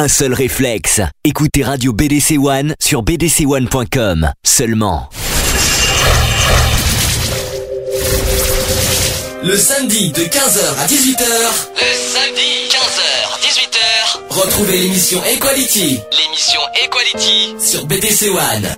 Un seul réflexe. Écoutez Radio BDC One sur bdc1.com seulement. Le samedi de 15h à 18h. Le samedi 15h 18h. Retrouvez l'émission Equality. L'émission Equality sur BDC One.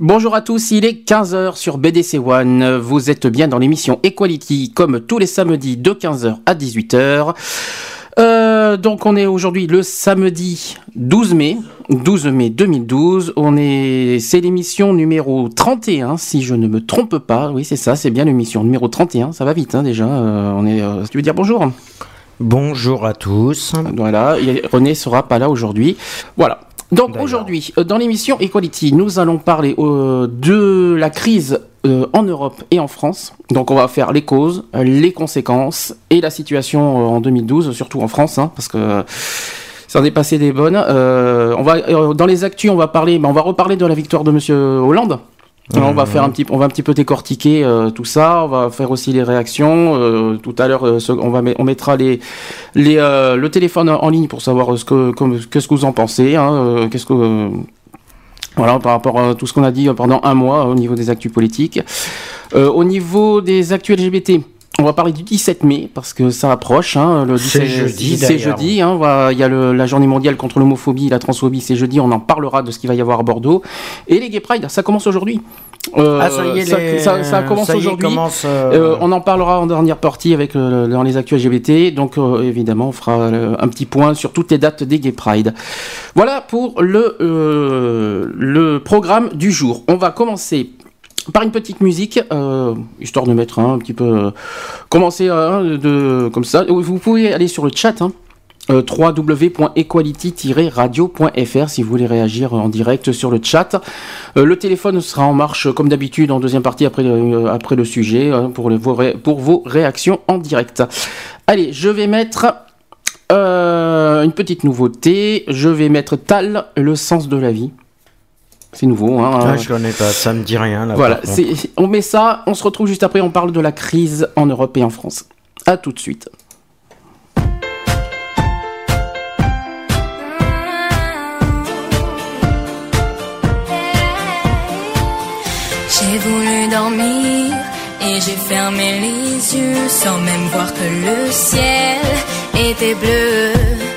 Bonjour à tous, il est 15h sur BDC One. Vous êtes bien dans l'émission Equality comme tous les samedis de 15h à 18h. Euh, donc on est aujourd'hui le samedi 12 mai, 12 mai 2012. On est, c'est l'émission numéro 31 si je ne me trompe pas. Oui c'est ça, c'est bien l'émission numéro 31. Ça va vite hein, déjà. Euh, on est, euh, tu veux dire bonjour? Bonjour à tous. Voilà, René sera pas là aujourd'hui. Voilà. Donc aujourd'hui, euh, dans l'émission Equality, nous allons parler euh, de la crise euh, en Europe et en France. Donc on va faire les causes, les conséquences et la situation en 2012, surtout en France, hein, parce que ça en est passé des bonnes. on va dans les actus, on va parler, on va reparler de la victoire de Monsieur Hollande on va faire un petit, on va un petit peu décortiquer euh, tout ça. On va faire aussi les réactions. Euh, tout à l'heure, euh, on va, on mettra les, les, le téléphone en ligne pour savoir ce que, qu'est-ce que vous en pensez. Hein, qu'est-ce que, voilà, par rapport à tout ce qu'on a dit pendant un mois au niveau des actus politiques. au niveau des actus LGBT. On va parler du 17 mai parce que ça approche. Hein, le c'est jeudi. C'est jeudi. Hein, il y a le, la journée mondiale contre l'homophobie et la transphobie. C'est jeudi. On en parlera de ce qu'il va y avoir à Bordeaux. Et les Gay Pride, ça commence aujourd'hui. Euh, ah, ça y est, ça, ça, commence aujourd'hui. Euh, euh... on en parlera en dernière partie avec euh, dans les actus LGBT. Donc euh, évidemment, on fera un petit point sur toutes les dates des Gay Pride. Voilà pour le le programme du jour. On va commencer par une petite musique, euh, histoire de mettre un petit peu, euh, commencer euh, de comme ça. Vous pouvez aller sur le chat. Hein, www.equality-radio.fr si vous voulez réagir en direct sur le chat. le téléphone sera en marche comme d'habitude en deuxième partie après, le sujet hein, pour, pour vos réactions en direct. Allez, je vais mettre une petite nouveauté. Je vais mettre Tal, le sens de la vie. C'est nouveau. Hein. Ah, je connais pas, ça me dit rien. Là, voilà, on met ça, on se retrouve juste après, on parle de la crise en Europe et en France. A tout de suite. J'ai voulu dormir et j'ai fermé les yeux sans même voir que le ciel était bleu.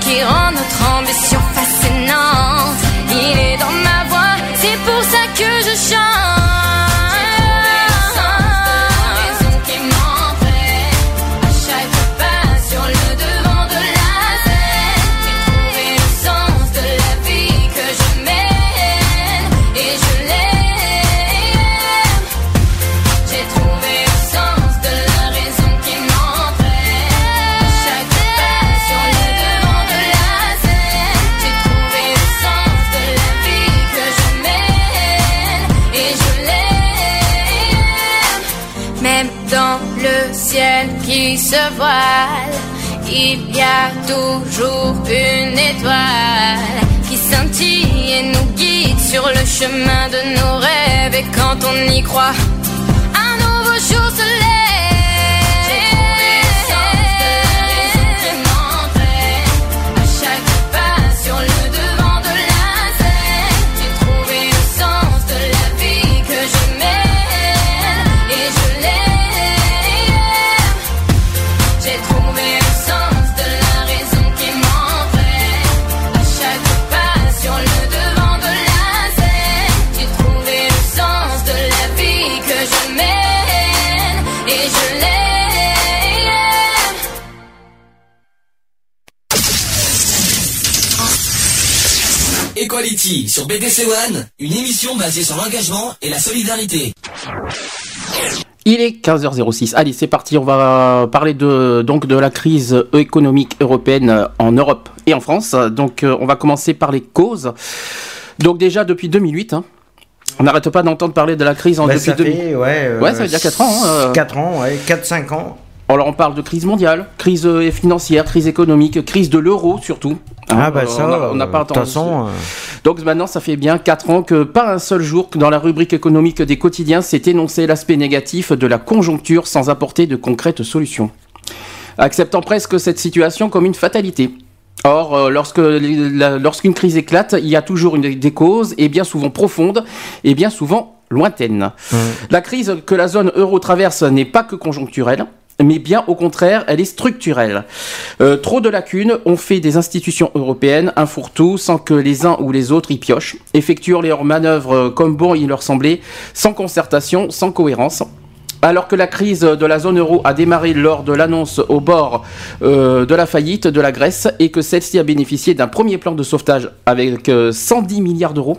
Qui rend notre ambition fascinante. Il est dans ma voix, c'est pour ça que je chante. Il y a toujours une étoile qui scintille et nous guide sur le chemin de nos rêves. Et quand on y croit, Sur BDC One, une émission basée sur l'engagement et la solidarité. Il est 15h06. Allez, c'est parti. On va parler de donc de la crise économique européenne en Europe et en France. Donc, euh, on va commencer par les causes. Donc déjà depuis 2008, hein, on n'arrête pas d'entendre parler de la crise en Bah, depuis ça 2008. fait, ouais, euh, Ouais, ça veut dire quatre ans, hein, euh. 4 ans, ouais, 4-5 ans. Alors on parle de crise mondiale, crise euh, financière, crise économique, crise de l'euro surtout. Hein, Ah bah euh, ça, on n'a pas de toute entendu- façon, euh, Donc maintenant, ça fait bien 4 ans que pas un seul jour que dans la rubrique économique des quotidiens s'est énoncé l'aspect négatif de la conjoncture sans apporter de concrètes solutions. Acceptant presque cette situation comme une fatalité. Or, lorsque lorsqu'une crise éclate, il y a toujours une, des causes, et bien souvent profondes, et bien souvent lointaines. La crise que la zone euro traverse n'est pas que conjoncturelle, mais bien au contraire, elle est structurelle. Euh, trop de lacunes ont fait des institutions européennes un fourre-tout sans que les uns ou les autres y piochent, effectuent leurs manœuvres euh, comme bon il leur semblait, sans concertation, sans cohérence. Alors que la crise de la zone euro a démarré lors de l'annonce au bord euh, de la faillite de la Grèce et que celle-ci a bénéficié d'un premier plan de sauvetage avec euh, 110 milliards d'euros.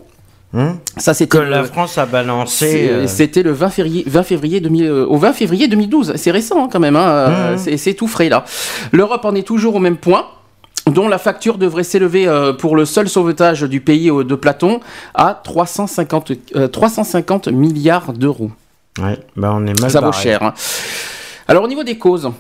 Hum Ça, que la le- France a balancé. euh, C'était le 20 février, 20 février 2000, euh, au 20 février 2012. C'est récent hein, quand même. hein, euh, Mhm. c'est- tout frais là. L'Europe en est toujours au même point dont la facture devrait s'élever euh, pour le seul sauvetage du pays de Platon à 350, euh, 350 milliards d'euros. ouais, bah on est mal Ça vaut cher. hein. Alors au niveau des causes,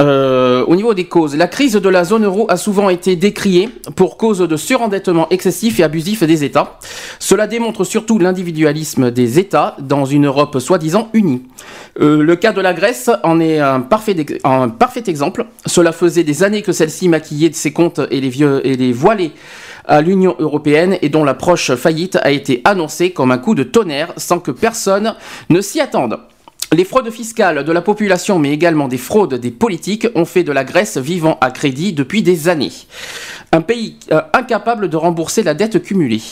euh, au niveau des causes, la crise de la zone euro a souvent été décriée pour cause de surendettement excessif et abusif des États. Cela démontre surtout l'individualisme des États dans une Europe soi-disant unie. Euh, le cas de la Grèce en est un parfait, exemple. Cela faisait des années que celle-ci maquillait ses comptes et les, vieux, et les à l'Union européenne et dont la proche faillite a été annoncée comme un coup de tonnerre sans que personne ne s'y attende. Les fraudes fiscales de la population, mais également des fraudes des politiques, ont fait de la Grèce vivant à crédit depuis des années. Un pays euh, incapable de rembourser la dette cumulée.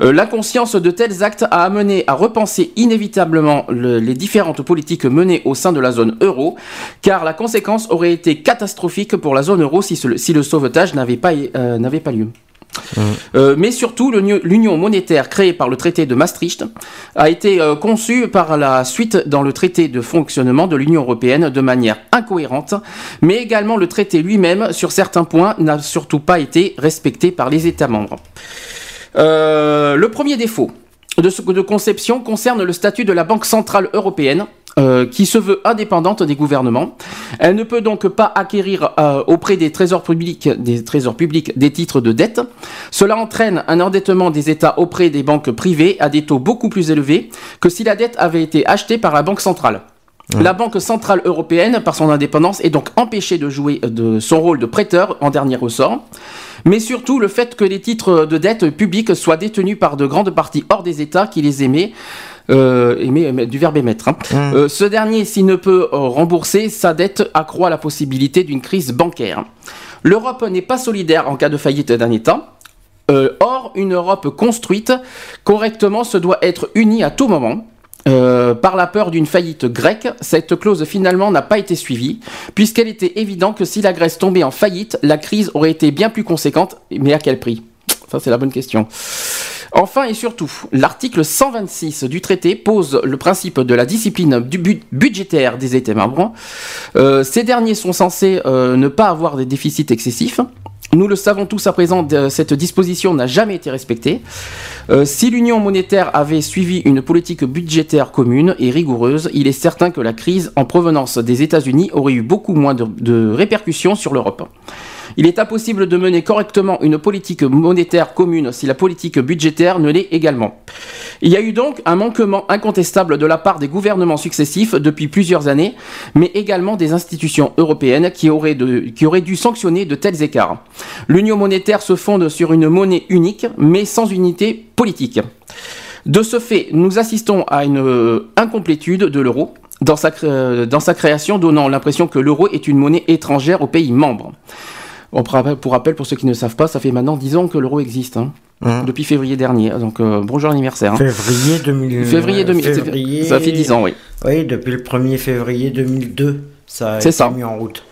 Euh, L'inconscience de tels actes a amené à repenser inévitablement le- les différentes politiques menées au sein de la zone euro, car la conséquence aurait été catastrophique pour la zone euro si, le sauvetage n'avait pas, euh, n'avait pas lieu. Euh, mais surtout, l'union- monétaire créée par le traité de Maastricht a été euh, conçue par la suite dans le traité de fonctionnement de l'Union européenne de manière incohérente, mais également le traité lui-même, sur certains points, n'a surtout pas été respecté par les États membres. Euh, le premier défaut de, de conception concerne le statut de la Banque centrale européenne, euh, qui se veut indépendante des gouvernements. Elle ne peut donc pas acquérir euh, auprès des trésors publics des titres de dette. Cela entraîne un endettement des États auprès des banques privées à des taux beaucoup plus élevés que si la dette avait été achetée par la Banque centrale. La Banque centrale européenne, par son indépendance, est donc empêchée de jouer de son rôle de prêteur en dernier ressort. Mais surtout le fait que les titres de dette publics soient détenus par de grandes parties hors des États qui les émet. Euh, émet, émet, du verbe émettre. hein. Euh, ce dernier, s'il ne peut euh, rembourser sa dette, accroît la possibilité d'une crise bancaire. L'Europe n'est pas solidaire en cas de faillite d'un État. Euh, or, une Europe construite correctement se doit être unie à tout moment. Euh, par la peur d'une faillite grecque, cette clause finalement n'a pas été suivie, puisqu'elle était évident que si la Grèce tombait en faillite, la crise aurait été bien plus conséquente, mais à quel prix? Ça, c'est la bonne question. Enfin et surtout, l'article 126 du traité pose le principe de la discipline budgétaire des États membres. Euh, ces derniers sont censés euh, ne pas avoir des déficits excessifs. Nous le savons tous à présent, de- cette disposition n'a jamais été respectée. Euh, si l'Union monétaire avait suivi une politique budgétaire commune et rigoureuse, il est certain que la crise en provenance des États-Unis aurait eu beaucoup moins de répercussions sur l'Europe. Il est impossible de mener correctement une politique monétaire commune si la politique budgétaire ne l'est également. Il y a eu donc un manquement incontestable de la part des gouvernements successifs depuis plusieurs années, mais également des institutions européennes qui auraient, dû sanctionner de tels écarts. L'union monétaire se fonde sur une monnaie unique, mais sans unité politique. De ce fait, nous assistons à une euh, incomplétude de l'euro euh, dans sa création, donnant l'impression que l'euro est une monnaie étrangère aux pays membres. On pour rappel- pour rappel, pour ceux qui ne savent pas, ça fait maintenant 10 ans que l'euro existe, hein, Hein. depuis février dernier. Donc euh, bonjour anniversaire. hein. Février 2000. Février 2000, février- ça fait 10 ans, oui. Oui, depuis le 1er février 2002, ça a été ça. mis en route.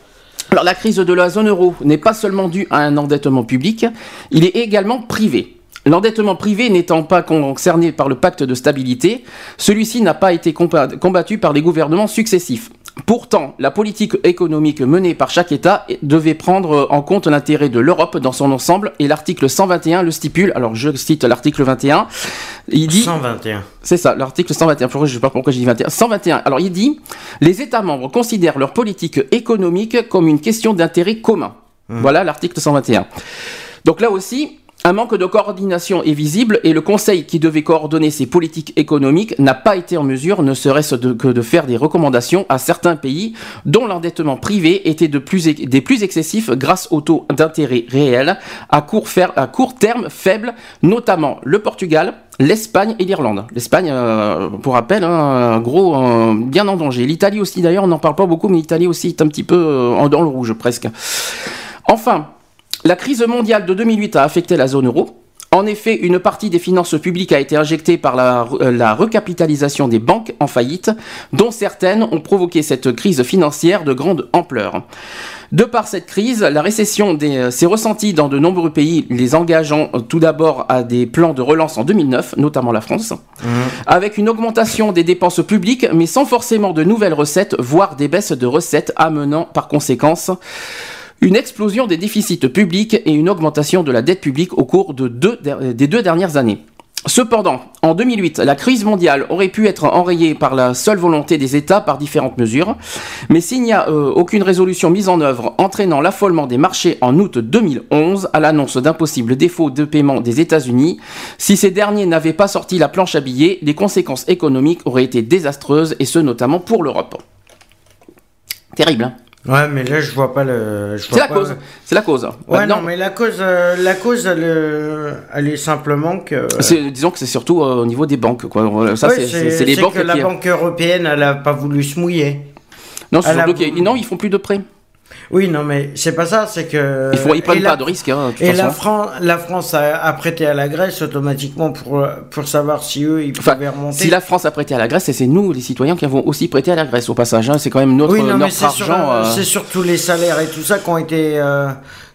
Alors la crise de la zone euro n'est pas seulement due à un endettement public, il est également privé. L'endettement privé n'étant pas concerné par le pacte de stabilité, celui-ci n'a pas été combattu par les gouvernements successifs. Pourtant, la politique économique menée par chaque État devait prendre en compte l'intérêt de l'Europe dans son ensemble et l'article 121 le stipule. Alors je cite l'article 21. Il dit 121. c'est ça, l'article 121. Pourquoi, je sais pas pourquoi j'ai dit 21. 121. Alors, il dit Les États membres considèrent leur politique économique comme une question d'intérêt commun. Voilà l'article 121. Donc là aussi, un manque de coordination est visible et le Conseil qui devait coordonner ces politiques économiques n'a pas été en mesure, ne serait-ce que de faire des recommandations à certains pays dont l'endettement privé était des plus excessifs grâce au taux d'intérêt réel à court, terme faible, notamment le Portugal, l'Espagne et l'Irlande. L'Espagne, euh, pour rappel, hein, gros, euh, bien en danger. L'Italie aussi, d'ailleurs, on n'en parle pas beaucoup, mais l'Italie aussi est un petit peu euh, dans le rouge presque. Enfin, la crise mondiale de 2008 a affecté la zone euro. En effet, une partie des finances publiques a été injectée par la, euh, la recapitalisation des banques en faillite, dont certaines ont provoqué cette crise financière de grande ampleur. De par cette crise, la récession euh, s'est ressentie dans de nombreux pays, les engageant euh, tout d'abord à des plans de relance en 2009, notamment la France, avec une augmentation des dépenses publiques, mais sans forcément de nouvelles recettes, voire des baisses de recettes, amenant par conséquence une explosion des déficits publics et une augmentation de la dette publique au cours der- des deux dernières années. Cependant, en 2008, la crise mondiale aurait pu être enrayée par la seule volonté des États par différentes mesures, mais s'il n'y a euh, aucune résolution mise en œuvre entraînant l'affolement des marchés en août 2011 à l'annonce d'un possible défaut de paiement des États-Unis, si ces derniers n'avaient pas sorti la planche à billets, les conséquences économiques auraient été désastreuses et ce notamment pour l'Europe. Terrible, hein? Ouais, mais là, je vois pas le. C'est vois la pas- cause. C'est la cause. Ouais, non, mais la cause, euh, la cause, elle, euh, elle est simplement que. c'est- disons que c'est surtout euh, au niveau des banques. Quoi. Euh, Ça, Ouais, c'est- les banques que la qui. Banque européenne, elle a pas voulu se mouiller. Non, c'est a surtout qu'ils- non, ils font plus de prêts. Oui, non, mais c'est pas ça, c'est que. Ils, font, ils prennent pas de risques. Hein, de Et la. Fran- la France a, a prêté à la Grèce automatiquement pour, euh, pour savoir si eux, ils Enfin, pouvaient remonter. si la France a prêté à la Grèce, et c'est nous, les citoyens, qui avons aussi prêté à la Grèce au passage. hein. C'est quand même notre, oui, non, mais notre c'est sur, argent. euh, c'est surtout les salaires et tout ça qui ont été, euh,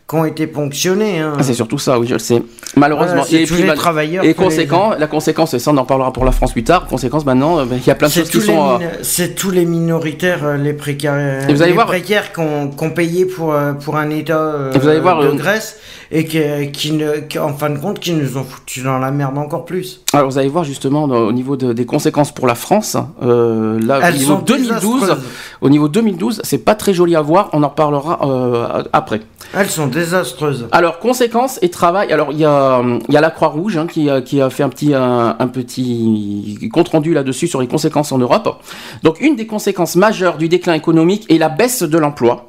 qui ont été ponctionnés. Hein. ah, c'est surtout ça, oui, je le sais. Malheureusement. Voilà, et tous puis, les mal- travailleurs Et que les- conséquent, la conséquence, et ça on en parlera pour la France plus tard, conséquence maintenant, euh, ben, il y a plein de choses qui sont... euh, c'est tous les minoritaires, euh, les précaires, Et vous allez les voir- précaires qui ont, qui ont payé pour, pour un État euh, Et vous allez voir, de Grèce et qui, qui, ne, qui, en fin de compte, qui nous ont foutu dans la merde encore plus. Alors vous allez voir justement au niveau de- des conséquences pour la France, euh, là au Elles niveau sont 2012, désastreuses. au niveau 2012, c'est pas très joli à voir, on en reparlera euh, après. Elles sont désastreuses. Alors conséquences et travail. Alors il y a, y a la Croix Rouge hein, qui, a- qui a fait un petit un, un petit compte rendu là-dessus sur les conséquences en Europe. Donc une des conséquences majeures du déclin économique est la baisse de l'emploi.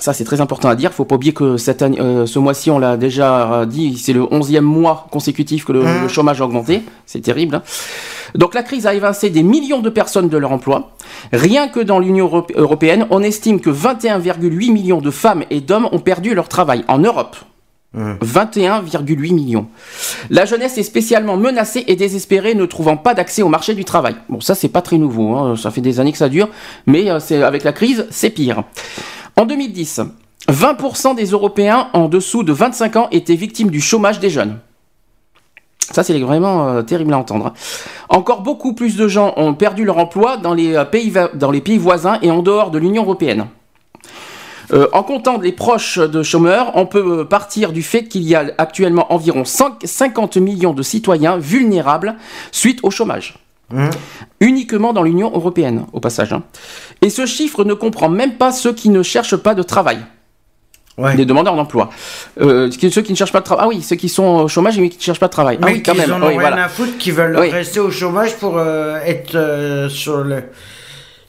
Ça, c'est très important à dire. Faut pas oublier que cette année, euh, ce mois-ci, on l'a déjà dit, c'est le 11e mois consécutif que le, Mmh. le chômage a augmenté. C'est terrible. hein. Donc la crise a évincé des millions de personnes de leur emploi. Rien que dans l'Union Europé- européenne, on estime que 21,8 millions de femmes et d'hommes ont perdu leur travail en Europe. 21,8 millions. La jeunesse est spécialement menacée et désespérée, ne trouvant pas d'accès au marché du travail. Bon, ça c'est pas très nouveau, hein, ça fait des années que ça dure, mais euh, avec la crise, c'est pire. En 2010, 20% des Européens en dessous de 25 ans étaient victimes du chômage des jeunes. Ça, c'est vraiment euh, terrible à entendre. Encore beaucoup plus de gens ont perdu leur emploi dans les, euh, pays, va- dans les pays voisins et en dehors de l'Union européenne. Euh, en comptant les proches de chômeurs, on peut partir du fait qu'il y a actuellement environ 100 50 millions de citoyens vulnérables suite au chômage. Hum. Uniquement dans l'Union européenne, au passage. hein. Et ce chiffre ne comprend même pas ceux qui ne cherchent pas de travail, Ouais. les demandeurs d'emploi. Euh, ceux qui ne cherchent pas de travail. Ah oui, ceux qui sont au chômage mais qui ne cherchent pas de travail. ah Mais oui, quand même. en ont Oui, rien voilà. à foutre, qui veulent Oui. rester au chômage pour euh, être euh, sur le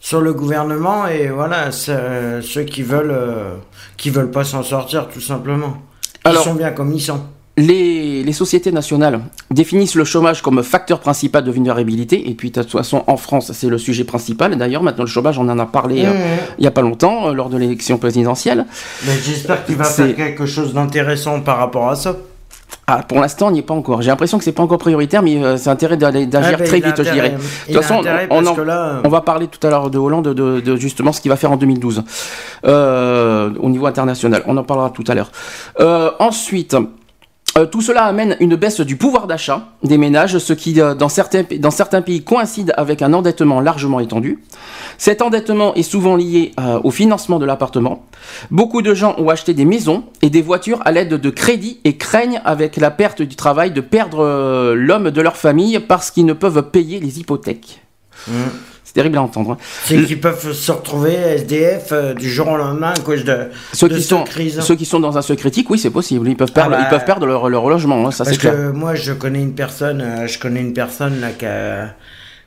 sur le gouvernement et voilà, ceux qui veulent qui veulent pas s'en sortir tout simplement. Ils Alors- sont bien comme ils sont. Les, les sociétés nationales définissent le chômage comme facteur principal de vulnérabilité. Et puis, de toute façon, en France, c'est le sujet principal. D'ailleurs, maintenant, le chômage, on en a parlé euh, Mmh. il n'y a pas longtemps, euh, lors de l'élection présidentielle. Mais j'espère qu'il va faire quelque chose d'intéressant par rapport à ça. Ah, pour l'instant, on n'y est pas encore. J'ai l'impression que c'est pas encore prioritaire, mais euh, c'est intérêt d'agir Ah très vite, je dirais. De toute façon, on, parce en- que là, on va parler tout à l'heure de Hollande, de, de justement ce qu'il va faire en 2012 euh, au niveau international. On en parlera tout à l'heure. Euh, ensuite. Euh, tout cela amène une baisse du pouvoir d'achat des ménages, ce qui, euh, dans, certains, pays, coïncide avec un endettement largement étendu. Cet endettement est souvent lié euh, au financement de l'appartement. Beaucoup de gens ont acheté des maisons et des voitures à l'aide de crédits et craignent, avec la perte du travail, de perdre l'homme de leur famille parce qu'ils ne peuvent payer les hypothèques. Mmh. C'est terrible à entendre. hein. c'est qu'ils peuvent se retrouver SDF euh, du jour au lendemain à cause de, Ceux de qui, cette sont, crise. ceux qui sont dans un seuil critique, oui, c'est possible. Ils peuvent perdre, Ah bah, ils peuvent perdre leur, leur logement, hein, ça Parce clair. que moi, je connais une personne, euh, je connais une personne là qui a,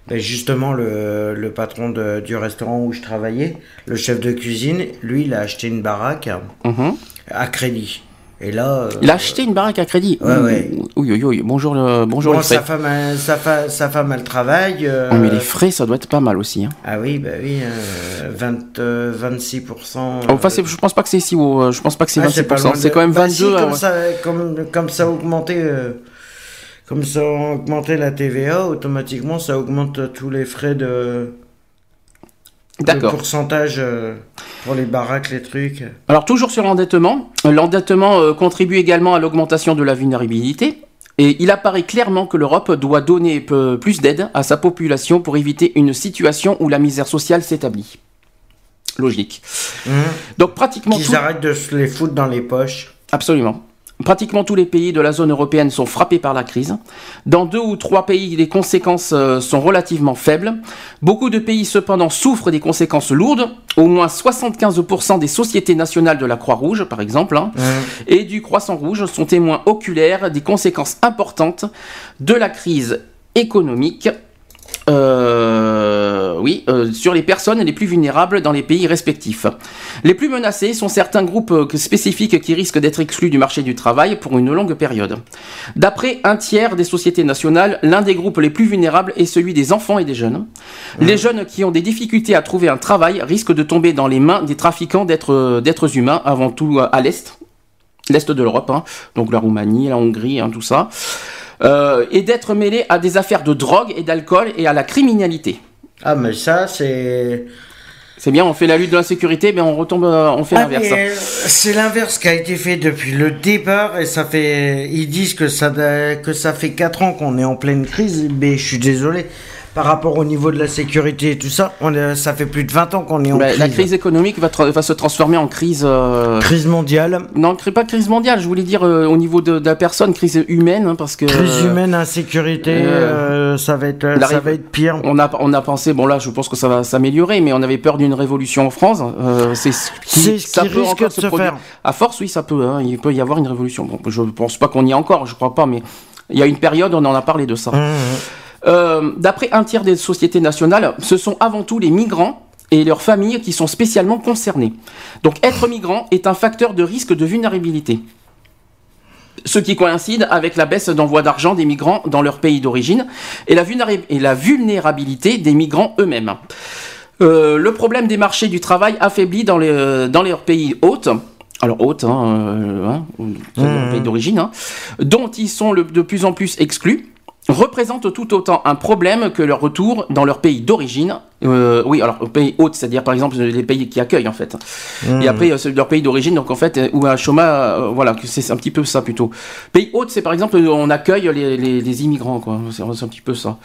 ben, justement le, le patron de- du restaurant où je travaillais, le chef de cuisine, lui, il a acheté une baraque Mhm. à crédit. Et là, euh, Il a acheté une baraque à crédit. Ouais, ouais. Oui, oui, oui. Bonjour, le, bonjour bon, les frais. sa femme, a- sa, fa- sa femme, elle travaille. euh, Oh, mais les frais, ça doit être pas mal aussi. Hein. Ah oui, bah oui, euh, 20, euh, 26%. Enfin, c'est- je pense pas que c'est si haut. euh, Je pense pas que c'est Ah, c'est pas 26%. loin C'est de- quand même Bah, si, 22. comme, euh, ça, comme, comme ça a augmenté, euh, comme ça a augmenté la TVA, automatiquement ça augmente tous les frais de, D'accord. pourcentage euh, pour les baraques, les trucs. Alors toujours sur l'endettement, l'endettement euh, contribue également à l'augmentation de la vulnérabilité. Et il apparaît clairement que l'Europe doit donner plus d'aide à sa population pour éviter une situation où la misère sociale s'établit. Logique. Donc pratiquement tout- arrêtent de se les foutre dans les poches. Absolument. Pratiquement tous les pays de la zone européenne sont frappés par la crise. Dans deux ou trois pays, les conséquences euh, sont relativement faibles. Beaucoup de pays, cependant, souffrent des conséquences lourdes. Au moins 75% des sociétés nationales de la Croix-Rouge, par exemple, hein, et du Croissant-Rouge sont témoins oculaires des conséquences importantes de la crise économique. euh, oui, euh, sur les personnes les plus vulnérables dans les pays respectifs. Les plus menacés sont certains groupes euh, que- spécifiques qui risquent d'être exclus du marché du travail pour une longue période. D'après un tiers des sociétés nationales, l'un des groupes les plus vulnérables est celui des enfants et des jeunes. Les jeunes qui ont des difficultés à trouver un travail risquent de tomber dans les mains des trafiquants d'êtres euh, humains, avant tout euh, à l'Est, l'Est de l'Europe, hein, donc la Roumanie, la Hongrie, hein, tout ça, euh, et d'être mêlés à des affaires de drogue et d'alcool et à la criminalité. Ah, mais ça, c'est. C'est bien, on fait la lutte de l'insécurité, mais on retombe, euh, on fait Ah, l'inverse. mais, euh, c'est l'inverse qui a été fait depuis le départ et ça fait. Ils disent que ça, que ça fait 4 ans qu'on est en pleine crise, mais je suis désolé. Par rapport au niveau de la sécurité et tout ça, on est- ça fait plus de 20 ans qu'on est en Bah, crise. La crise économique va, se transformer en crise. euh, Crise mondiale, Non, pas crise mondiale, je voulais dire euh, au niveau de, de la personne, crise humaine, hein, parce que. crise euh, humaine, insécurité, euh, ça va être, ça va être pire. On a, on a pensé, bon là je pense que ça va s'améliorer, mais on avait peur d'une révolution en France. euh, c'est ce qui, ça qui peut risque de se produire. faire. À force, oui, ça peut. hein, il peut y avoir une révolution. Bon, je pense pas qu'on y est encore, je crois pas, mais il y a une période, on en a parlé de ça. Mmh. Euh, D'après un tiers des sociétés nationales, ce sont avant tout les migrants et leurs familles qui sont spécialement concernés. Donc être migrant est un facteur de risque de vulnérabilité. Ce qui coïncide avec la baisse d'envoi d'argent des migrants dans leur pays d'origine et, la vulnérabilité des migrants eux-mêmes. Euh, le problème des marchés du travail affaiblit dans, les, dans leurs pays hôtes, alors hôtes, hein, euh, hein, Mmh. pays d'origine, hein, dont ils sont le- de plus en plus exclus, représente tout autant un problème que leur retour dans leur pays d'origine. Euh, oui, alors pays hôte, c'est-à-dire par exemple les pays qui accueillent en fait. Et après euh, leur pays d'origine, donc en fait euh, ou un chômage, euh, voilà, c'est un petit peu ça plutôt. Pays hôte, c'est par exemple on accueille les, les- les immigrants, quoi. C'est un petit peu ça.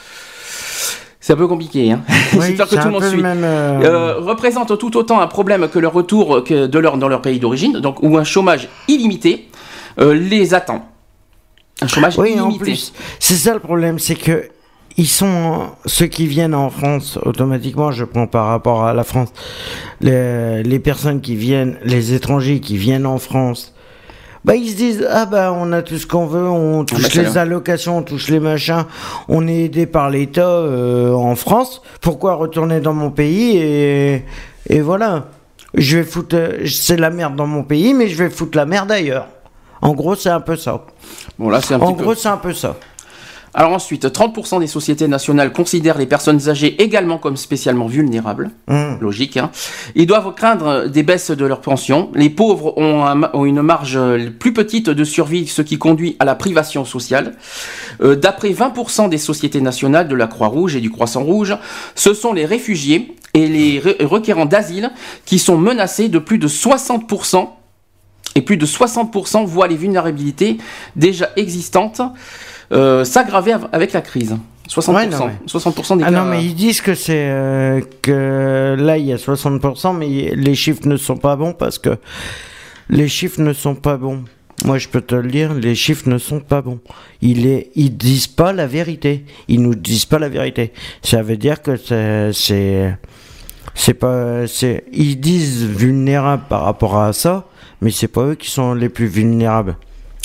C'est un peu compliqué. Hein. Oui, J'espère que tout le monde suit. même, Euh, représente tout autant un problème que le retour que de leur, dans leur pays d'origine, donc où un chômage illimité euh, les attend. Un chômage Oui, en plus, c'est ça le problème, c'est que ils sont ceux qui viennent en France automatiquement. Je prends par rapport à la France, les, les personnes qui viennent, les étrangers qui viennent en France. Bah, ils se disent ah bah on a tout ce qu'on veut, on touche bah, les allocations, on touche les machins, on est aidé par l'État euh, en France. Pourquoi retourner dans mon pays et et voilà, je vais foutre, c'est la merde dans mon pays, mais je vais foutre la merde ailleurs. En gros, c'est un peu ça. Bon là c'est un En petit peu. gros, c'est un peu ça. Alors ensuite, 30% des sociétés nationales considèrent les personnes âgées également comme spécialement vulnérables. Hum. Logique. Hein. Ils doivent craindre des baisses de leur pension. Les pauvres ont, un ma- ont une marge plus petite de survie, ce qui conduit à la privation sociale. Euh, D'après 20% des sociétés nationales de la Croix-Rouge et du Croissant-Rouge, ce sont les réfugiés et les re- requérants d'asile qui sont menacés de plus de 60%. Et plus de 60% voient les vulnérabilités déjà existantes euh, s'aggraver av- avec la crise. 60%. Ouais, non, mais- 60% des Ah cas. non, mais ils disent que c'est euh, que là il y a 60%, mais les chiffres ne sont pas bons parce que les chiffres ne sont pas bons. Moi, je peux te le dire, les chiffres ne sont pas bons. Ils ils disent pas la vérité. Ils nous disent pas la vérité. Ça veut dire que c'est pas, c'est, ils disent vulnérables par rapport à ça, mais c'est pas eux qui sont les plus vulnérables.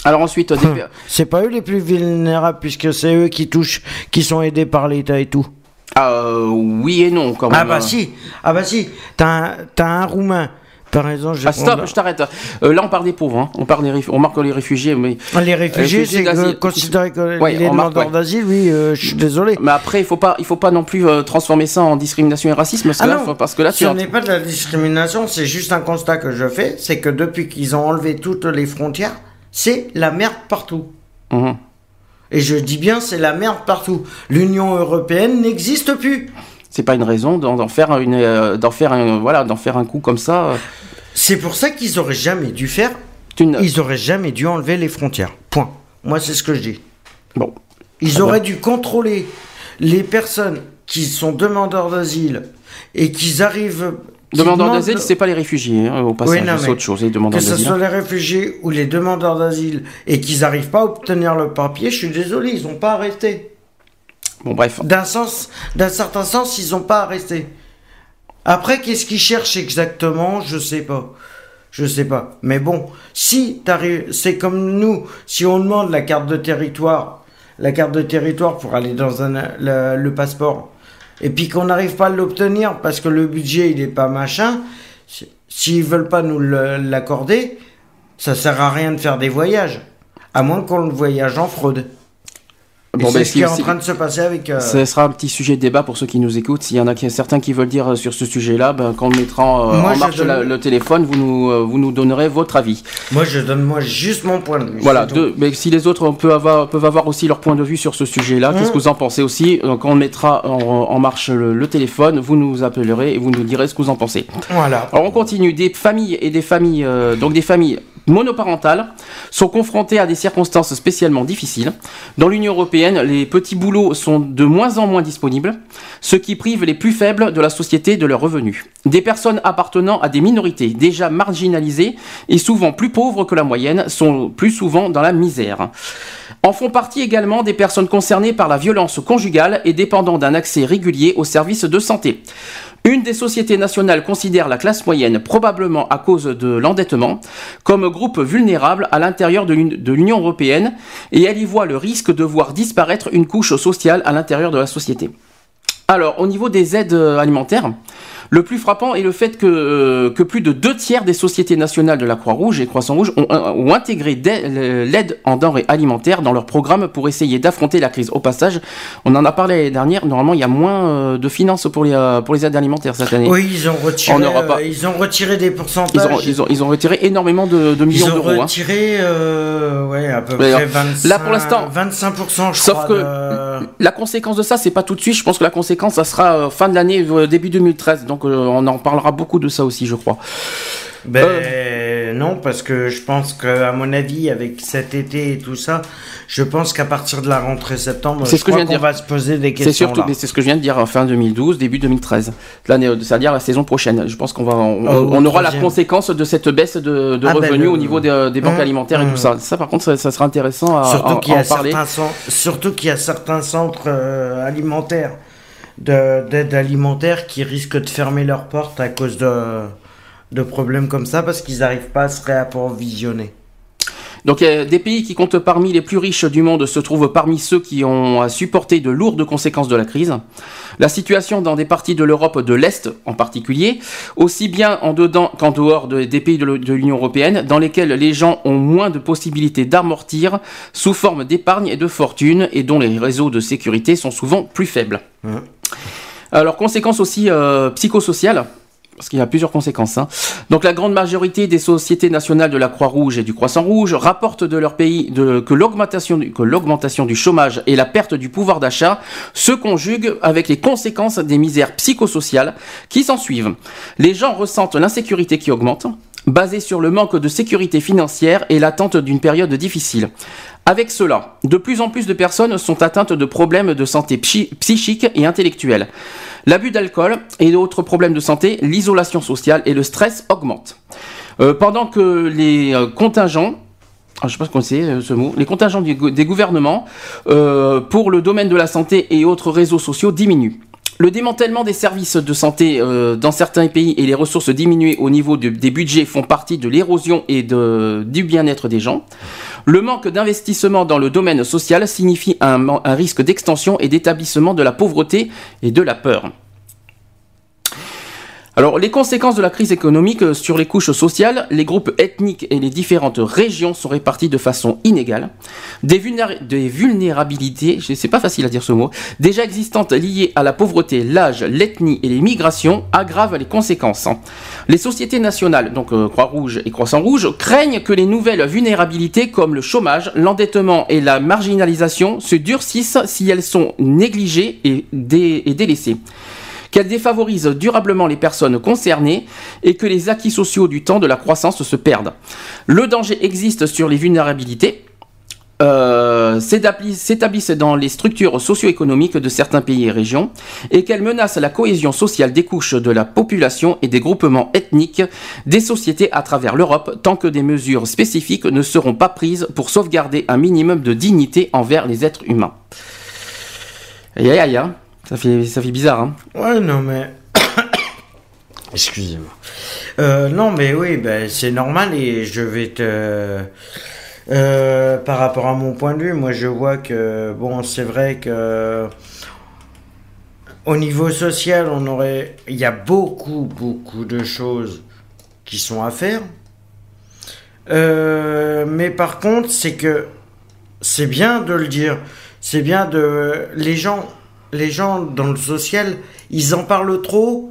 Alors ensuite, Hum. C'est pas eux les plus vulnérables puisque c'est eux qui touchent, qui sont aidés par l'État et tout. Ah, euh, oui et non quand même. Ah bah si, ah bah si, t'as un, t'as un Roumain, par exemple, je Ah, stop, on- je t'arrête. Euh, là, on parle des pauvres. hein. On, parle des on marque les réfugiés, mais, les réfugiés, réfugiés c'est considéré que Ouais, les demandeurs ouais. d'asile, oui, euh, je suis désolé. mais après, il faut pas, il faut pas non plus euh, transformer ça en discrimination et racisme, parce que, Ah là, non, parce que là, tu Ce n'est pas de la discrimination, c'est juste un constat que je fais, c'est que depuis qu'ils ont enlevé toutes les frontières, c'est la merde partout. Mhm. Et je dis bien, c'est la merde partout. L'Union européenne n'existe plus. c'est pas une raison d'en d'en faire une, euh, d'en faire un, voilà, d'en faire un coup comme ça. C'est pour ça qu'ils auraient jamais dû faire, une- ils auraient jamais dû enlever les frontières. Point. Moi, c'est ce que je dis. Bon, Ils auraient dû contrôler les personnes qui sont demandeurs d'asile et qu'ils arrivent. demandeurs d'asile, c'est pas les réfugiés. hein, au passage, Oui, c'est autre chose. Les demandeurs Que ce soit les réfugiés ou les demandeurs d'asile et qu'ils n'arrivent pas à obtenir le papier, je suis désolé, ils n'ont pas rester. Bon, bref. D'un sens, d'un certain sens, ils n'ont pas rester. Après, qu'est-ce qu'ils cherchent exactement? Je sais pas. Je sais pas. Mais bon, si c'est comme nous, si on demande la carte de territoire, la carte de territoire pour aller dans le, passeport, et puis qu'on n'arrive pas à l'obtenir parce que le budget il est pas machin, si- s'ils veulent pas nous l'accorder, ça sert à rien de faire des voyages, à moins qu'on le voyage en fraude. Bon, c'est ben, ce qui est en train de se passer avec. euh, Ce sera un petit sujet de débat pour ceux qui nous écoutent. S'il y en a qui- certains qui veulent dire euh, sur ce sujet-là, ben, quand on mettra euh, Moi, en je marche donne- la- le téléphone, vous nous, euh, vous nous donnerez votre avis. Moi, je donne moi juste mon point de vue. Voilà, c'est mais si les autres peuvent avoir, peuvent avoir aussi leur point de vue sur ce sujet-là, qu'est-ce Mmh. que vous en pensez aussi? Euh, Quand on mettra en, en marche le, le téléphone, vous nous appellerez et vous nous direz ce que vous en pensez. Voilà. Alors on continue. Des familles et des familles, euh, donc des familles monoparentales, sont confrontées à des circonstances spécialement difficiles. Dans l'Union européenne, les petits boulots sont de moins en moins disponibles, ce qui prive les plus faibles de la société de leurs revenus. Des personnes appartenant à des minorités déjà marginalisées et souvent plus pauvres que la moyenne sont plus souvent dans la misère. En font partie également des personnes concernées par la violence conjugale et dépendant d'un accès régulier aux services de santé. Une des sociétés nationales considère la classe moyenne, probablement à cause de l'endettement, comme groupe vulnérable à l'intérieur de l'Uni- de l'Union européenne et elle y voit le risque de voir disparaître une couche sociale à l'intérieur de la société. Alors, au niveau des aides euh, alimentaires, le plus frappant est le fait que, euh, que plus de deux tiers des sociétés nationales de la Croix-Rouge et Croissant-Rouge ont, euh, ont intégré dai- l'aide en denrées alimentaires dans leur programme pour essayer d'affronter la crise. Au passage, on en a parlé l'année dernière, normalement il y a moins euh, de finances pour les, euh, pour les aides alimentaires cette année. Oui, ils ont retiré. On n'aura pas- euh, ils ont retiré des Ils pourcentages. ont, ils, ont, ils ont retiré énormément de, de Ils millions ont d'euros. hein. retiré, euh, ouais, à peu près alors, 25, là, pour l'instant, 25%, je sauf crois. que de- La conséquence de ça, c'est pas tout de suite. Je pense que la conséquence, ça sera euh, fin de l'année, euh, début 2013. Donc, euh, on en parlera beaucoup de ça aussi, je crois. Ben Euh. non, parce que je pense que, à mon avis, avec cet été et tout ça, je pense qu'à partir de la rentrée septembre, C'est ce que crois je viens de dire. va se poser des C'est questions. surtout, là. mais c'est ce que je viens de dire, fin 2012, début 2013. L'année, c'est-à-dire la saison prochaine. Je pense qu'on va, on, Oh, on aura la conséquence de cette baisse de, de Ah, ben, revenus le- au niveau des, des banques Hum, alimentaires et hum. tout ça. Ça, par contre, ça, ça sera intéressant à, Surtout en parler. certains, surtout qu'il y a certains centres euh, alimentaires d'aide alimentaire qui risquent de fermer leurs portes à cause de, de problèmes comme ça parce qu'ils n'arrivent pas à se réapprovisionner. Donc, euh, des pays qui comptent parmi les plus riches du monde se trouvent parmi ceux qui ont à supporter de lourdes conséquences de la crise. La situation dans des parties de l'Europe de l'Est en particulier, aussi bien en dedans qu'en dehors de- des pays de l'U- de l'Union européenne, dans lesquels les gens ont moins de possibilités d'amortir sous forme d'épargne et de fortune et dont les réseaux de sécurité sont souvent plus faibles. Mhm. Alors, conséquences aussi euh, psychosociales, parce qu'il y a plusieurs conséquences. hein. Donc la grande majorité des sociétés nationales de la Croix-Rouge et du Croissant-Rouge rapportent de leur pays que l'augmentation du, du chômage et la perte du pouvoir d'achat se conjuguent avec les conséquences des misères psychosociales qui s'en suivent. Les gens ressentent l'insécurité qui augmente, basée sur le manque de sécurité financière et l'attente d'une période difficile. Avec cela, de plus en plus de personnes sont atteintes de problèmes de santé psy- psychique et intellectuelle. L'abus d'alcool et d'autres problèmes de santé, l'isolation sociale et le stress augmentent. Euh, pendant que les euh, contingents, ah, je sais pas ce qu'on sait euh, ce mot, les contingents des gouvernements pour le domaine de la santé et autres réseaux sociaux diminuent. Le démantèlement des services de santé euh, dans certains pays et les ressources diminuées au niveau de- des budgets font partie de l'érosion et du bien-être des gens. Le manque d'investissement dans le domaine social signifie un risque d'extension et d'établissement de la pauvreté et de la peur. Alors, les conséquences de la crise économique euh, sur les couches sociales, les groupes ethniques et les différentes régions sont répartis de façon inégale. Des, vulnéra- des vulnérabilités, pas facile à dire ce mot, déjà existantes liées à la pauvreté, l'âge, l'ethnie et les migrations aggravent les conséquences. Les sociétés nationales, donc euh, Croix-Rouge et Croissant-Rouge, craignent que les nouvelles vulnérabilités comme le chômage, l'endettement et la marginalisation se durcissent si elles sont négligées et délaissées qu'elle défavorise durablement les personnes concernées et que les acquis sociaux du temps de la croissance se perdent. Le danger existe sur les vulnérabilités. euh, s'établis- s'établissent dans les structures socio-économiques de certains pays et régions et qu'elles menacent la cohésion sociale des couches de la population et des groupements ethniques des sociétés à travers l'Europe tant que des mesures spécifiques ne seront pas prises pour sauvegarder un minimum de dignité envers les êtres humains. Aïe aïe aïe, hein. Ça, fait, ça fait bizarre. Hein. Ouais, non, mais. Excusez-moi. Euh, non, mais oui, ben, c'est normal et je vais te. Euh, par rapport à mon point de vue, moi je vois que, bon, c'est vrai que. Au niveau social, on aurait. Il y a beaucoup, beaucoup de choses qui sont à faire. Euh, mais par contre, c'est que. C'est bien de le dire. C'est bien de. Les gens. Les gens dans le social, ils en parlent trop,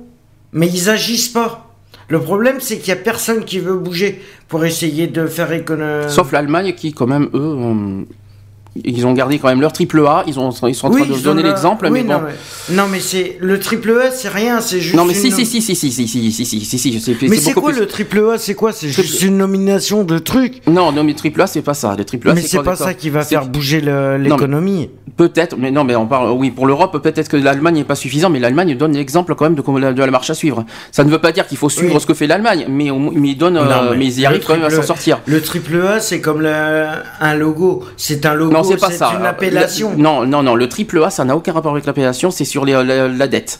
mais ils agissent pas. Le problème, c'est qu'il y a personne qui veut bouger pour essayer de faire économie. Sauf l'Allemagne qui, quand même, eux, ont- ils ont gardé quand même leur triple A. Ils, ont, ils sont en train de ils donner l'exemple, oui, mais non, bon. mais, non, mais c'est le triple A, c'est rien, c'est juste. Non, mais une si, si, si, si, si, si, si, si, si, si, si, c'est Mais c'est quoi plus- le triple A C'est quoi C'est juste une nomination de trucs. Non, non, mais triple A, c'est pas ça. Les triple A, Mais c'est pas ça qui va faire bouger le- l'économie. Peut-être, mais non, mais on parle, oui, pour l'Europe, peut-être que l'Allemagne n'est pas suffisant, mais l'Allemagne donne l'exemple quand même de, de la marche à suivre. Ça ne veut pas dire qu'il faut suivre Oui. ce que fait l'Allemagne, mais, mais ils donnent, Non, euh, mais mais ils y le arrivent quand même à s'en sortir. Le triple A, c'est comme le- un logo. C'est un logo. Non, c'est pas ça. une appellation. Le- non, non, non, le triple A, ça n'a aucun rapport avec l'appellation, c'est sur les- la, la dette.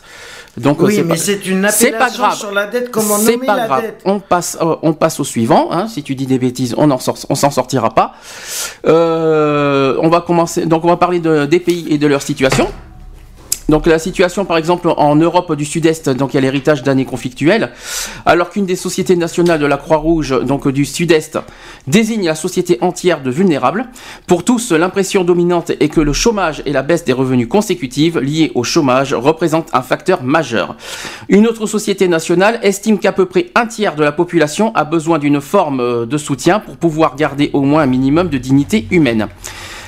Donc, euh, Oui, mais pas- c'est une c'est pas appellation grave. sur la dette. Comment nommer pas la grave. dette On passe, euh, on passe au suivant. hein. Si tu dis des bêtises, on en sort, on s'en sortira pas. Euh, on va commencer. Donc, on va parler de- des pays et de leur situation. Donc la situation par exemple en Europe du Sud-Est, donc il y a l'héritage d'années conflictuelles, alors qu'une des sociétés nationales de la Croix-Rouge, donc du Sud-Est, désigne la société entière de vulnérables. Pour tous, l'impression dominante est que le chômage et la baisse des revenus consécutives liés au chômage représentent un facteur majeur. Une autre société nationale estime qu'à peu près un tiers de la population a besoin d'une forme euh, de soutien pour pouvoir garder au moins un minimum de dignité humaine.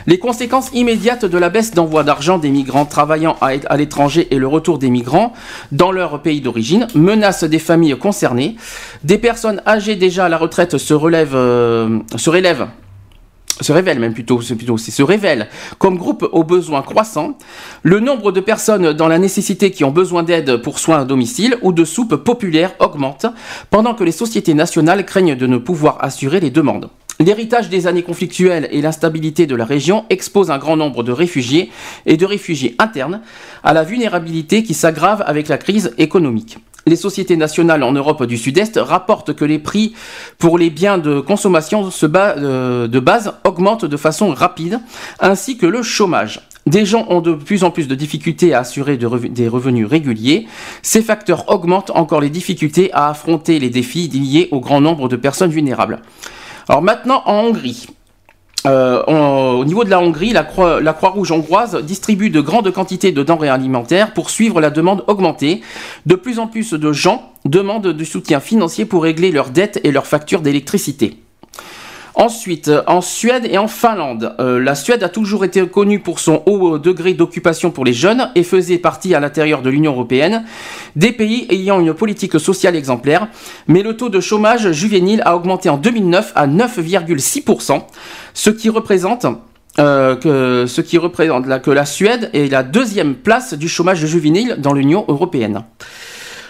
Les conséquences immédiates de la baisse d'envoi d'argent des migrants travaillant à, l'étranger et le retour des migrants dans leur pays d'origine menacent des familles concernées. Des personnes âgées déjà à la retraite se relèvent, euh, se relèvent même plutôt, se comme groupe aux besoins croissants. Le nombre de personnes dans la nécessité qui ont besoin d'aide pour soins à domicile ou de soupe populaire augmente, pendant que les sociétés nationales craignent de ne pouvoir assurer les demandes. L'héritage des années conflictuelles et l'instabilité de la région exposent un grand nombre de réfugiés et de réfugiés internes à la vulnérabilité qui s'aggrave avec la crise économique. Les sociétés nationales en Europe du Sud-Est rapportent que les prix pour les biens de consommation euh, de base augmentent de façon rapide, ainsi que le chômage. Des gens ont de plus en plus de difficultés à assurer des revenus réguliers. Ces facteurs augmentent encore les difficultés à affronter les défis liés au grand nombre de personnes vulnérables. Alors maintenant en Hongrie. Euh, au niveau de la Hongrie, la Croix- la Croix-Rouge hongroise distribue de grandes quantités de denrées alimentaires pour suivre la demande augmentée. De plus en plus de gens demandent du soutien financier pour régler leurs dettes et leurs factures d'électricité. Ensuite, euh, en Suède et en Finlande, euh, la Suède a toujours été connue pour son haut euh, degré d'occupation pour les jeunes et faisait partie à l'intérieur de l'Union européenne des pays ayant une politique sociale exemplaire. Mais le taux de chômage juvénile a augmenté en 2009 à 9,6%, ce qui représente que, ce qui représente la- que la Suède est la deuxième place du chômage juvénile dans l'Union européenne.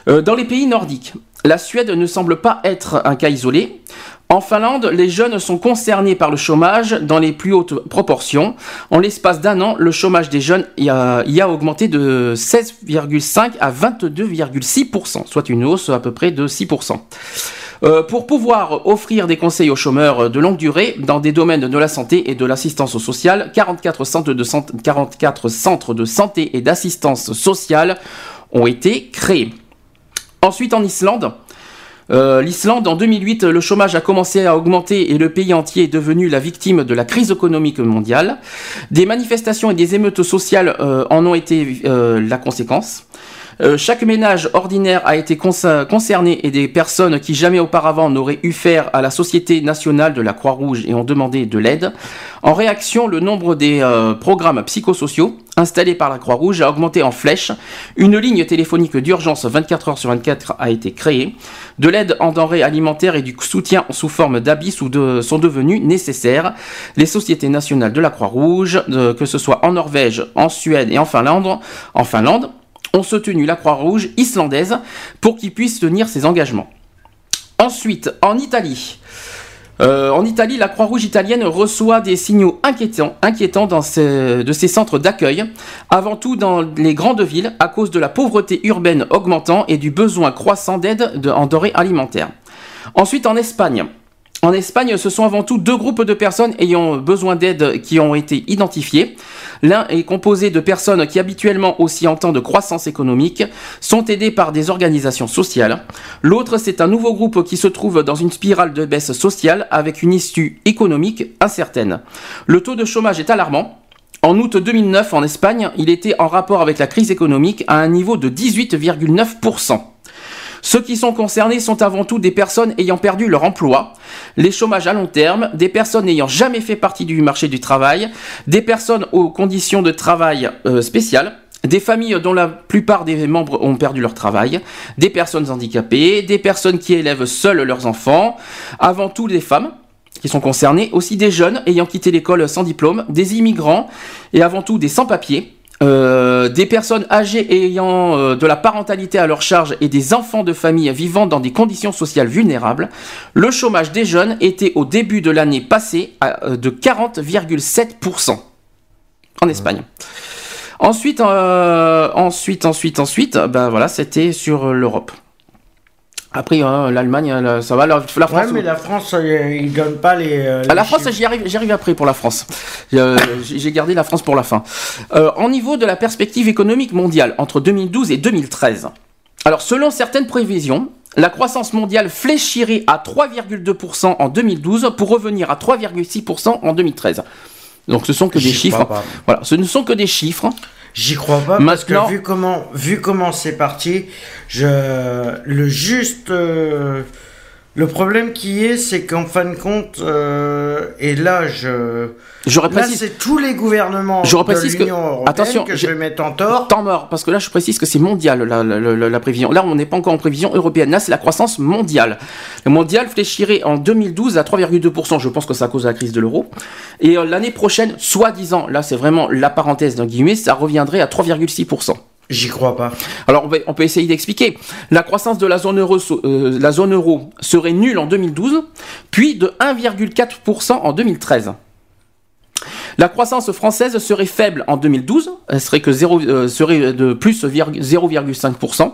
Dans les pays nordiques, la Suède ne semble pas être un cas isolé. En Finlande, les jeunes sont concernés par le chômage dans les plus hautes proportions. En l'espace d'un an, le chômage des jeunes y a, augmenté de 16,5 à 22,6%, soit une hausse à peu près de 6%. Euh, pour pouvoir offrir des conseils aux chômeurs de longue durée dans des domaines de la santé et de l'assistance sociale, 44 centres de, sant- 44 centres de santé et d'assistance sociale ont été créés. Ensuite, en Islande, euh, l'Islande, en 2008, le chômage a commencé à augmenter et le pays entier est devenu la victime de la crise économique mondiale. Des manifestations et des émeutes sociales euh, en ont été euh, la conséquence. Euh, chaque ménage ordinaire a été concerné et des personnes qui jamais auparavant n'auraient eu faire à la Société nationale de la Croix-Rouge et ont demandé de l'aide. En réaction, le nombre des programmes psychosociaux installés par la Croix-Rouge a augmenté en flèche. Une ligne téléphonique d'urgence 24 heures sur 24 a été créée. De l'aide en denrées alimentaires et du soutien sous forme d'habits sont devenus nécessaires. Les sociétés nationales de la Croix-Rouge, de- que ce soit en Norvège, en Suède et en Finlande, en Finlande, ont soutenu la Croix-Rouge islandaise pour qu'il puisse tenir ses engagements. Ensuite, en Italie. Euh, en Italie, la Croix-Rouge italienne reçoit des signaux inquiétants, inquiétants dans de ses centres d'accueil, avant tout dans les grandes villes, à cause de la pauvreté urbaine augmentant et du besoin croissant d'aide de- en denrées alimentaires. Ensuite, en Espagne. En Espagne, ce sont avant tout deux groupes de personnes ayant besoin d'aide qui ont été identifiés. L'un est composé de personnes qui habituellement, aussi en temps de croissance économique, sont aidées par des organisations sociales. L'autre, c'est un nouveau groupe qui se trouve dans une spirale de baisse sociale avec une issue économique incertaine. Le taux de chômage est alarmant. En août 2009, en Espagne, il était en rapport avec la crise économique à un niveau de 18,9%. Ceux qui sont concernés sont avant tout des personnes ayant perdu leur emploi, les chômages à long terme, des personnes n'ayant jamais fait partie du marché du travail, des personnes aux conditions de travail euh, spéciales, des familles dont la plupart des membres ont perdu leur travail, des personnes handicapées, des personnes qui élèvent seules leurs enfants, avant tout des femmes qui sont concernées, aussi des jeunes ayant quitté l'école sans diplôme, des immigrants et avant tout des sans-papiers, euh, des personnes âgées ayant euh, de la parentalité à leur charge et des enfants de famille vivant dans des conditions sociales vulnérables, le chômage des jeunes était au début de l'année passée à, euh, de 40,7% en Espagne. Ensuite, euh, ensuite, ensuite, ensuite, ben voilà, c'était sur euh, l'Europe. Après, hein, l'Allemagne, euh, ça va. La, la France, Ouais, mais la France, euh, ils donnent pas les. euh, la France, j'y arrive, j'y arrive après pour la France. Euh, j'ai gardé la France pour la fin. Euh, en niveau de la perspective économique mondiale entre 2012 et 2013. Alors, selon certaines prévisions, la croissance mondiale fléchirait à 3,2% en 2012 pour revenir à 3,6% en 2013. Donc, ce sont que des chiffres. pas. Voilà, ce ne sont que des chiffres. J'y crois pas parce Maintenant- que vu comment vu comment c'est parti, je le juste euh, Le problème qui est, c'est qu'en fin de compte, euh, et là, je. J'aurais Là, précisé. c'est tous les gouvernements Je de que- l'Union européenne attention, que je vais mettre en tort. Temps mort, parce que là je précise que c'est mondial la, la- la- la prévision. Là on n'est pas encore en prévision européenne, là c'est la croissance mondiale. Le mondial fléchirait en 2012 à 3,2%, je pense que c'est à cause de la crise de l'euro. Et euh, l'année prochaine, soi-disant, là c'est vraiment la parenthèse d'un guillemets, ça reviendrait à 3,6%. J'y crois pas. Alors on, va- on peut essayer d'expliquer. La croissance de la zone, euro, euh, la zone euro serait nulle en 2012, puis de 1,4% en 2013. La croissance française serait faible en 2012, elle serait, que 0, euh, serait de plus virg- 0,5%.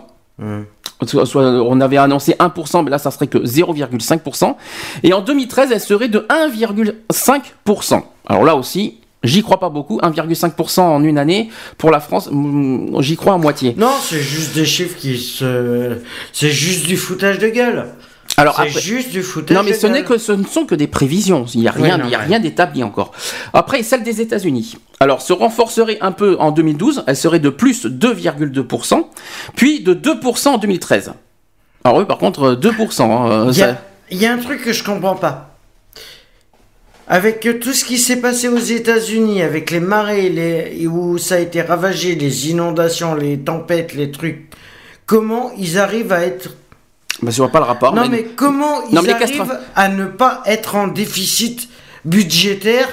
Soit- soit on avait annoncé 1%, mais là ça serait que 0,5%. Et en 2013, elle serait de 1,5%. Alors là aussi, j'y crois pas beaucoup. 1,5% en une année pour la France, j'y crois à moitié. Non, c'est juste des chiffres qui se. C'est juste du foutage de gueule. Alors C'est après, juste du foutage non mais de ce n'est que ce ne sont que des prévisions. Il n'y a Oui, rien, non, il y a ouais. rien d'établi encore. Après celle des États-Unis. Alors se renforcerait un peu en 2012. Elle serait de plus 2,2%, puis de 2% en 2013. Alors oui, par contre 2%. hein, Il y, ça- y a un truc que je comprends pas. Avec tout ce qui s'est passé aux États-Unis, avec les marées, les, où ça a été ravagé, les inondations, les tempêtes, les trucs, comment ils arrivent à être. Bah, je vois pas le rapport. non, mais- mais comment ils mais arrivent à ne pas être en déficit budgétaire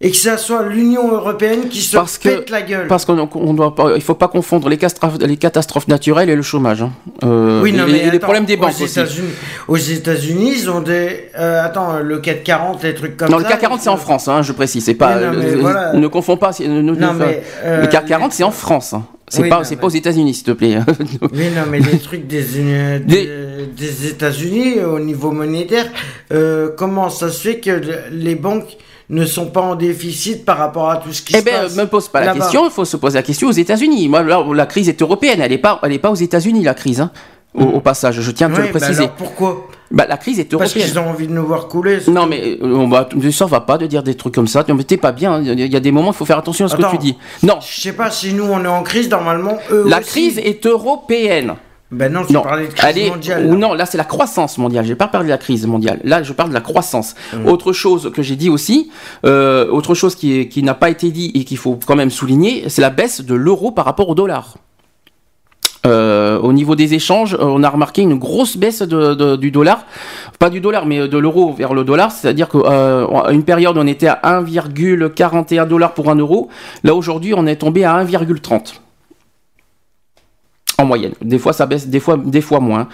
et que ça soit l'Union européenne qui se Parce que- pète la gueule Parce qu'on on doit pas, il faut pas confondre les, castrophes- les catastrophes naturelles et le chômage. hein. Euh, Oui, non, mais les attends, problèmes des banques aux aussi. États-Unis, aux États-Unis, ils ont des. euh, attends, le 440, les trucs comme Non, ça. le CAC 40 c'est en France, hein, je précise. C'est pas. Oui, non, mais euh, voilà. Ne confonds pas. ne- ne- Non, ne- mais, euh, le CAC 40 c'est en France. hein. C'est Oui, pas, non, c'est mais- pas aux États-Unis, s'il te plaît. Oui, non, mais les trucs des, euh, Des- des, des États-Unis euh, au niveau monétaire, euh, comment ça se fait que le- les banques ne sont pas en déficit par rapport à tout ce qui Eh se ben, passe me pose pas la question. Il faut se poser la question aux États-Unis. Moi, là, la crise est européenne. Elle est pas, elle est pas aux États-Unis la crise. hein. Au, au passage, je tiens à te le bah préciser. pourquoi? Bah, la crise est Parce européenne. qu'ils ont envie de nous voir couler. Non mais euh, on va, ça va pas de dire des trucs comme ça. T'es pas bien. Il y a- il y a des moments, il faut faire attention à ce Attends. que tu dis. Non, Je sais pas si nous on est en crise, normalement eux la aussi. crise est européenne. Ben non, tu Non, parlais de crise mondiale. ou non, là c'est la croissance mondiale. J'ai pas parlé de la crise mondiale. Là, je parle de la croissance. Mmh. Autre chose que j'ai dit aussi, euh, autre chose qui, n'a pas été dit et qu'il faut quand même souligner, c'est la baisse de l'euro par rapport au dollar. Euh, au niveau des échanges, euh, on a remarqué une grosse baisse de- de- du dollar, pas du dollar, mais de l'euro vers le dollar. C'est-à-dire qu'à une période, on était à 1,41 dollars pour un euro. Là, aujourd'hui, on est tombé à 1,30 en moyenne. Des fois ça baisse, des fois, des fois moins.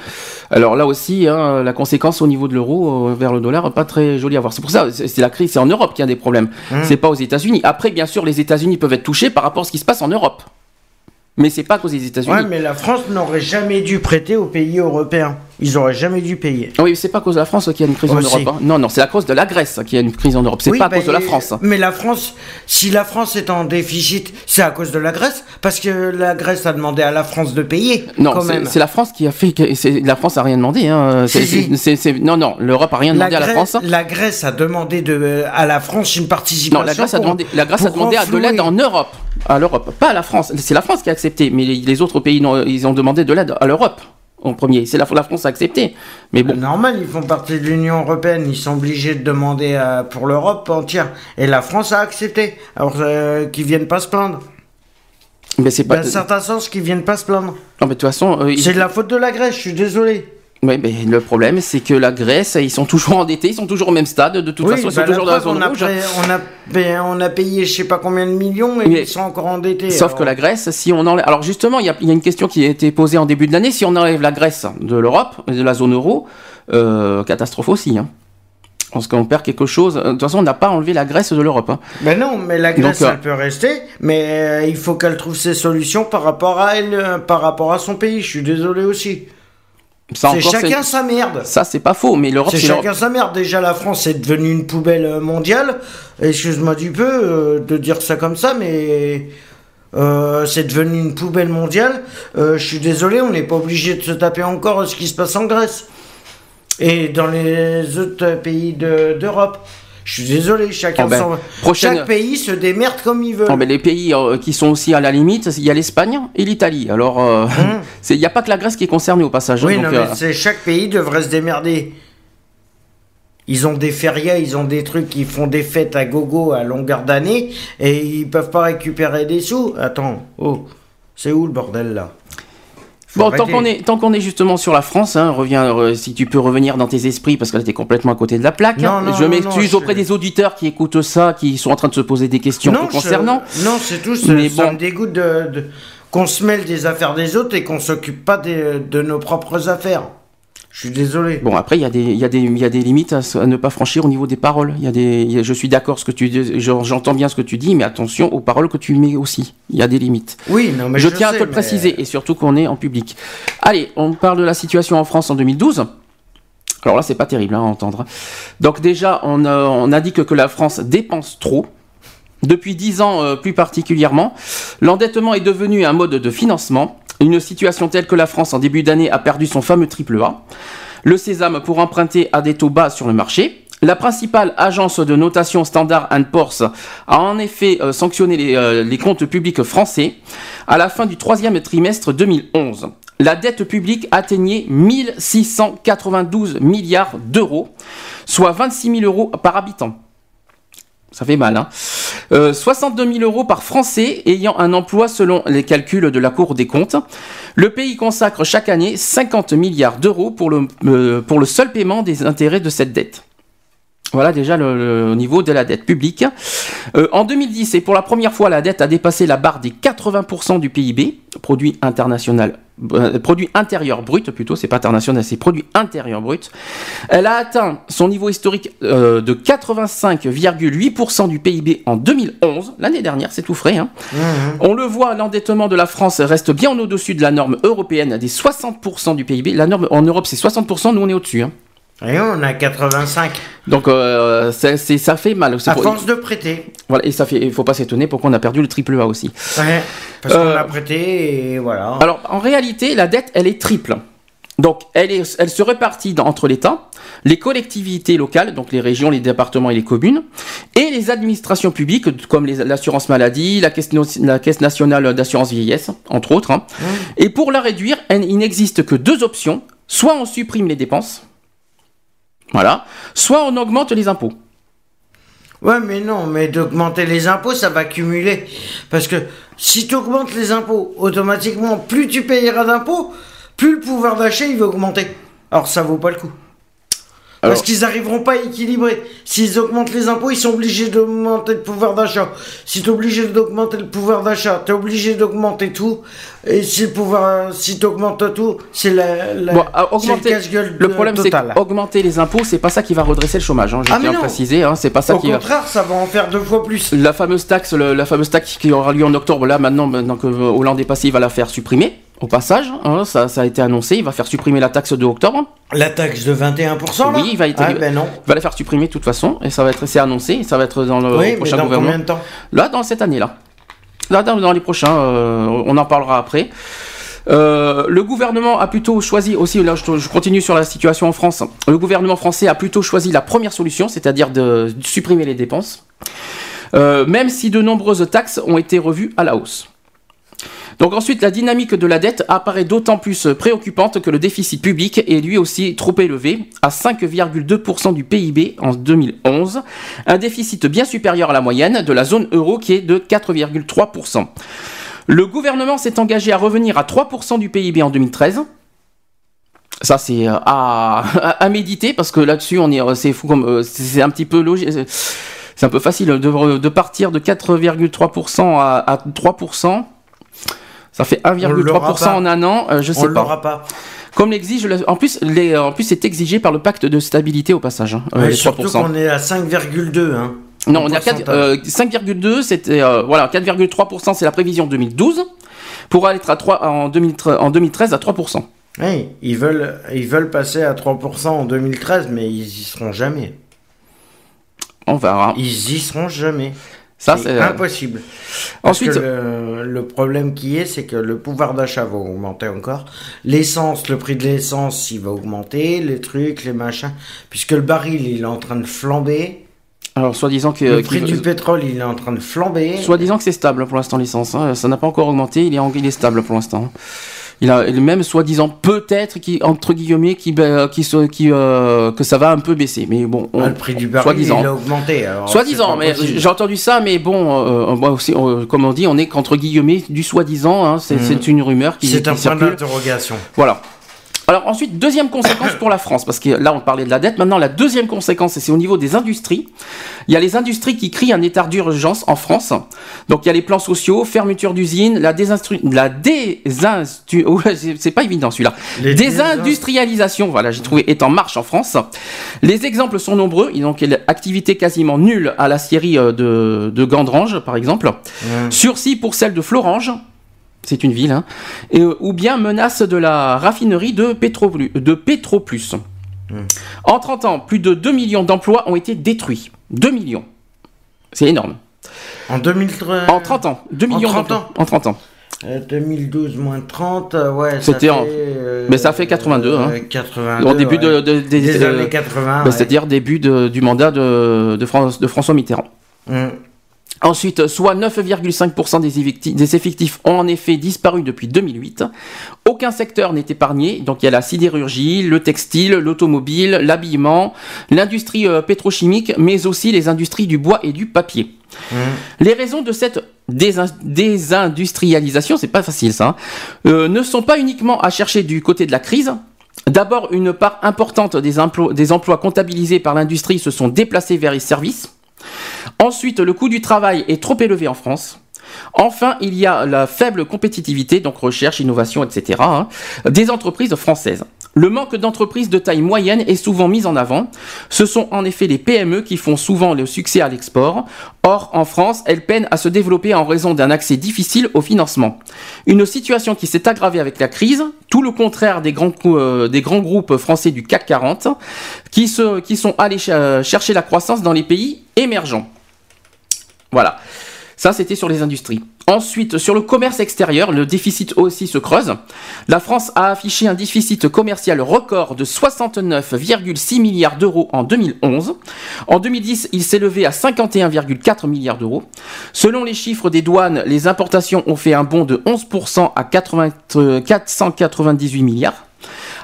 Alors là aussi, hein, la conséquence au niveau de l'euro euh, vers le dollar, pas très jolie à voir. C'est pour ça, c'est c'est la crise, c'est en Europe qu'il y a des problèmes. C'est pas aux États-Unis. Après, bien sûr, les États-Unis peuvent être touchés par rapport à ce qui se passe en Europe. Mais c'est pas à cause des États-Unis. Ouais, mais la France n'aurait jamais dû prêter aux pays européens. Ils auraient jamais dû payer. Oui, c'est pas à cause de la France qu'il y a une crise en. Europe. hein. Non, non, c'est à cause de la Grèce qu'il y a une crise en Europe. C'est Oui, pas à bah, cause de la France. Mais la France, si la France est en déficit, c'est à cause de la Grèce, parce que la Grèce a demandé à la France de payer. Non, c'est la France qui a fait. La France a rien demandé. Hein. Non, non, l'Europe a rien La demandé à la France. la Grèce a demandé de, à la France une participation. Non, la Grèce a demandé, la Grèce a demandé à de l'aide en Europe, à l'Europe, pas à la France. C'est la France qui a accepté, mais les, autres pays, ils ont demandé de l'aide à l'Europe en premier. C'est la, la France a accepté, mais bon. Normal, ils font partie de l'Union Européenne, ils sont obligés de demander à- pour l'Europe entière. Et la France a accepté. Alors euh, qu'ils viennent pas se plaindre. Mais c'est pas. Dans un certain sens, qu'ils viennent pas se plaindre. Non, mais de toute façon, euh, ils- C'est de la faute de la Grèce, je suis désolé. Ouais, mais le problème, c'est que la Grèce, ils sont toujours endettés, ils sont toujours au même stade. De toute Oui, façon, ils bah, sont toujours dans la zone on a, rouge. payé, on, a payé, on a payé je sais pas combien de millions et Mais- ils sont encore endettés. Sauf alors. que la Grèce, si on enlève. Alors justement, il y a, il y a une question qui a été posée en début de l'année. Si on enlève la Grèce de l'Europe, de la zone euro, euh, catastrophe aussi. Hein. Parce qu'on perd quelque chose. De toute façon, on n'a pas enlevé la Grèce de l'Europe. hein. Ben non, mais la Grèce, Donc, euh, elle peut rester, mais euh, il faut qu'elle trouve ses solutions par rapport à elle, euh, par rapport à son pays. Je suis désolé aussi. C'est chacun sa merde. Ça, c'est pas faux, mais l'Europe, C'est chacun sa merde. Déjà, la France est devenue une poubelle euh, mondiale. Excuse-moi du peu euh, de dire ça comme ça, mais euh, c'est devenu une poubelle mondiale. Euh, je suis désolé, on n'est pas obligé de se taper encore ce qui se passe en Grèce et dans les autres pays de- d'Europe. Je suis désolé, chacun Oh ben, son- prochaine- chaque pays se démerde comme il veut. Non, mais les pays euh, qui sont aussi à la limite, il y a l'Espagne et l'Italie. Alors, euh, c'est- il n'y a pas que la Grèce qui est concernée au passage. hein, oui, donc, non, mais euh, c'est chaque pays devrait se démerder Ils ont des férias, ils ont des trucs, ils font des fêtes à gogo à longueur d'année et ils peuvent pas récupérer des sous. Attends, oh, c'est où le bordel là? Bon, tant qu'on est, tant qu'on est justement sur la France, hein, reviens, euh, si tu peux revenir dans tes esprits parce que là t'es complètement à côté de la plaque. Non, hein. non, je m'excuse auprès je- des auditeurs qui écoutent ça, qui sont en train de se poser des questions non, concernant. je- non, c'est tout. ça- Mais ça bon. me dégoûte de, de- qu'on se mêle des affaires des autres et qu'on s'occupe pas des- de nos propres affaires. Je suis désolé. Bon, après, il y, a des- il y, a des- il y a des limites à, ne pas franchir au niveau des paroles. Il y a des, il y a- je suis d'accord, ce que tu dis, j'en- j'entends bien ce que tu dis, mais attention aux paroles que tu mets aussi. Il y a des limites. Oui, non, mais je, je, tiens sais, à te le mais- préciser, et surtout qu'on est en public. Allez, on parle de la situation en France en 2012. Alors là, c'est pas terrible hein, à entendre. Donc déjà, on, euh, on indique que la France dépense trop. Depuis 10 ans euh, plus particulièrement, l'endettement est devenu un mode de financement. Une situation telle que la France en début d'année a perdu son fameux triple A. Le sésame pour emprunter à des taux bas sur le marché. La principale agence de notation Standard Poor's a en effet euh, sanctionné les, euh, les comptes publics français à la fin du troisième trimestre 2011. La dette publique atteignait 1692 milliards d'euros, soit 26 000 euros par habitant. Ça fait mal, hein. Euh, 62 000 euros par Français ayant un emploi selon les calculs de la Cour des comptes. Le pays consacre chaque année 50 milliards d'euros pour le, euh, pour le seul paiement des intérêts de cette dette. Voilà déjà le, le niveau de la dette publique. Euh, en 2010, et pour la première fois, la dette a dépassé la barre des 80% du PIB, produit international, euh, produit intérieur brut plutôt, c'est pas international, c'est produit intérieur brut. Elle a atteint son niveau historique euh, de 85,8% du PIB en 2011, l'année dernière, c'est tout frais. hein. On le voit, l'endettement de la France reste bien au-dessus de la norme européenne des 60% du PIB. La norme en Europe, c'est 60%, nous on est au-dessus. hein. Et on a 85. Donc euh, ça fait mal. À pour- force de prêter. Voilà, et ça fait, il faut pas s'étonner pourquoi on a perdu le triple A aussi. Ouais, parce Euh, qu'on a prêté et voilà. Alors en réalité, la dette, elle est triple. Donc elle, est, elle se répartit dans- entre l'État, les collectivités locales, donc les régions, les départements et les communes, et les administrations publiques comme l'assurance maladie, la caisse, no- la caisse nationale d'assurance vieillesse, entre autres. hein. Et pour la réduire, elle- il n'existe que deux options. Soit on supprime les dépenses, voilà, soit on augmente les impôts. Ouais, mais non, mais d'augmenter les impôts, ça va cumuler. Parce que si tu augmentes les impôts, automatiquement, plus tu payeras d'impôts, plus le pouvoir d'achat il va augmenter. Alors ça vaut pas le coup. Parce qu'ils n'arriveront pas à équilibrer. S'ils augmentent les impôts, ils sont obligés d'augmenter le pouvoir d'achat. Si tu es obligé d'augmenter le pouvoir d'achat, tu es obligé d'augmenter tout. Et si le pouvoir, si tu augmentes tout, c'est la, la- Bon, c'est augmenter, le casse-gueule le problème c'est qu'augmenter les impôts, c'est pas ça qui va redresser le chômage. Hein, je Ah, tiens mais à non. préciser, hein, c'est pas ça Au qui contraire, ça va en faire deux fois plus. La fameuse taxe, le- la fameuse taxe qui aura lieu en octobre, là maintenant, maintenant que Hollande est passé, il va la faire supprimer. Au passage, hein, ça, ça a été annoncé, il va faire supprimer la taxe de octobre. La taxe de 21%, là? Oui, il va être- Ah, ben non. Il va la faire supprimer de toute façon, et ça va être, c'est annoncé, et ça va être dans le oui, au mais prochain dans gouvernement. combien de temps? Là, dans cette année-là. Là, dans, dans les prochains, euh, on en parlera après. Euh, le gouvernement a plutôt choisi aussi, là je, je continue sur la situation en France, le gouvernement français a plutôt choisi la première solution, c'est-à-dire de, de supprimer les dépenses, Euh, même si de nombreuses taxes ont été revues à la hausse. Donc ensuite, la dynamique de la dette apparaît d'autant plus préoccupante que le déficit public est lui aussi trop élevé, à 5,2% du PIB en 2011, un déficit bien supérieur à la moyenne de la zone euro qui est de 4,3%. Le gouvernement s'est engagé à revenir à 3% du PIB en 2013. Ça c'est euh, à, méditer parce que là-dessus on est euh, euh, c'est un petit peu logique c'est un peu facile de, partir de 4,3% à, à 3%. Ça fait l'aura 1,3% pas. en un an, euh, je On sais pas. l'aura pas. Comme l'exige, le- en plus, les, en plus, c'est exigé par le pacte de stabilité au passage. hein, euh, Ouais, les surtout 3%. qu'on est à 5,2. Hein, Non, on est à 4, pourcentage. euh, 5,2, c'était euh, voilà, 4,3%, c'est la prévision 2012, pour aller à 3 en, 2013 en 2013 à 3%. Oui, ils veulent, ils veulent passer à 3% en 2013, mais ils y seront jamais. On verra. Ils y seront jamais. Ça, c'est euh, impossible. Parce ensuite. que le, le problème qui est, c'est que le pouvoir d'achat va augmenter encore. L'essence, le prix de l'essence, il va augmenter. Les trucs, les machins. Puisque le baril, il est en train de flamber. Alors, soi-disant que, Le prix du pétrole, il est en train de flamber. Soi-disant que c'est stable pour l'instant l'essence, hein. ça n'a pas encore augmenté, il est, en- il est stable pour l'instant. Il a même soi-disant peut-être qui entre guillemets qui bah, qui, euh, que ça va un peu baisser. Mais bon, on- Ah, le prix du baril, soi-disant. il a augmenté. Soi-disant, mais j'ai entendu ça, mais bon, euh, moi aussi, euh, comme on dit, on est qu'entre guillemets du soi-disant, hein, c'est c'est une rumeur qui, C'est qui un point d'interrogation. Voilà. Alors ensuite, deuxième conséquence pour la France, parce que là on parlait de la dette, maintenant la deuxième conséquence, et c'est au niveau des industries. Il y a les industries qui crient un état d'urgence en France. Donc il y a les plans sociaux, fermeture d'usines, la désinstru... la désinstu... c'est- pas évident celui-là. Désindustrialisation, voilà, j'ai trouvé, est en marche en France. Les exemples sont nombreux. Donc, il y a l'activité quasiment nulle à la scierie euh, de, de Gandrange, par exemple. Sursis pour celle de Florange. C'est une ville, hein. Et, euh, ou bien menace de la raffinerie de, Pétroplu- de Pétroplus. Mm. En 30 ans, plus de 2 millions d'emplois ont été détruits. 2 millions. C'est énorme. En 2013. En 30 ans. 2 Euh, en millions 30 d'emplois. En 30 ans. euh, 2012 moins 30, euh, ouais. C'était en- euh, mais ça fait 82, hein. euh, 82. Au début de, ouais. de- des- des euh, années 80. bah, ouais. C'est-à-dire début de- du mandat de, de, France- de François Mitterrand. Mm. Ensuite, soit 9,5% des effectifs, des effectifs ont en effet disparu depuis 2008. Aucun secteur n'est épargné. Donc il y a la sidérurgie, le textile, l'automobile, l'habillement, l'industrie euh, pétrochimique, mais aussi les industries du bois et du papier. Mm. Les raisons de cette désin- désindustrialisation, c'est pas facile ça, hein, euh, ne sont pas uniquement à chercher du côté de la crise. D'abord, une part importante des emplois comptabilisés par l'industrie se sont déplacés vers les services. Ensuite, le coût du travail est trop élevé en France. Enfin, il y a la faible compétitivité, donc recherche, innovation, etc., hein, des entreprises françaises. Le manque d'entreprises de taille moyenne est souvent mis en avant. Ce sont en effet les PME qui font souvent le succès à l'export. Or, en France, elles peinent à se développer en raison d'un accès difficile au financement. Une situation qui s'est aggravée avec la crise, tout le contraire des grands, euh, des grands groupes français du CAC 40, qui, sont allés ch- chercher la croissance dans les pays émergents. Voilà. Ça, c'était sur les industries. Ensuite, sur le commerce extérieur, le déficit aussi se creuse. La France a affiché un déficit commercial record de 69,6 milliards d'euros en 2011. En 2010, il s'est levé à 51,4 milliards d'euros. Selon les chiffres des douanes, les importations ont fait un bond de 11% à 80 euh, 498 milliards.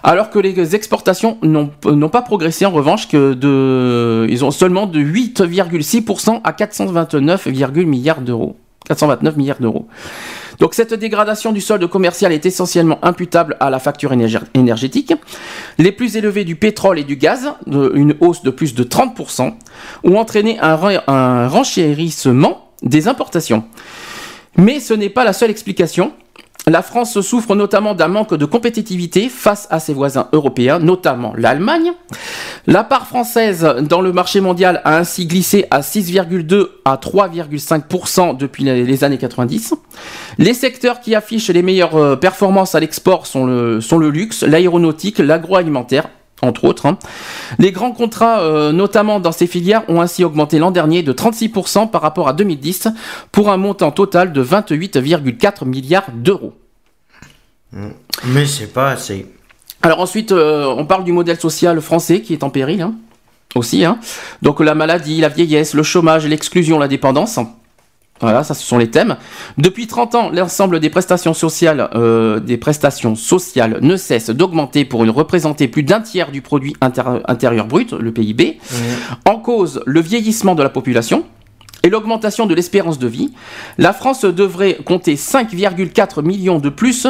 Alors que les exportations n'ont pas progressé en revanche que de, ils ont seulement de 8,6% à 429,1 milliards d'euros. 429 milliards d'euros. Donc cette dégradation du solde commercial est essentiellement imputable à la facture énergé- énergétique. Les plus élevés du pétrole et du gaz, une hausse de plus de 30%, ont entraîné un renchérissement des importations. Mais ce n'est pas la seule explication. La France souffre notamment d'un manque de compétitivité face à ses voisins européens, notamment l'Allemagne. La part française dans le marché mondial a ainsi glissé à 6,2 à 3,5% depuis les années 90. Les secteurs qui affichent les meilleures euh, performances à l'export sont le, sont le luxe, l'aéronautique, l'agroalimentaire, entre autres. hein. Les grands contrats, euh, notamment dans ces filières, ont ainsi augmenté l'an dernier de 36% par rapport à 2010, pour un montant total de 28,4 milliards d'euros. Mais c'est pas assez. Alors ensuite, euh, on parle du modèle social français qui est en péril, hein, aussi. Hein. Donc la maladie, la vieillesse, le chômage, l'exclusion, la dépendance. Voilà, ça ce sont les thèmes. Depuis 30 ans, l'ensemble des prestations sociales, euh, des prestations sociales ne cesse d'augmenter pour une représenter plus d'un tiers du produit inter- intérieur brut, le PIB. En cause, le vieillissement de la population et l'augmentation de l'espérance de vie. La France devrait compter 5,4 millions de plus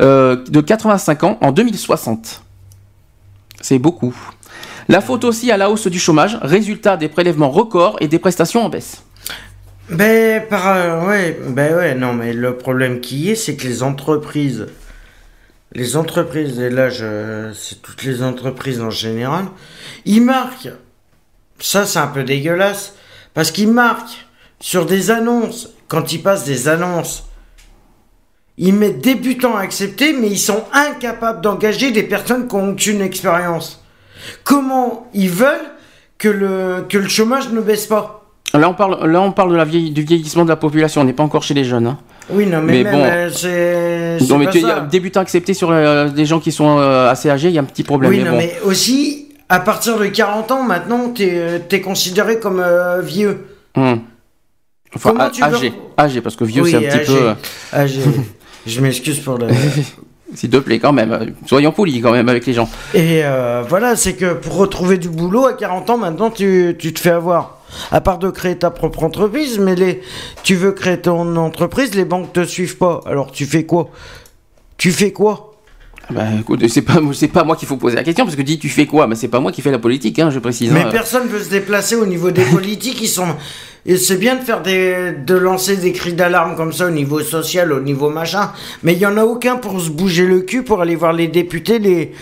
euh, de 85 ans en 2060. C'est beaucoup. La faute aussi à la hausse du chômage, résultat des prélèvements records et des prestations en baisse. Ben, par, euh, ouais, ben ouais, non, mais le problème qui est, c'est que les entreprises, les entreprises, et là, je, c'est toutes les entreprises en général, ils marquent, ça c'est un peu dégueulasse, parce qu'ils marquent sur des annonces, quand ils passent des annonces, ils mettent débutants à accepter, mais ils sont incapables d'engager des personnes qui ont aucune expérience. Comment ils veulent que le, que le chômage ne baisse pas? Là, on parle, là, on parle de la vieille- du vieillissement de la population. On n'est pas encore chez les jeunes. hein. Oui, non, mais, Mais même, bon. euh, c'est. c'est Donc, mais pas tu- ça. débutant accepté sur euh, des gens qui sont euh, assez âgés, il y a un petit problème. Oui, mais non, bon. mais aussi, à partir de 40 ans, maintenant, t'es es considéré comme vieux. Hum. Enfin, Comment a- tu veux- âgé, âgé, parce que vieux, Oui, c'est un petit âgé. peu. Âgé. Je m'excuse pour le. S'il te plaît, quand même. Soyons polis quand même avec les gens. Et voilà, c'est que pour retrouver du boulot à 40 ans, maintenant, tu, tu te fais avoir. À part de créer ta propre entreprise, mais les, tu veux créer ton entreprise, les banques te suivent pas. Alors tu fais quoi? Tu fais quoi? Bah écoute, c'est pas, c'est pas moi qu'il faut poser la question, parce que dis tu fais quoi? Mais c'est pas moi qui fais la politique, hein, je précise. Mais hein. personne veut se déplacer au niveau des politiques. Ils sont. Et c'est bien de faire des, de lancer des cris d'alarme comme ça au niveau social, au niveau machin. Mais il y en a aucun pour se bouger le cul pour aller voir les députés, les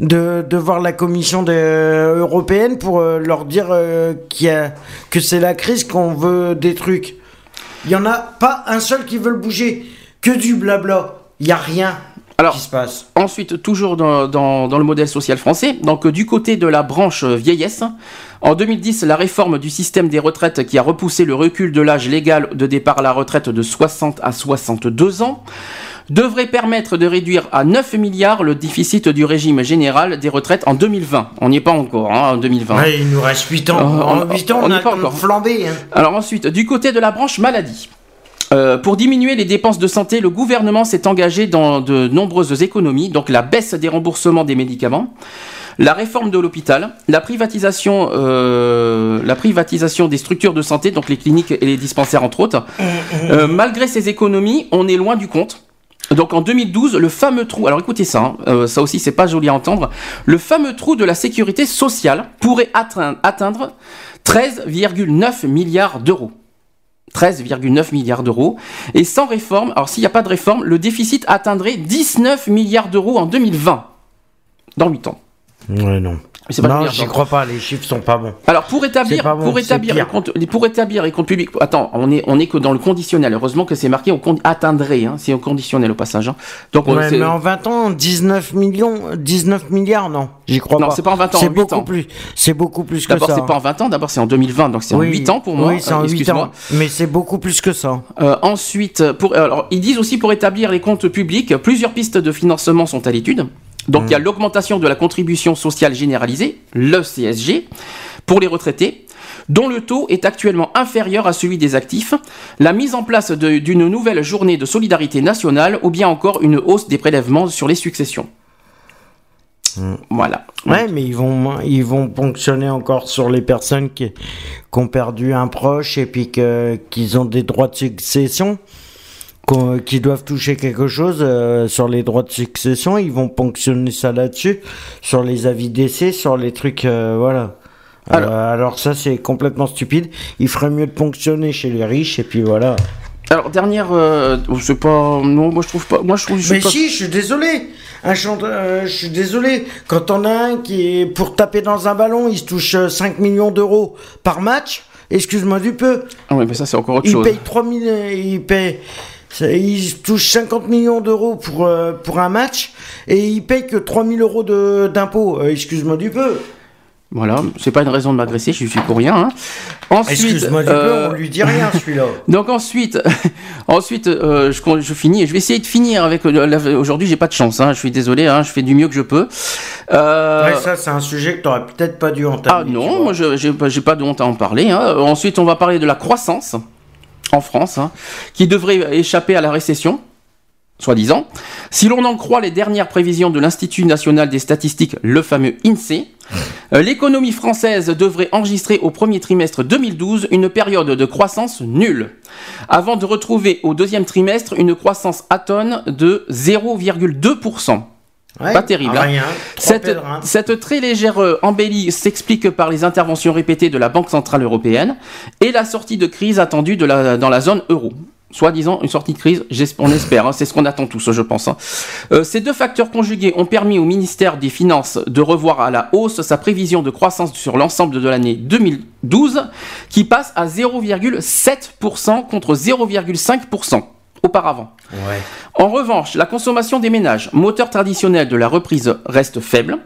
de, de voir la commission euh, européenne pour euh, leur dire euh, qu'il y a, que c'est la crise qu'on veut des trucs. Il y en a pas un seul qui veut le bouger. Que du blabla. Il y a rien Alors, qui se passe. Ensuite, toujours dans, dans- dans le modèle social français, donc du côté de la branche vieillesse, en 2010, la réforme du système des retraites qui a repoussé le recul de l'âge légal de départ à la retraite de 60 à 62 ans devrait permettre de réduire à 9 milliards le déficit du régime général des retraites en 2020. On n'y est pas encore, hein, en 2020. Ouais, il nous reste 8 ans. Euh, en on- 8 ans, on n'est pas encore. flambé. hein. Alors ensuite, du côté de la branche maladie. euh, pour diminuer les dépenses de santé, le gouvernement s'est engagé dans de nombreuses économies, donc la baisse des remboursements des médicaments, la réforme de l'hôpital, la privatisation, euh, la privatisation des structures de santé, donc les cliniques et les dispensaires entre autres. Euh, malgré ces économies, on est loin du compte. Donc en 2012, le fameux trou, alors écoutez ça, hein, euh, ça aussi c'est pas joli à entendre, le fameux trou de la sécurité sociale pourrait atteindre, atteindre 13,9 milliards d'euros. 13,9 milliards d'euros. Et sans réforme, alors s'il n'y a pas de réforme, le déficit atteindrait 19 milliards d'euros en 2020. Dans 8 ans. Ouais, non. Pas non, j'y crois pas, les chiffres sont pas bons. Alors pour établir, bon, pour établir, les comptes, pour établir les comptes publics. Attends, on est on est que dans le conditionnel. Heureusement que c'est marqué au con- atteindrait. Hein, c'est au conditionnel au passage. hein. Donc on- Ouais, mais en 20 ans, 19 millions, 19 milliards, non, j'y crois Non, pas. c'est pas en 20 ans, C'est beaucoup ans. plus, c'est beaucoup plus que d'abord ça. c'est pas en 20 ans. D'abord c'est en 2020. Donc c'est en Oui, 8 ans pour moi. Oui, c'est Euh, en 8 excuse-moi. ans. Mais c'est beaucoup plus que ça. Euh, ensuite, pour, alors, ils disent aussi pour établir les comptes publics, plusieurs pistes de financement sont à l'étude. Donc il y a l'augmentation de la contribution sociale généralisée, le CSG, pour les retraités, dont le taux est actuellement inférieur à celui des actifs, la mise en place d'une nouvelle journée de solidarité nationale ou bien encore une hausse des prélèvements sur les successions. Voilà. Ouais, mais ils vont, ils vont ponctionner encore sur les personnes qui, qui ont perdu un proche et puis qu'ils ont des droits de succession, qui doivent toucher quelque chose euh, sur les droits de succession. Ils vont ponctionner ça là-dessus, sur les avis d'essai, sur les trucs, euh, voilà. Alors- Alors, alors ça, c'est complètement stupide. Il ferait mieux de ponctionner chez les riches et puis voilà. Alors dernière, euh, c'est pas, non, moi je trouve pas, moi je trouve. Mais pas- si, je suis désolé. Un chanteur, euh, je suis désolé. Quand on a un qui est pour taper dans un ballon, il se touche euh, 5 millions d'euros par match. Excuse-moi du peu. Ah ouais, mais ça c'est encore autre Il chose. paye 3 000, euh, il paye, ça- il se touche 50 millions d'euros pour, euh, pour un match et il paye que 3 000 euros d'impôts. Euh, Excuse-moi du peu. Voilà, c'est pas une raison de m'agresser, je suis pour rien. hein. Ensuite, Excuse-moi du euh, peu, on lui dit rien celui-là. donc ensuite, ensuite, euh, je, je finis. Je vais essayer de finir avec. euh, Aujourd'hui, j'ai pas de chance. Hein, je suis désolé. Hein, je fais du mieux que je peux. Euh, Ouais, ça, c'est un sujet que t'aurais peut-être pas dû entamer. ah non, moi j'ai pas- de honte à en parler. hein. Euh, Ensuite, on va parler de la croissance en France, hein, qui devrait échapper à la récession, soi-disant. Si l'on en croit les dernières prévisions de l'Institut national des statistiques, le fameux INSEE, euh, l'économie française devrait enregistrer au premier trimestre 2012 une période de croissance nulle, avant de retrouver au deuxième trimestre une croissance atone de 0,2%. Ouais, pas terrible, hein. Rien. Trois Cette, très légère euh, embellie s'explique par les interventions répétées de la Banque Centrale Européenne et la sortie de crise attendue de la- dans la zone euro. Soi-disant une sortie de crise, on espère, hein, c'est ce qu'on attend tous, je pense. hein. Euh, ces deux facteurs conjugués ont permis au ministère des Finances de revoir à la hausse sa prévision de croissance sur l'ensemble de l'année 2012, qui passe à 0,7% contre 0,5% auparavant. Ouais. En revanche, la consommation des ménages, moteur traditionnel de la reprise, reste faible.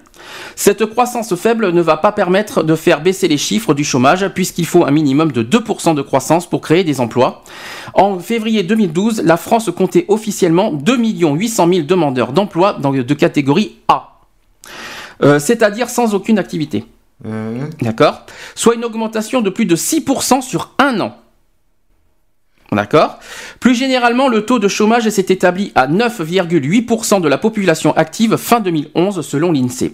Cette croissance faible ne va pas permettre de faire baisser les chiffres du chômage puisqu'il faut un minimum de 2% de croissance pour créer des emplois. En février 2012, la France comptait officiellement 2 800 000 demandeurs d'emploi dans- de catégorie A. Euh, c'est-à-dire sans aucune activité. Mhm. D'accord? Soit une augmentation de plus de 6% sur un an. D'accord Plus généralement, le taux de chômage s'est établi à 9,8% de la population active fin 2011 selon l'INSEE.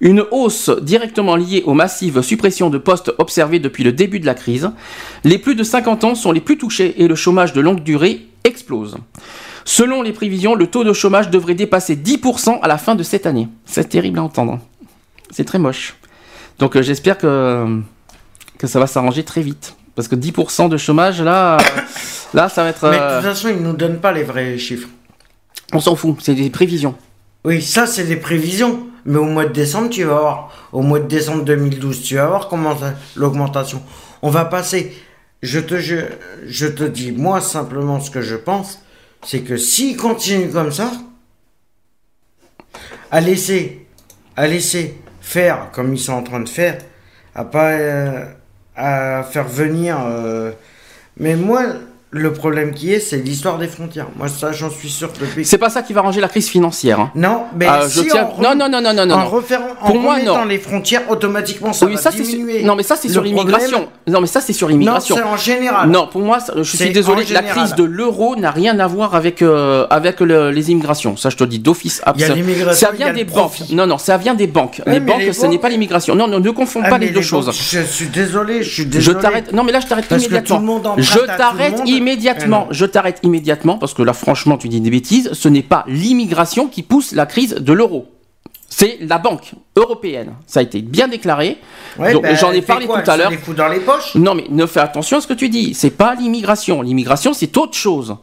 Une hausse directement liée aux massives suppressions de postes observées depuis le début de la crise. Les plus de 50 ans sont les plus touchés et le chômage de longue durée explose. Selon les prévisions, le taux de chômage devrait dépasser 10% à la fin de cette année. C'est terrible à entendre. C'est très moche. Donc euh, j'espère que, que ça va s'arranger très vite. Parce que 10% de chômage, là, là, ça va être. Mais de euh, toute façon, ils nous donnent pas les vrais chiffres. on s'en fout, c'est des prévisions. Oui, ça, c'est des prévisions. Mais au mois de décembre, tu vas voir. Au mois de décembre 2012, tu vas voir comment ça- l'augmentation. On va passer. Je te, je, je te dis, moi, simplement, ce que je pense, c'est que s'ils continuent comme ça, à laisser, à laisser faire comme ils sont en train de faire, à pas euh, à faire venir. euh, mais moi, le problème qui est, c'est l'histoire des frontières. Moi, ça, j'en suis sûr depuis. C'est pas ça qui va ranger la crise financière. hein. Non, mais je si tiens- on non, non, non, non, non, non, En non. Pour en moi, non. les frontières, automatiquement, ça oui, va ça c'est sur... diminuer. non mais ça c'est sur l'immigration. Non mais ça c'est sur Non, l'immigration. c'est en général. Non, pour moi, je suis désolé, en la crise de l'euro n'a rien à voir avec euh, avec le- les immigrations. Ça, je te dis d'office. Il y a l'immigration, Ça vient des banques. Non, non, ça vient des banques. Les banques, ce n'est pas l'immigration. Non, non, ne confonds Ah, pas les deux choses. Je suis désolé, je suis Je désolé. t'arrête. Non, mais là, je t'arrête immédiatement. je t'arrête. Immédiatement. Non. Je t'arrête immédiatement parce que là, franchement, tu dis des bêtises. Ce n'est pas l'immigration qui pousse la crise de l'euro. C'est la banque européenne. Ça a été bien déclaré. Ouais, bah, J'en ai parlé quoi tout à l'heure. les fout dans les poches Non, mais ne fais attention à ce que tu dis. C'est pas l'immigration. L'immigration, c'est autre chose.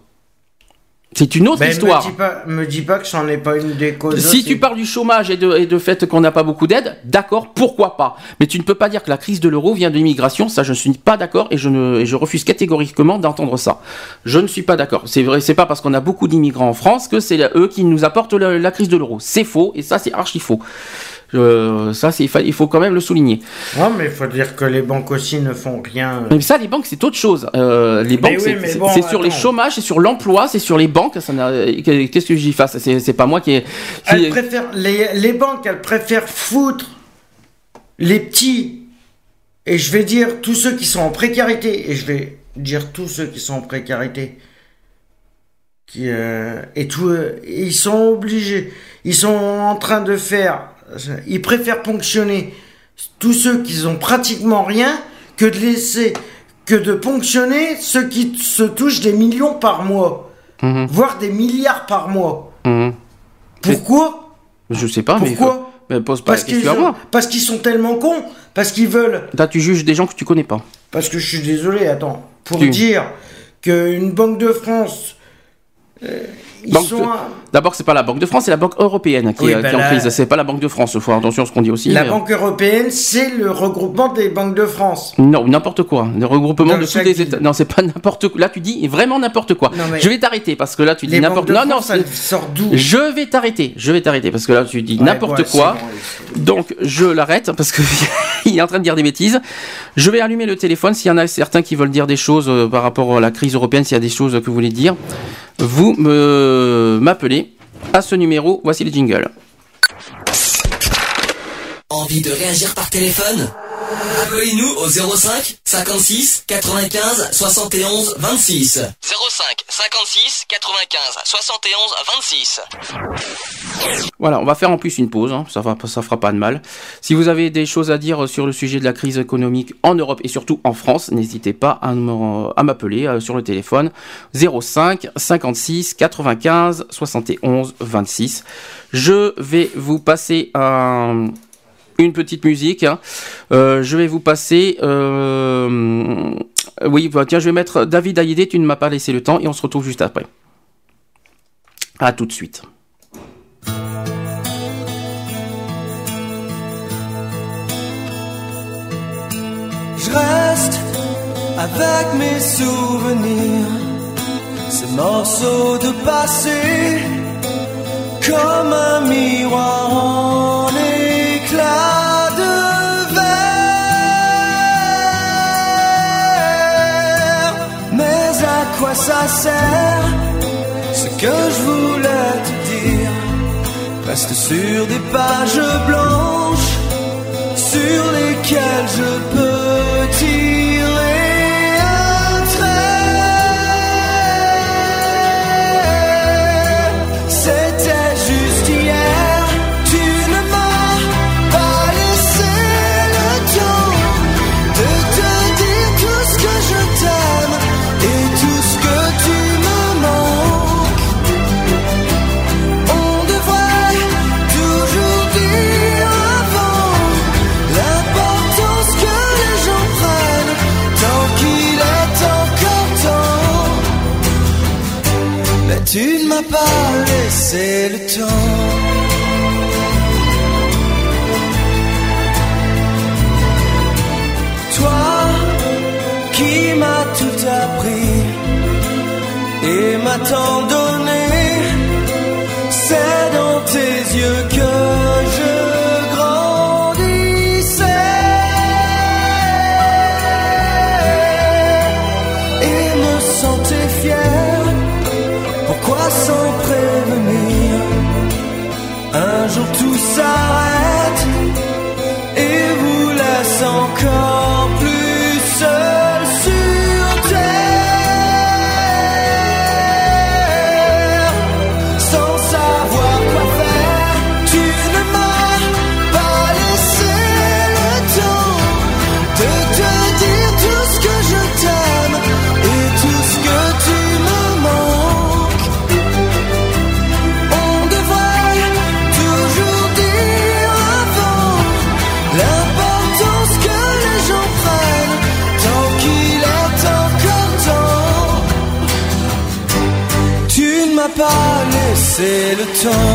C'est une autre Ben, histoire. Me dis pas, me dis pas que c'en est pas une des causes. Si aussi. tu parles du chômage et de, et de fait qu'on n'a pas beaucoup d'aide, d'accord, pourquoi pas. Mais tu ne peux pas dire que la crise de l'euro vient de l'immigration, ça je ne suis pas d'accord et je, ne, et je refuse catégoriquement d'entendre ça. Je ne suis pas d'accord. C'est vrai, c'est pas parce qu'on a beaucoup d'immigrants en France que c'est eux qui nous apportent le- la crise de l'euro. C'est faux et ça c'est archi faux. Euh, ça c'est, il fa- il faut quand même le souligner. Non, mais il faut dire que les banques aussi ne font rien. Mais ça, les banques, c'est autre chose. Euh, les banques, oui, c'est, bon, sur les chômages, c'est sur l'emploi, c'est sur les banques. Ça Qu'est-ce que j'y fasse? C'est, pas moi qui. ai- qui- préfèrent, les, les banques, elles préfèrent foutre les petits, et je vais dire tous ceux qui sont en précarité, et je vais dire tous ceux qui sont en précarité, qui, euh, et tout, euh, ils sont obligés, ils sont en train de faire, ils préfèrent ponctionner tous ceux qui ont pratiquement rien que de laisser, que de ponctionner ceux qui se touchent des millions par mois, Mhm. voire des milliards par mois. Mhm. Pourquoi Je sais pas, mais. Pourquoi mais pose pas parce qu'ils ont- parce qu'ils sont tellement cons, parce qu'ils veulent. Là, tu juges des gens que tu connais pas. Parce que je suis désolé, attends, pour Tu- dire qu'une banque de France, euh, D'abord, c'est pas la Banque de France, c'est la Banque européenne qui, Oui, est, bah qui est en crise. C'est pas la Banque de France. Il faut faire attention à ce qu'on dit aussi. la mais- banque européenne, c'est le regroupement des banques de France. Non, n'importe quoi. Le regroupement Dans de tous les. États. Non, c'est pas n'importe quoi. Là, tu dis vraiment n'importe quoi. Non, mais- Je vais t'arrêter parce que là, tu dis n'importe. de Non, non, c'est- sortent d'où Je vais t'arrêter. Je vais t'arrêter parce que là, tu dis Ouais, n'importe ouais, quoi. bon. Donc, je l'arrête parce que il est en train de dire des bêtises. Je vais allumer le téléphone s'il y en a certains qui veulent dire des choses euh, par rapport à la crise européenne, s'il y a des choses que vous voulez dire. Vous me m'appelez à ce numéro. Voici les jingles. Envie de réagir par téléphone? Appelez-nous au 05 56 95 71 26. 05 56 95 71 26. Voilà, on va faire en plus une pause, hein, ça, va, ça fera pas de mal. Si vous avez des choses à dire sur le sujet de la crise économique en Europe et surtout en France, n'hésitez pas à m'appeler euh, sur le téléphone 05 56 95 71 26. Je vais vous passer un- une petite musique. hein. Euh, je vais vous passer... euh, oui, bah, tiens, je vais mettre David Hallyday, tu ne m'as pas laissé le temps et on se retrouve juste après. À tout de suite. Je reste avec mes souvenirs, ces morceaux de passé, comme un miroir en éclat Ce que je voulais te dire reste sur des pages blanches sur lesquels je peux laissé le temps.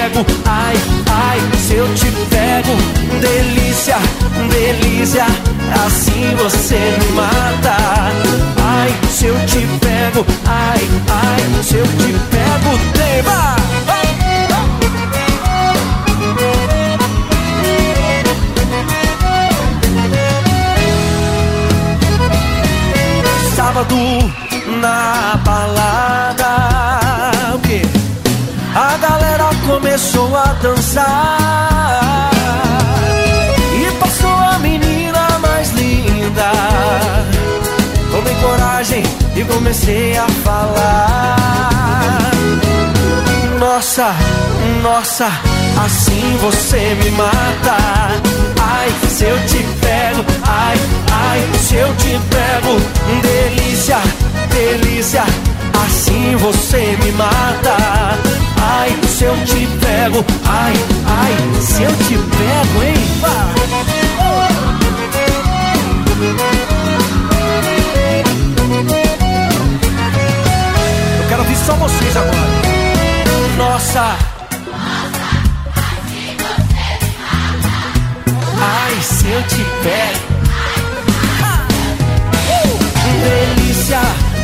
pego, ai, ai, se eu te pego, delícia, delícia, assim você me mata. Ai, se eu te pego, ai, ai, se eu te pego, tema. Sábado na balada? A galera começou a dançar. E passou a menina mais linda. Tomei coragem e comecei a falar. Nossa, nossa, assim você me mata. Ai, se eu te pego, ai, ai, se eu te pego. Delícia, delícia, assim você me mata Ai, se eu te pego, ai, ai, se eu te pego, hein? Eu quero ouvir só vocês agora. Nossa. Ai, se eu te pego. Delícia,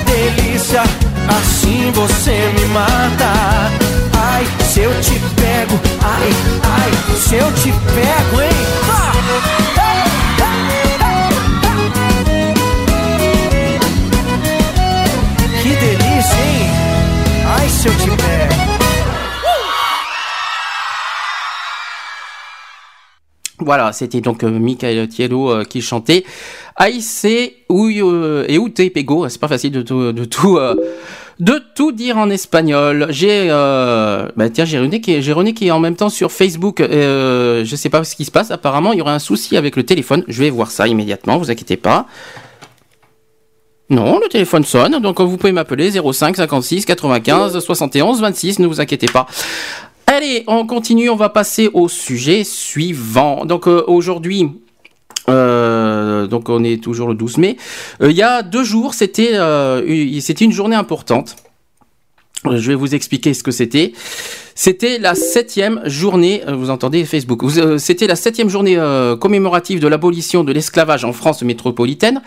delícia, assim você me mata. Ai, se eu te pego, ai, ai, se eu te pego, hein? Que delícia, hein? Ai, se eu te pego. Voilà, c'était donc euh, Michael Tiello euh, qui chantait ou euh, et t'es pego, c'est pas facile de tout de tout euh, de tout dire en espagnol. J'ai euh, bah tiens, j'ai René qui qui est en même temps sur Facebook euh, je sais pas ce qui se passe, apparemment, il y aurait un souci avec le téléphone. Je vais voir ça immédiatement, vous inquiétez pas. Non, le téléphone sonne, donc vous pouvez m'appeler 05 56 95 71 26, ne vous inquiétez pas. Allez, on continue, on va passer au sujet suivant. Donc euh, aujourd'hui, euh, donc on est toujours le 12 mai. Euh, il y a deux jours, c'était une- c'était une journée importante. Je vais vous expliquer ce que c'était. C'était la septième journée, euh, vous entendez Facebook, euh, c'était la septième journée euh, commémorative de l'abolition de l'esclavage en France métropolitaine.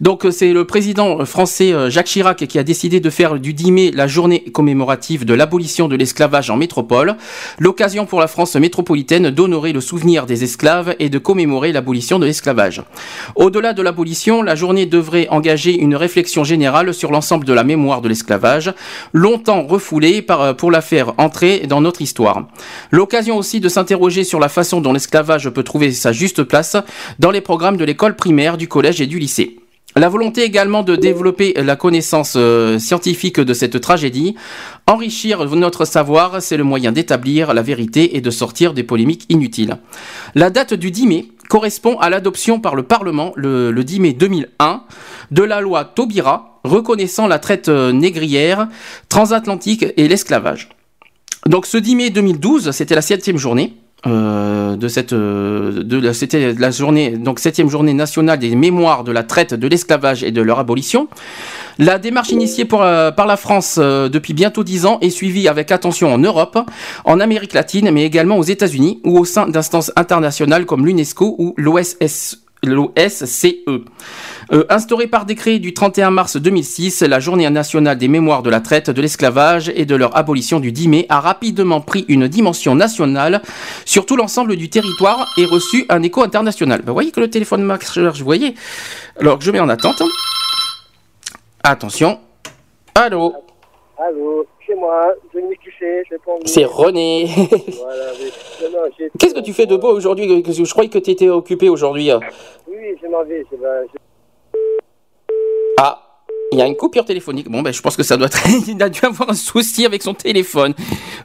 Donc c'est le président français Jacques Chirac qui a décidé de faire du 10 mai la journée commémorative de l'abolition de l'esclavage en métropole. L'occasion pour la France métropolitaine d'honorer le souvenir des esclaves et de commémorer l'abolition de l'esclavage. Au-delà de l'abolition, la journée devrait engager une réflexion générale sur l'ensemble de la mémoire de l'esclavage, longtemps refoulée pour la faire entrer dans notre histoire. L'occasion aussi de s'interroger sur la façon dont l'esclavage peut trouver sa juste place dans les programmes de l'école primaire, du collège et du lycée. La volonté également de développer la connaissance euh, scientifique de cette tragédie, enrichir notre savoir, c'est le moyen d'établir la vérité et de sortir des polémiques inutiles. La date du 10 mai correspond à l'adoption par le Parlement le, le 10 mai 2001 de la loi Taubira reconnaissant la traite euh, négrière, transatlantique et l'esclavage. Donc ce 10 mai 2012, c'était la septième journée. euh, de cette euh, de la- journée donc septième journée nationale des mémoires de la traite de l'esclavage et de leur abolition la démarche initiée euh, par la France depuis bientôt dix ans est suivie avec attention en Europe, en Amérique latine, mais également aux États-Unis ou au sein d'instances internationales comme l'UNESCO ou l'OSS l'OSCE. Euh, instaurée par décret du 31 mars 2006, la journée nationale des mémoires de la traite, de l'esclavage et de leur abolition du 10 mai a rapidement pris une dimension nationale sur tout l'ensemble du territoire et reçu un écho international. Vous voyez que le téléphone marche, vous voyez Alors je mets en attente. Attention. Allô? Allô, c'est moi, Denis Cuchet, je réponds. C'est René. Voilà, j'ai- Qu'est-ce que tu fais de beau aujourd'hui Je croyais que tu étais occupé aujourd'hui. Oui, oui, je m'en vais. je vais- je- Ah, il y a une coupure téléphonique. Bon, ben, je pense que ça doit être. il a dû avoir un souci avec son téléphone.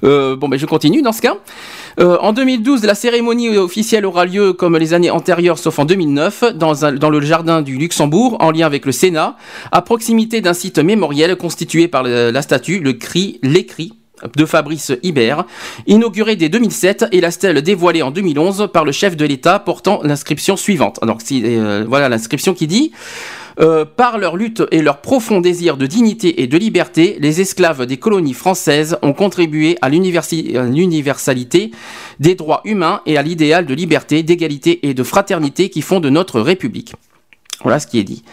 Euh, bon, ben, je continue dans ce cas. Euh, en 2012, la cérémonie officielle aura lieu comme les années antérieures, sauf en 2009, dans, un- le jardin du Luxembourg, en lien avec le Sénat, à proximité d'un site mémoriel constitué par la statue, le cri, l'écrit de Fabrice Hibert, inauguré dès 2007 et la stèle dévoilée en 2011 par le chef de l'État portant l'inscription suivante. Donc euh, voilà l'inscription qui dit euh, par leur lutte et leur profond désir de dignité et de liberté, les esclaves des colonies françaises ont contribué à l'universalité des droits humains et à l'idéal de liberté, d'égalité et de fraternité qui font de notre République. Voilà ce qui est dit.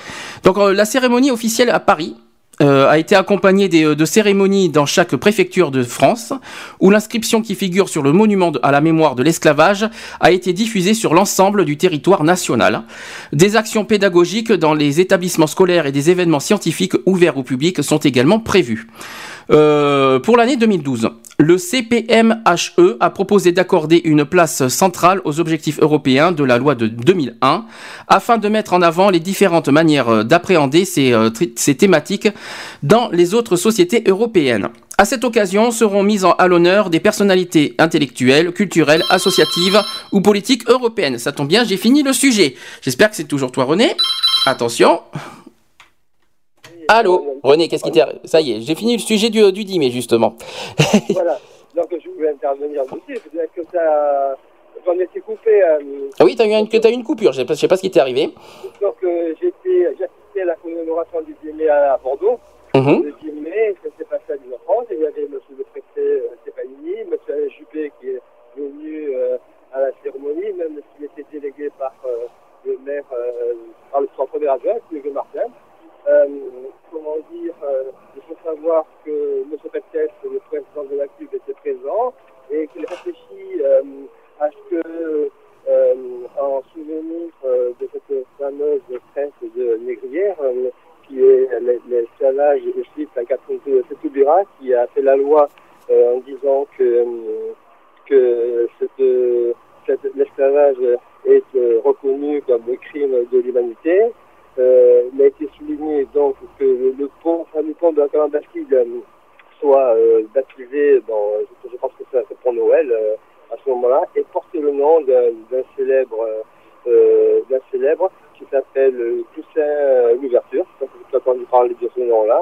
Donc euh, la cérémonie officielle à Paris euh, a été accompagnée des, euh, de cérémonies dans chaque préfecture de France, où l'inscription qui figure sur le monument à la mémoire de l'esclavage a été diffusée sur l'ensemble du territoire national. Des actions pédagogiques dans les établissements scolaires et des événements scientifiques ouverts au public sont également prévus. Euh, pour l'année 2012, le CPMHE a proposé d'accorder une place centrale aux objectifs européens de la loi de 2001 afin de mettre en avant les différentes manières d'appréhender ces, euh, ces thématiques dans les autres sociétés européennes. À cette occasion seront mises à l'honneur des personnalités intellectuelles, culturelles, associatives ou politiques européennes. Ça tombe bien, j'ai fini le sujet. J'espère que c'est toujours toi René. Attention. Allô René, qu'est-ce qui t'est... Ça y est, j'ai fini le sujet du, du 10 mai justement. Voilà. donc je voulais intervenir dessus. Peut-être que ça. J'en étais coupé. euh, Ah oui, t'as eu, une- t'as eu une coupure, je sais pas, je sais pas ce qui t'est arrivé. donc euh, assisté à la commémoration du 10 mai à Bordeaux. Mhm. Le 10 mai, ça s'est passé à l'Île-de-France. Et il y avait monsieur le préfet euh, Stéphanie, monsieur Alain Juppé qui est venu euh, à la cérémonie, même s'il était délégué par euh, le maire, euh, par le son premier adjoint, Hugues Martin. Euh, comment dire, euh, il faut savoir que M. Petès, le président de la CUB, était présent et qu'il réfléchit euh, à ce que, euh, en souvenir de cette fameuse traite de négrière, qui est l'esclavage et suite à Catherine Setoubira, qui a fait la loi en disant que, que l'esclavage est reconnu comme crime de l'humanité. Euh, il a été souligné donc que le, pont, enfin, le pont de la Bastille euh, soit euh, baptisé, je, pense que c'est pour Noël euh, à ce moment-là, et porte le nom d'un célèbre, euh, euh, d'un célèbre qui s'appelle Toussaint l'ouverture. Je avez entendu parler de ce nom-là.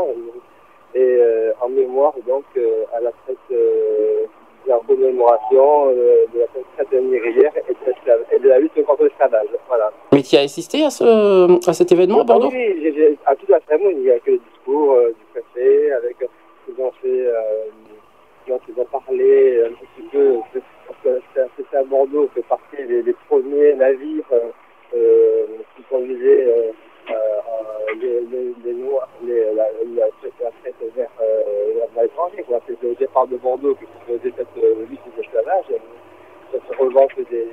Et en mémoire donc à la de la commémoration euh, de la traite négrière et de, et de la lutte contre l'esclavage. Voilà. Mais tu as assisté à, ce, à cet événement à Bordeaux? Oui, j'ai- j'ai- à toute la cérémonie, il y a que le discours euh, du préfet, avec euh, ils ont fait, ils ont parlé un petit peu, parce que c'est- c'était à Bordeaux, fait partie des, des premiers navires qui conduisaient les, les, les Noirs, les, la, la, la traite vers, euh, vers l'étranger. C'était au départ de Bordeaux que se faisait cette euh, lutte de l'esclavage. Ça se revente des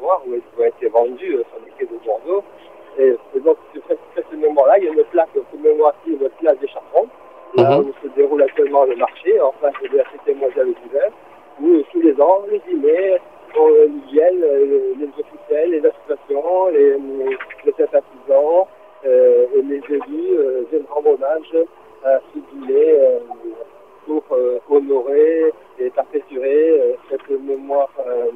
Noirs où ils ont été vendus euh, sur les quais de Bordeaux. Et, et donc, sur cette, cette moment-là, il y a une plaque commémorative de place des Chartrons, là Mhm. où se déroule actuellement le marché, en face de la Cité mondiale d'hiver, où euh, tous les ans, le 10 mai, on, euh, ils viennent, euh, les officiels, les associations, les, les sympathisants euh, et les élus euh, viennent rendre hommage à ce euh, pour euh, honorer et perpétuer euh, cette mémoire euh,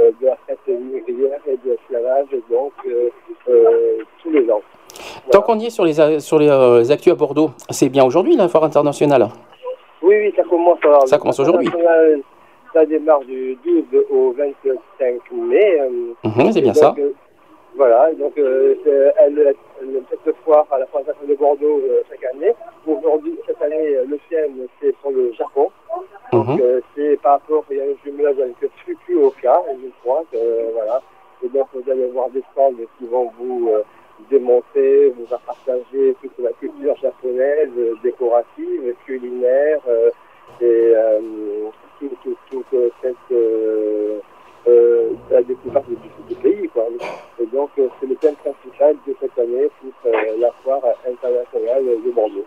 euh, de la fête négrière et de l'esclavage, donc euh, euh, tous les ans. Tant qu'on y est sur les, sur les, euh, actus à Bordeaux, c'est bien aujourd'hui la foire internationale? Oui, oui, ça commence. alors, Ça commence aujourd'hui. international, Ça démarre du 12 au 25 mai. euh, Mhm, c'est bien donc, ça. Voilà, donc euh, elle, elle, cette foire à la internationale de Bordeaux euh, chaque année. Aujourd'hui, cette année, euh, le thème c'est sur le Japon. Donc Mhm. euh, c'est par rapport, il y a un jumelage avec Fukuoka, je crois, que, voilà. Et donc vous allez voir des stands qui vont vous euh, démontrer, vous faire partager toute la culture japonaise, euh, décorative, culinaire, euh, et euh, tout, tout, toute euh, cette euh, euh, la découverte du, pays. Quoi. Et donc euh, c'est le thème principal de cette année pour euh, la foire internationale de Bordeaux.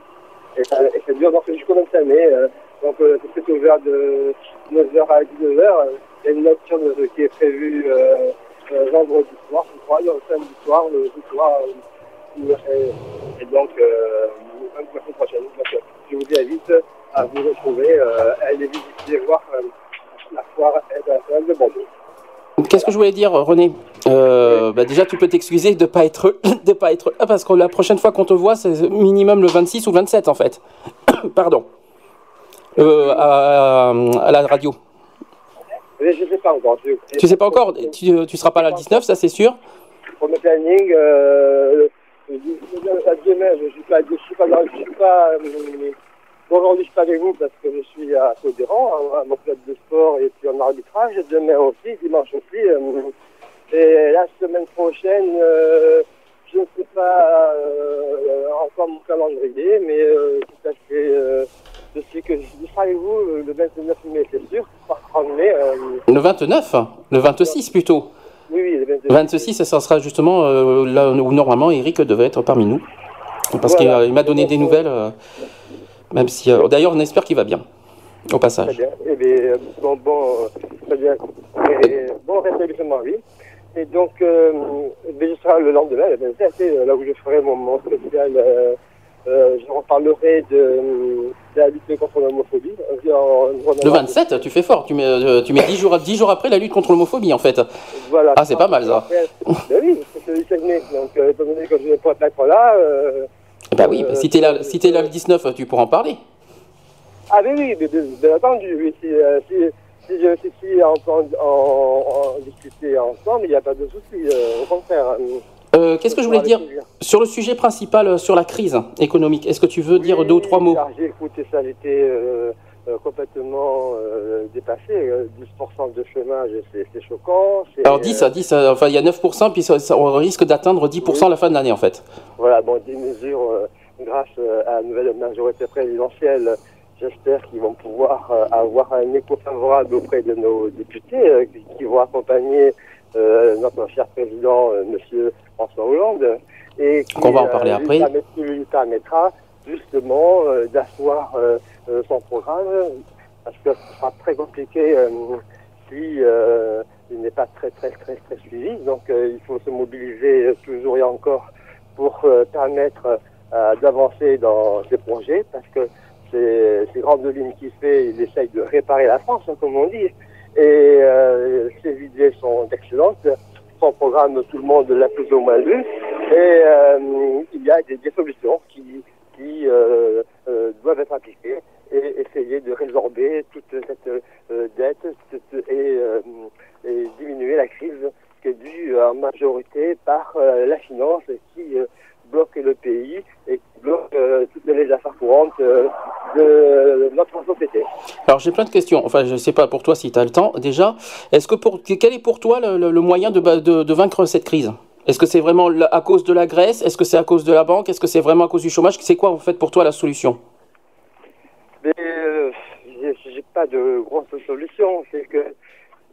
Et ça, et ça dure donc jusqu'au 25 mai. euh, donc euh, c'est ouvert de 9h à 19h. euh, Il y a une nocturne euh, qui est prévue euh, euh, vendredi soir, je crois, le samedi soir, le soir. euh, et, et donc, euh, la semaine prochaine. Donc, euh, je vous invite à vous retrouver, euh, à aller visiter, voir euh, la foire internationale de Bordeaux. Qu'est-ce que je voulais dire, René? Euh, bah Déjà, tu peux t'excuser de pas être, de pas être parce que la prochaine fois qu'on te voit, c'est minimum le 26 ou le 27 en fait. Pardon. Euh, à, à la radio. Mais je ne sais pas encore. Je, Tu sais pas encore? Tu, tu seras pas là le 19, ça c'est sûr? Pour le planning, euh, je suis pas, je suis pas, je suis pas euh, aujourd'hui, je suis pas avec vous parce que je suis à Codéran, à, mon club de sport et puis en arbitrage. Demain aussi, dimanche aussi. euh, et la semaine prochaine, euh, je ne sais pas euh, encore mon calendrier, mais euh, tout à fait. je sais que je serai avec vous le 29 mai, c'est sûr. Par 30 mai. Le 29 Le 26 plutôt oui, oui, le 29 Le 26, ça sera justement là où normalement Eric devait être parmi nous. Parce qu'il Voilà. m'a donné des nouvelles, même si. euh, D'ailleurs, on espère qu'il va bien, au Très passage. bien. Eh bien, euh, bon, bon, euh, très bien. Et, bon rétablissement, oui. Et donc, euh, je serai le lendemain, le 27, euh, là où je ferai mon, mon spécial. Euh, je reparlerai de, de la lutte contre l'homophobie. En- Le 27, tu fais fort, tu mets, tu mets 10, jours, 10 jours après la lutte contre l'homophobie en fait. Voilà. Ah, c'est pas mal ça. Ben oui, c'est le 17 mai. Donc, étant donné que je ne pourrais pas être là, euh, Bah oui, bah, si t'es là, si là le 19, tu pourras en parler. Ah oui, oui, bien, bien entendu. Oui, si, euh, si, si je si, si en, en, discuter ensemble, il n'y a pas de souci. euh, au contraire. Euh, Qu'est-ce que je voulais dire sur le sujet principal, euh, sur la crise économique? Est-ce que tu veux dire deux ou trois mots? J'ai écouté ça, j'étais euh, euh, complètement euh, dépassé. Euh, 10% de chômage, c'est choquant. Alors 10, à 10, euh, enfin il y a 9%, puis ça, ça- on risque d'atteindre 10% à la fin de l'année en fait. Voilà, bon, des mesures euh, grâce euh, à la nouvelle majorité présidentielle. J'espère qu'ils vont pouvoir euh, avoir un écho favorable auprès de nos députés euh, qui, vont accompagner euh, notre cher président, euh, Monsieur François Hollande, et qui, on va en parler après. lui permettra justement euh, d'asseoir euh, euh, son programme, parce que ce sera très compliqué si il n'est pas très très très très suivi. Donc il faut se mobiliser toujours et encore pour permettre d'avancer dans ces projets, parce que ces, ces grandes lignes qu'il fait, il essaye de réparer la France, hein, comme on dit. Et ses idées sont excellentes. Son programme, tout le monde l'a plus ou moins lu. Et il y a des solutions qui, qui euh, euh, doivent être appliquées et essayer de résorber toute cette euh, dette et, diminuer la crise qui est due en majorité par la finance qui bloque le pays et qui bloque toutes les affaires courantes de notre société. Alors j'ai plein de questions, enfin je sais pas pour toi si tu as le temps déjà. Est-ce que pour, quel est pour toi le, moyen de- de vaincre cette crise? Est-ce que c'est vraiment à cause de la Grèce? Est-ce que c'est à cause de la banque? Est-ce que c'est vraiment à cause du chômage? C'est quoi en fait pour toi la solution? Mais euh, j'ai pas de grosse solution. C'est que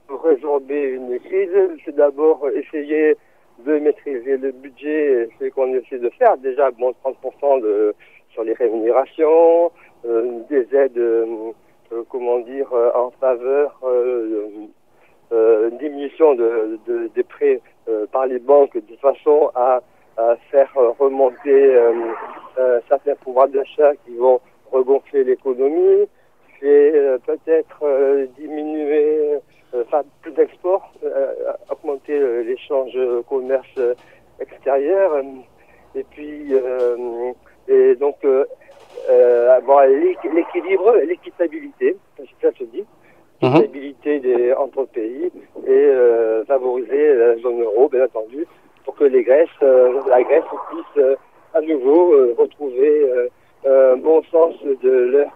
pour résorber une crise, c'est d'abord essayer de maîtriser le budget, c'est qu'on essaie de faire. Déjà, bon, 30% de, sur les rémunérations, euh, des aides, euh, euh, comment dire, en faveur euh, diminution de, de- des prêts par les banques de façon à, à faire euh, remonter euh, euh, certains pouvoirs d'achat qui vont regonfler l'économie, c'est euh, peut-être euh, diminuer, euh, faire plus d'exports, euh, augmenter euh, l'échange euh, commerce euh, extérieur, euh, et puis euh, et donc euh, euh, avoir l'équ- l'équilibre, l'équitabilité, ça se dit, l'équitabilité des entre pays et euh, favoriser la zone euro, bien entendu, pour que les Grèces, euh, la Grèce puisse euh, à nouveau retrouver un bon sens de leur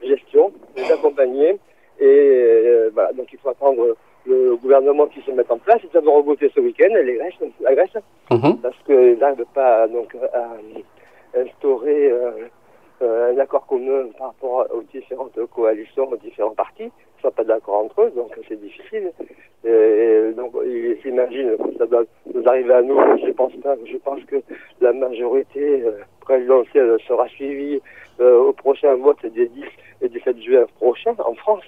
gestion, les accompagner. Et voilà, donc il faut attendre le gouvernement qui se mette en place. Ils avons revoté ce week-end, les Grèces, la Grèce, parce qu'ils n'arrivent pas donc à instaurer un accord commun par rapport aux différentes coalitions, aux différents partis. Sont pas d'accord entre eux, donc c'est difficile. Et donc ils s'imaginent que ça doit nous arriver à nous. Je pense pas. Je pense que la majorité euh, présidentielle sera suivie euh, au prochain vote des 10 et 17 juin prochain en France.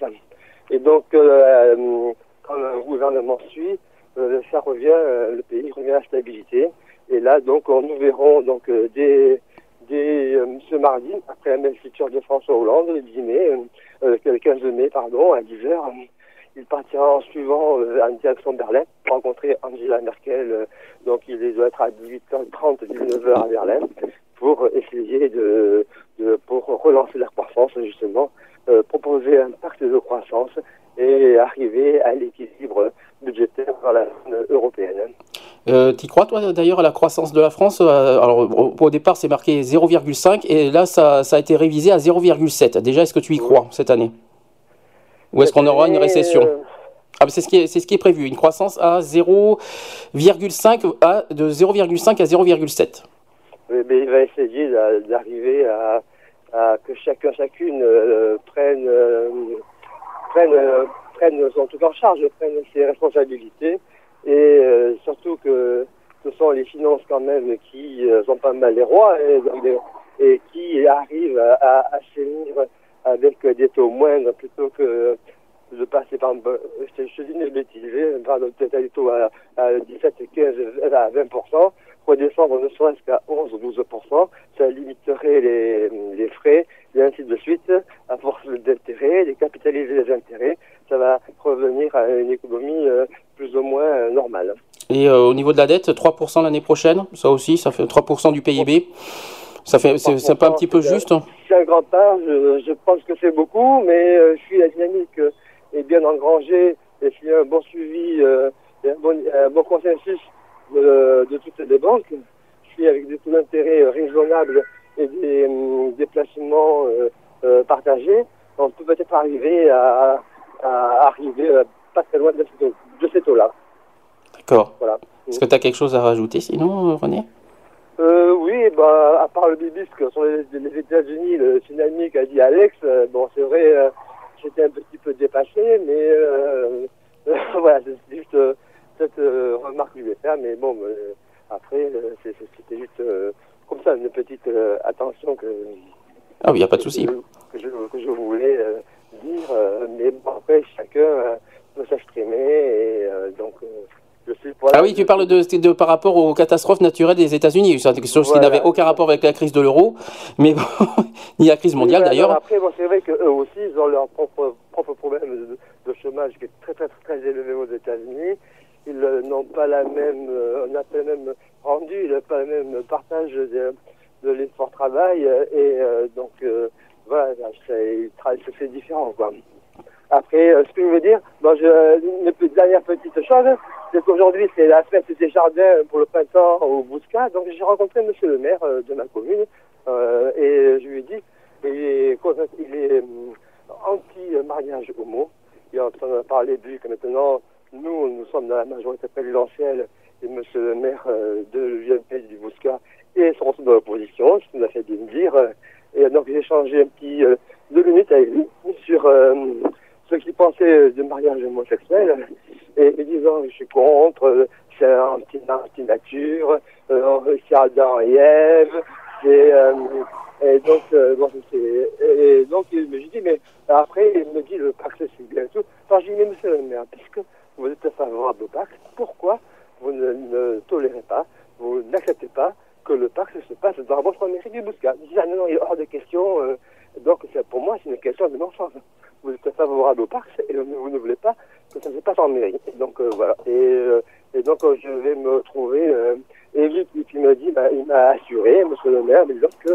Et donc, euh, quand le gouvernement suit, ça revient, le pays revient à la stabilité. Et là, donc, on- nous verrons donc euh, euh, ce mardi, après la investiture de François Hollande, le 10 mai, euh, euh, le 15 mai, pardon, à 10 heures, euh, il partira en suivant euh, en direction de Berlin pour rencontrer Angela Merkel. euh, donc, il doit être à 18h30, 19h à Berlin pour essayer de, pour relancer la croissance justement, euh, proposer un pacte de croissance et arriver à l'équilibre budgétaire dans la zone européenne. Euh, T'y crois toi d'ailleurs à la croissance de la France Euh, Alors au, au départ c'est marqué 0,5 et là ça, ça a été révisé à 0,7. Déjà est-ce que tu y crois cette année? Ou est-ce qu'on aura une récession? euh, ah, c'est ce, qui est- c'est ce qui est prévu, une croissance à 0,5 à, de 0,5 à 0,7. Mais, il va essayer d'a- d'arriver à, à que chacun, chacune euh, prenne, euh, prenne, euh, son truc en charge, prenne ses responsabilités. Et euh, surtout que ce sont les finances quand même qui sont pas mal les rois et, qui arrivent à, assainir avec des taux moindres plutôt que de passer par je je dis une bêtise, par exemple, peut-être des taux à, à 17, 15, à 20%, redescendre ne serait-ce qu'à 11 ou 12%, ça limiterait les, les frais, et ainsi de suite, à force d'intérêts, de capitaliser les intérêts, ça va revenir à une économie euh, plus ou moins euh, normale. Et euh, au niveau de la dette, 3% l'année prochaine, ça aussi, ça fait 3% du PIB. Ça fait, c'est pas un petit peu juste hein? C'est un grand pas, je, je pense que c'est beaucoup, mais euh, suis la dynamique est bien engrangée et s'il y a un bon suivi et un bon, un bon consensus de, de toutes les banques, je suis avec des taux d'intérêt euh, raisonnables et des, hum, des placements euh, euh, partagés, on peut peut-être arriver à, à arriver pas très loin de ces taux- de ces taux-là. D'accord. Voilà. Est-ce que tu as quelque chose à rajouter sinon, René? Euh, oui, bah, à part le bibisque sur les, les États-Unis, le tsunami qu'a dit Alex, euh, bon, c'est vrai, euh, j'étais un petit peu dépassé, mais voilà, c'est juste cette euh, remarque que voulais faire, mais bon, euh, après, euh, c'était juste comme ça, une petite attention que, Ah oui, y a pas de souci. que, je, que je voulais dire, mais bon, après, chacun peut s'exprimer, et donc, Ah oui, tu parles de, de par rapport aux catastrophes naturelles des États-Unis, c'est quelque chose qui Voilà. n'avait aucun rapport avec la crise de l'euro, mais bon, ni la crise mondiale Oui, d'ailleurs. Après, bon, c'est vrai qu'eux aussi, ils ont leur propre, propre problème de, de chômage qui est très, très, très élevé aux États-Unis. Ils n'ont pas la même, euh, on n'a pas le même rendu, ils n'ont pas le même partage de, de l'effort travail, euh, et euh, donc, voilà, c'est c'est- c'est différent, quoi. Après, ce que je veux dire, bon, je, une dernière petite chose, c'est qu'aujourd'hui, c'est la fête des jardins pour le printemps au Bouscat. Donc, j'ai rencontré monsieur le maire de ma commune et je lui ai dit, il est, il anti-mariage homo. On en a parlé que maintenant, nous, nous sommes dans la majorité présidentielle et monsieur le maire euh, de l'UMP du Bouscat et son de l'opposition, ce qu'il m'a fait bien me dire. euh, Et donc, j'ai échangé un petit euh, deux minutes avec lui sur ce qu'il pensait du mariage homosexuel. Et me disant, je suis contre, c'est anti- anti-nature, c'est Adam et Ève, c'est... euh, et donc, euh, bon, et donc, me dit, mais après, il me dit, le pacte, c'est bien et tout. Alors, je dis, mais monsieur le maire, puisque vous êtes favorable au pacte, pourquoi vous ne, tolérez pas, vous n'acceptez pas que le pacte se passe dans votre mairie du Bouscat ah non, non, il est hors de question. euh, donc, pour moi, c'est une question de bon sens. Vous êtes favorable au pacte et vous ne voulez pas que ça se passe en mairie. Donc, euh, voilà. Et, euh, et donc, euh, je vais me trouver... euh, et lui, m'a dit, bah, il m'a assuré, monsieur le maire, me disant que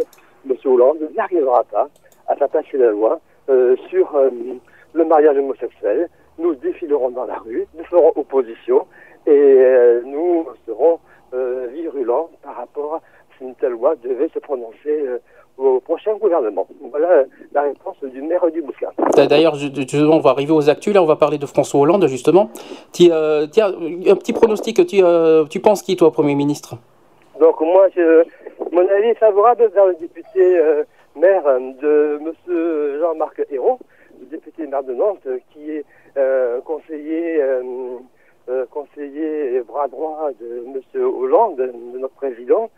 M. Hollande n'arrivera pas à passer la loi euh, sur le mariage homosexuel. Nous défilerons dans la rue, nous ferons opposition et euh, nous serons euh, virulents par rapport à si une telle loi devait se prononcer euh, au prochain gouvernement. Voilà la réponse du maire du Bouscat. D'ailleurs, justement, on va arriver aux actus. Là, on va parler de François Hollande, justement. Tu, euh, tiens, un petit pronostic. Tu, euh, tu penses qui, toi, Premier ministre? Donc moi, je, mon avis est favorable vers le député euh, maire de Monsieur Jean-Marc Hérault, le député maire de Nantes, qui est conseiller, euh, euh, conseiller bras droit de Monsieur Hollande, de notre président,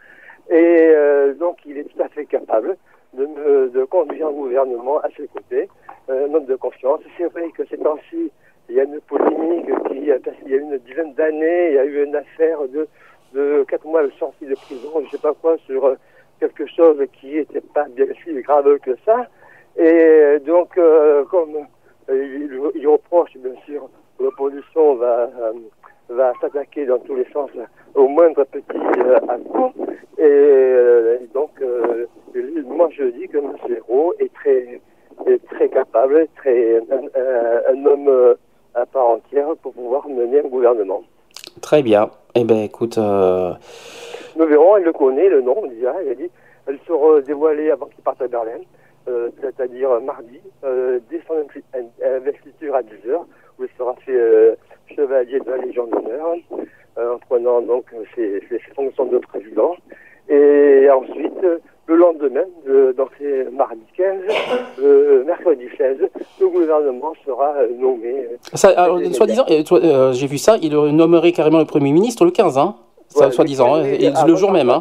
et euh, donc il est tout à fait capable de, conduire un gouvernement à ses côtés, euh, un homme de confiance. C'est vrai que ces temps-ci, il y a une polémique qui, parce qu'il y a une dizaine d'années, il y a eu une affaire de de quatre mois de sortie de prison, je sais pas quoi, sur euh, quelque chose qui n'était pas bien si grave que ça. Et euh, donc, euh, comme euh, il, il reproche, bien sûr, que l'opposition va, euh, va s'attaquer dans tous les sens au moindre petit euh. Et, euh, et donc, euh, moi, je dis que M. Hérault est très, est très capable, très, un, homme euh, à part entière pour pouvoir mener un gouvernement. Très bien. Eh ben, écoute, euh, Nous verrons, elle le connaît, le nom, dira, il a dit, elle sera dévoilée avant qu'il parte à Berlin, euh, c'est-à-dire mardi, euh, dès son investiture à 10h, où il sera fait euh, chevalier de la Légion d'honneur, euh, en prenant donc euh, ses, ses fonctions de président. Et ensuite, euh, le lendemain, le- donc c'est mardi 15, euh, mercredi 16, le gouvernement sera euh, nommé. euh, soi-disant, euh, euh, j'ai vu ça, il nommerait carrément le Premier ministre le 15, hein Ouais, soi-disant, hein, le jour même, hein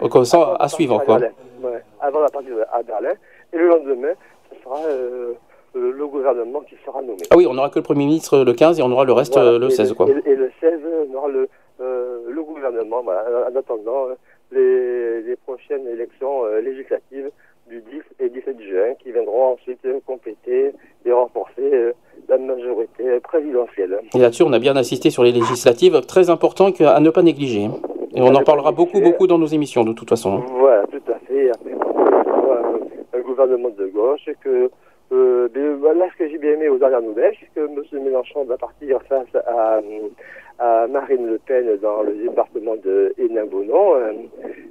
à comme ça, à partir suivre, à quoi. Berlin. Ouais, avant la partie à Berlin. Et le lendemain, ce sera euh, euh, le gouvernement qui sera nommé. Ah oui, on n'aura que le Premier ministre le 15 et on aura le reste Voilà. euh, le Et 16, quoi. Et, et le 16, on aura le, euh, le gouvernement, voilà, en attendant euh, les, les prochaines élections euh, législatives du 10 et 17 juin, qui viendront ensuite euh, compléter et renforcer euh, la majorité présidentielle. Et là-dessus, on a bien insisté sur les législatives, très important à ne pas négliger. Et on en parlera beaucoup, beaucoup dans nos émissions, de toute façon. Voilà, tout à fait. N'empêche que euh, mais, bah, là, ce que j'ai bien aimé aux dernières nouvelles, c'est que M. Mélenchon va partir face à, Marine Le Pen dans le département de Hénin-Bonon. euh,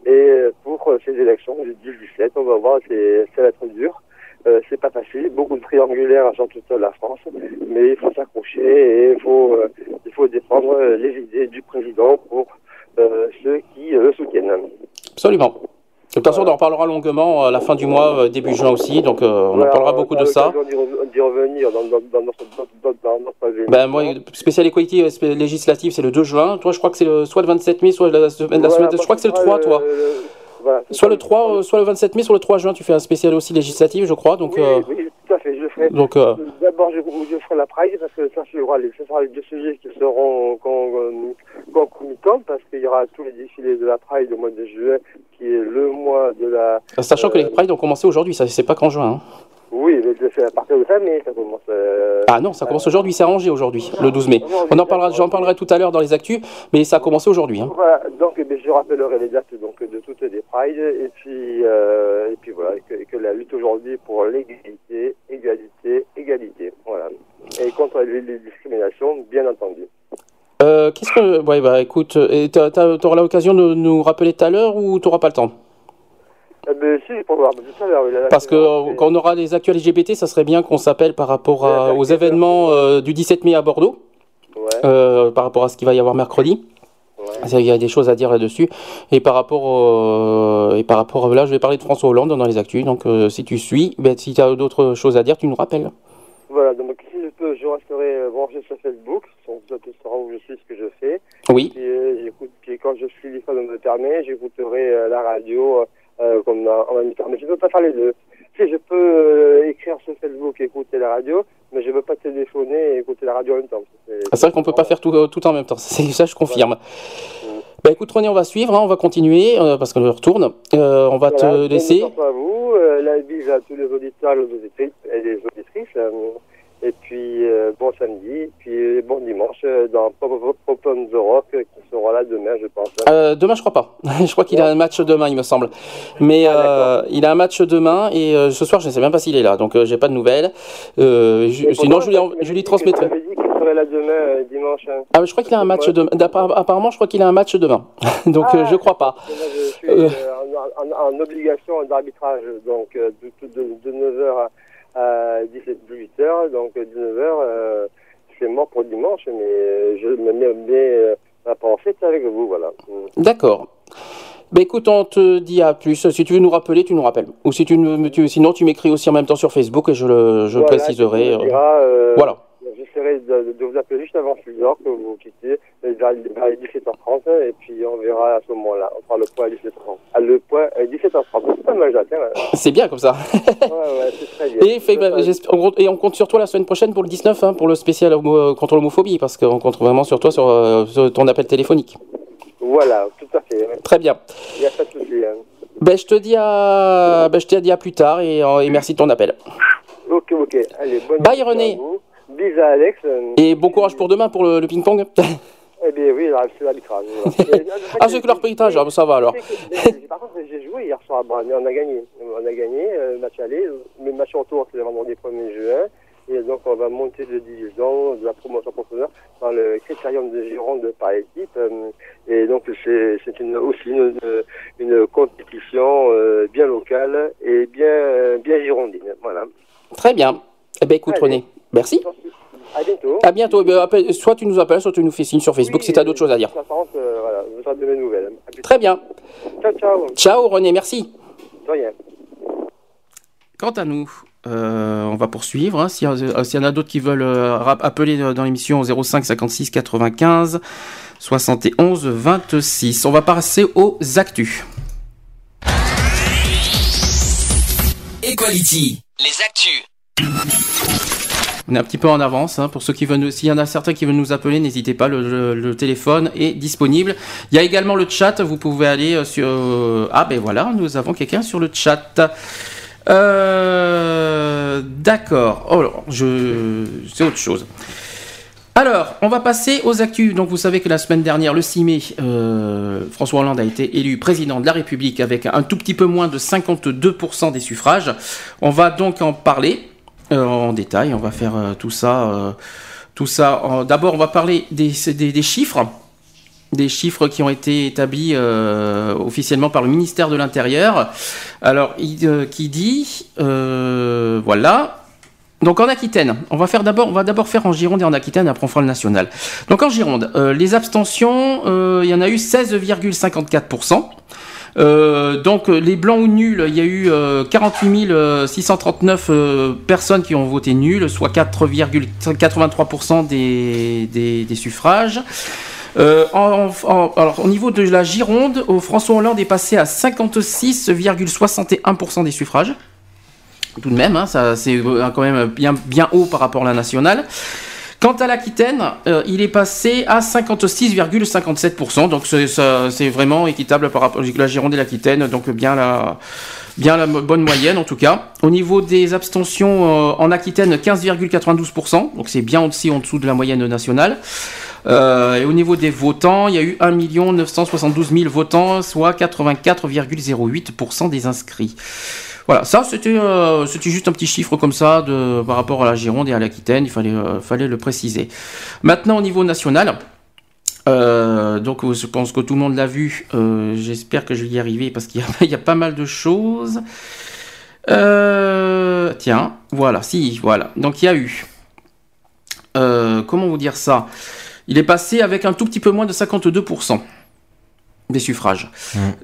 et pour euh, ces élections du 17, on va voir, ça va être dur. Euh, c'est pas facile, beaucoup de triangulaires sur toute la France, mais il faut s'accrocher et il faut, euh, défendre euh, les idées du président pour euh, ceux qui euh, le soutiennent. Absolument. De toute façon, on en reparlera longuement à la fin du mois, euh, début juin aussi, donc euh, on en parlera beaucoup de ça. d'y re- d'y revenir dans, dans, dans notre, dans. Ben, moi, spécial equality euh, législative, c'est le 2 juin. Toi, je crois que c'est soit le 27 mai, soit la semaine, la Voilà, semaine- moi, je crois que c'est le ce 3, sera toi. le- le- voilà, ce Soit le 3, euh, soit le 27 mai, soit le 3 juin, tu fais un spécial aussi législatif, je crois. Donc, Oui, euh, oui, tout à fait, je ferai. donc euh, D'abord, je, je ferai la Pride parce que ça, ce sera les, ce sera les deux sujets qui seront con- euh, concomitants parce qu'il y aura tous les défilés de la Pride au mois de juin qui est le mois de la. sachant que les euh, prides ont commencé aujourd'hui, ça c'est pas qu'en juin. hein. Oui, mais c'est à partir de ça, mais ça commence. euh, Ah non, ça commence aujourd'hui, c'est arrangé aujourd'hui, le 12 mai. On en parlera, j'en parlerai tout à l'heure dans les actus, mais ça a commencé aujourd'hui. hein. Voilà, donc eh je rappellerai les dates donc, toutes les prides et puis, euh, et puis voilà, et que, la lutte aujourd'hui pour l'égalité, égalité, égalité, voilà. Et contre les, les discriminations, bien entendu. Euh, Qu'est-ce que. Ouais, bah écoute, t'as- t'auras l'occasion de nous rappeler tout à l'heure ou t'auras pas le temps? Eh ben, si, pour voir tout à Parce que quand on aura les actus LGBT, ça serait bien qu'on s'appelle par rapport à- aux événements euh, du 17 mai à Bordeaux, euh, par rapport à ce qu'il va y avoir mercredi. Il y a des choses à dire là-dessus. Et par rapport, au- et par rapport, là, je vais parler de François Hollande dans les actus. Donc, euh, si tu suis, ben, si tu as d'autres choses à dire, tu nous rappelles. Voilà, donc si je peux, je resterai euh, branché sur Facebook, donc ça te saura où je suis, ce que je fais. Oui. Puis, euh, j'écoute, puis quand je suis libre de me permet, j'écouterai euh, la radio euh, comme même temps. Mais je ne peux pas faire les deux. Si je peux euh, écrire sur Facebook et écouter la radio, mais je ne peux pas téléphoner et écouter la radio en même temps. C'est- Ah, C'est vrai qu'on peut pas faire tout, euh, tout en même temps. Ça, je confirme. Bah écoute René, on va suivre, hein, on va continuer euh, parce qu'on retourne. Euh, on va Voilà, te laisser. à vous, euh, la bise à tous les auditeurs et les auditrices. Et puis, euh, bon samedi, et puis euh, bon dimanche euh, dans on the Rock qui sera là demain, je pense. hein. Euh, demain, je crois pas. je crois qu'il a un match demain, il me semble. Mais Ah, euh, il a un match demain et euh, ce soir, je ne sais même pas s'il est là, donc j'ai pas de nouvelles. Je- sinon, je lui, en- je lui transmettrai. là demain, dimanche. hein. Ah, je crois qu'il a un match demain. Apparemment, je crois qu'il a un match demain. donc, Ah, je crois pas. Je suis en, en- en obligation d'arbitrage, donc euh, de, de, 9h à, 17 18h, donc 19h, euh, c'est mort pour dimanche, mais je me mets mets, euh, à penser avec vous, voilà. D'accord. Bah écoute, on te dit à plus. Si tu veux nous rappeler, tu nous rappelles. Ou si tu, tu- sinon, tu m'écris aussi en même temps sur Facebook et je le je Voilà, préciserai. tu me diras, euh, Voilà. J'essaierai de, de vous appeler juste avant 6h que vous quittez, euh, vers, vers les 17h30, et puis on verra à ce moment-là. On fera le point à 17h30. Ah, le point à 17h30, c'est pas mal. Hein. C'est bien comme ça. ouais, ouais, c'est très bien. Et, fait- bah, on compte- et on compte sur toi la semaine prochaine pour le 19, hein, pour le spécial homo- euh, contre l'homophobie, parce qu'on compte vraiment sur toi sur, euh, sur ton appel téléphonique. Voilà, tout à fait. Très bien. Il n'y a pas de souci. hein. Ben, je te dis à, ben, je te dis à plus tard et, euh, et merci de ton appel. Ok, ok. Allez, bonne Bye, à René. vous. Bisous à Alex. euh, Et bon courage pour demain pour le, le ping-pong. Eh bien, oui, c'est l'arbitrage. voilà. Fait, ah, c'est que l'arbitrage, ah, ça va alors. Par contre, j'ai joué hier soir à Branly, on a gagné. On a gagné, euh, match aller. Le match retour, c'est le vendredi 1er juin. Et donc, on va monter de division de la promotion professionnelle dans le critérium de Gironde par équipe. euh, Et donc, c'est une, aussi une, une compétition euh, bien locale et bien, euh, bien girondine. Voilà. Très bien. Eh ben écoute Allez. René, merci. À bientôt. À bientôt. Eh appelle- soit tu nous appelles, soit tu nous fais signe sur Facebook si tu as d'autres choses à dire. Euh, voilà, de mes nouvelles. Très bien. Ciao, ciao. Ciao René, merci. De rien. Quant à nous, euh, on va poursuivre. hein. S'il y, a- euh, s'il y en a d'autres qui veulent euh, appeler dans l'émission au 05 56 95 71 26. On va passer aux actus. Equality. Les actus. On est un petit peu en avance. hein. Pour ceux qui veulent, s'il y en a certains qui veulent nous appeler, n'hésitez pas. Le, téléphone est disponible. Il y a également le chat. Vous pouvez aller euh, sur. euh, Ah ben voilà, nous avons quelqu'un sur le chat. Euh, D'accord. Oh, alors, je. C'est autre chose. Alors, on va passer aux actus. Donc, vous savez que la semaine dernière, le 6 mai, euh, François Hollande a été élu président de la République avec un tout petit peu moins de 52% des suffrages. On va donc en parler en détail. On va faire euh, tout ça. euh, tout ça. D'abord, on va parler des, chiffres. Des chiffres qui ont été établis euh, officiellement par le ministère de l'Intérieur. Alors, euh, qui dit, euh, voilà, donc en Aquitaine, on va faire d'abord, on va d'abord faire en Gironde et en Aquitaine, après on fera le national. Donc en Gironde, euh, les abstentions, euh, il y en a eu 16,54%. Euh, donc euh, les blancs ou nuls, il y a eu euh, 48 639 euh, personnes qui ont voté nul, soit 4,83% des, des, suffrages. En- en- alors, au niveau de la Gironde, François Hollande est passé à 56,61% des suffrages tout de même, hein, ça c'est quand même bien, bien haut par rapport à la nationale. Quant à l'Aquitaine, euh, il est passé à 56,57%, donc c'est vraiment équitable par rapport à la Gironde et l'Aquitaine, donc bien la, bonne moyenne en tout cas. Au niveau des abstentions euh, en Aquitaine, 15,92%, donc c'est bien aussi en dessous de la moyenne nationale. Euh, et au niveau des votants, il y a eu 1 972 000 votants, soit 84,08% des inscrits. Voilà, ça c'était euh, c'était juste un petit chiffre comme ça de, par rapport à la Gironde et à l'Aquitaine, il fallait, euh, fallait le préciser. Maintenant au niveau national, euh, donc je pense que tout le monde l'a vu, j'espère que je vais y arriver parce qu'il y, y a pas mal de choses. Tiens, voilà, si, voilà. Donc il y a eu, comment vous dire ça? Il est passé avec un tout petit peu moins de 52% des suffrages.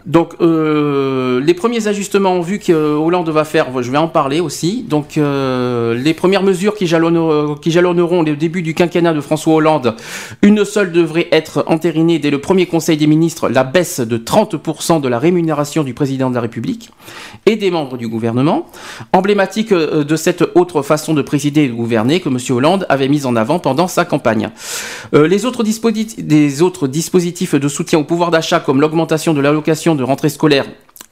Donc euh, les premiers ajustements vu que euh, Hollande va faire, je vais en parler aussi. Donc euh, les premières mesures qui, jalonneront, qui jalonneront le début du quinquennat de François Hollande, une seule devrait être entérinée dès le premier Conseil des ministres, la baisse de 30% de la rémunération du président de la République et des membres du gouvernement. Emblématique de cette autre façon de présider et de gouverner que M. Hollande avait mise en avant pendant sa campagne. Euh, les autres, des autres dispositifs de soutien au pouvoir d'achat comme l'augmentation de l'allocation de rentrée scolaire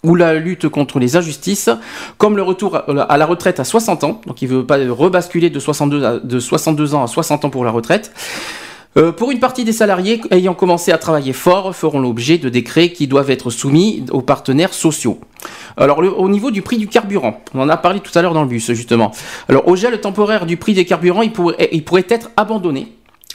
ou la lutte contre les injustices, comme le retour à à la retraite à 60 ans, donc il veut pas rebasculer de 62, à- de 62 ans à 60 ans pour la retraite. Euh, pour une partie des salariés ayant commencé à travailler fort feront l'objet de décrets qui doivent être soumis aux partenaires sociaux. Alors au niveau du prix du carburant, on en a parlé tout à l'heure dans le bus justement. Alors au gel temporaire du prix des carburants, il pourrait être abandonné.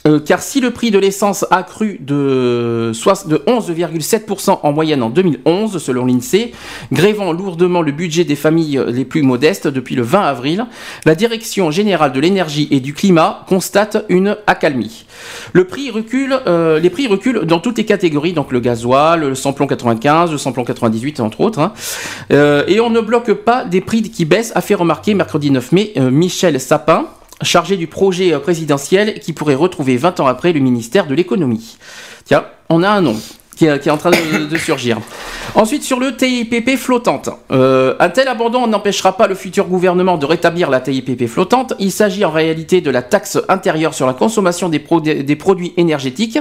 Euh, car si le prix de l'essence a cru de, soix- de 11,7% en moyenne en 2011, selon l'INSEE, grévant lourdement le budget des familles les plus modestes depuis le 20 avril, la Direction générale de l'énergie et du climat constate une accalmie. Euh, les prix reculent dans toutes les catégories, donc le gasoil, le samplon 95, le samplon 98 entre autres, hein. Euh, et on ne bloque pas des prix qui baissent, a fait remarquer mercredi 9 mai Michel Sapin, chargé du projet euh, présidentiel qui pourrait retrouver 20 ans après le ministère de l'économie. Tiens, on a un nom qui est, qui est en train de, de surgir. Ensuite, sur le TIPP flottante. Euh, un tel abandon n'empêchera pas le futur gouvernement de rétablir la TIPP flottante. Il s'agit en réalité de la taxe intérieure sur la consommation des, pro- des produits énergétiques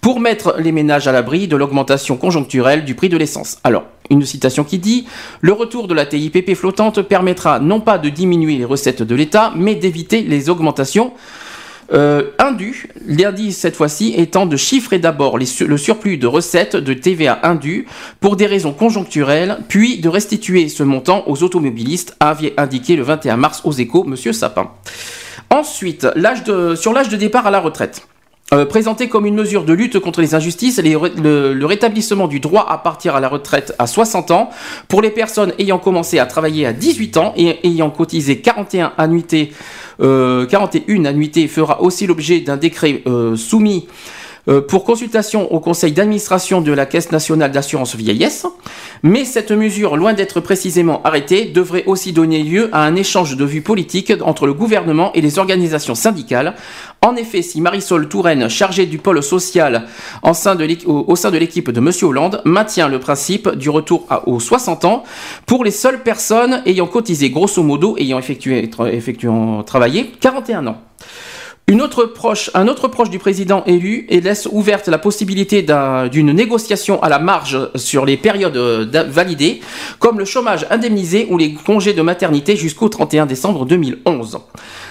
pour mettre les ménages à l'abri de l'augmentation conjoncturelle du prix de l'essence. Alors, une citation qui dit Le retour de la TIPP flottante permettra non pas de diminuer les recettes de l'État, mais d'éviter les augmentations euh, indu, l'indice cette fois-ci étant de chiffrer d'abord le surplus de recettes de TVA indu pour des raisons conjoncturelles, puis de restituer ce montant aux automobilistes, avait indiqué le 21 mars aux échos Monsieur Sapin. Ensuite, de, sur l'âge de départ à la retraite. Euh, présenté comme une mesure de lutte contre les injustices, le rétablissement du droit à partir à la retraite à 60 ans. Pour les personnes ayant commencé à travailler à 18 ans et ayant cotisé 41 annuités, euh, 41 annuités fera aussi l'objet d'un décret euh, soumis euh, pour consultation au conseil d'administration de la Caisse nationale d'assurance vieillesse. Mais cette mesure, loin d'être précisément arrêtée, devrait aussi donner lieu à un échange de vues politiques entre le gouvernement et les organisations syndicales. En effet, si Marisol Touraine, chargée du pôle social au, sein de l'équipe de Monsieur Hollande, maintient le principe du retour à- aux 60 ans pour les seules personnes ayant cotisé grosso modo, ayant effectué, effectuant travaillé 41 ans. Une autre proche, un autre proche du président élu et laisse ouverte la possibilité d'un- d'une négociation à la marge sur les périodes euh, validées, comme le chômage indemnisé ou les congés de maternité jusqu'au 31 décembre 2011.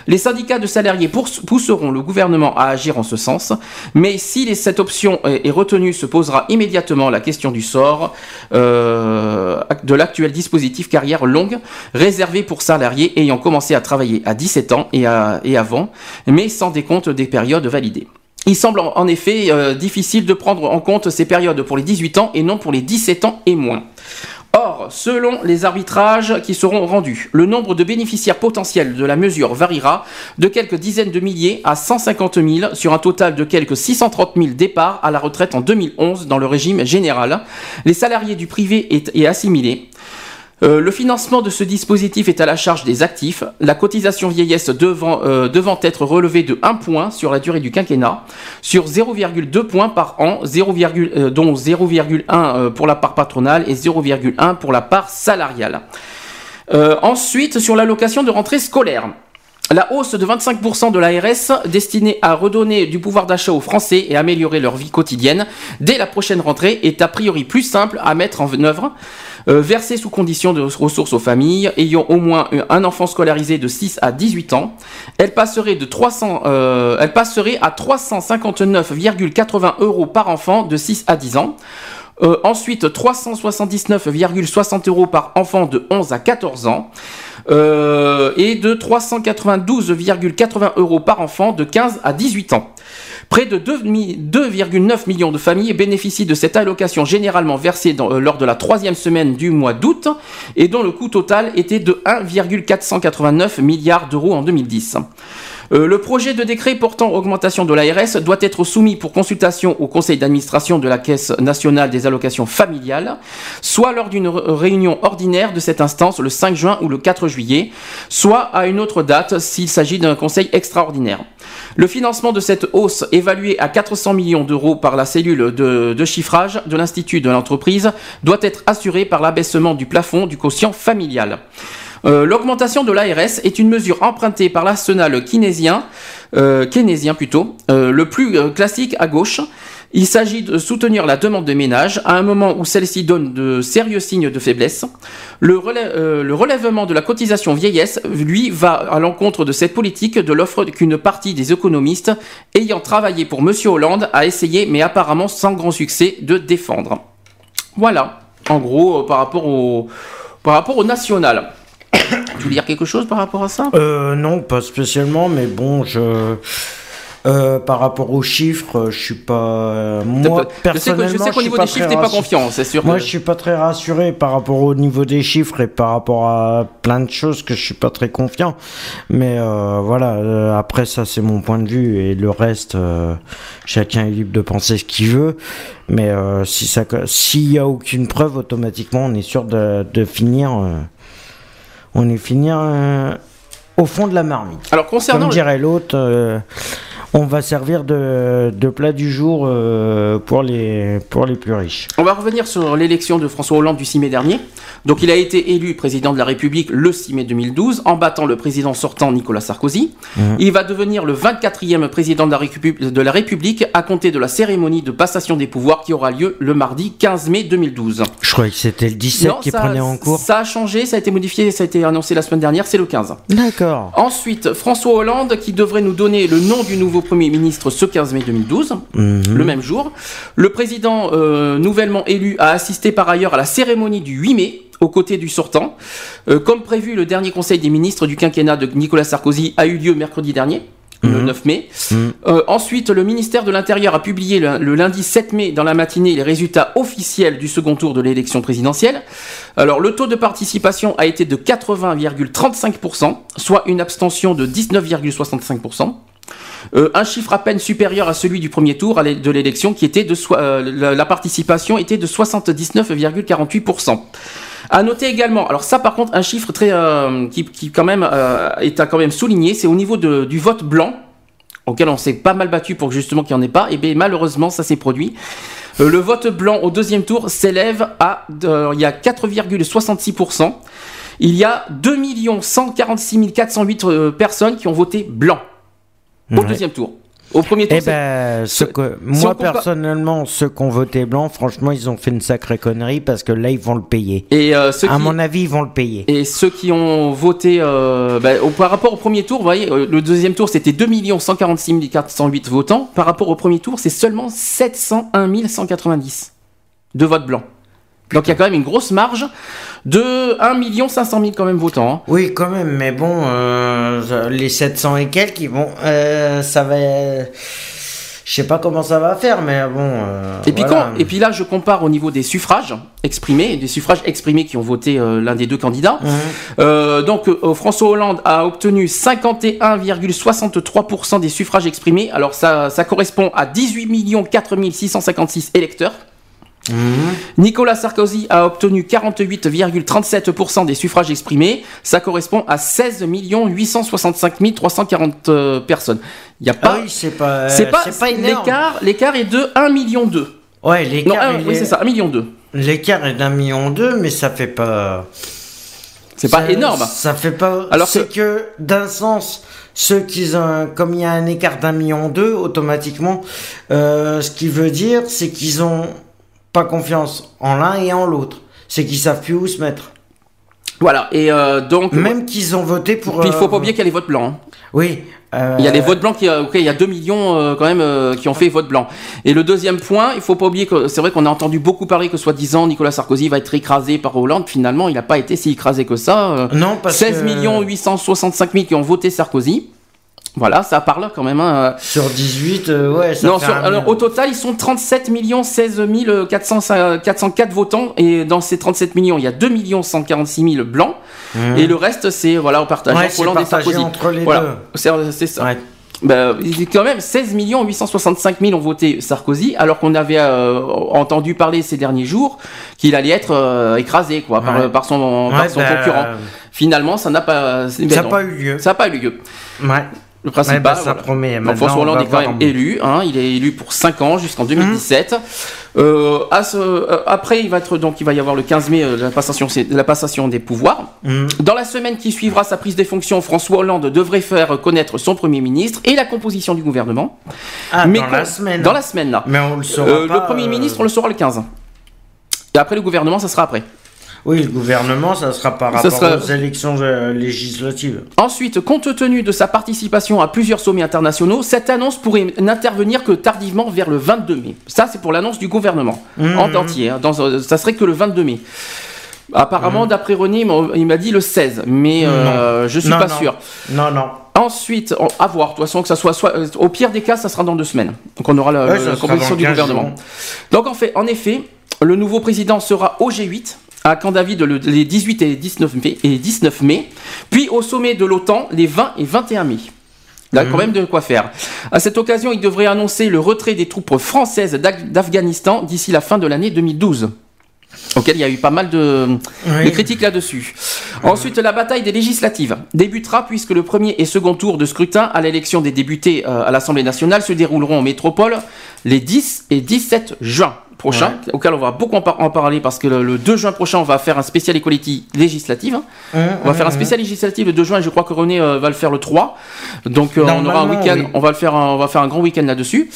Les syndicats de salariés pousseront le gouvernement à agir en ce sens, mais si cette option est, retenue, se posera immédiatement la question du sort euh, de l'actuel dispositif carrière longue réservé pour salariés ayant commencé à travailler à 17 ans et, avant, mais sans décompte des périodes validées. Il semble en en effet euh, difficile de prendre en compte ces périodes pour les 18 ans et non pour les 17 ans et moins. Or, selon les arbitrages qui seront rendus, le nombre de bénéficiaires potentiels de la mesure variera de quelques dizaines de milliers à 150 000 sur un total de quelques 630 000 départs à la retraite en 2011 dans le régime général. Les salariés du privé et, assimilés. Euh, le financement de ce dispositif est à la charge des actifs, la cotisation vieillesse devant, euh, être relevée de 1 point sur la durée du quinquennat, sur 0,2 points par an, 0, euh, dont 0,1 euh, pour la part patronale et 0,1 pour la part salariale. Ensuite, sur l'allocation de rentrée scolaire. La hausse de 25% de l'ARS destinée à redonner du pouvoir d'achat aux Français et améliorer leur vie quotidienne dès la prochaine rentrée est a priori plus simple à mettre en œuvre. Euh, versée sous condition de ressources aux familles ayant au moins un enfant scolarisé de 6 à 18 ans, elle passerait, de 300, euh, elle passerait à 359,80 euros par enfant de 6 à 10 ans. Euh, ensuite, 379,60 euros par enfant de 11 à 14 ans. Euh, et de 392,80 euros par enfant de 15 à 18 ans. Près de 2 mi- 2,9 millions de familles bénéficient de cette allocation généralement versée euh, lors de la troisième semaine du mois d'août et dont le coût total était de 1,489 milliards d'euros en 2010. Euh, le projet de décret portant augmentation de l'ARS doit être soumis pour consultation au conseil d'administration de la Caisse nationale des allocations familiales, soit lors d'une réunion ordinaire de cette instance le 5 juin ou le 4 juillet, soit à une autre date s'il s'agit d'un conseil extraordinaire. Le financement de cette hausse, évalué à 400 millions d'euros par la cellule de chiffrage de l'Institut de l'entreprise, doit être assuré par l'abaissement du plafond du quotient familial. Euh, L'augmentation de l'ARS est une mesure empruntée par l'arsenal keynésien, euh, keynésien plutôt, euh, le plus classique à gauche. Il s'agit de soutenir la demande de ménage à un moment où celle-ci donne de sérieux signes de faiblesse. Le, relè- le relèvement de la cotisation vieillesse, lui, va à l'encontre de cette politique de l'offre qu'une partie des économistes ayant travaillé pour Monsieur Hollande a essayé, mais apparemment sans grand succès, de défendre. Voilà, en gros, par rapport au, par rapport au national. tu veux dire quelque chose par rapport à ça? Euh, non, pas spécialement, mais bon, je. euh, par rapport aux chiffres, je suis pas. euh, moi, personnellement, je sais qu'au niveau des chiffres, t'es pas confiant, c'est sûr. Moi, je suis pas très rassuré par rapport au niveau des chiffres et par rapport à plein de choses que je suis pas très confiant. Mais euh, voilà, euh, après ça, c'est mon point de vue et le reste, euh, chacun est libre de penser ce qu'il veut. Mais euh, si ça, s'il y a aucune preuve, automatiquement, on est sûr de, de finir. On est finir euh, au fond de la marmite. Alors concernant Comme dirait l'autre, euh, on va servir de, de plat du jour euh, pour, les, pour les plus riches. On va revenir sur l'élection de François Hollande du 6 mai dernier. Donc il a été élu président de la République le 6 mai 2012 en battant le président sortant Nicolas Sarkozy. Mhm. Il va devenir le 24e président de la, Récu- de la République à compter de la cérémonie de passation des pouvoirs qui aura lieu le mardi 15 mai 2012. Je croyais que c'était le 17 Non, qui ça- prenait en cours. Ça a changé, ça a été modifié, ça a été annoncé la semaine dernière, c'est le 15. D'accord. Ensuite, François Hollande qui devrait nous donner le nom du nouveau Premier ministre ce 15 mai 2012, Mhm. le même jour. Le président euh, nouvellement élu a assisté par ailleurs à la cérémonie du 8 mai aux côtés du sortant. Euh, comme prévu, le dernier conseil des ministres du quinquennat de Nicolas Sarkozy a eu lieu mercredi dernier. Le Mhm. 9 mai. Mhm. Euh, ensuite, le ministère de l'Intérieur a publié le, le lundi 7 mai dans la matinée les résultats officiels du second tour de l'élection présidentielle. Alors, le taux de participation a été de 80,35%, soit une abstention de 19,65%. Euh, un chiffre à peine supérieur à celui du premier tour de l'élection qui était de euh, la, participation était de 79,48%. À noter également, alors ça par contre un chiffre très euh, qui, qui quand même est à quand même souligner, c'est au niveau du vote blanc auquel on s'est pas mal battu pour justement qu'il n'y en ait pas, et bien malheureusement ça s'est produit. Le vote blanc au deuxième tour s'élève à il y a 4,66%. Il y a 2 146 408 euh, personnes qui ont voté blanc au Ouais. deuxième tour. Au premier tour, Eh ben, ce que- si moi personnellement, ceux qui ont voté blanc, franchement, ils ont fait une sacrée connerie parce que là, ils vont le payer. et euh, ceux À qui- mon avis, ils vont le payer. Et ceux qui ont voté euh, bah, au- par rapport au premier tour, vous voyez, euh, le deuxième tour c'était 2 146 408 votants. Par rapport au premier tour, c'est seulement 701 190 de votes blancs. Donc il y a quand même une grosse marge de 1 500 000 quand même votants. hein. Oui, quand même, mais bon, euh, les 700 et quelques, ils vont, euh, ça va. Je sais pas comment ça va faire, mais bon. euh, Et puis, voilà. quand, et puis là, je compare au niveau des suffrages exprimés, des suffrages exprimés qui ont voté euh, l'un des deux candidats. Mhm. Euh, donc, euh, François Hollande a obtenu 51,63% des suffrages exprimés. Alors, ça, ça correspond à 18 4 656 électeurs. Mhm. Nicolas Sarkozy a obtenu 48,37% des suffrages exprimés. Ça correspond à 16 865 340 euh, personnes. Il y a Ah pas, oui, c'est pas. c'est euh, pas, c'est pas l'écart, l'écart est de 1 million 2. Ouais, l'écart. oui, est- c'est ça, 1 million 2. L'écart est d'un million deux, mais ça fait pas. C'est pas énorme. Ça fait pas. Alors c'est que, d'un sens, ceux qui ont, comme il y a un écart d'un million deux, automatiquement, euh, ce qui veut dire, c'est qu'ils ont pas confiance en l'un et en l'autre. C'est qu'ils savent plus où se mettre. Voilà, et euh, donc. Même qu'ils ont voté pour. Puis il faut euh, pas oublier qu'il y a les votes blancs. hein. Oui. euh, Il y a les votes blancs qui, euh, ok, il y a 2 millions euh, quand même euh, qui ont fait vote blanc. Et le deuxième point, il faut pas oublier que c'est vrai qu'on a entendu beaucoup parler que soi-disant Nicolas Sarkozy va être écrasé par Hollande. Finalement, il n'a pas été si écrasé que ça. euh, Non, parce 16 que- millions 865 000 qui ont voté Sarkozy. Voilà, ça parle quand même. hein. Sur 18, euh, ouais, ça Non, fait sur- un alors, au total, ils sont 37 millions 16 400, 404 votants. Et dans ces 37 millions, il y a 2 146 000 blancs. Mhm. Et le reste, c'est voilà, au partage Ouais, entre Hollande et Sarkozy. entre les voilà. deux. C'est ça. Ouais. Ben, a quand même 16 865 000 ont voté Sarkozy, alors qu'on avait euh, entendu parler ces derniers jours qu'il allait être euh, écrasé quoi, par, Ouais. par son, par Ouais, son bah, concurrent. Finalement, ça n'a pas, ben Ça n'a non. pas eu lieu. Ça n'a pas eu lieu. Ouais. Le principal, Ouais, bah, ça voilà. promet. Donc, Maintenant, François Hollande est quand même en- élu, hein, il est élu pour 5 ans jusqu'en 2017. Euh, à ce- euh, après, il va être donc il va y avoir le 15 mai euh, la passation, c'est- la passation des pouvoirs. Mhm. Dans la semaine qui suivra sa prise des fonctions, François Hollande devrait faire connaître son premier ministre et la composition du gouvernement. Ah, Mais dans la semaine. Dans la semaine là. Mais on le saura pas, le premier ministre, on le saura le 15. Et après le gouvernement, ça sera après. Oui, le gouvernement, ça sera par rapport sera- aux élections euh, législatives. Ensuite, compte tenu de sa participation à plusieurs sommets internationaux, cette annonce pourrait n'intervenir que tardivement vers le 22 mai. Ça, c'est pour l'annonce du gouvernement Mhm. en entier. hein. Dans, euh, ça serait que le 22 mai. Apparemment, d'après René, il m'a- dit le 16, mais euh, je suis Non, pas non. sûr. Non, non. Ensuite, on- à voir. De toute façon, que ça soit, soit- euh, au pire des cas, ça sera dans deux semaines. Donc, on aura la, Ouais, la composition du 15 gouvernement. jours. Donc, en fait, en effet, le nouveau président sera au G8 à Camp David le- les 18 et 19 mai, et 19 mai, puis au sommet de l'OTAN les 20 et 21 mai. Il a Mhm. quand même de quoi faire. À cette occasion, il devrait annoncer le retrait des troupes françaises d'Af- d'Afghanistan d'ici la fin de l'année 2012 auquel il y a eu pas mal de, Oui. de critiques là-dessus. Ensuite, la bataille des législatives débutera puisque le premier et second tour de scrutin à l'élection des députés euh, à l'Assemblée nationale se dérouleront en métropole les 10 et 17 juin prochains, auquel on va beaucoup en, par- en parler parce que le, le 2 juin prochain, on va faire un spécial equality législative. hein. On va faire un spécial législatif le 2 juin et je crois que René euh, va le faire le 3. Donc euh, on aura un week-end, oui. on va le faire un, on va faire un grand week-end là-dessus.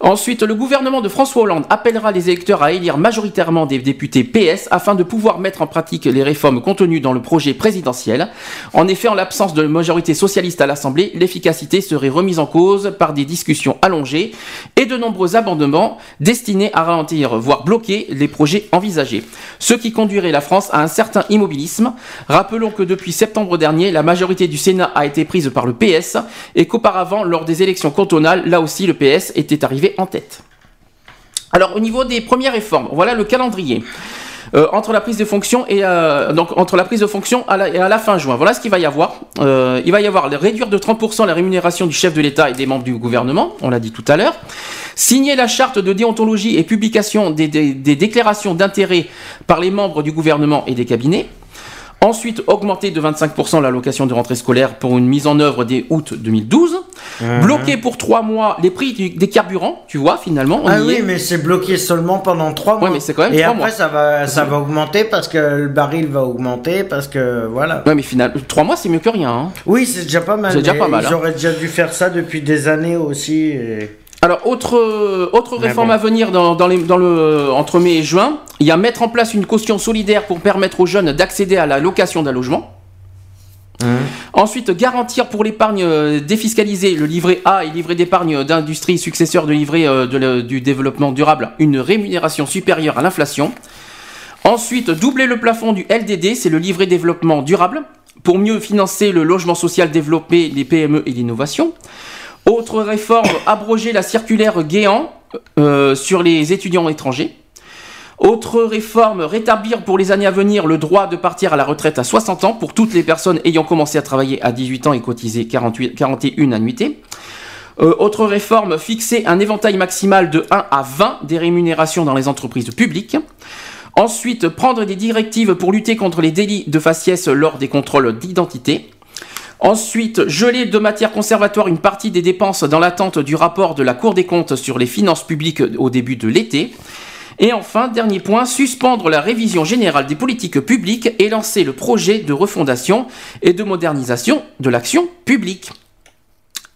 Ensuite, le gouvernement de François Hollande appellera les électeurs à élire majoritairement des députés PS afin de pouvoir mettre en pratique les réformes contenues dans le projet présidentiel. En effet, en l'absence de majorité socialiste à l'Assemblée, l'efficacité serait remise en cause par des discussions allongées et de nombreux amendements destinés à ralentir, voire bloquer les projets envisagés. Ce qui conduirait la France à un certain immobilisme. Rappelons que depuis septembre dernier, la majorité du Sénat a été prise par le PS et qu'auparavant, lors des élections cantonales, là aussi le PS était arrivé en tête. Alors au niveau des premières réformes, voilà le calendrier. Euh, entre la prise de fonction et euh, donc entre la prise de fonction à la- fin juin. Voilà ce qu'il va y avoir. Euh, il va y avoir réduire de 30% la rémunération du chef de l'État et des membres du gouvernement. On l'a dit tout à l'heure. Signer la charte de déontologie et publication des déclarations d'intérêt par les membres du gouvernement et des cabinets. Ensuite, augmenter de 25% l'allocation de rentrée scolaire pour une mise en œuvre dès août 2012. Mhm. Bloquer pour trois mois les prix du- des carburants, tu vois, finalement. On Ah y oui, est. mais c'est bloqué seulement pendant trois mois. Ouais, mais c'est quand même Et trois après, mois. ça va, ça va augmenter parce que le baril va augmenter parce que voilà. Ouais, mais finalement, trois mois, c'est mieux que rien. hein. Oui, c'est déjà pas mal. C'est déjà pas mal, Ils hein. auraient déjà dû faire ça depuis des années aussi. et- Alors, autre, autre réforme bon. à venir dans, dans les, dans le, euh, entre mai et juin, il y a mettre en place une caution solidaire pour permettre aux jeunes d'accéder à la location d'un logement. Ensuite, garantir pour l'épargne euh, défiscalisée, le livret A et livret d'épargne d'industrie successeur de livret euh, de le- du développement durable, une rémunération supérieure à l'inflation. Ensuite, doubler le plafond du LDD, c'est le livret développement durable, pour mieux financer le logement social développé, les PME et l'innovation. Autre réforme, abroger la circulaire Guéant euh, sur les étudiants étrangers. Autre réforme, rétablir pour les années à venir le droit de partir à la retraite à 60 ans pour toutes les personnes ayant commencé à travailler à 18 ans et cotisé 48, 41 annuités. Autre réforme, fixer un éventail maximal de 1 à 20 des rémunérations dans les entreprises publiques. Ensuite, prendre des directives pour lutter contre les délits de faciès lors des contrôles d'identité. Ensuite, geler de matière conservatoire une partie des dépenses dans l'attente du rapport de la Cour des comptes sur les finances publiques au début de l'été. Et enfin, dernier point, suspendre la révision générale des politiques publiques et lancer le projet de refondation et de modernisation de l'action publique.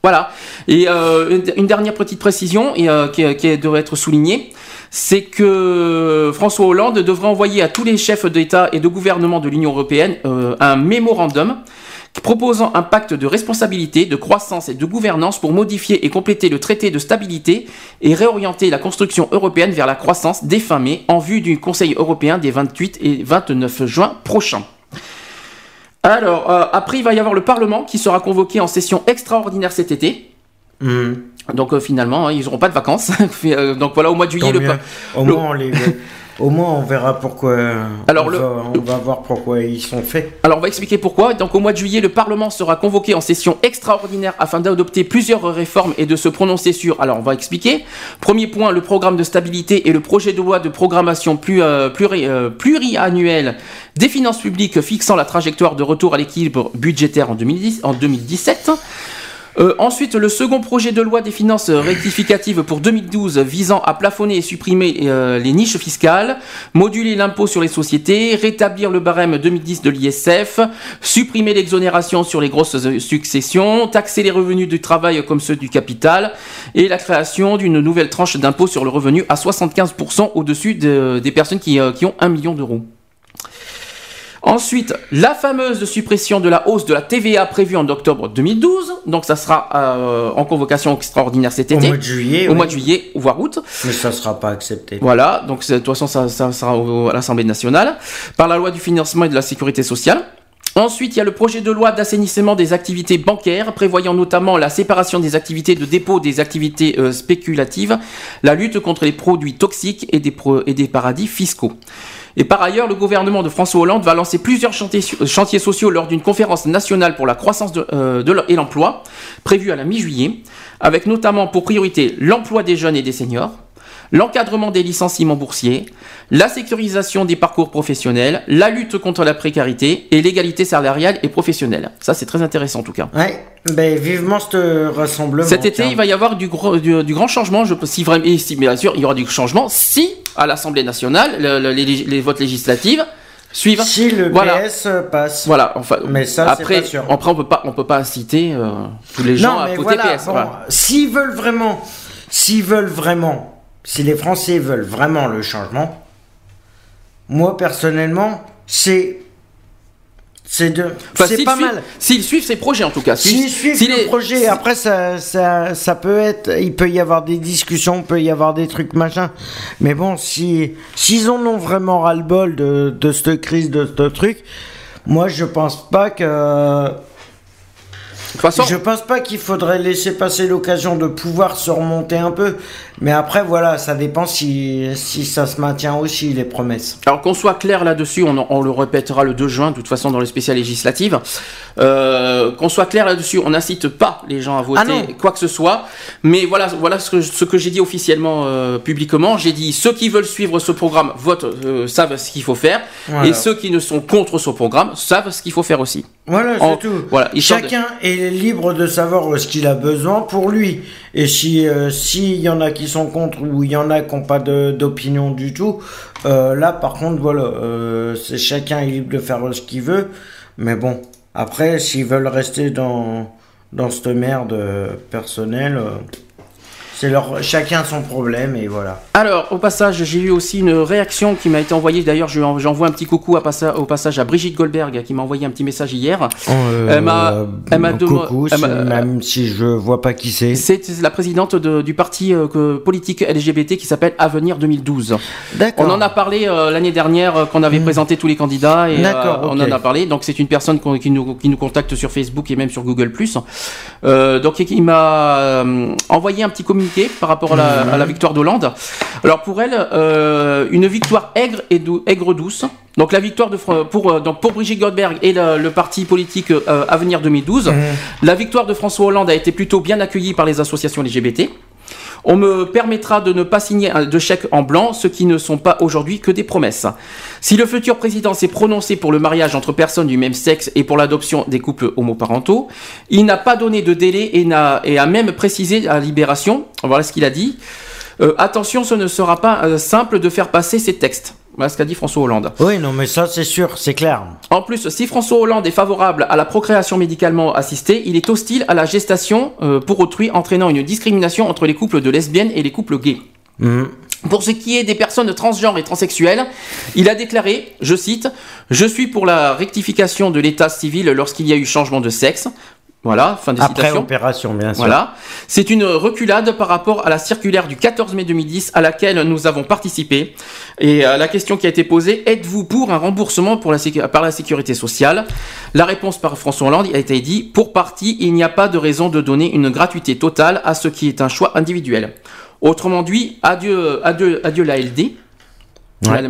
Voilà. Et euh, une- dernière petite précision et, euh, qui, devrait être soulignée, c'est que François Hollande devrait envoyer à tous les chefs d'État et de gouvernement de l'Union européenne euh, un mémorandum proposant un pacte de responsabilité, de croissance et de gouvernance pour modifier et compléter le traité de stabilité et réorienter la construction européenne vers la croissance dès fin mai en vue du Conseil européen des 28 et 29 juin prochains. Alors, euh, après, il va y avoir le Parlement qui sera convoqué en session extraordinaire cet été. Mhm. Donc euh, finalement, hein, ils n'auront pas de vacances. Euh, Donc voilà, au mois de juillet, le, pa- Au le- moins, on les... Au moins, on verra pourquoi. Alors, on, le- va, on va voir pourquoi ils sont faits. Alors on va expliquer pourquoi. Donc au mois de juillet, le Parlement sera convoqué en session extraordinaire afin d'adopter plusieurs réformes et de se prononcer sur. Alors on va expliquer. Premier point, le programme de stabilité et le projet de loi de programmation plus, euh, pluri- euh, pluriannuelle des finances publiques fixant la trajectoire de retour à l'équilibre budgétaire en, 2010, en 2017. Euh, ensuite, le second projet de loi des finances rectificatives pour 2012 visant à plafonner et supprimer euh, les niches fiscales, moduler l'impôt sur les sociétés, rétablir le barème 2010 de l'ISF, supprimer l'exonération sur les grosses euh, successions, taxer les revenus du travail comme ceux du capital et la création d'une nouvelle tranche d'impôt sur le revenu à 75% au-dessus de- des personnes qui, qui ont 1 million d'euros. Ensuite, la fameuse suppression de la hausse de la TVA prévue en octobre 2012. Donc ça sera euh, en convocation extraordinaire cet Au été. mois de juillet. Au mois de juillet, voire août. Mais ça sera pas accepté. Voilà, donc de toute façon ça, ça sera au- à l'Assemblée nationale. Par la loi du financement et de la sécurité sociale. Ensuite, il y a le projet de loi d'assainissement des activités bancaires, prévoyant notamment la séparation des activités de dépôt des activités euh, spéculatives, la lutte contre les produits toxiques et des, pro- et des paradis fiscaux. Et par ailleurs, le gouvernement de François Hollande va lancer plusieurs chantiers, chantiers sociaux lors d'une conférence nationale pour la croissance euh, et l'emploi, prévue à la mi-juillet, avec notamment pour priorité l'emploi des jeunes et des seniors, l'encadrement des licenciements boursiers, la sécurisation des parcours professionnels, la lutte contre la précarité et l'égalité salariale et professionnelle. Ça, c'est très intéressant en tout cas. Ouais, ben vivement ce rassemblement. Cet été, tiens. il va y avoir du, gros- du, du grand changement. Je, si vraiment, si, bien sûr, il y aura du changement si à l'Assemblée nationale, le- le- les, les votes législatifs suivent. Si le Voilà. PS passe. Voilà. Enfin, Mais ça, après, pas sûr. après, on peut pas, on peut pas inciter euh, tous les gens non, à voter voilà, PS. bon, voilà. S'ils veulent vraiment, s'ils veulent vraiment, si les Français veulent vraiment le changement, moi personnellement, c'est, c'est de, Enfin, c'est pas suivent- mal. S'ils suivent ces projets, en tout cas. S'ils suivent le les- projet, après ça, ça, ça peut être, il peut y avoir des discussions, il peut y avoir des trucs machin. Mais bon, si, s'ils en ont vraiment ras le bol de, de cette crise, de ce truc, moi je pense pas que. De toute façon, Je pense pas qu'il faudrait laisser passer l'occasion de pouvoir se remonter un peu. Mais après, voilà, ça dépend si, si ça se maintient aussi, les promesses. Alors qu'on soit clair là-dessus, on, on le répétera le 2 juin, de toute façon dans le spécial législative. Euh, qu'on soit clair là-dessus, on n'incite pas les gens à voter Ah quoi que ce soit. Mais voilà, voilà ce que, ce que j'ai dit officiellement, euh, publiquement. J'ai dit ceux qui veulent suivre ce programme votent, euh, savent ce qu'il faut faire, Voilà. et ceux qui ne sont contre ce programme savent ce qu'il faut faire aussi. Voilà, En- c'est tout. Voilà, de- Chacun est libre de savoir ce qu'il a besoin pour lui. Et si euh, s'il y en a qui sont contre ou il y en a qui n'ont pas de- d'opinion du tout, euh, là par contre voilà, euh, c'est chacun est libre de faire ce qu'il veut. Mais bon, après s'ils veulent rester dans dans cette merde personnelle, c'est leur chacun son problème et voilà. Alors, au passage, j'ai eu aussi une réaction qui m'a été envoyée. D'ailleurs, je- j'envoie un petit coucou à passa- au passage à Brigitte Goldberg qui m'a envoyé un petit message hier. Elle m'a- elle m'a Euh, m'a- même si je vois pas qui c'est. C'est la présidente de- du parti euh, que- politique LGBT qui s'appelle Avenir 2012. D'accord. On en a parlé euh, l'année dernière euh, qu'on avait présenté tous les candidats et euh, D'accord, on en a parlé. Donc c'est une personne qui, nous, qui nous contacte sur Facebook et même sur Google+. Euh, donc il m'a euh, envoyé un petit communiqué par rapport à la, à la victoire d'Hollande. Alors pour elle, euh, une victoire aigre et dou- aigre douce. Donc la victoire de pour euh, donc pour Brigitte Goldberg et le, le parti politique euh, Avenir 2012, la victoire de François Hollande a été plutôt bien accueillie par les associations LGBT. On me permettra de ne pas signer de chèque en blanc, ce qui ne sont pas aujourd'hui que des promesses. Si le futur président s'est prononcé pour le mariage entre personnes du même sexe et pour l'adoption des couples homoparentaux, il n'a pas donné de délai et, n'a- et a même précisé à Libération, voilà ce qu'il a dit, euh, attention, ce ne sera pas euh, simple de faire passer ces textes. Voilà ce qu'a dit François Hollande. Oui, non, mais ça c'est sûr, c'est clair. En plus, si François Hollande est favorable à la procréation médicalement assistée, il est hostile à la gestation euh, pour autrui, entraînant une discrimination entre les couples de lesbiennes et les couples gays. Mhm. Pour ce qui est des personnes transgenres et transsexuelles, il a déclaré, je cite, Je suis pour la rectification de l'état civil lorsqu'il y a eu changement de sexe. Voilà, fin de Après opération, bien sûr. Voilà. C'est une reculade par rapport à la circulaire du 14 mai 2010 à laquelle nous avons participé. Et euh, la question qui a été posée, êtes-vous pour un remboursement pour la sécu- par la sécurité sociale? La réponse par François Hollande a été dit, pour partie, il n'y a pas de raison de donner une gratuité totale à ce qui est un choix individuel. Autrement dit, adieu, adieu, adieu la LD. Ouais.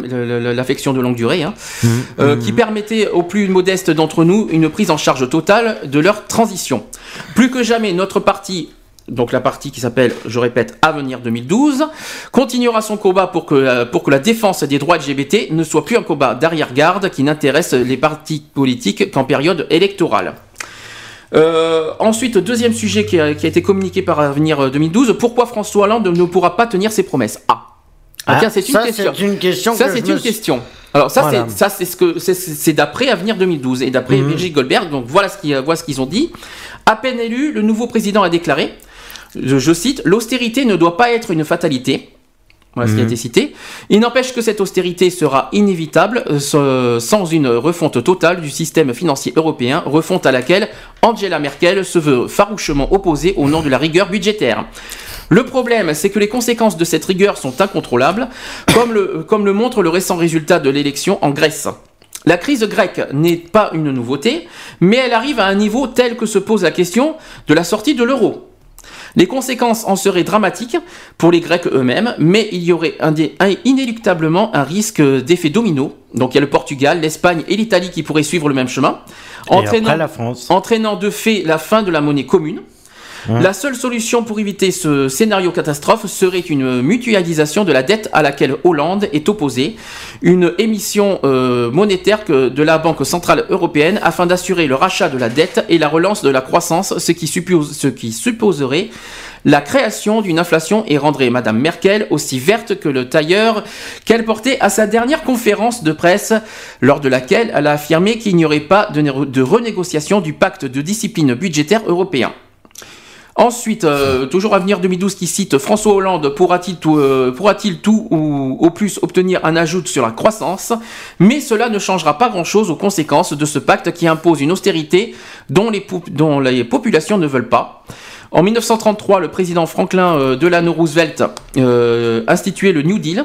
L'affection de longue durée, hein, Mhm. euh, qui permettait aux plus modestes d'entre nous une prise en charge totale de leur transition. Plus que jamais, notre parti, donc la partie qui s'appelle, je répète, Avenir 2012, continuera son combat pour que, euh, pour que la défense des droits LGBT ne soit plus un combat d'arrière-garde qui n'intéresse les partis politiques qu'en période électorale. Euh, ensuite, deuxième sujet qui a, qui a été communiqué par Avenir euh, 2012, pourquoi François Hollande ne pourra pas tenir ses promesses? Ah, ah, Ah, tiens, c'est une ça, question. c'est une question Ça, que c'est me une question. Alors ça, Voilà. c'est ça, c'est ce que c'est- c'est c'est d'après Avenir 2012 et d'après. Brigitte Goldberg. Donc voilà ce qu'ils voilà ce qu'ils ont dit. À peine élu, le nouveau président a déclaré, je, je cite, l'austérité ne doit pas être une fatalité. Voilà ce qui a Mhm. été cité. Il n'empêche que cette austérité sera inévitable euh, sans- sans une refonte totale du système financier européen, refonte à laquelle Angela Merkel se veut farouchement opposée au nom de la rigueur budgétaire. Le problème, c'est que les conséquences de cette rigueur sont incontrôlables, comme le, comme le montre le récent résultat de l'élection en Grèce. La crise grecque n'est pas une nouveauté, mais elle arrive à un niveau tel que se pose la question de la sortie de l'euro. Les conséquences en seraient dramatiques pour les Grecs eux-mêmes, mais il y aurait inéluctablement un risque d'effet domino. Donc il y a le Portugal, l'Espagne et l'Italie qui pourraient suivre le même chemin, Et après la France. entraînant de fait la fin de la monnaie commune. Hein. La seule solution pour éviter ce scénario catastrophe serait une mutualisation de la dette à laquelle Hollande est opposé, une émission euh, monétaire de la Banque Centrale Européenne afin d'assurer le rachat de la dette et la relance de la croissance, ce qui, supposerait la création d'une inflation et rendrait Madame Merkel aussi verte que le tailleur qu'elle portait à sa dernière conférence de presse, lors de laquelle elle a affirmé qu'il n'y aurait pas de renégociation du pacte de discipline budgétaire européen. Ensuite, euh, toujours Avenir 2012 qui cite François Hollande pourra-t-il tout, euh, pourra-t-il tout ou au plus obtenir un ajout sur la croissance? Mais cela ne changera pas grand-chose aux conséquences de ce pacte qui impose une austérité dont les, pou- dont les populations ne veulent pas. En 1933, le président Franklin euh, Delano Roosevelt euh, instituait le New Deal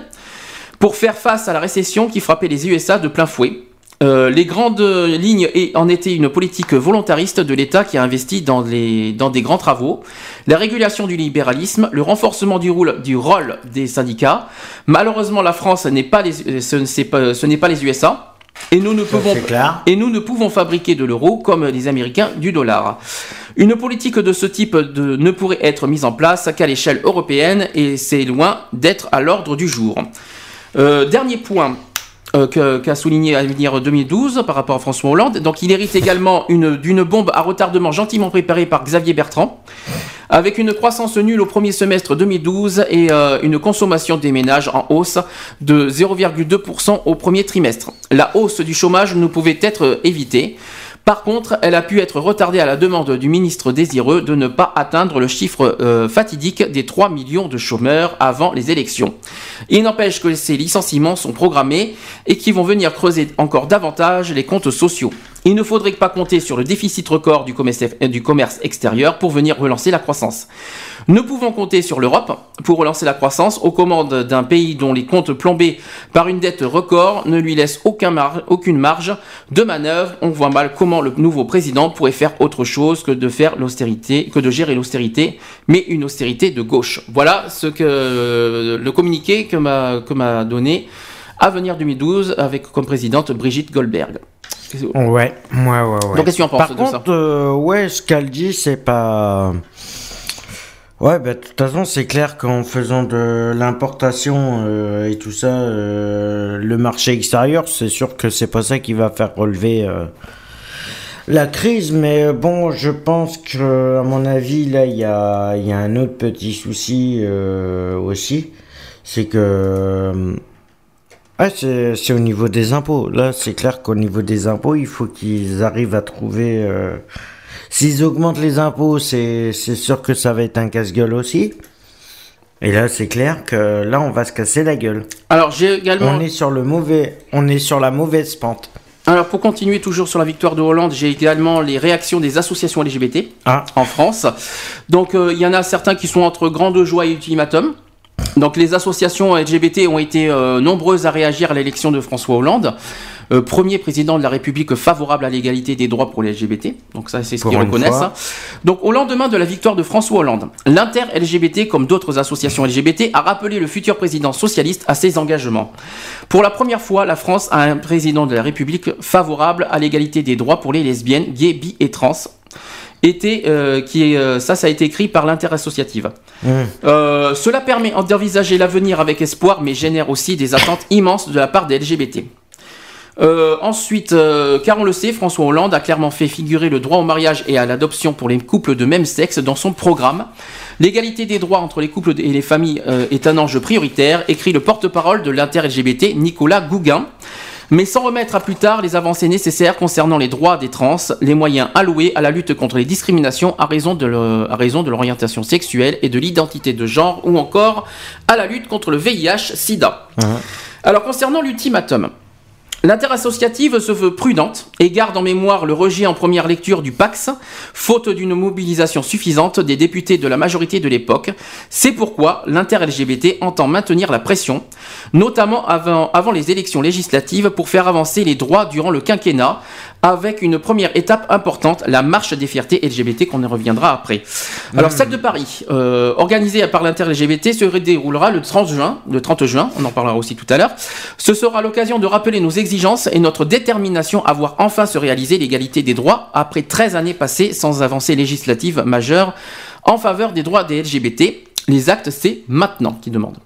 pour faire face à la récession qui frappait les USA de plein fouet. Euh, les grandes lignes en étaient une politique volontariste de l'État qui a investi dans, les, dans des grands travaux, la régulation du libéralisme, le renforcement du rôle, du rôle des syndicats. Malheureusement, la France n'est pas les, ce, n'est pas, ce n'est pas les USA. Et nous ne pouvons clair. et nous ne pouvons fabriquer de l'euro comme les Américains du dollar. Une politique de ce type de- ne pourrait être mise en place qu'à l'échelle européenne et c'est loin d'être à l'ordre du jour. Euh, dernier point. Euh, qu'a souligné Avenir 2012 par rapport à François Hollande. Donc il hérite également une- d'une bombe à retardement gentiment préparée par Xavier Bertrand, avec une croissance nulle au premier semestre 2012 et euh, une consommation des ménages en hausse de 0,2% au premier trimestre. La hausse du chômage ne pouvait être euh, évitée. Par contre, elle a pu être retardée à la demande du ministre désireux de ne pas atteindre le chiffre euh, fatidique des 3 millions de chômeurs avant les élections. Il n'empêche que ces licenciements sont programmés et qui vont venir creuser encore davantage les comptes sociaux. Il ne faudrait pas compter sur le déficit record du commerce, euh, du commerce extérieur pour venir relancer la croissance. Nous pouvons compter sur l'Europe pour relancer la croissance aux commandes d'un pays dont les comptes plombés par une dette record ne lui laissent aucun mar- aucune marge de manœuvre. On voit mal comment le nouveau président pourrait faire autre chose que de faire l'austérité, que de gérer l'austérité, mais une austérité de gauche. Voilà ce que le communiqué que m'a donné Avenir 2012 avec comme présidente Brigitte Goldberg. Ouais, ouais, ouais. ouais. Donc, qu'est-ce que tu en penses Par de contre, ça euh, ouais, ce qu'elle dit, c'est pas. Ouais, bah, de toute façon, c'est clair qu'en faisant de l'importation euh, et tout ça, euh, le marché extérieur, c'est sûr que c'est pas ça qui va faire relever euh, la crise. Mais bon, je pense que, à mon avis, là, il y a, un autre petit souci aussi. C'est que. c'est au niveau des impôts. Là, c'est clair qu'au niveau des impôts, il faut qu'ils arrivent à trouver. S'ils augmentent les impôts, c'est c'est sûr que ça va être un casse-gueule aussi. Et là, c'est clair que là, on va se casser la gueule. Alors j'ai également On est sur le mauvais, on est sur la mauvaise pente. Alors pour continuer toujours sur la victoire de Hollande, j'ai également les réactions des associations LGBT Ah. en France. Donc euh, il y en a certains qui sont entre grande joie et ultimatum. Donc les associations LGBT ont été euh, nombreuses à réagir à l'élection de François Hollande, euh, premier président de la République favorable à l'égalité des droits pour les LGBT. Donc ça c'est ce qu'ils reconnaissent. hein. Donc au lendemain de la victoire de François Hollande, l'inter-LGBT comme d'autres associations LGBT a rappelé le futur président socialiste à ses engagements. Pour la première fois, la France a un président de la République favorable à l'égalité des droits pour les lesbiennes, gays, bi et trans. Était, euh, qui est, euh, ça, ça a été écrit par l'interassociative. Euh, cela permet d'envisager l'avenir avec espoir, mais génère aussi des attentes immenses de la part des LGBT. Euh, ensuite, euh, car on le sait, François Hollande a clairement fait figurer le droit au mariage et à l'adoption pour les couples de même sexe dans son programme. L'égalité des droits entre les couples et les familles euh, est un enjeu prioritaire, écrit le porte-parole de l'inter-LGBT Nicolas Gouguin. Mais sans remettre à plus tard les avancées nécessaires concernant les droits des trans, les moyens alloués à la lutte contre les discriminations à raison de le- à raison de l'orientation sexuelle et de l'identité de genre, ou encore à la lutte contre le VIH-Sida. Alors concernant l'ultimatum, L'interassociative se veut prudente et garde en mémoire le rejet en première lecture du Pax, faute d'une mobilisation suffisante des députés de la majorité de l'époque. C'est pourquoi l'inter-LGBT entend maintenir la pression, notamment avant, avant les élections législatives, pour faire avancer les droits durant le quinquennat, avec une première étape importante, la marche des fiertés LGBT, qu'on y reviendra après. Alors celle de Paris, euh, organisée par l'inter-LGBT, se déroulera le 30 juin, le 30 juin, on en parlera aussi tout à l'heure. Ce sera l'occasion de rappeler nos exigences et notre détermination à voir enfin se réaliser l'égalité des droits après 13 années passées sans avancée législative majeure en faveur des droits des LGBT. Les actes, c'est maintenant qui demandent.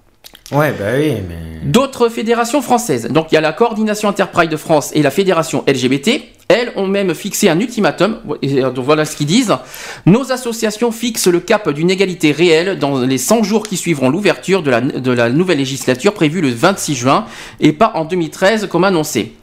Ouais, bah oui, mais. D'autres fédérations françaises. Donc il y a la coordination Interpride de France et la fédération LGBT. Elles ont même fixé un ultimatum. Et, euh, donc, voilà ce qu'ils disent. Nos associations fixent le cap d'une égalité réelle dans les 100 jours qui suivront l'ouverture de la, de la nouvelle législature prévue le 26 juin et pas en 2013 comme annoncé.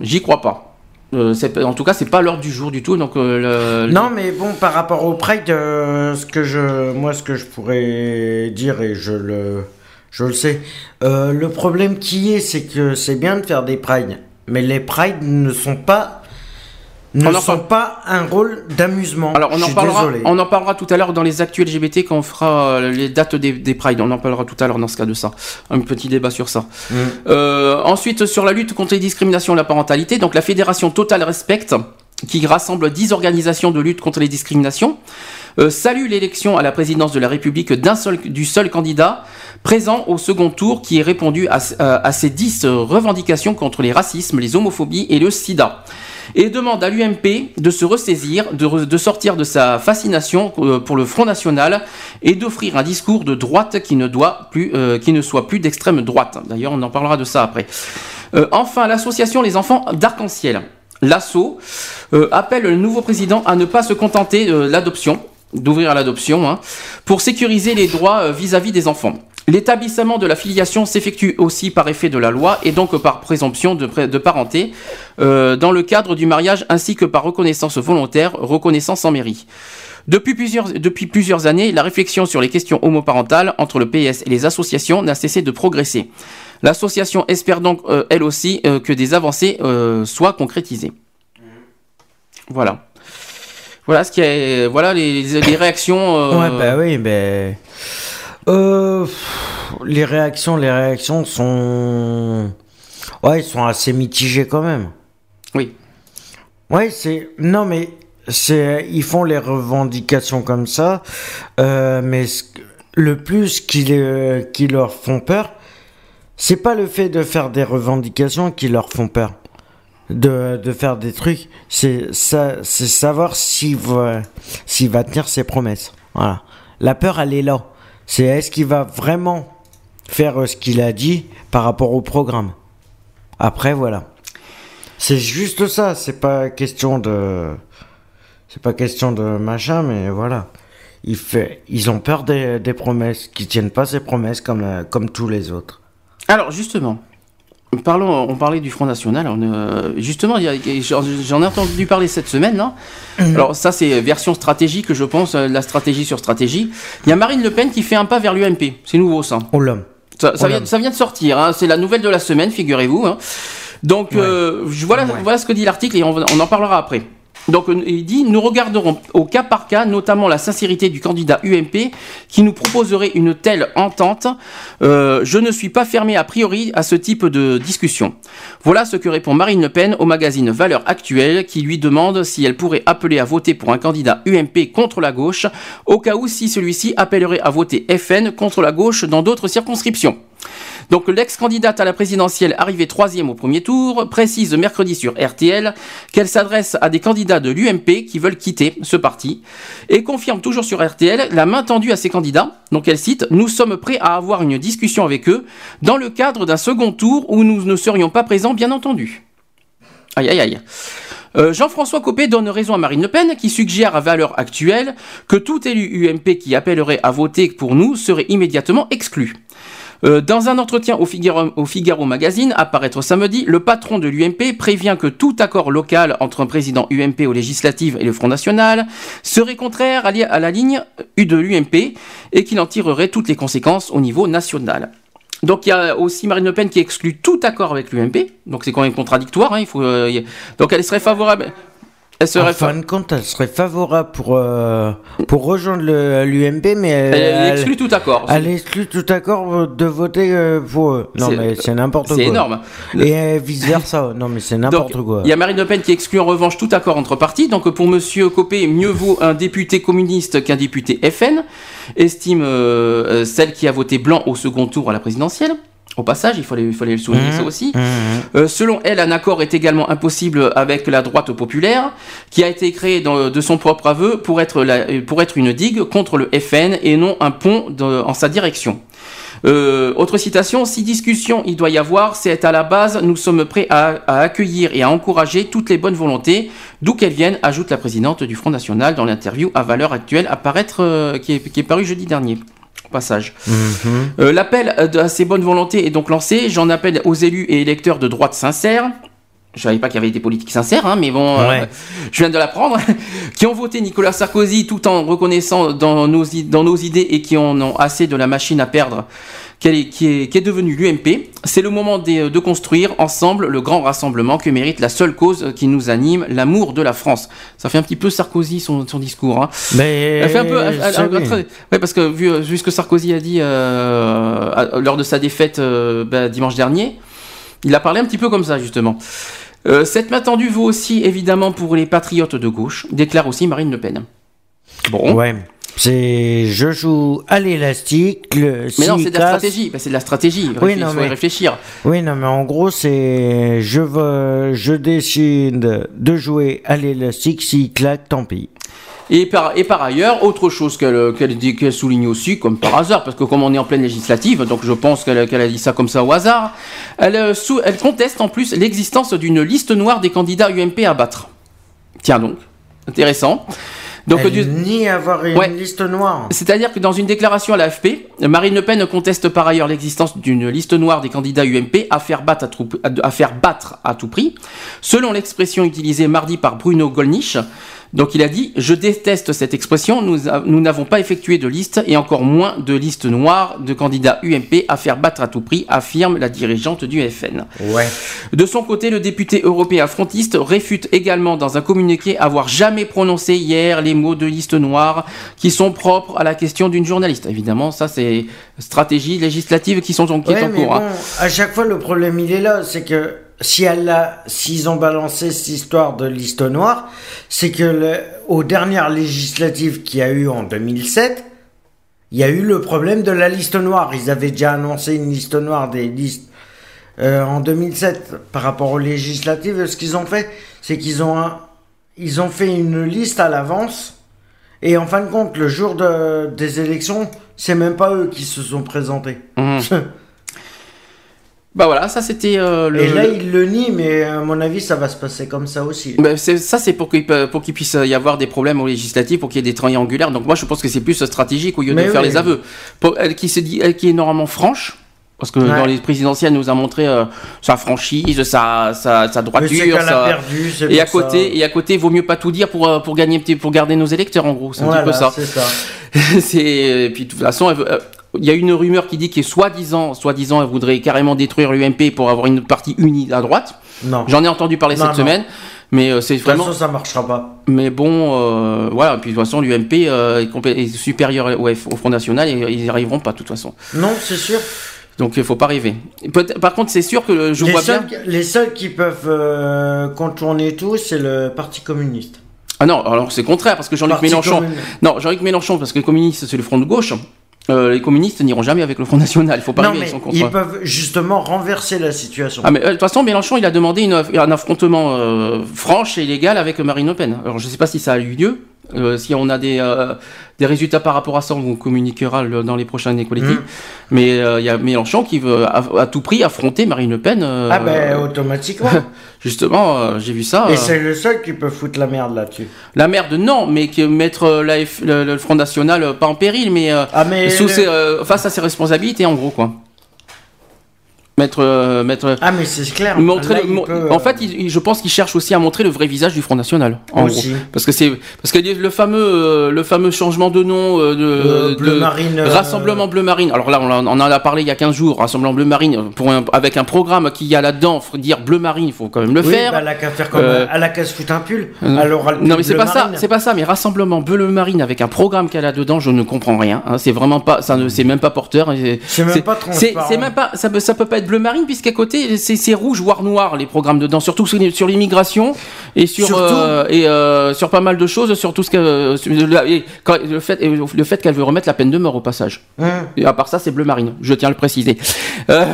J'y crois pas. Euh, c'est- en tout cas, c'est pas l'heure du jour du tout. Donc, euh, le- Non, mais bon, par rapport au Pride, euh, ce que je, moi, ce que je pourrais dire et je le, je le sais, euh, le problème qui est, c'est que c'est bien de faire des Prides, mais les Prides ne sont pas, ne On en sont pas un rôle d'amusement. Alors on Je en parlera, désolé. on en parlera tout à l'heure dans les actuels LGBT quand on fera euh, les dates des, des Pride. On en parlera tout à l'heure dans ce cas de ça. Un petit débat sur ça. Mm. Euh, ensuite sur la lutte contre les discriminations et la parentalité, donc la fédération Total Respect qui rassemble 10 organisations de lutte contre les discriminations, salue l'élection à la présidence de la République d'un seul, du seul candidat présent au second tour qui ait répondu à, à- à ces 10 revendications contre les racismes, les homophobies et le sida et demande à l'UMP de se ressaisir, de, sortir de sa fascination euh, pour le Front National et d'offrir un discours de droite qui ne, doit plus, euh, qui ne soit plus d'extrême droite. D'ailleurs, on en parlera de ça après. Euh, enfin, l'association Les Enfants d'Arc-en-Ciel, l'ASSO, euh, appelle le nouveau président à ne pas se contenter de l'adoption, d'ouvrir à l'adoption, hein, pour sécuriser les droits euh, vis-à-vis des enfants. L'établissement de la filiation s'effectue aussi par effet de la loi et donc par présomption de, parenté euh, dans le cadre du mariage ainsi que par reconnaissance volontaire, reconnaissance en mairie. Depuis plusieurs, depuis plusieurs années, la réflexion sur les questions homoparentales entre le PS et les associations n'a cessé de progresser. L'association espère donc, euh, elle aussi, euh, que des avancées soient concrétisées. Voilà. Voilà ce qui est, voilà les, les réactions. euh, Ouais, bah oui, ben. Euh, les réactions, les réactions sont. Ouais, ils sont assez mitigées quand même. Oui. Ouais, c'est. Non, mais. c'est Ils font les revendications comme ça. euh, mais ce- le plus qui, les- qui leur font peur, c'est pas le fait de faire des revendications qui leur font peur. De, de faire des trucs, c'est savoir s'il va, va tenir ses promesses. Voilà. La peur, elle est là. C'est est-ce qu'il va vraiment faire euh, ce qu'il a dit par rapport au programme? Après, voilà. C'est juste ça. C'est pas question de, c'est pas question de machin, mais voilà. Ils ont peur des, des promesses, qui tiennent pas ces promesses comme, euh, comme tous les autres. Alors justement, parlons, on parlait du Front National. on, euh, justement, j'en ai entendu parler cette semaine. Là. Alors ça, c'est version stratégique, je pense, euh, la stratégie sur stratégie. Il y a Marine Le Pen qui fait un pas vers l'UMP. C'est nouveau ça. Oh l'homme. Ça, ça Oh ça vient de sortir. hein. C'est la nouvelle de la semaine, figurez-vous. hein. Donc euh, voilà, voilà ce que dit l'article et on, on en parlera après. Donc euh, il dit nous regarderons au cas par cas, notamment la sincérité du candidat UMP qui nous proposerait une telle entente. Euh, je ne suis pas fermé a priori à ce type de discussion. Voilà ce que répond Marine Le Pen au magazine Valeurs Actuelles qui lui demande si elle pourrait appeler à voter pour un candidat UMP contre la gauche, au cas où si celui-ci appellerait à voter FN contre la gauche dans d'autres circonscriptions. Donc l'ex-candidate à la présidentielle arrivée troisième au premier tour précise mercredi sur RTL qu'elle s'adresse à des candidats de l'UMP qui veulent quitter ce parti et confirme toujours sur RTL la main tendue à ces candidats. Donc elle cite Nous sommes prêts à avoir une discussion avec eux dans le cadre d'un second tour où nous ne serions pas présents bien entendu. Aïe aïe aïe. Euh, Jean-François Copé donne raison à Marine Le Pen qui suggère à valeur actuelle que tout élu UMP qui appellerait à voter pour nous serait immédiatement exclu. Euh, dans un entretien au Figaro, au Figaro Magazine, à paraître samedi, le patron de l'UMP prévient que tout accord local entre un président UMP aux législatives et le Front National serait contraire à la ligne U de l'UMP et qu'il en tirerait toutes les conséquences au niveau national. Donc il y a aussi Marine Le Pen qui exclut tout accord avec l'UMP, donc c'est quand même contradictoire. Hein, il faut, euh, Donc elle serait favorable. Elle En serait fa- fin de compte, elle serait favorable pour, euh, pour rejoindre l'UMP, mais elle, elle, elle exclut tout accord. elle exclut tout accord de voter euh, pour eux. Non, mais c'est n'importe quoi. C'est énorme. Et vice versa. Non, mais c'est n'importe quoi. Il y a Marine Le Pen qui exclut en revanche tout accord entre partis. Donc pour Monsieur Copé, mieux vaut un député communiste qu'un député FN, estime euh, euh, celle qui a voté blanc au second tour à la présidentielle. Au passage, il fallait, il fallait le souligner Mhm. ça aussi. Mhm. Euh, selon elle, un accord est également impossible avec la droite populaire, qui a été créée dans- de son propre aveu pour être, la- pour être une digue contre le FN et non un pont de- en sa direction. Euh, autre citation, si discussion il doit y avoir, c'est à la base, nous sommes prêts à, à accueillir et à encourager toutes les bonnes volontés, d'où qu'elles viennent, ajoute la présidente du Front National dans l'interview à valeur actuelle à paraître, euh, qui, est, qui est paru jeudi dernier. Au passage. Mhm. Euh, L'appel euh, à ces bonnes volontés est donc lancé. J'en appelle aux élus et électeurs de droite sincères. Je savais pas qu'il y avait des politiques sincères, hein, mais bon, euh, je viens de l'apprendre, qui ont voté Nicolas Sarkozy tout en reconnaissant dans nos, i- dans nos idées et qui en ont assez de la machine à perdre qu'elle est- qui, est, qui est devenue l'UMP. C'est le moment des- de construire ensemble le grand rassemblement que mérite la seule cause qui nous anime, l'amour de la France. Ça fait un petit peu Sarkozy son, son discours. Hein. Mais Elle fait un peu. elle- elle- très- ouais, parce que vu, vu ce que Sarkozy a dit euh, à- lors de sa défaite euh, bah, dimanche dernier, il a parlé un petit peu comme ça, justement. Euh, cette main tendue vaut aussi, évidemment, pour les patriotes de gauche, déclare aussi Marine Le Pen. Bon. Ouais. C'est je joue à l'élastique. Le Mais non, c'est de la stratégie. Bah, c'est de la stratégie. Oui, non, mais- réfléchir. Oui, non, mais en gros, c'est je veux, je décide de jouer à l'élastique. S'il claque, tant pis. Et par, et par ailleurs, autre chose qu'elle dit- qu'elle souligne aussi, comme par hasard, parce que comme on est en pleine législative, donc je pense qu'elle a dit ça comme ça au hasard, elle, euh, elle conteste en plus l'existence d'une liste noire des candidats UMP à battre. Tiens donc, intéressant. Donc, Elle du- nie avoir une Ouais. liste noire. c'est-à-dire que dans une déclaration à l'AFP, Marine Le Pen conteste par ailleurs l'existence d'une liste noire des candidats UMP à faire battre à, tout- à faire battre à tout prix, selon l'expression utilisée mardi par Bruno Gollnisch. Donc il a dit Je déteste cette expression, nous n'avons pas effectué de liste et encore moins de liste noire de candidats UMP à faire battre à tout prix, affirme la dirigeante du FN. Ouais. De son côté, le député européen frontiste réfute également dans un communiqué avoir jamais prononcé hier les mots de liste noire qui sont propres à la question d'une journaliste. Évidemment, ça c'est stratégie législative qui sont en, qui est Ouais, en mais cours. hein. bon, à chaque fois, le problème, il est là. C'est que si s'ils ont balancé cette histoire de liste noire, c'est que le, aux dernières législatives qu'il y a eu en 2007, il y a eu le problème de la liste noire. Ils avaient déjà annoncé une liste noire des listes euh, en 2007 par rapport aux législatives. Ce qu'ils ont fait, c'est qu'ils ont, un- ils ont fait une liste à l'avance. Et en fin de compte, le jour de- des élections, c'est même pas eux qui se sont présentés. Mhm. Bah voilà, ça c'était euh, le. Et là, il le nie, mais à mon avis, ça va se passer comme ça aussi. Bah, c'est- ça c'est pour qu'il peut- pour qu'il puisse y avoir des problèmes aux législatives, pour qu'il y ait des triangulaires. Donc moi je pense que c'est plus stratégique au lieu Mais de faire les aveux. Pour, elle qui se dit, elle qui est normalement franche. Parce que Ouais. dans les présidentielles, elle nous a montré euh, sa franchise, sa, sa, sa droiture, a sa- perdu, et à pour ça. côté, et à côté, vaut mieux pas tout dire pour euh, pour gagner, pour garder nos électeurs en gros. C'est un Voilà, petit peu ça. c'est ça. c'est et puis de toute façon, elle veut- euh, il y a une rumeur qui dit que soi-disant, soi-disant, elle voudrait carrément détruire l'UMP pour avoir une partie unie à droite. Non. J'en ai entendu parler Non, cette non. semaine, mais euh, c'est De toute façon, ça marchera pas. Mais bon, euh, voilà. Puis de toute façon, l'UMP euh, est, supérieur au, F- au Front National et ils n'y arriveront pas de toute façon. Non, c'est sûr. Donc il faut pas rêver. Par contre, c'est sûr que je les, vois seuls, bien. les seuls qui peuvent contourner tout, c'est le Parti communiste. Ah non, alors c'est contraire parce que Jean-Luc Mélenchon. Non, Jean-Luc Mélenchon parce que les communistes c'est le Front de gauche. Euh, les communistes n'iront jamais avec le Front National. Il faut pas Non, rêver, mais ils sont contre. ils peuvent justement renverser la situation. Ah mais euh, de toute façon Mélenchon il a demandé une- un affrontement euh, franche et légal avec Marine Le Pen. Alors je sais pas si ça a eu lieu. Euh, si on a des, euh, des résultats par rapport à ça, on vous communiquera le- dans les prochaines collectives. Mm. Mais euh, il y a Mélenchon qui veut à, à tout prix affronter Marine Le Pen. euh, ah ben, automatiquement. Justement, euh, j'ai vu ça. Et euh, c'est le seul qui peut foutre la merde là-dessus. la merde, non, mais que mettre euh, la F- le, le Front National euh, pas en péril, mais, euh, Ah, mais sous le- ses, euh, face à ses responsabilités, en gros, quoi. Mettre, euh, mettre. Ah, mais c'est clair. Montrer Là, le- il mo- peut, En fait, il- je pense qu'il cherche aussi à montrer le vrai visage du Front National. En Aussi. gros. Parce que c'est parce que le fameux euh, le fameux changement de nom euh, de, bleu marine, Rassemblement bleu marine. Alors là, on, en- on en a parlé il y a 15 jours. Rassemblement bleu marine pour un- avec un programme qu'il y a là-dedans. dire bleu marine, il faut quand même le oui, faire. bah, elle a qu'à faire comme. Elle a qu'à se foutre un pull. Non mais c'est pas ça, c'est pas ça, mais rassemblement bleu marine avec un programme qu'elle a dedans, je ne comprends rien. hein. c'est vraiment pas, ça ne, c'est même pas porteur. et C'est même pas transparent. c'est même pas, ça peut, ça peut pas être bleu marine puisqu'à côté c'est, rouge voire noir les programmes dedans, surtout sur, l'immigration et sur Surtout. euh, et euh, sur pas mal de choses, sur tout ce que sur le, et quand- le fait, le fait qu'elle veut remettre la peine de mort au passage. Hum. Et à part ça, c'est bleu marine. Je tiens à le préciser. Euh,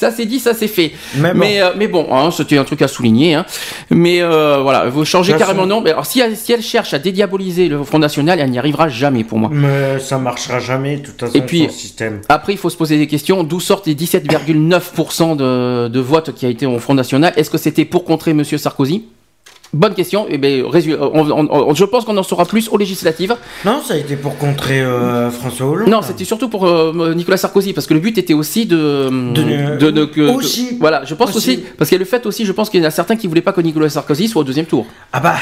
ça c'est dit, ça c'est fait. Mais bon. Mais, euh, mais bon, hein, c'était un truc à souligner. hein. Mais euh, voilà, vous changez carrément de nom. Mais alors, si elle, si elle cherche à dédiaboliser le Front National, elle n'y arrivera jamais pour moi. Mais ça marchera jamais, de toute façon, Et puis- son système. Après, il faut se poser des questions. D'où sortent les 17,9% de, de votes qui a été au Front National? Est-ce que c'était pour contrer Monsieur Sarkozy? Bonne question. Eh ben, résu- on- on- on- je pense qu'on en saura plus aux législatives. Non, ça a été pour contrer euh, François Hollande. Non, c'était surtout pour euh, Nicolas Sarkozy, parce que le but était aussi de. De- de, de- que- aussi. voilà, je pense aussi. Aussi. parce qu'il y a le fait aussi, je pense qu'il y en a certains qui voulaient pas que Nicolas Sarkozy soit au deuxième tour. Ah bah,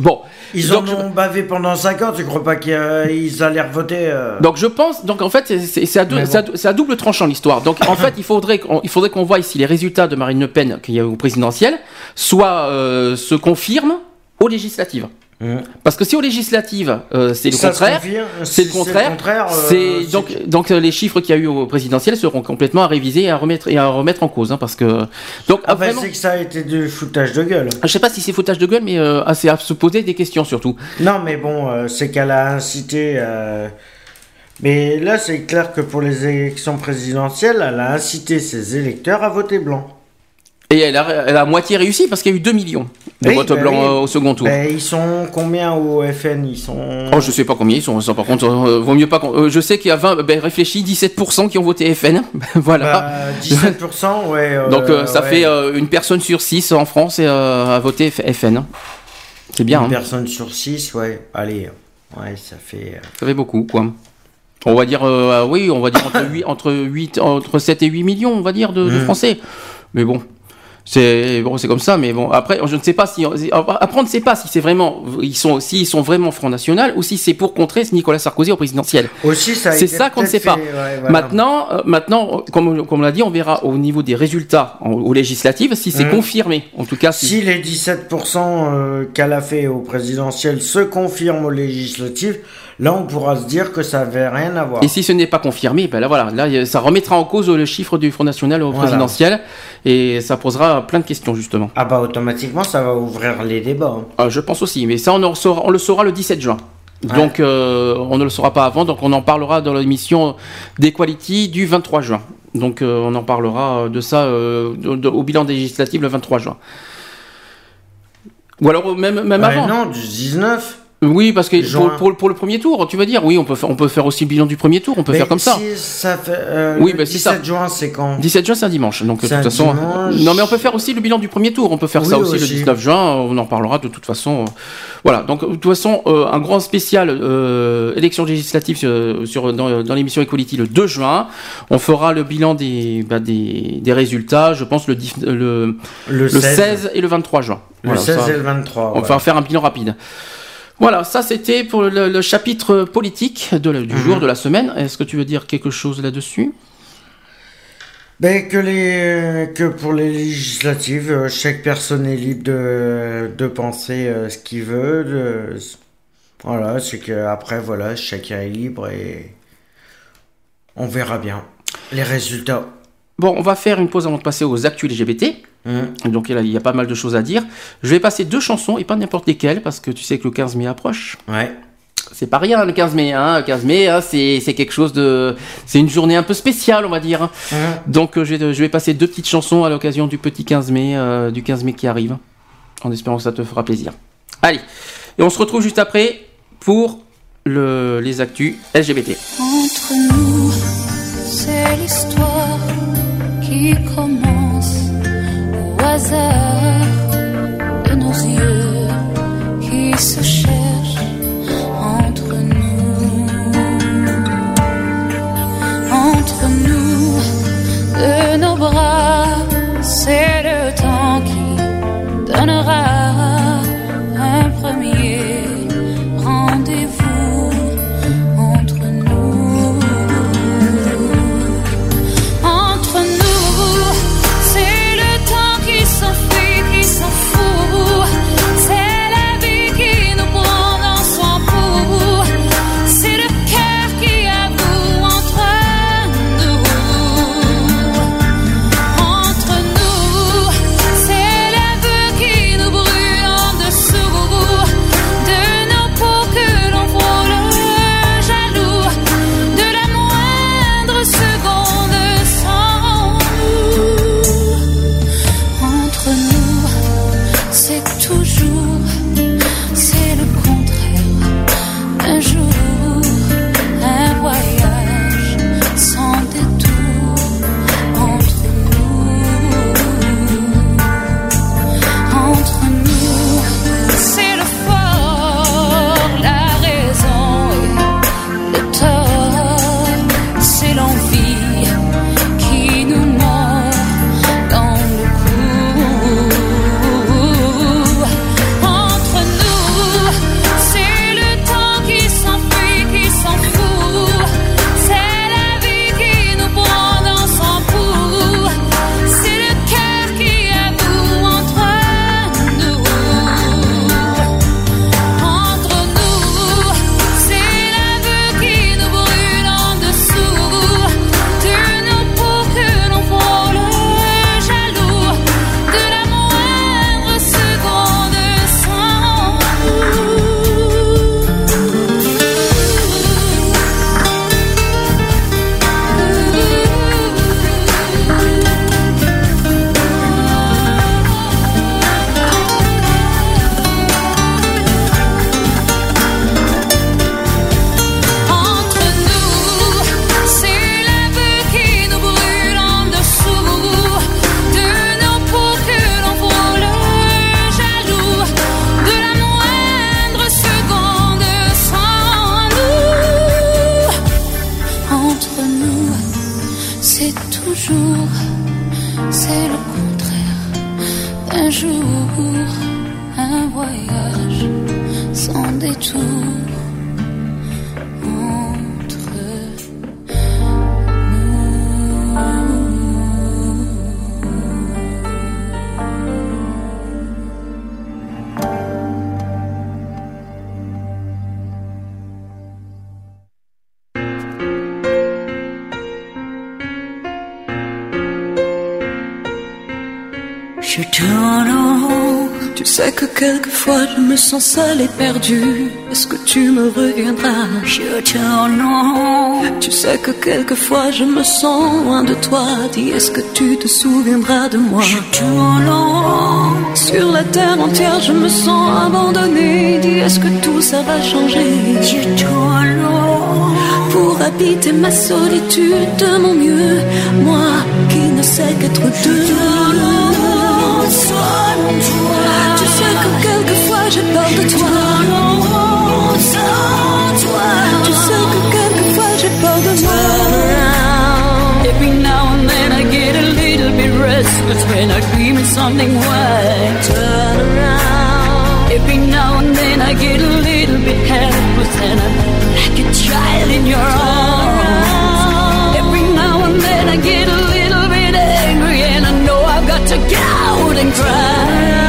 Bon. Ils donc, en ont bavé pendant 5 ans, tu crois pas qu'ils euh, allaient revoter euh, Donc je pense, donc en fait c'est- à, bon. double tranchant l'histoire. Donc en fait il faudrait qu'on il faudrait qu'on voie si les résultats de Marine Le Pen qu'il y a au présidentiel soit euh, se confirment aux législatives. Hum. Parce que si aux législatives euh, c'est le contraire, c'est le contraire. euh, donc donc euh, les chiffres qu'il y a eu au présidentiel seront complètement à réviser et à remettre et à remettre en cause hein, parce que donc Ah vraiment, c'est que ça a été du foutage de gueule. je sais pas si c'est foutage de gueule mais euh, c'est à se poser des questions surtout. Non, mais bon, euh, c'est qu'elle a incité. euh, Mais là, c'est clair que pour les élections présidentielles, elle a incité ses électeurs à voter blanc. Et elle a, elle a moitié réussi parce qu'il y a eu 2 millions de Oui, votes bah blancs oui. au second tour. Ben, ils sont combien au FN Ils sont. Oh, je sais pas combien ils sont, ça par contre, euh, vaut mieux pas. euh, je sais qu'il y a 20, ben réfléchis, 17% qui ont voté FN. voilà. Bah, 17%, ouais. euh, Donc euh, ça ouais. fait euh, une personne sur 6 en France a voté FN. C'est bien, Une hein. personne sur 6, ouais. Allez, ouais, ça fait. ça fait beaucoup, quoi. On va dire, euh, oui, on va dire entre 8, entre 8, entre 7 et 8 millions, on va dire, de, de Mhm. Français. Mais bon. C'est bon, c'est comme ça, mais bon. Après, je ne sais pas si après on ne sait pas si c'est vraiment ils sont s'ils sont vraiment Front National ou si c'est pour contrer Nicolas Sarkozy au présidentiel. Aussi, ça C'est ça qu'on ne sait pas. fait, ouais, voilà. Maintenant, euh, maintenant, comme, comme on l'a dit, on verra au niveau des résultats en- aux législatives si c'est Mhm. confirmé. En tout cas, si, Si les 17% euh, qu'elle a fait au présidentiel se confirment aux législatives, là on pourra se dire que ça n'avait rien à voir. et si ce n'est pas confirmé, ben là voilà, là ça remettra en cause le chiffre du Front National au Voilà. présidentiel et ça posera plein de questions justement. Ah bah automatiquement ça va ouvrir les débats. hein. Euh, je pense aussi, mais ça on, en saura- on le saura le 17 juin. Ouais. Donc euh, on ne le saura pas avant, donc on en parlera dans l'émission d'Equality du 23 juin. Donc euh, on en parlera de ça euh, au bilan législatif le 23 juin. Ou alors même, même Ouais, avant. non, du 19. Oui, parce que pour, pour- pour le premier tour, tu vas dire, oui, on peut, faire, on peut faire aussi le bilan du premier tour, on peut Mais faire comme ça. si ça fait, euh, Oui, bah, c'est ça. 17 juin c'est quand? 17 juin, c'est un dimanche, donc de toute façon. dimanche. Non, mais on peut faire aussi le bilan du premier tour, on peut faire Oui, ça aussi, aussi. le 19 juin, on en parlera de toute façon. euh, Voilà, donc de toute façon, euh, un grand spécial euh, élection législative sur, sur- dans, dans l'émission Equality le 2 juin. On fera le bilan des, bah, des, des résultats, je pense, le, le, Le le 16. 16 et le 23 juin. Le Voilà, 16 ça- et le 23. On ouais. va faire un bilan rapide. Voilà, ça c'était pour le, le chapitre politique de du Mhm. jour, de la semaine. Est-ce que tu veux dire quelque chose là-dessus? Ben, que, les, que pour les législatives, euh, chaque personne est libre de, de penser euh, ce qu'il veut. de- voilà, c'est que après voilà, chacun est libre et on verra bien les résultats. Bon, on va faire une pause avant de passer aux actus LGBT. Mhm. Donc il y a pas mal de choses à dire. Je vais passer deux chansons et pas n'importe lesquelles parce que tu sais que le 15 mai approche. Ouais. C'est pas rien le 15 mai, hein. Le 15 mai, hein, c'est quelque chose de, c'est une journée un peu spéciale, on va dire. Mhm. Donc euh, je vais, je vais passer deux petites chansons à l'occasion du petit 15 mai, euh, du 15 mai qui arrive, en espérant que ça te fera plaisir. Allez, et on se retrouve juste après pour le, les actus LGBT. Entre nous, c'est l'histoire qui commence au sens seule et perdue. Est-ce que tu me reviendras? Je en rond. Tu sais que quelquefois je me sens loin de toi. Dis, est-ce que tu te souviendras de moi? Je rond. Sur la terre entière, je me sens abandonnée. Dis, est-ce que tout ça va changer? Je rond. Pour habiter ma solitude de mon mieux. Moi qui ne sais qu'être deux. Sois toi. J'ai peur de toi. Sans toi. Tu. Every now and then I get a little bit restless when I dream of something white. Turn around. Every now and then I get a little bit helpless and I'm like a child in your arms. Every now and then I get a little bit angry and I know I've got to get out and cry.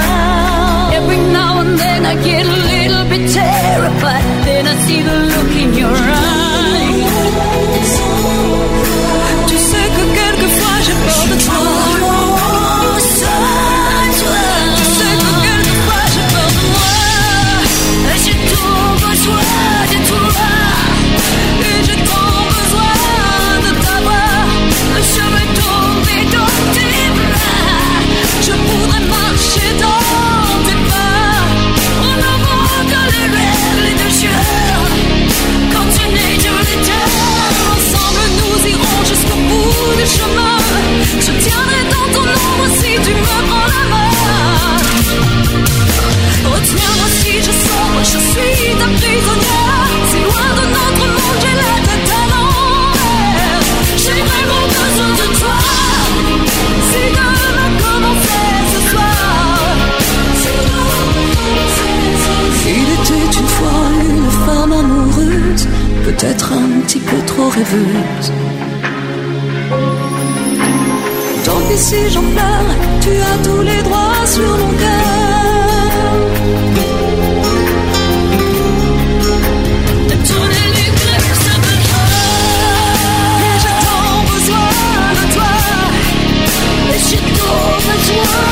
And then I get a little bit terrified. Then I see the look in your eyes. Ombre si tu me prends la main. Retiens-moi si je sombre, je suis ta prisonnière. Si loin de notre monde, j'ai la tête à l'envers. J'ai vraiment besoin de toi. Si demain commençait ce soir. Il était une fois une femme amoureuse, peut-être un petit peu trop rêveuse. Si j'en pleure, tu as tous les droits sur mon cœur. De tourner les grèves, ça me Et j'ai tant besoin de toi. Et j'ai tant besoin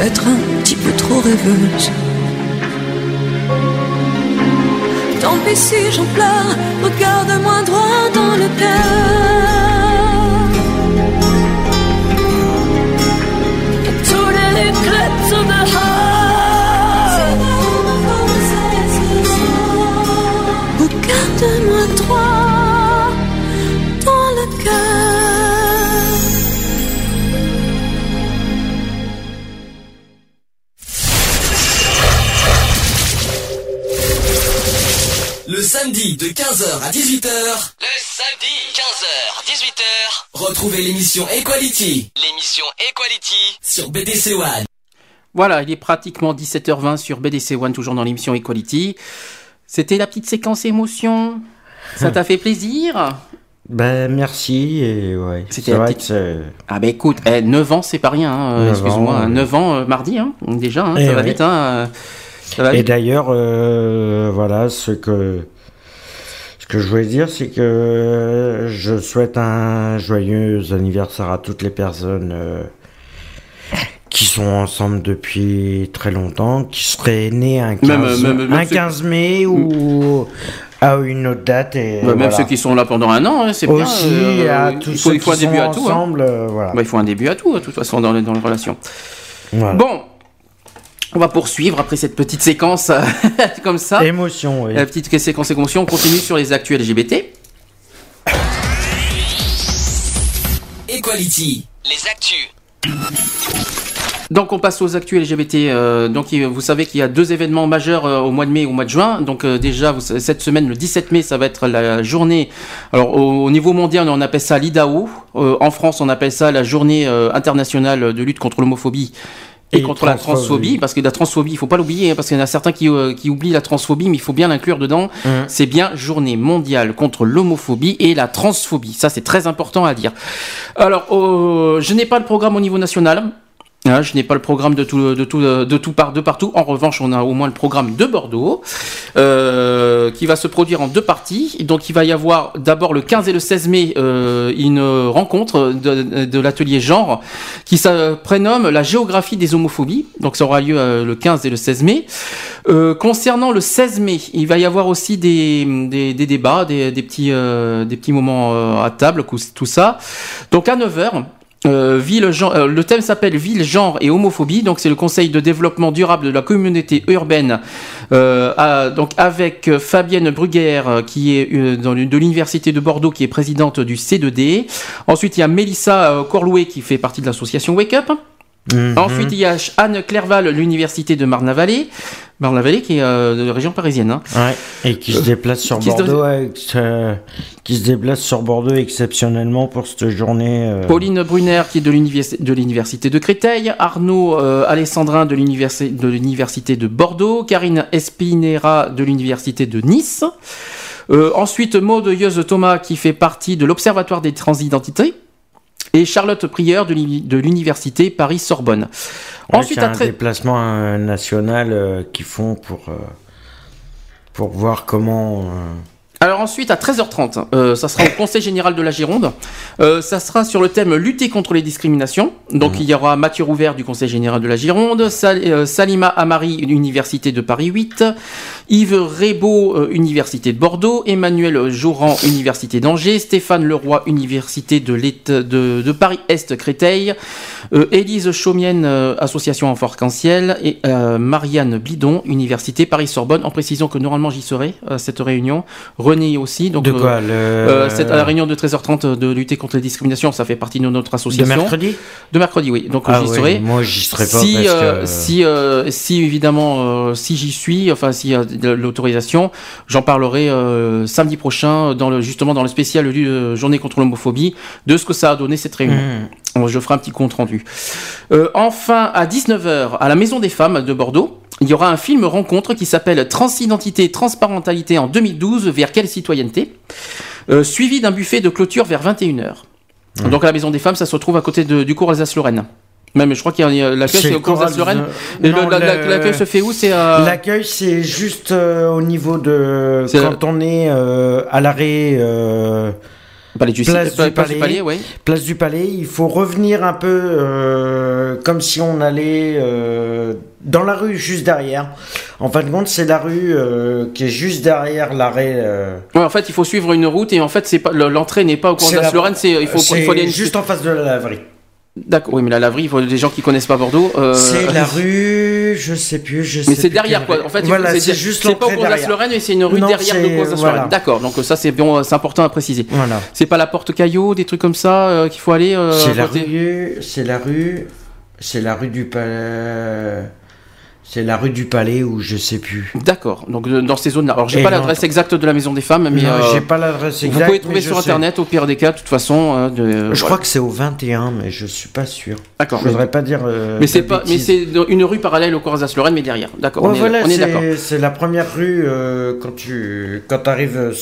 peut-être un petit peu trop rêveuse. Tant pis si j'en pleure, regarde-moi droit dans le cœur. Retrouvez l'émission Equality l'émission Equality. sur BDC One. Voilà, il est pratiquement 17h20 sur BDC One, toujours dans l'émission Equality. C'était la petite séquence émotion. Ça t'a fait plaisir? Ben merci et ouais. C'était vrai petite- que. Ah ben écoute, eh, 9 ans c'est pas rien, hein, euh, 9 excuse-moi, ans, hein, oui. 9 ans euh, mardi, hein, déjà, hein, Eh ça va vite. Hein, euh, ça va Et d'ailleurs, euh, voilà, ce que que je voulais dire, c'est que je souhaite un joyeux anniversaire à toutes les personnes euh, qui sont ensemble depuis très longtemps, qui seraient nés un 15, Même, euh, même- même un ceux- 15 mai ou à une autre date. Et Bah, Même voilà. ceux qui sont là pendant un an, hein, c'est bien. Aussi, euh, à tous il faut, ceux il faut un début sont à tout. hein. euh, voilà. Bah, il faut un début à tout, de toute façon, dans les, dans les relations. Voilà. Bon, on va poursuivre après cette petite séquence comme ça. Émotion, oui. La petite séquence émotion, on continue sur les actus LGBT. Equality. Les actus. Donc on passe aux actus LGBT. euh, donc vous savez qu'il y a deux événements majeurs euh, au mois de mai et au mois de juin. Donc euh, déjà vous cette semaine, le 17 mai, ça va être la journée. Alors au, au niveau mondial, on appelle ça l'IDAO. Euh, en France, on appelle ça la journée euh, internationale de lutte contre l'homophobie. Et, contre la transphobie. parce que la transphobie, il faut pas l'oublier, hein, parce qu'il y en a certains qui, euh, qui oublient la transphobie, mais il faut bien l'inclure dedans. Mhm. C'est bien journée mondiale contre l'homophobie et la transphobie. Ça, c'est très important à dire. Alors, euh, je n'ai pas le programme au niveau national. Hein, je n'ai pas le programme de tout, de tout, de tout de partout. En revanche, on a au moins le programme de Bordeaux, euh, qui va se produire en deux parties. Donc, il va y avoir d'abord le 15 et le 16 mai euh, une rencontre de, de l'atelier genre qui se prénomme la géographie des homophobies. Donc, ça aura lieu euh, le 15 et le 16 mai. Euh, concernant le 16 mai, il va y avoir aussi des, des, des débats, des, des petits, euh, des petits moments à table, tout ça. Donc, à 9h. Euh, ville, genre, euh, le thème s'appelle Ville, genre et homophobie. Donc c'est le Conseil de développement durable de la communauté urbaine. euh, à- donc avec Fabienne Bruguère euh, qui est euh, dans de l'université de Bordeaux qui est présidente du C2D. Ensuite il y a Mélissa euh, Corlouet qui fait partie de l'association Wake Up. Mhm. Ensuite il y a Anne Clerval, l'université de Marne-la-Vallée. Marne-la-Vallée qui est euh, de la région parisienne. hein. Ouais, et qui se déplace sur qui se Bordeaux, euh, qui se déplace sur Bordeaux exceptionnellement pour cette journée. euh, Pauline Brunner qui est de l'université de de Créteil, Arnaud euh, Alessandrin de l'université de l'université de Bordeaux, Karine Espinera de l'université de Nice. Euh, ensuite Maud Yeuse Thomas qui fait partie de l'Observatoire des transidentités et Charlotte Prieur de l'uni- de l'université Paris Sorbonne. avec Ensuite un déplacement euh, national euh, qu'ils font pour euh, pour voir comment. Alors ensuite, à 13h30, euh, ça sera au Conseil général de la Gironde. Euh, ça sera sur le thème lutter contre les discriminations. Donc il y aura Mathieu Rouvert du Conseil général de la Gironde, Sal- euh, Salima Amari, Université de Paris 8, Yves Rebaud, euh, Université de Bordeaux, Emmanuel Joran, Université d'Angers, Stéphane Leroy, Université de, l'État- de, de Paris-Est Créteil, euh, Élise Chaumienne, Association en Arc-en-Ciel, et Marianne Blidon, Université Paris-Sorbonne, en précisant que normalement j'y serai à cette réunion. Aussi. Donc, De quoi, euh, le- euh, c'est à la réunion de 13h30 de lutter contre les discriminations, ça fait partie de notre association. De mercredi De mercredi, oui. Donc Ah j'y oui, serai. moi, j'y serai pas Si, parce euh, que- si, euh, si évidemment, euh, si j'y suis, enfin s'il y a de l'autorisation, j'en parlerai euh, samedi prochain dans le justement dans le spécial journée contre l'homophobie de ce que ça a donné cette réunion. Mmh. Je ferai un petit compte rendu. Euh, enfin, à 19h, à la Maison des Femmes de Bordeaux, il y aura un film rencontre qui s'appelle Transidentité, Transparentalité en 2012, vers quelle citoyenneté Euh, Suivi d'un buffet de clôture vers 21h. Mmh. Donc à la Maison des Femmes, ça se retrouve à côté de- du cours Alsace-Lorraine. Même, je crois qu'il y a l'accueil, C'est au cours Alsace-Lorraine. L'accueil se fait où? C'est à... L'accueil, c'est juste euh, au niveau de quand on est euh, à l'arrêt. Euh, Palais du- place, du Palais, Palais, ouais. place du Palais, il faut revenir un peu euh, comme si on allait euh, dans la rue juste derrière. En fin de compte, c'est la rue euh, qui est juste derrière l'arrêt. Ouais, en fait, il faut suivre une route et en fait, c'est pas l'entrée n'est pas au cours C'est la- c'est il faut, il faut aller une- juste en face de la laverie. D'accord, oui, mais la laverie, il faut des gens qui connaissent pas Bordeaux. euh, C'est la rue, je sais plus, je sais Mais c'est derrière quelle quoi. En fait, voilà, c'est juste c'est pas au cours. Lorraine, mais c'est une rue Non, derrière le cours voilà. D'accord, donc ça c'est bon, c'est important à préciser. Voilà. C'est pas la porte Caillot, des trucs comme ça euh, qu'il faut aller. euh, C'est la rue, c'est la rue, c'est la rue du Palais, c'est la rue du Palais ou je sais plus. D'accord, donc euh, dans ces zones-là. Alors j'ai pas l'adresse exacte de la maison des femmes, mais euh, j'ai pas l'adresse Vous exacte, pouvez trouver mais sur sais. internet au pire des cas, de toute façon. euh, de- Je voilà. crois que c'est au 21, mais je suis pas sûr. D'accord. Je voudrais pas dire. euh, mais c'est pas, mais c'est une rue parallèle au cours Lorraine, mais derrière. D'accord. Ouais, on est, voilà, on est d'accord. c'est la première rue quand tu quand arrives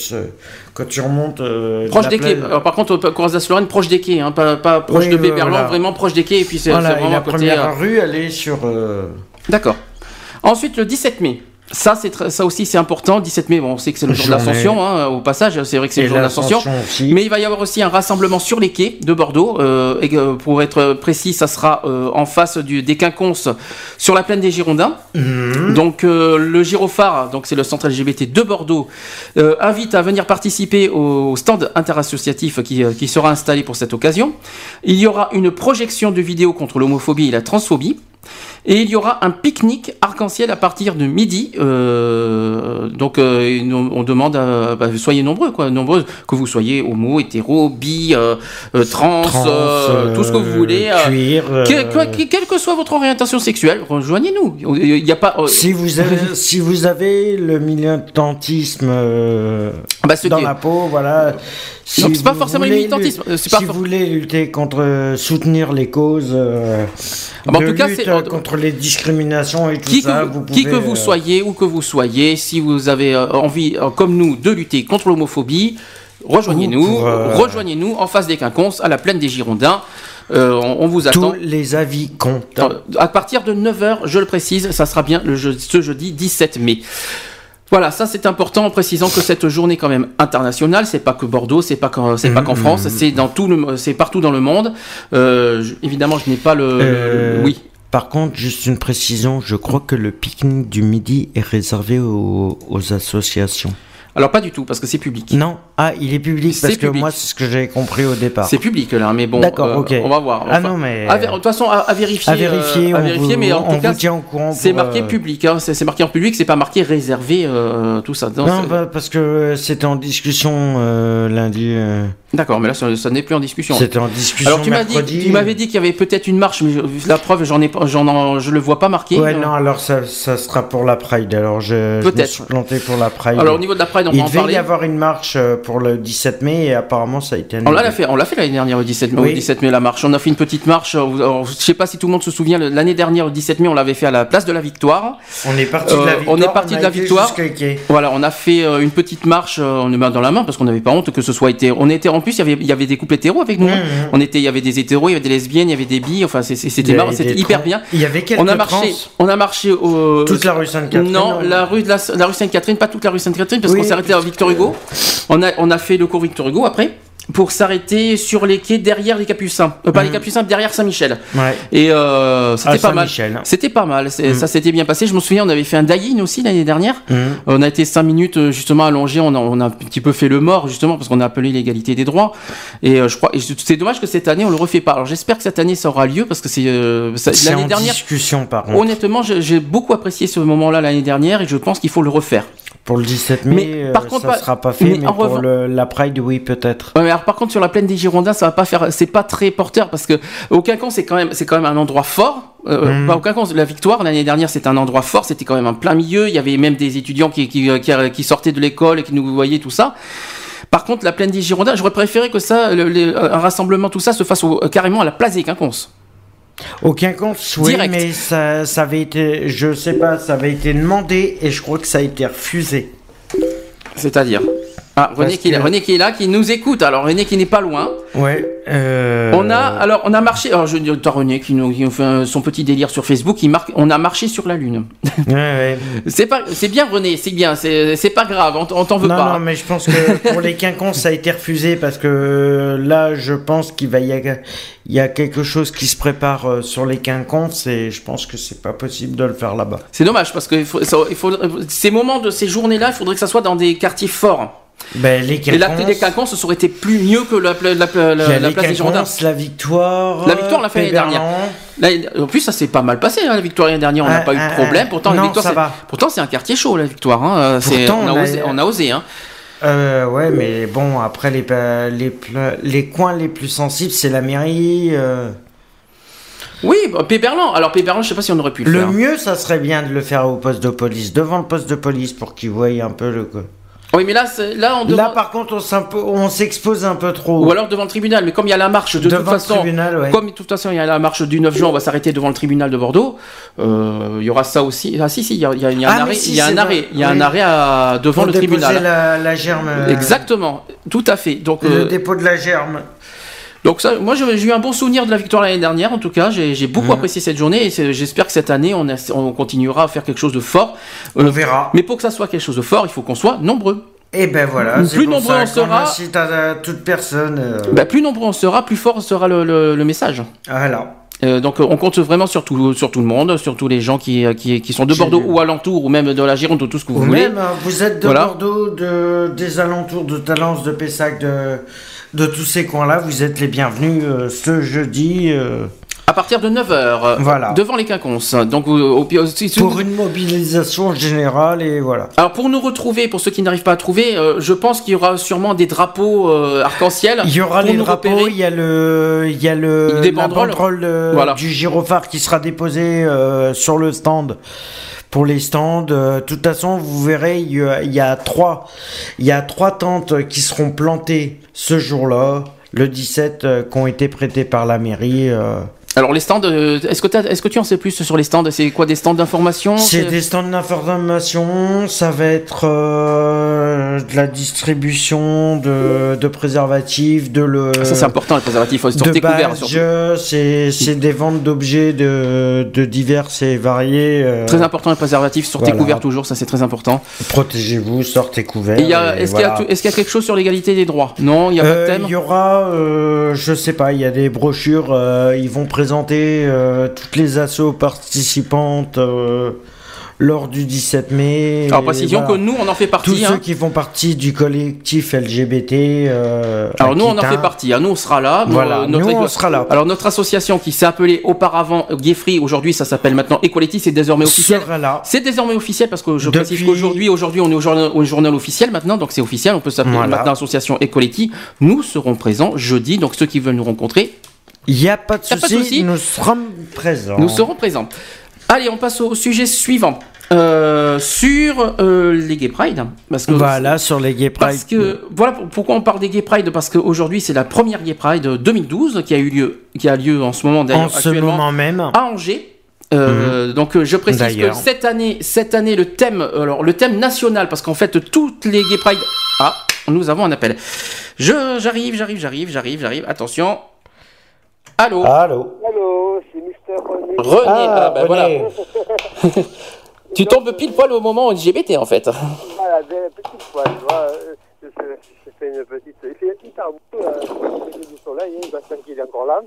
quand tu remontes. de Proche des quais. Alors, par contre, au cours Lorraine, proche des quais, hein, pas, pas proche Oui, de voilà. vraiment proche des quais. Et puis c'est vraiment la côté. première rue, elle est sur. D'accord. Ensuite, le 17 mai. Ça, c'est ça aussi, c'est important. 17 mai, bon, on sait que c'est le jour de l'Ascension, hein, au passage. C'est vrai que c'est le jour de l'Ascension. Mais il va y avoir aussi un rassemblement sur les quais de Bordeaux. euh, et euh, pour être précis, ça sera euh, en face du, des Quinconces sur la plaine des Girondins. Mhm. Donc euh, le Girophare, donc c'est le centre LGBT de Bordeaux, euh, invite à venir participer au stand interassociatif qui, euh, qui sera installé pour cette occasion. Il y aura une projection de vidéos contre l'homophobie et la transphobie. Et il y aura un pique-nique arc-en-ciel à partir de midi. Euh, donc euh, on demande, à, bah, soyez nombreux, quoi, nombreux, que vous soyez homo, hétéro, bi, euh, trans, Trans, tout ce que vous voulez. cuir, que- que- quelle que soit votre orientation sexuelle, rejoignez-nous. Il n'y a pas. Si vous avez, si vous avez le militantisme Bah, dans la peau, voilà. Si Non, c'est pas forcément le militantisme, pas si for- vous voulez lutter contre, soutenir les causes, Ah bah, en tout cas, c'est- contre les discriminations et tout qui, ça, que, vous qui pouvez, que vous euh, soyez, où que vous soyez, si vous avez euh, envie, euh, comme nous, de lutter contre l'homophobie, rejoignez-nous, rejoignez-nous en face des quinconces, à la plaine des Girondins. Euh, on, on vous attend. Tous les avis comptent. À partir de 9h, je le précise, ça sera bien le ce jeudi 17 mai. Voilà, ça c'est important en précisant que cette journée est quand même internationale, c'est pas que Bordeaux, c'est pas qu'en, c'est pas qu'en France, c'est dans tout le, c'est partout dans le monde. Euh, je- évidemment, je n'ai pas le, le- oui. Par contre, juste une précision, je crois que le pique-nique du midi est réservé aux, associations. Alors pas du tout, parce que c'est public. Non, ah, il est public parce que public. moi, c'est ce que j'avais compris au départ. C'est public là, mais bon. D'accord, euh, ok. On va voir. Ah non, mais- de toute façon, à, à vérifier. À vérifier, euh, à vérifier, vous- mais en on tout cas, vous tient au courant c'est marqué euh, public. Hein, c'est marqué en public, c'est pas marqué réservé, euh, tout ça. Non, bah, parce que c'était en discussion euh, lundi. euh, D'accord, mais là, ça, ça n'est plus en discussion. C'était en discussion Alors tu m'as dit, tu m'avais dit qu'il y avait peut-être une marche, mais je- la preuve, j'en ai, pas- j'en, en- je le vois pas marqué. Ouais, Euh, non, alors ça, ça sera pour la Pride. Alors je, me Peut-être. suis planté pour la Pride. Alors au niveau de la Pride, on Il va en devait parler. y avoir une marche euh, pour le 17 mai et apparemment ça a été annulé. On l'a fait, on l'a fait l'année dernière au 17 mai, Oui. au 17 mai la marche. On a fait une petite marche. euh, alors, je sais pas si tout le monde se souvient. L'année dernière au 17 mai, on l'avait fait à la place de la Victoire. On est parti de la Euh, victoire. on est parti de la victoire. Voilà, on a fait euh, une petite marche, euh, on est main dans la main parce qu'on n'avait pas honte que ce soit été. On était en plus, il y avait, il y avait des couples hétéros avec nous. hein. Mhm. On était, il y avait des hétéros, il y avait des lesbiennes, il y avait des billes. Enfin, c'était marrant, c'était hyper bien. Il y avait quelques On a marché, trans. on a marché au Toute la rue Sainte-Catherine. Non, la rue de la, la rue Sainte-Catherine, pas toute la rue Sainte-Catherine, parce Oui, qu'on s'est Victor Hugo. On a fait le cours Victor Hugo après, pour s'arrêter sur les quais derrière les Capucins. Euh, pas les Mhm. Capucins, derrière Saint-Michel. Ouais. Et euh, c'était À pas mal. Saint-Michel. C'était pas mal. Ça s'était bien passé. Je me souviens, on avait fait un die-in aussi l'année dernière. Mhm. On a été 5 minutes euh, justement allongé. On a, on a un petit peu fait le mort justement parce qu'on a appelé l'égalité des droits. Et euh, je crois, c'est dommage que cette année on le refait pas. Alors j'espère que cette année ça aura lieu parce que c'est l'année dernière. discussion par contre. Honnêtement, j'ai beaucoup apprécié ce moment-là l'année dernière et je pense qu'il faut le refaire. Pour le 17 mai, Mais, par contre, ça pas- sera pas fait, mais pour le- la Pride, oui, peut-être. Ouais, alors par contre sur la plaine des Girondins, ça va pas faire, c'est pas très porteur parce que aucun c'est quand même, c'est quand même un endroit fort. Euh, Mhm. pas aucun la Victoire l'année dernière c'était un endroit fort, c'était quand même un plein milieu. Il y avait même des étudiants qui qui, qui, qui sortaient de l'école et qui nous voyaient tout ça. Par contre, la plaine des Girondins, j'aurais préféré que ça, le- les- un rassemblement, tout ça, se fasse au- carrément à la place des Quinconces. Aucun compte, oui, Direct. mais ça, ça avait été, je sais pas, ça avait été demandé et je crois que ça a été refusé. C'est-à-dire? Ah, René, qui est là, que- René qui est là, qui nous écoute. Alors René qui n'est pas loin. Ouais. euh, On a alors on a marché. Alors je dis René qui nous, qui nous fait son petit délire sur Facebook. Il marque. On a marché sur la lune. Ouais, ouais. C'est pas, c'est bien René, c'est bien, c'est pas grave, on, t'en veut non, pas. non, mais je pense que pour les quinconces, ça a été refusé parce que là, je pense qu'il va y a, il y a quelque chose qui se prépare euh, sur les quinconces et je pense que c'est pas possible de le faire là-bas. C'est dommage parce que il faut, ça- il faut- ces moments de ces journées-là, il faudrait que ça soit dans des quartiers forts. Ben, les Et la des quinconces, ça aurait été plus mieux que la, la, la, la- place des Girondins. la victoire. La victoire, on l'a fait l'année dernière. Là, en plus, ça s'est pas mal passé, hein, la victoire l'année dernière, on n'a Ah, pas eu ah, de problème. ah. Pourtant, la victoire, ça c'est- va. pourtant, c'est un quartier chaud, la victoire. Hein. C'est- Pourtant, on, a on a- osé, on a osé. Hein. Euh, ouais, mais bon, après, les, les, les coins les plus sensibles, c'est la mairie. euh. Oui, bah, Péberlan. Alors, Péberlan, je sais pas si on aurait pu le, Le faire. mieux, ça serait bien de le faire au poste de police, devant le poste de police, pour qu'ils voient un peu le. Oui, mais là, c'est- là, on Là, demande- par contre, on s'expose un peu trop. Ou alors devant le tribunal. Mais comme il y a la marche, de toute Devant façon, tribunal, ouais. comme de toute façon il y a la marche du 9 juin, on va s'arrêter devant le tribunal de Bordeaux. euh, il y aura ça aussi. Ah si, si, il y a, il y a- Ah, un mais arrêt. si, il y a un arrêt. Il y a Oui. un arrêt à- devant Pour le tribunal. La, la germe. euh, Exactement, tout à fait. Donc, Le euh, dépôt de la germe. Donc ça, moi j'ai eu un bon souvenir de la victoire l'année dernière. En tout cas, j'ai beaucoup Mhm. apprécié cette journée et j'espère que cette année on, a- on continuera à faire quelque chose de fort. Euh, On verra. Mais pour que ça soit quelque chose de fort, il faut qu'on soit nombreux. Et ben voilà, Plus pour nombreux ça on sera- à, à toute personne. euh, Bah, plus nombreux on sera, plus fort sera le, le- le message. Voilà. Euh, donc euh, on compte vraiment sur tout, sur tout le monde, sur tous les gens qui, euh, qui, qui sont de Bordeaux ou alentour ou même de la Gironde ou tout ce que vous Ou voulez. même, euh, vous êtes de Voilà. Bordeaux, de, des alentours de Talence, de Pessac, de, de tous ces coins-là, vous êtes les bienvenus euh, ce jeudi euh, À partir de 9h, Voilà. devant les quinconces. Donc, au, pour une mobilisation générale et voilà. Alors pour nous retrouver, pour ceux qui n'arrivent pas à trouver, euh, je pense qu'il y aura sûrement des drapeaux euh, arc-en-ciel. Il y aura les drapeaux, repérer. il y a le, il y a le, Des la banderole Voilà. du gyrophare qui sera déposée euh, sur le stand. Pour les stands, euh, de toute façon, vous verrez, il y a, trois, il y a trois tentes qui seront plantées ce jour-là, le 17, euh, qui ont été prêtées par la mairie. euh. Alors les stands, euh, est-ce que, tu en sais plus sur les stands? C'est quoi des stands d'information? C'est des stands d'information, ça va être euh, de la distribution de, de préservatifs, de le. Ça c'est important les préservatifs, faut de badges, c'est des ventes d'objets de, de divers et variés. euh, Très important les préservatifs, sortez voilà. couvert toujours, ça c'est très important. Protégez-vous, sortez couverts. Y Est-ce qu'il y, a voilà. tout- est-ce qu'il y a quelque chose sur l'égalité des droits? Non, il n'y a pas de thème? Il y aura, je sais pas, il y a des brochures. ils vont présenter euh, toutes les assos participantes euh, lors du 17 mai. Alors précision voilà. que nous on en fait Tous partie. ceux hein. qui font partie du collectif LGBT. euh, Alors nous on en fait partie, hein. nous on sera là. Nous, Voilà, euh, notre nous, on sera là. Alors notre association qui s'est appelée auparavant Gay Free, aujourd'hui ça s'appelle maintenant Equality, c'est désormais officiel. Sera là. C'est désormais officiel parce que je Depuis- précise qu'aujourd'hui, aujourd'hui, on est au journal, au journal officiel maintenant, donc c'est officiel. On peut s'appeler Voilà. maintenant association Equality. Nous serons présents jeudi, donc ceux qui veulent nous rencontrer, Il n'y a pas de souci, nous serons présents. nous serons présents. Allez, on passe au sujet suivant Euh, sur euh, les Gay Pride, parce que Voilà, sur les Gay Pride. parce que voilà pour- pourquoi on parle des Gay Pride parce qu'aujourd'hui c'est la première Gay Pride 2012 qui a eu lieu qui a lieu en ce moment en d'ailleurs ce actuellement moment même. à Angers. Euh, Donc euh, je précise que cette année, cette année le thème, alors le thème national, parce qu'en fait toutes les Gay Pride, ah, nous avons un appel. Je, j'arrive, j'arrive, j'arrive, j'arrive, j'arrive. Attention. Allô. Allô Allô, c'est Mister René. René. Ah, ben voilà. René. Tu tombes pile poil au moment LGBT en fait. Voilà, des petites fois, tu vois. euh, J'ai fait une petite. Il fait hyper beau, euh, du soleil, hein, Bastien qui est encore là.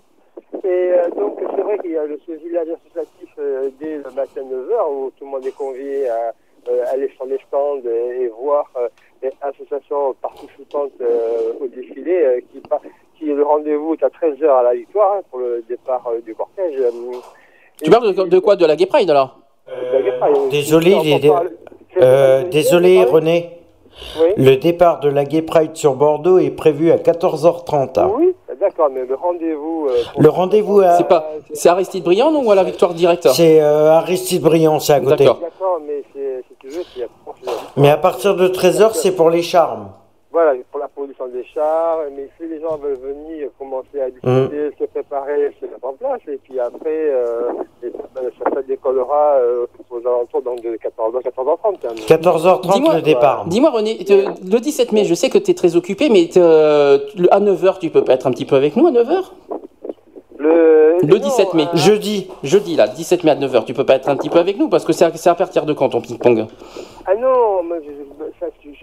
Et euh, donc, c'est vrai qu'il y a le, ce village associatif euh, dès le matin 9h où tout le monde est convié à euh, aller sur les stands et, et voir euh, les associations participantes euh, au défilé euh, qui, le rendez-vous est à 13h à la victoire hein, pour le départ euh, du cortège. euh. Tu parles de, de quoi De la Gay Pride alors? Désolé, les- Euh, désolé René. Oui. Le départ de la Gay Pride sur Bordeaux est prévu à 14h30. Oui, d'accord, mais le rendez-vous. euh, pour- Le rendez-vous à- C'est pas, c'est Aristide Briand ou à la victoire directe? C'est euh, Aristide Briand, c'est à côté. D'accord. Mais c'est- si tu veux, c'est pour Mais à partir de 13h, c'est pour les charmes. Voilà, pour la production des chars, mais si les gens veulent venir commencer à Mmh. discuter, se préparer, se mettre en place, et puis après, euh, et ça, ça, ça décollera euh, aux alentours donc, de 14, 14h30. hein. 14h30 Dis-moi- le départ. Dis-moi René, te- le 17 mai, je sais que tu es très occupé, mais te- le- à 9h, tu peux pas être un petit peu avec nous à 9h Le, Le 17 mai. Jeudi. Jeudi, là, 17 mai à 9h, tu peux pas être un petit peu avec nous parce que c'est à, à partir de quand ton ping-pong? Ah non, moi, je,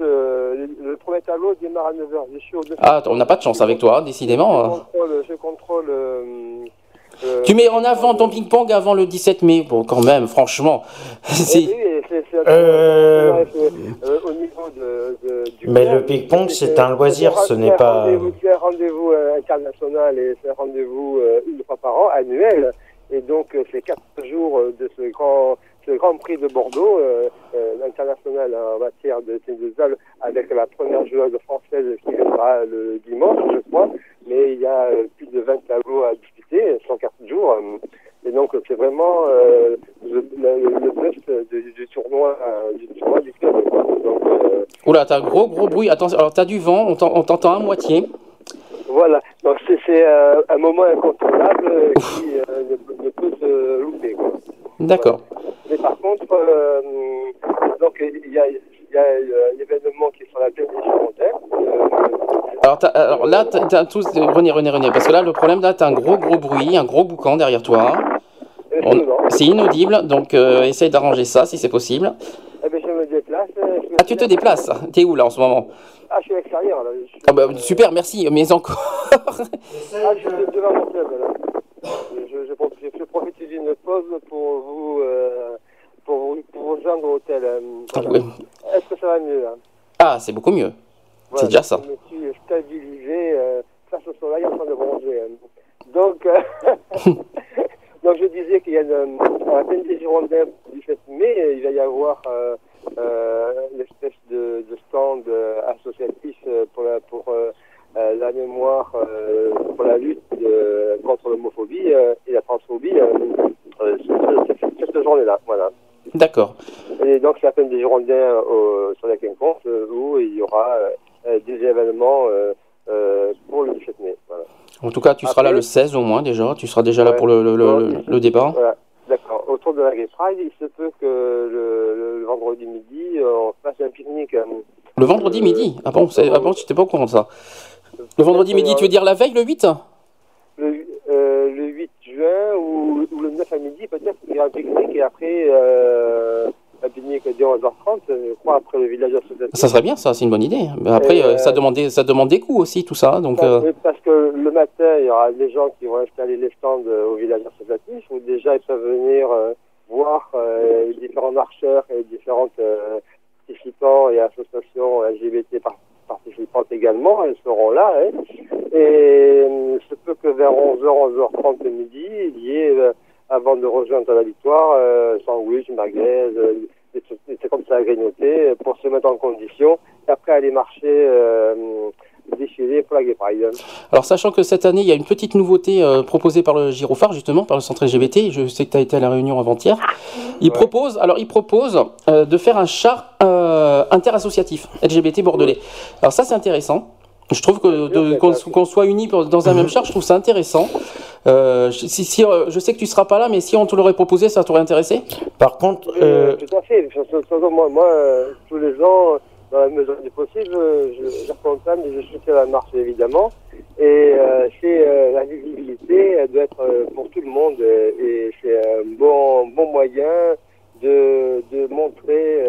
le, premier tableau démarre à 9h. Je suis au Ah, on n'a pas de chance avec toi, hein, décidément. Je hein. contrôle, je contrôle euh, Tu mets en avant ton ping-pong avant le 17 mai. Bon, quand même, franchement. c'est- Oui, Euh, euh, au niveau de, de- du Mais club, le ping-pong, c'est c'est- un loisir, ce n'est pas- rendez-vous- C'est un rendez-vous euh, international et c'est un rendez-vous une fois par an, annuel. Et donc, c'est quatre jours de ce grand, ce grand prix de Bordeaux euh, euh, international en matière de tennis de table avec la première joueuse française qui viendra le dimanche, je crois. Mais il y a plus de 20 tableaux à disputer, 104 jours. euh, et donc, c'est vraiment euh, le, le, le best du, du tournoi, euh, du tournoi du club. Donc, euh, Oula, t'as un gros, gros bruit. Attention, alors t'as du vent, on t'en- on t'entend à moitié. voilà. Donc, c'est euh, un moment incontournable qui ne, ne peut se louper. D'accord. Mais par contre, donc il y a, y a l'événement qui est sur la plaine des Girondins. Alors, alors là, t'as, tous. René, René, René, parce que là, le problème, là, t'as un gros, gros bruit, un gros boucan derrière toi. On- c'est inaudible, donc euh, essaye d'arranger ça si c'est possible. Eh ben, je me déplace. euh, je me Ah, tu te déplaces T'es où là en ce moment? Ah, je suis à l'extérieur, là. Je suis, Ah bah, Super, merci, mais encore. ah, je suis devant mon club, là. Je, je, profite- je profite d'une pause pour vous, euh, pour vous, pour vous joindre au hôtel. euh, voilà. Oui. Est-ce que ça va mieux, là? Ah, c'est beaucoup mieux. Voilà, c'est déjà ça. Je me suis stabilisé euh, face au soleil en train de bronzer. hein. Donc, euh, donc je disais qu'il y a une, à la peine des Girondins du 7 mai, euh, il va y avoir euh, euh, l'espèce de, de stand euh, associatif euh, pour la, pour, euh, euh, la mémoire, euh, pour la lutte euh, contre l'homophobie euh, et la transphobie euh, euh, cette, cette- cette journée-là. Voilà. D'accord. Et donc, la peine des Girondins euh, sur la quinconce euh, où il y aura euh, des événements pour le 17 mai. Voilà. En tout cas, tu seras là le 16 au moins déjà. Tu seras déjà là pour le, le, le, le. Voilà. D'accord. Autour de la Gay Pride, il se peut que le, vendredi midi, on fasse un pique-nique. euh, Le vendredi midi? Ah bon, c'est- ah bon j'étais pas au courant de ça. Le vendredi midi, tu veux dire la veille, le 8 le, euh, le 8 juin ou, ou le 9 à midi, peut-être, il y a un pique-nique et après euh, un pique-nique dès 11h30, je crois, après le village associatif. Ça serait bien, ça, c'est une bonne idée. Mais après, euh, euh, ça, demande des, ça demande des coûts aussi, tout ça. Donc, euh, Parce que le matin, il y aura des gens qui vont installer les stands euh, au village associatif où déjà ils peuvent venir euh, voir euh, les différents marcheurs et les différentes euh, participants et associations LGBT par- participantes également. Elles seront là. Et euh, il se peut que vers 11h, 11h30 le midi, il y ait, euh, avant de rejoindre la victoire, euh, sandwich, merguez, euh, des des trucs comme ça à grignoter euh, pour se mettre en condition et après aller marcher Gay Pride. Alors, sachant que cette année, il y a une petite nouveauté euh, proposée par le Girophare, justement, par le centre LGBT. Je sais que tu as été à la réunion avant-hier. Il propose, alors, il propose euh, de faire un char euh, interassociatif LGBT bordelais. Alors, ça, c'est intéressant. Je trouve que qu'on soit unis pour- dans un même char, je trouve ça intéressant. Euh, je- si, si, je sais que tu seras pas là, mais si on te l'aurait proposé, ça t'aurait intéressé? Par contre, Euh, tout à fait. Moi, moi tous les ans, dans la mesure du possible, euh, je, j'accompagne et je soutiens la marche, évidemment. Et euh, c'est euh, la visibilité elle doit être pour tout le monde et c'est un bon, bon moyen de, montrer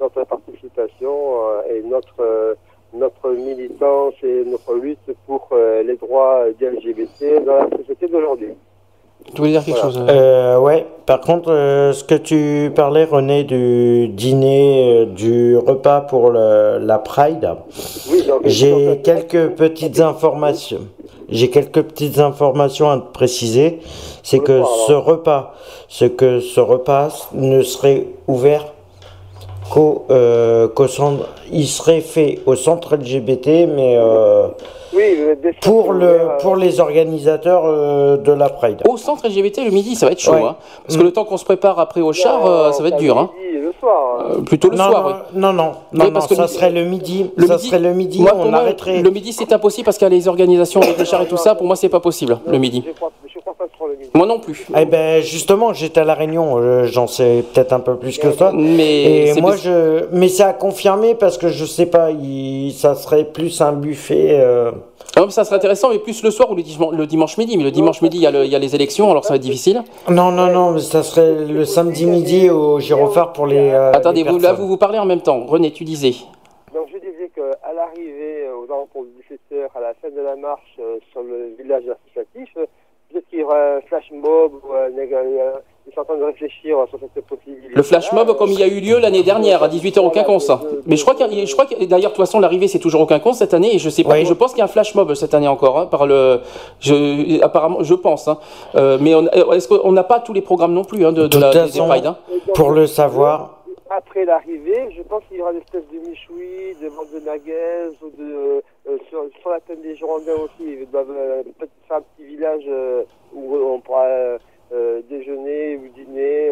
notre participation et notre, notre militance et notre lutte pour les droits des LGBT dans la société d'aujourd'hui. Tu voulais dire quelque chose euh Euh, ouais, par contre, euh, ce que tu parlais, René, du dîner, euh, du repas pour le- la Pride, j'ai quelques petites informations. J'ai quelques petites informations à te préciser. C'est que ce repas, ce que ce repas ne serait ouvert qu'au euh, qu'au centre. Il serait fait au centre LGBT, mais euh, Oui, pour le pour les organisateurs euh, de la Pride. Au centre LGBT le midi, ça va être chaud. Ouais. hein. parce que le temps qu'on se prépare après au char, euh, ça va être dur. Hein. le soir. Euh, plutôt le non, soir. non, oui. non, non, Oui, parce non, que ça le- serait le midi. Le ça midi- serait le midi. Moi, pour on moi, arrêterait. Le midi, c'est impossible parce qu'il y a les organisations avec les chars et tout ça. Pour moi, c'est pas possible le midi. Moi non plus. Eh ben justement, j'étais à la Réunion. euh, J'en sais peut-être un peu plus que toi. Mais Et moi, plus- je. Mais c'est à confirmer parce que je sais pas. il- Ça serait plus un buffet. euh, Ah, mais ça serait intéressant, mais plus le soir ou le dimanche, le dimanche midi. Mais le dimanche midi, il y, a le- il y a les élections, alors ça va être difficile. Non, non, non. mais Ça serait le samedi midi au Girophare pour les. euh, Attendez, les vous, là, vous vous parlez en même temps. René, tu disais. Donc je disais qu'à l'arrivée aux alentours de 17h, à la fin de la marche euh, sur le village associatif, euh, peut-être qu'il y aura un flash mob ou un, euh, ils sont en train de réfléchir sur cette possibilité. Le flash mob, comme il y a eu lieu l'année dernière à 18h au Quinconce. Mais je crois qu'il y a- je crois que d'ailleurs, de toute façon, l'arrivée c'est toujours au Quinconce cette année et je sais pas. Oui. Je pense qu'il y a un flash mob cette année encore hein, par le. Je, apparemment, je pense. hein. Euh, mais on- est-ce qu'on n'a pas tous les programmes non plus hein, de, de De la toute des- des façon, Pride, hein. pour le savoir. Après l'arrivée, je pense qu'il y aura des espèces de michoui, de vente de merguez, ou de, euh, sur, sur la plaine des Girondins aussi. Ils doivent euh, peut-être faire un petit village euh, où on pourra déjeuner ou dîner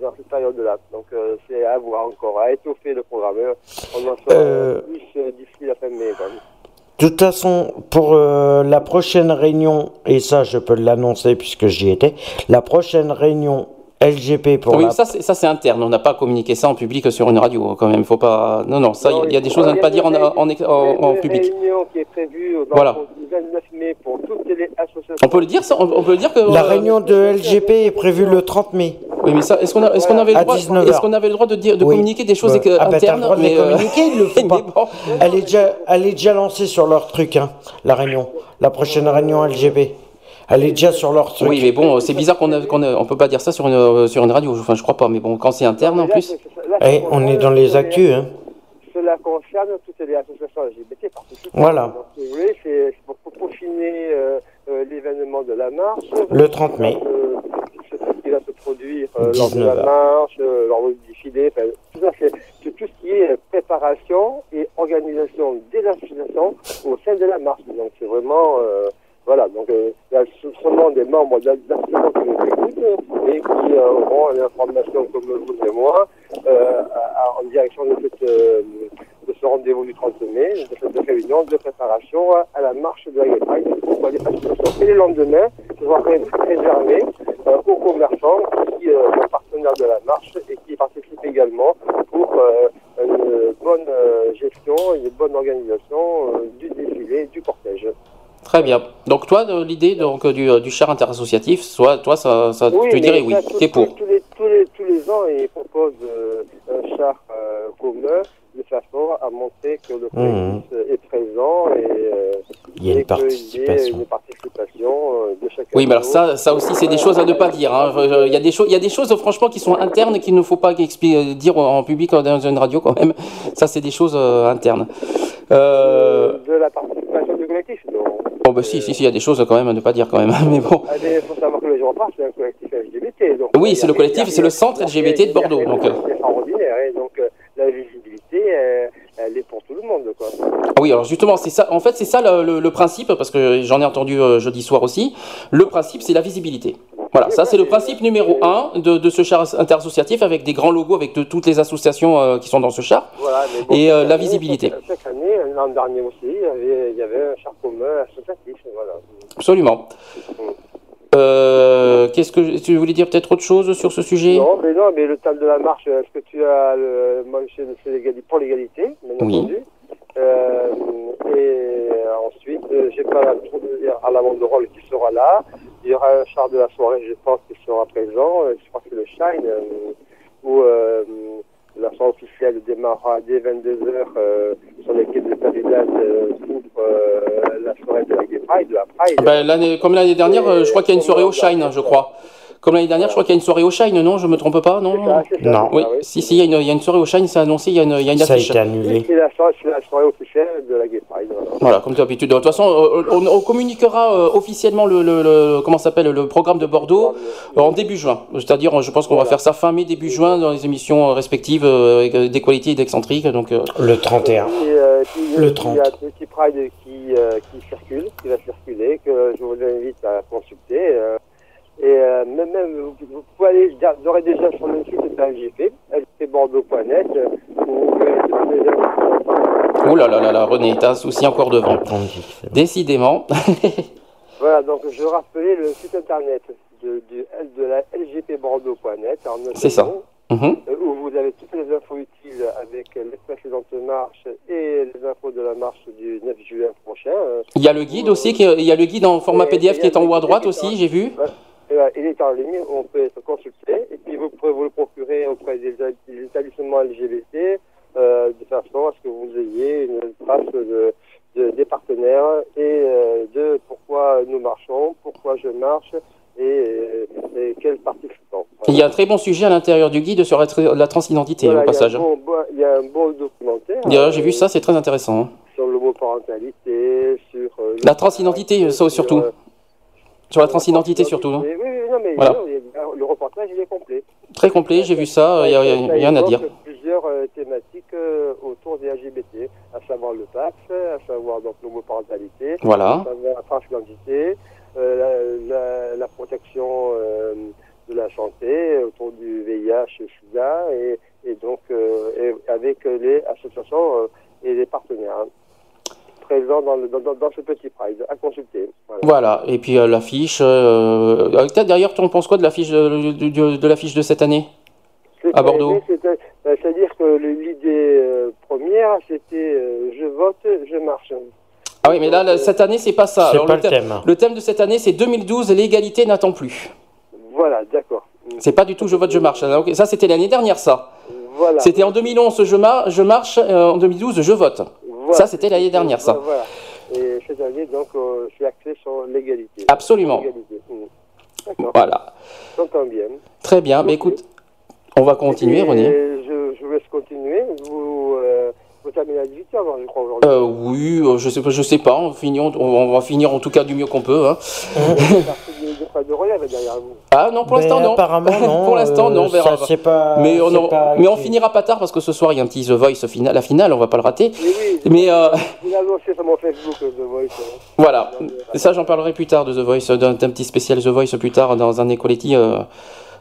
dans cette période-là. Donc c'est à voir encore, à étoffer le programme. On en saura plus d'ici la fin de mai. quand même. De toute façon, pour euh, la prochaine réunion, et ça je peux l'annoncer puisque j'y étais, la prochaine réunion LGP pour oui, la... ça c'est ça c'est interne. On n'a pas communiqué ça en public sur une radio quand même. Faut pas. Non non, ça il y a- il y, a des choses à ne pas dire en, en, en- en public. réunion qui est prévue au Voilà. du 29 mai pour toutes les associations. On peut le dire ça On on peut le dire que. La euh, réunion de LGP est prévue le 30 mai. Oui, mais ça, est-ce qu'on a- est-ce qu'on avait, le droit- 19 est-ce qu'on avait le droit de, dire, de Oui. communiquer des choses Ouais. euh, Ah bah, t'as internes le droit de les mais, euh, communiquer, le font mais pas. bon. Elle est déjà, elle est déjà lancée sur leur truc, hein, la réunion. La prochaine réunion LGP. Elle est déjà sur leur truc. Oui, mais bon, c'est bizarre qu'on a- qu'on a- on peut pas dire ça sur une, euh, sur une radio. Enfin, je crois pas. Mais bon, quand c'est interne en plus. Eh, on est dans les actus, hein. Cela concerne toutes les associations LGBT. Voilà. Donc, si vous voulez, c'est pour, pour peaufiner euh, euh, l'événement de la marche. Le 30 mai. Euh, ce qui va se produire euh, lors de 19 la marche, euh, lors du défilé. Tout ça, c'est c'est tout ce qui est préparation et organisation des associations au sein de la marche. Donc, c'est vraiment. Voilà, donc euh, il y a des membres d'associations qui nous écoutent et qui euh, auront l'information comme vous et moi euh, en direction de, cette, de ce rendez-vous du 30 mai, de cette réunion de préparation à, la marche de la associations. Et le lendemain, ce sera quand même réservé aux commerçants qui sont partenaires de la marche et qui participent également pour une bonne gestion une bonne organisation du défilé, du cortège. Très bien. Donc toi, de- l'idée donc euh, du, euh, du char interassociatif, soit toi, ça, ça tu dirais oui, t'es pour. Tous les, tous, les, tous les ans, ils proposent euh, un char euh, commun de façon à montrer que le collectif est présent et, euh, Il y a une participation. une participation euh, de chacun. Oui, mais alors ça, ça aussi, c'est des choses à ne pas dire. hein. Euh, Il y a des choses, il y a des choses franchement qui sont internes et qu'il ne faut pas dire en public euh, dans une radio quand même. Ça, c'est des choses euh, internes. Euh, de la participation du collectif. Donc, bon, bah si, si, si, il y a des choses quand même à ne pas dire quand même. Mais bon. Ah, il faut savoir que le Jean c'est un collectif LGBT. Donc, Oui, y c'est le collectif, c'est le centre LGBT de Bordeaux, donc, euh. C'est extraordinaire. hein. Donc, euh, la visibilité, euh, elle est pour tout le monde. Quoi. Ah oui, alors justement, c'est ça. En fait, c'est ça le, le- le principe, parce que j'en ai entendu euh, jeudi soir aussi. Le principe, c'est la visibilité. Voilà, ça c'est le principe numéro un de, de ce char interassociatif avec des grands logos avec de, toutes les associations euh, qui sont dans ce char. Voilà, mais bon, Et euh, la année, visibilité. Chaque, année, l'an dernier aussi, il y avait, il y avait un char commun associatif. Voilà. Absolument. Euh, Qu'est-ce que tu voulais dire peut-être autre chose sur ce sujet? Non, mais non, mais le thème de la marche, est-ce que tu as le, moi, c'est l'égalité- pour l'égalité, bien Oui. entendu. Euh, et ensuite, euh, j'ai pas la à la de rôle qui sera là. Il y aura un char de la soirée, je pense, qui sera présent. Je crois que c'est le Shine, euh, la soirée officielle démarrera dès 22h euh, sur l'équipe de Paris-Date euh, pour euh, la soirée de la Gay Pride, de la Pride. Ah ben, Comme l'année dernière, euh, je crois qu'il y a une soirée au Shine, je crois. Comme l'année dernière, je crois qu'il y a une soirée au Shine, non Je me trompe pas, non Non. Oui, si, si, il y, a une- il y a une soirée au Shine, c'est annoncé, il y a une, il y a une Ça a affiche. été annulé. C'est la, soirée- c'est la soirée officielle de la Gay Pride. Voilà. Voilà, comme d'habitude. De toute façon, euh, on, on communiquera euh, officiellement le, le, le- comment s'appelle le programme de Bordeaux euh, en début juin. C'est-à-dire, euh, je pense qu'on va faire ça fin mai, début juin dans les émissions euh, respectives euh, avec, euh, d'Equality et d'Excentrique. Donc, euh, Le 31. Et, euh, puis, Le Il y 30. a un petit Pride qui, euh, qui circule, qui va circuler, que je vous invite à consulter. euh, et euh, même, même, vous, vous pouvez aller et déjà sur le site de la LGP, lgpbordeaux.net, où vous pouvez toutes les informations. oh là là là là, René, t'as un souci encore devant. Décidément. Voilà, donc je rappelais le site internet de, du- de la lgpbordeaux.net. en un C'est ça. Mhm. euh, où vous avez toutes les infos utiles avec les précédentes marches et les infos de la marche du 9 juin prochain. euh, Il y a le guide aussi, qui, il y a le guide en format PDF qui est en haut à droite aussi, j'ai vu. Voilà, il est en ligne, on peut être consulté, et puis vous pouvez vous le procurer auprès des, des établissements LGBT, euh, de façon à ce que vous ayez une trace de, de- des partenaires et euh, de pourquoi nous marchons, pourquoi je marche et, euh, et quels participants. Il y a un très bon sujet à l'intérieur du guide sur la, tra- la transidentité Voilà, au passage. Il y, a un bon, bon- il y a un beau documentaire euh, J'ai vu ça, c'est très intéressant. hein. sur l'homoparentalité, sur... euh, La transidentité, ça, surtout. euh, Sur la transidentité surtout. hein. Oui, oui, non, mais Voilà. non, a- le reportage, il est complet. Très complet, j'ai vu ça, il y a, il y a à dire. plusieurs euh, thématiques euh, autour des LGBT, à savoir le PAX, à savoir donc l'homoparentalité, Voilà. à savoir la transidentité, euh, la, la- la protection euh, de la santé autour du VIH, SIDA, et, et donc euh, et avec les associations euh, et les partenaires. Présent dans, le- dans, dans- dans ce petit Pride à consulter. Voilà. Voilà, et puis euh, l'affiche. Euh, euh, peut-être, D'ailleurs, tu en penses quoi de l'affiche de, de, de- de l'affiche de cette année à Bordeaux euh, C'est-à-dire que le- l'idée euh, première, c'était euh, je vote, je marche. Ah oui, mais là, cette année, c'est pas ça. C'est Alors, pas le, thème- thème. le thème de cette année, c'est 2012, l'égalité n'attend plus. Voilà, d'accord. C'est pas du tout je vote, je marche. Ok, Ça, c'était l'année dernière, ça. Voilà. C'était en 2011, je, mar- je marche. euh, en 2012, je vote. Voilà. Ça, c'était l'année dernière, ça. Voilà. Et cette année, donc, euh, je suis axé sur l'égalité. Absolument. Mm. D'accord. Voilà. J'entends bien. Très bien. Mais écoute, on va continuer, René. Je, je laisse continuer. Vous, euh, vous terminez à 18h, je crois, aujourd'hui. Euh, oui, euh, je sais pas, je sais pas. On, finit, on, on va finir en tout cas du mieux qu'on peut. hein. Pas de relève derrière vous. Ah non, pour l'instant non. apparemment, non, pour l'instant euh, non, on verra. ça, c'est pas- mais on, pas mais finira pas tard parce que ce soir il y a un petit The Voice final, la finale, on va pas le rater. Oui, oui. Mais euh, annoncé sur mon Facebook, The Voice. euh. voilà, ça j'en parlerai plus tard de The Voice, d'un petit spécial The Voice plus tard dans un Equality, euh,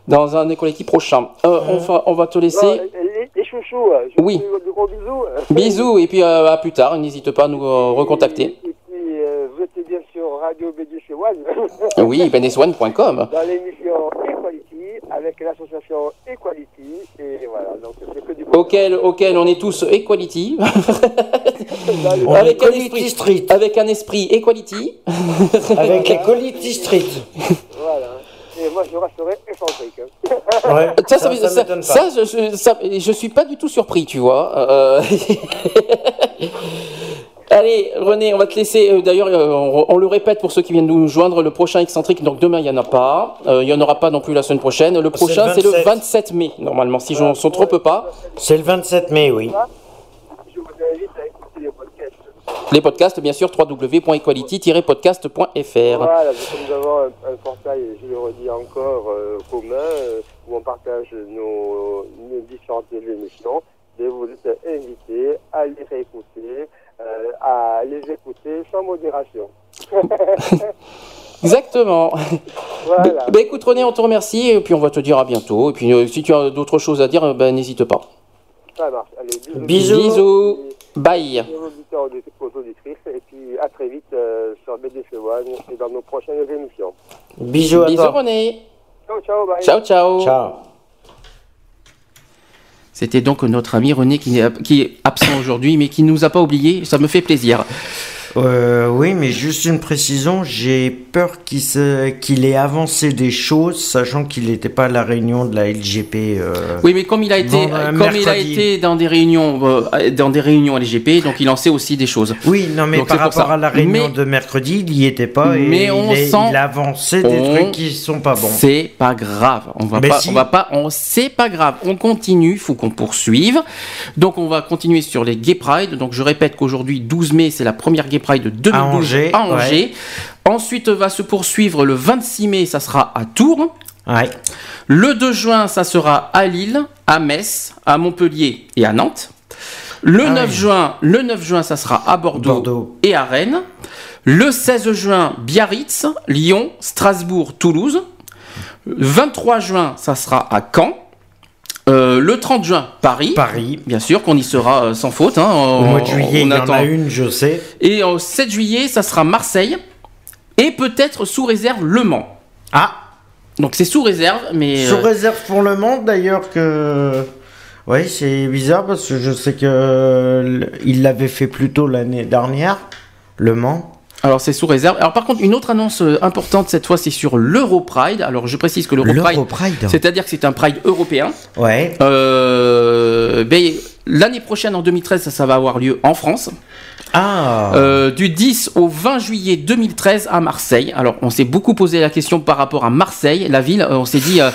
dans un Equality prochain. Euh, on, va, on va te Non, laisser. les, les chouchous, je Oui. de gros bisous. Bisous et puis euh, à plus tard. N'hésite pas à nous euh, recontacter. Et euh, vous êtes bien sur Radio BDC One. Oui, beneswan.com. dans l'émission Equality avec l'association Equality. Et voilà, donc c'est que du Auquel, auquel on est tous equality, avec un esprit, Street. avec un esprit equality. Avec Equality Street. Voilà. Et moi, je resterai excentrique. Ouais, Ça, ça, ça, ça, m'étonne pas. ça, je, je suis pas du tout surpris, tu vois. Euh, Allez, René, on va te laisser. euh, D'ailleurs, euh, on, on le répète pour ceux qui viennent nous joindre, le prochain excentrique. Donc demain, il y en a pas. Euh, il y en aura pas non plus la semaine prochaine. Le prochain, le c'est le 27. 27 mai, normalement, si je ne me trompe pas. C'est le 27 mai, oui. Je vous invite à écouter les podcasts. Les podcasts, bien sûr, www.equality-podcast.fr. Voilà, nous avons un, un portail, je le redis encore, euh, commun, euh, où on partage nos, nos différentes émissions. Et vous êtes invités à les réécouter, euh, à les écouter sans modération. Exactement. Voilà. Ben, écoute, René, on te remercie. Et puis, on va te dire à bientôt. Et puis, euh, si tu as d'autres choses à dire, euh, ben, n'hésite pas. Ça marche. Allez, bisous. Bisous. Bisous. Bye. aux auditeurs et aux auditrices. Et puis à très vite euh, sur BDC One et dans nos prochaines émissions. Bisous à Bisous, toi. René. Ciao, ciao, bye. Ciao, ciao. Ciao. C'était donc notre ami René qui est, absent aujourd'hui, mais qui ne nous a pas oubliés. Ça me fait plaisir. Euh, oui, mais juste une précision, j'ai peur qu'il ait avancé des choses, sachant qu'il n'était pas à la réunion de la LGP. euh. Oui, mais comme il a été, Bon, euh, comme il a été dans des réunions, euh, dans des réunions LGP, donc il en sait aussi des choses. Oui, non, mais Donc, par rapport à la réunion Mais- de mercredi, il n'y était pas. Et Mais il, on est- sent- il a avancé des trucs qui sont pas bons. C'est pas grave. On va Mais pas, si. on va pas, on, c'est pas grave. On continue. Faut qu'on poursuive. Donc on va continuer sur les Gay Pride. Donc je répète qu'aujourd'hui 12 mai, c'est la première Gay Pride de 2012 Angers, à Angers. Ensuite va se poursuivre le 26 mai, ça sera à Tours. Ouais. Le 2 juin, ça sera à Lille, à Metz, à Montpellier et à Nantes. Le Ah 9 oui. juin, le 9 juin, ça sera à Bordeaux, Bordeaux. et à Rennes. Le 16 juin, Biarritz, Lyon, Strasbourg, Toulouse. Le 23 juin, ça sera à Caen. Euh, le 30 juin, Paris. Paris. Bien sûr qu'on y sera euh, sans faute. hein, Au mois de juillet, on il y en a une, je sais. Et au 7 juillet, ça sera Marseille. Et peut-être sous réserve Le Mans. Ah, Donc c'est sous réserve, mais. sous euh, réserve pour le monde d'ailleurs que. Oui, c'est bizarre parce que je sais que il l'avait fait plus tôt l'année dernière, Le Mans. Alors c'est sous réserve. Alors par contre, une autre annonce euh, importante cette fois, c'est sur l'Europride. Alors je précise que l'Europride, L'Europride. c'est-à-dire que c'est un Pride européen. Ouais. Euh, ben, L'année prochaine, en 2013, ça, ça va avoir lieu en France. Ah. Euh, du 10 au 20 juillet 2013 à Marseille. Alors, on s'est beaucoup posé la question par rapport à Marseille, la ville. Euh, On s'est dit, euh,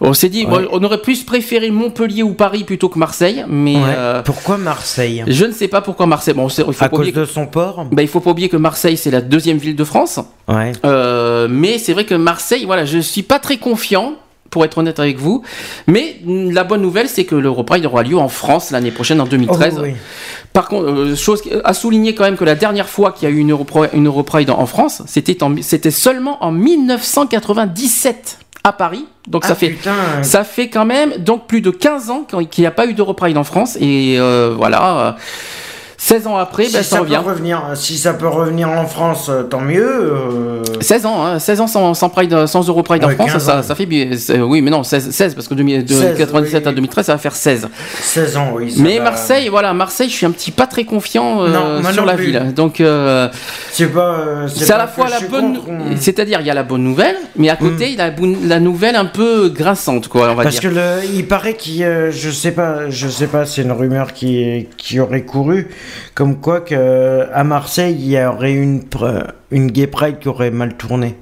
on s'est dit, Ouais. on aurait plus préféré Montpellier ou Paris plutôt que Marseille, mais Ouais. euh, Pourquoi Marseille? je ne sais pas pourquoi Marseille. Bon, il faut À pas cause de son port? ben, il faut pas oublier que Marseille c'est la deuxième ville de France. Ouais. Euh, mais c'est vrai que Marseille, voilà, je suis pas très confiant. Pour être honnête avec vous, mais la bonne nouvelle, c'est que l'Europride aura lieu en France l'année prochaine, en 2013. Oh, oui. Par contre, euh, chose à souligner quand même que la dernière fois qu'il y a eu une, Europride en France, c'était en- c'était seulement en 1997 à Paris. Donc ça Ah, fait putain. ça fait quand même donc plus de 15 ans qu'il n'y a pas eu d'Europride en France et euh, voilà. Euh, 16 ans après, si ben, ça ça revient. peut revenir, si ça peut revenir en France, euh, tant mieux. euh, 16 ans, hein, 16 ans sans, sans, Pride, sans Euro Pride en France, 15 ça, ans. ça fait Oui, mais non, 16, 16 parce que de, de 16, 97 à oui. 2013, ça va faire 16. 16 ans, oui. Mais va. Marseille, voilà, Marseille, je suis un petit pas très confiant euh, Non, sur la plus. ville. Donc, euh, C'est pas. euh, c'est à la fois que la bonne, on- c'est-à-dire il y a la bonne nouvelle, mais à côté il y a la, nouvelle un peu grinçante, quoi, on va Parce dire. que le, il paraît qu'il, je sais pas, je sais pas, c'est une rumeur qui, qui aurait couru, comme quoi que à Marseille il y aurait une pr- une gay pride qui aurait mal tourné.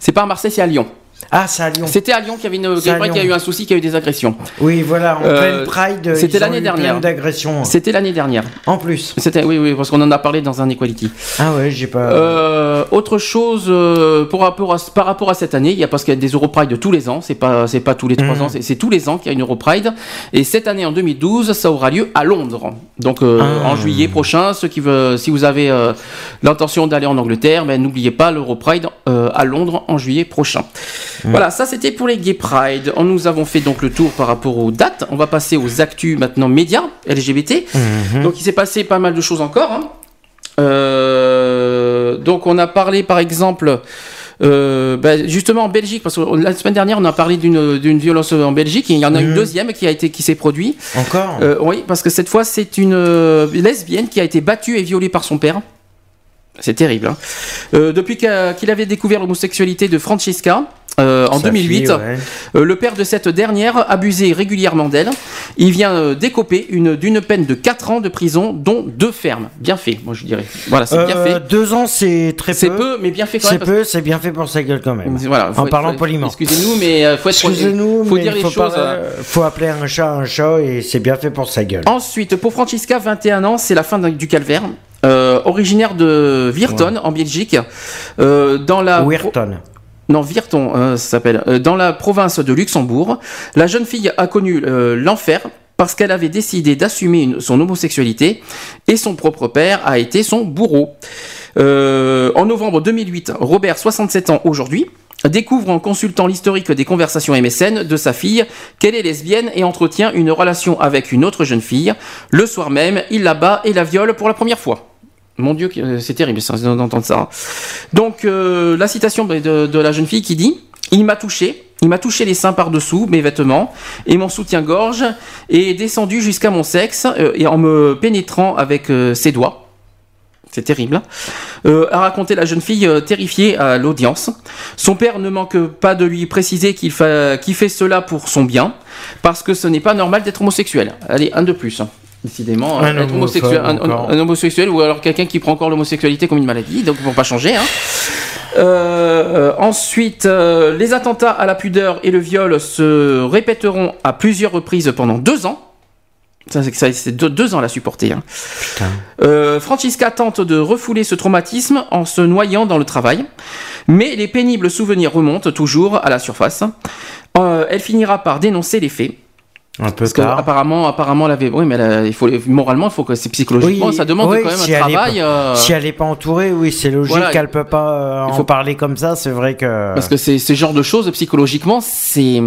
C'est pas à Marseille, c'est à Lyon. Ah, c'est à Lyon. C'était à Lyon qu'il y avait une Pride, a eu un souci, qui a eu des agressions. Oui, voilà, en Euh, pleine pride. c'était l'année dernière. d'agressions. C'était l'année dernière. En plus. C'était oui oui parce qu'on en a parlé dans un Equality. Ah ouais, j'ai pas. Euh, autre chose euh, pour rapport à, par rapport à cette année, il y a parce qu'il y a des Europride tous les ans, c'est pas c'est pas tous les trois Mhm. ans, c'est tous les ans qu'il y a une Europride. Et cette année en 2012, ça aura lieu à Londres. Donc euh, Ah. en juillet prochain, ceux qui veulent, si vous avez euh, l'intention d'aller en Angleterre, ben n'oubliez pas l'Europride euh, à Londres en juillet prochain. Voilà, ça c'était pour les Gay Pride. On- Nous avons fait donc le tour par rapport aux dates. On va passer aux actus maintenant médias LGBT. Mhm. Donc il s'est passé pas mal de choses encore. hein. Euh, donc on a parlé par exemple, euh, ben, justement en Belgique, parce que la semaine dernière on a parlé d'une violence en Belgique, et il y en a une Mhm. deuxième qui a été qui s'est produit. Encore? Euh, oui, parce que cette fois c'est une lesbienne qui a été battue et violée par son père. C'est terrible. hein. Euh, depuis qu'il avait découvert l'homosexualité de Francesca. euh, en Sa 2008, fille, ouais. euh, le père de cette dernière abusait régulièrement d'elle. Il vient décoper une d'une peine de 4 ans de prison, dont deux fermes. Bien fait, moi je dirais. Voilà, c'est bien fait. Deux ans, c'est très peu. C'est peu, mais bien fait quand C'est même. parce peu, c'est bien fait pour sa gueule quand même. Voilà, en faut- parlant faut- poliment. Excusez-nous, mais faut être. Excusez-nous, faut mais dire il les faut, choses. pas- faut appeler un chat un chat et c'est bien fait pour sa gueule. Ensuite, pour Francisca, 21 ans, c'est la fin du calvaire. Euh, originaire de Virton, en Belgique, euh, dans la Weirton. non, Virton, euh, ça s'appelle. Euh, dans la province de Luxembourg, la jeune fille a connu euh, l'enfer parce qu'elle avait décidé d'assumer son homosexualité et son propre père a été son bourreau. Euh, en novembre 2008, Robert, 67 ans aujourd'hui, découvre en consultant l'historique des conversations MSN de sa fille qu'elle est lesbienne et entretient une relation avec une autre jeune fille. Le soir même, il la bat et la viole pour la première fois. Mon Dieu, euh, c'est terrible d'entendre ça. Donc, euh, la citation de, la jeune fille qui dit Il m'a touché, il m'a touché les seins par-dessous mes vêtements et mon soutien-gorge est descendu jusqu'à mon sexe euh, et en me pénétrant avec ses doigts. C'est terrible. a raconté la jeune fille terrifiée à l'audience. Son père ne manque pas de lui préciser qu'il fait cela pour son bien, parce que ce n'est pas normal d'être homosexuel. Allez, un de plus. Décidément, Un être homosexuel, un, homosexuel ou alors quelqu'un qui prend encore l'homosexualité comme une maladie, donc pour pas changer. Hein. Euh, ensuite, euh, les attentats à la pudeur et le viol se répéteront à plusieurs reprises pendant deux ans. Ça, c'est, ça, c'est deux, deux ans à la supporter. Hein. Euh, Francisca tente de refouler ce traumatisme en se noyant dans le travail, mais les pénibles souvenirs remontent toujours à la surface. Euh, elle finira par dénoncer les faits. Un peu Parce que apparemment, apparemment, elle avait, oui, mais il faut, moralement, il faut que c'est psychologiquement, Oui, ça demande oui, quand même si un est travail. pas- euh, Si elle n'est pas entourée, oui, c'est logique Voilà, qu'elle peut pas euh, il en faut- parler comme ça. C'est vrai que. Parce que c'est ce genre de choses psychologiquement, c'est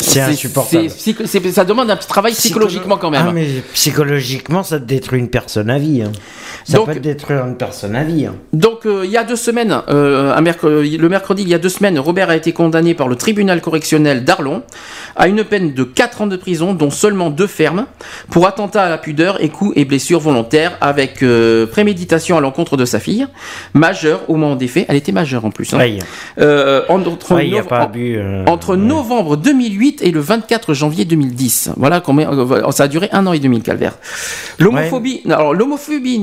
C'est insupportable. c'est psycho- c'est- ça demande un travail psychologiquement quand même. Ah, mais psychologiquement, ça te détruit une personne à vie. hein. Ça Donc- peut détruire une personne à vie. hein. Donc euh, il y a deux semaines, euh, un le mercredi il y a deux semaines, Robert a été condamné par le tribunal correctionnel d'Arlon à une peine de 4 ans de prison, dont seulement deux fermes, pour attentat à la pudeur et coups et blessures volontaires avec euh, préméditation à l'encontre de sa fille, majeure au moment des faits. Elle était majeure en plus. hein. Entre, Ouais, en- novembre 2008 et le 24 janvier 2010. Voilà combien ça a duré un an et demi le calvaire. L'homophobie, alors l'homophobie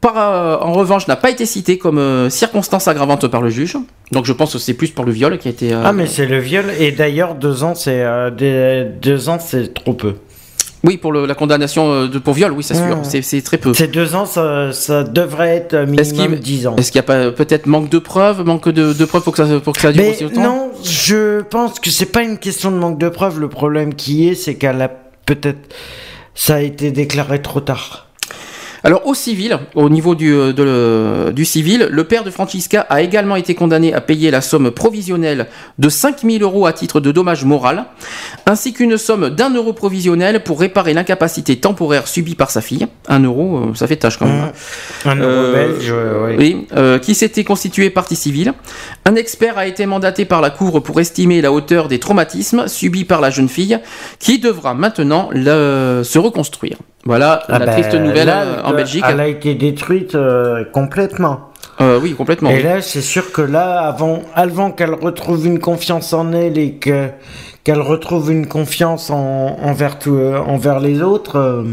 par, euh, en revanche n'a pas été citée comme euh, circonstance aggravante par le juge. Donc je pense que c'est plus pour le viol qui a été. euh, Ah, mais c'est le viol. Et d'ailleurs, deux ans, c'est deux ans, c'est trop peu. Oui, pour le- la condamnation de, pour viol, oui, c'est sûr. Ouais. C'est- très peu. C'est deux ans, ça, ça devrait être minimum dix ans. est-ce qu'il n'y a peut-être manque de preuves, manque de, de preuves pour que ça pour que ça dure Mais aussi longtemps? non, je pense que c'est pas une question de manque de preuves. Le problème qui est, c'est qu'elle a peut-être. Ça a été déclaré trop tard. Alors au civil, au niveau du, euh, de le- du civil, le père de Francisca a également été condamné à payer la somme provisionnelle de 5000 euros à titre de dommage moral, ainsi qu'une somme d'un euro provisionnel pour réparer l'incapacité temporaire subie par sa fille. Un euro, euh, ça fait tâche quand même. hein. Un euro Euh, belge, ouais, ouais. Oui, euh, qui s'était constitué partie civile. Un expert a été mandaté par la Cour pour estimer la hauteur des traumatismes subis par la jeune fille, qui devra maintenant le- se reconstruire. Voilà Ah la ben, triste nouvelle là, euh, en Belgique. Elle a été détruite euh, complètement. Euh, oui, complètement. Et oui. là, c'est sûr que là, avant, avant qu'elle retrouve une confiance en elle et que qu'elle retrouve une confiance en, envers, tout, euh, envers les autres, euh,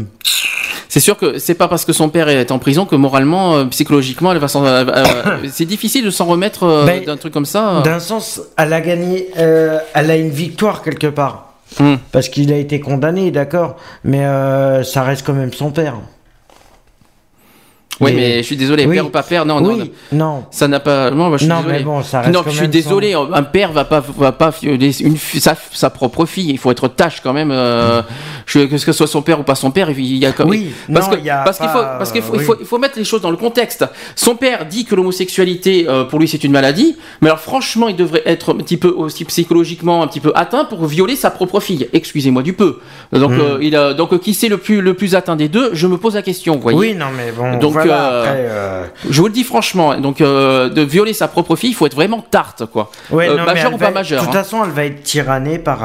C'est sûr que c'est pas parce que son père est en prison que moralement, euh, psychologiquement, elle va s'en. c'est difficile de s'en remettre Ben, d'un truc comme ça. d'un sens, elle a gagné, euh, elle a une victoire quelque part. Hmm. Parce qu'il a été condamné, d'accord, mais euh, ça reste quand même son père. Oui, Mais- mais je suis désolé, Oui. père ou pas père, non, non, oui, non. Ça n'a pas. Non, je suis Non, désolé. mais bon, ça reste non, je suis désolé. Un père va pas, va pas violer une, sa, sa propre fille. Il faut être tâche quand même. euh, je- que ce soit son père ou pas son père, il y a quand même. Oui, parce non, que il y a parce qu'il faut, parce qu'il faut, euh, il faut, oui. il faut mettre les choses dans le contexte. Son père dit que l'homosexualité euh, pour lui c'est une maladie, mais alors franchement, il devrait être un petit peu aussi psychologiquement un petit peu atteint pour violer sa propre fille. Excusez-moi du peu. Donc, Hmm. euh, il a, donc qui c'est le plus le plus atteint des deux? Je me pose la question. Vous voyez. Oui, non, mais bon, Donc, voilà, euh, après, euh, Je vous le dis franchement, donc euh, de violer sa propre fille, il faut être vraiment tarte, quoi. ouais, non, majeur ou pas majeur. De toute hein. façon, elle va être tyrannée par,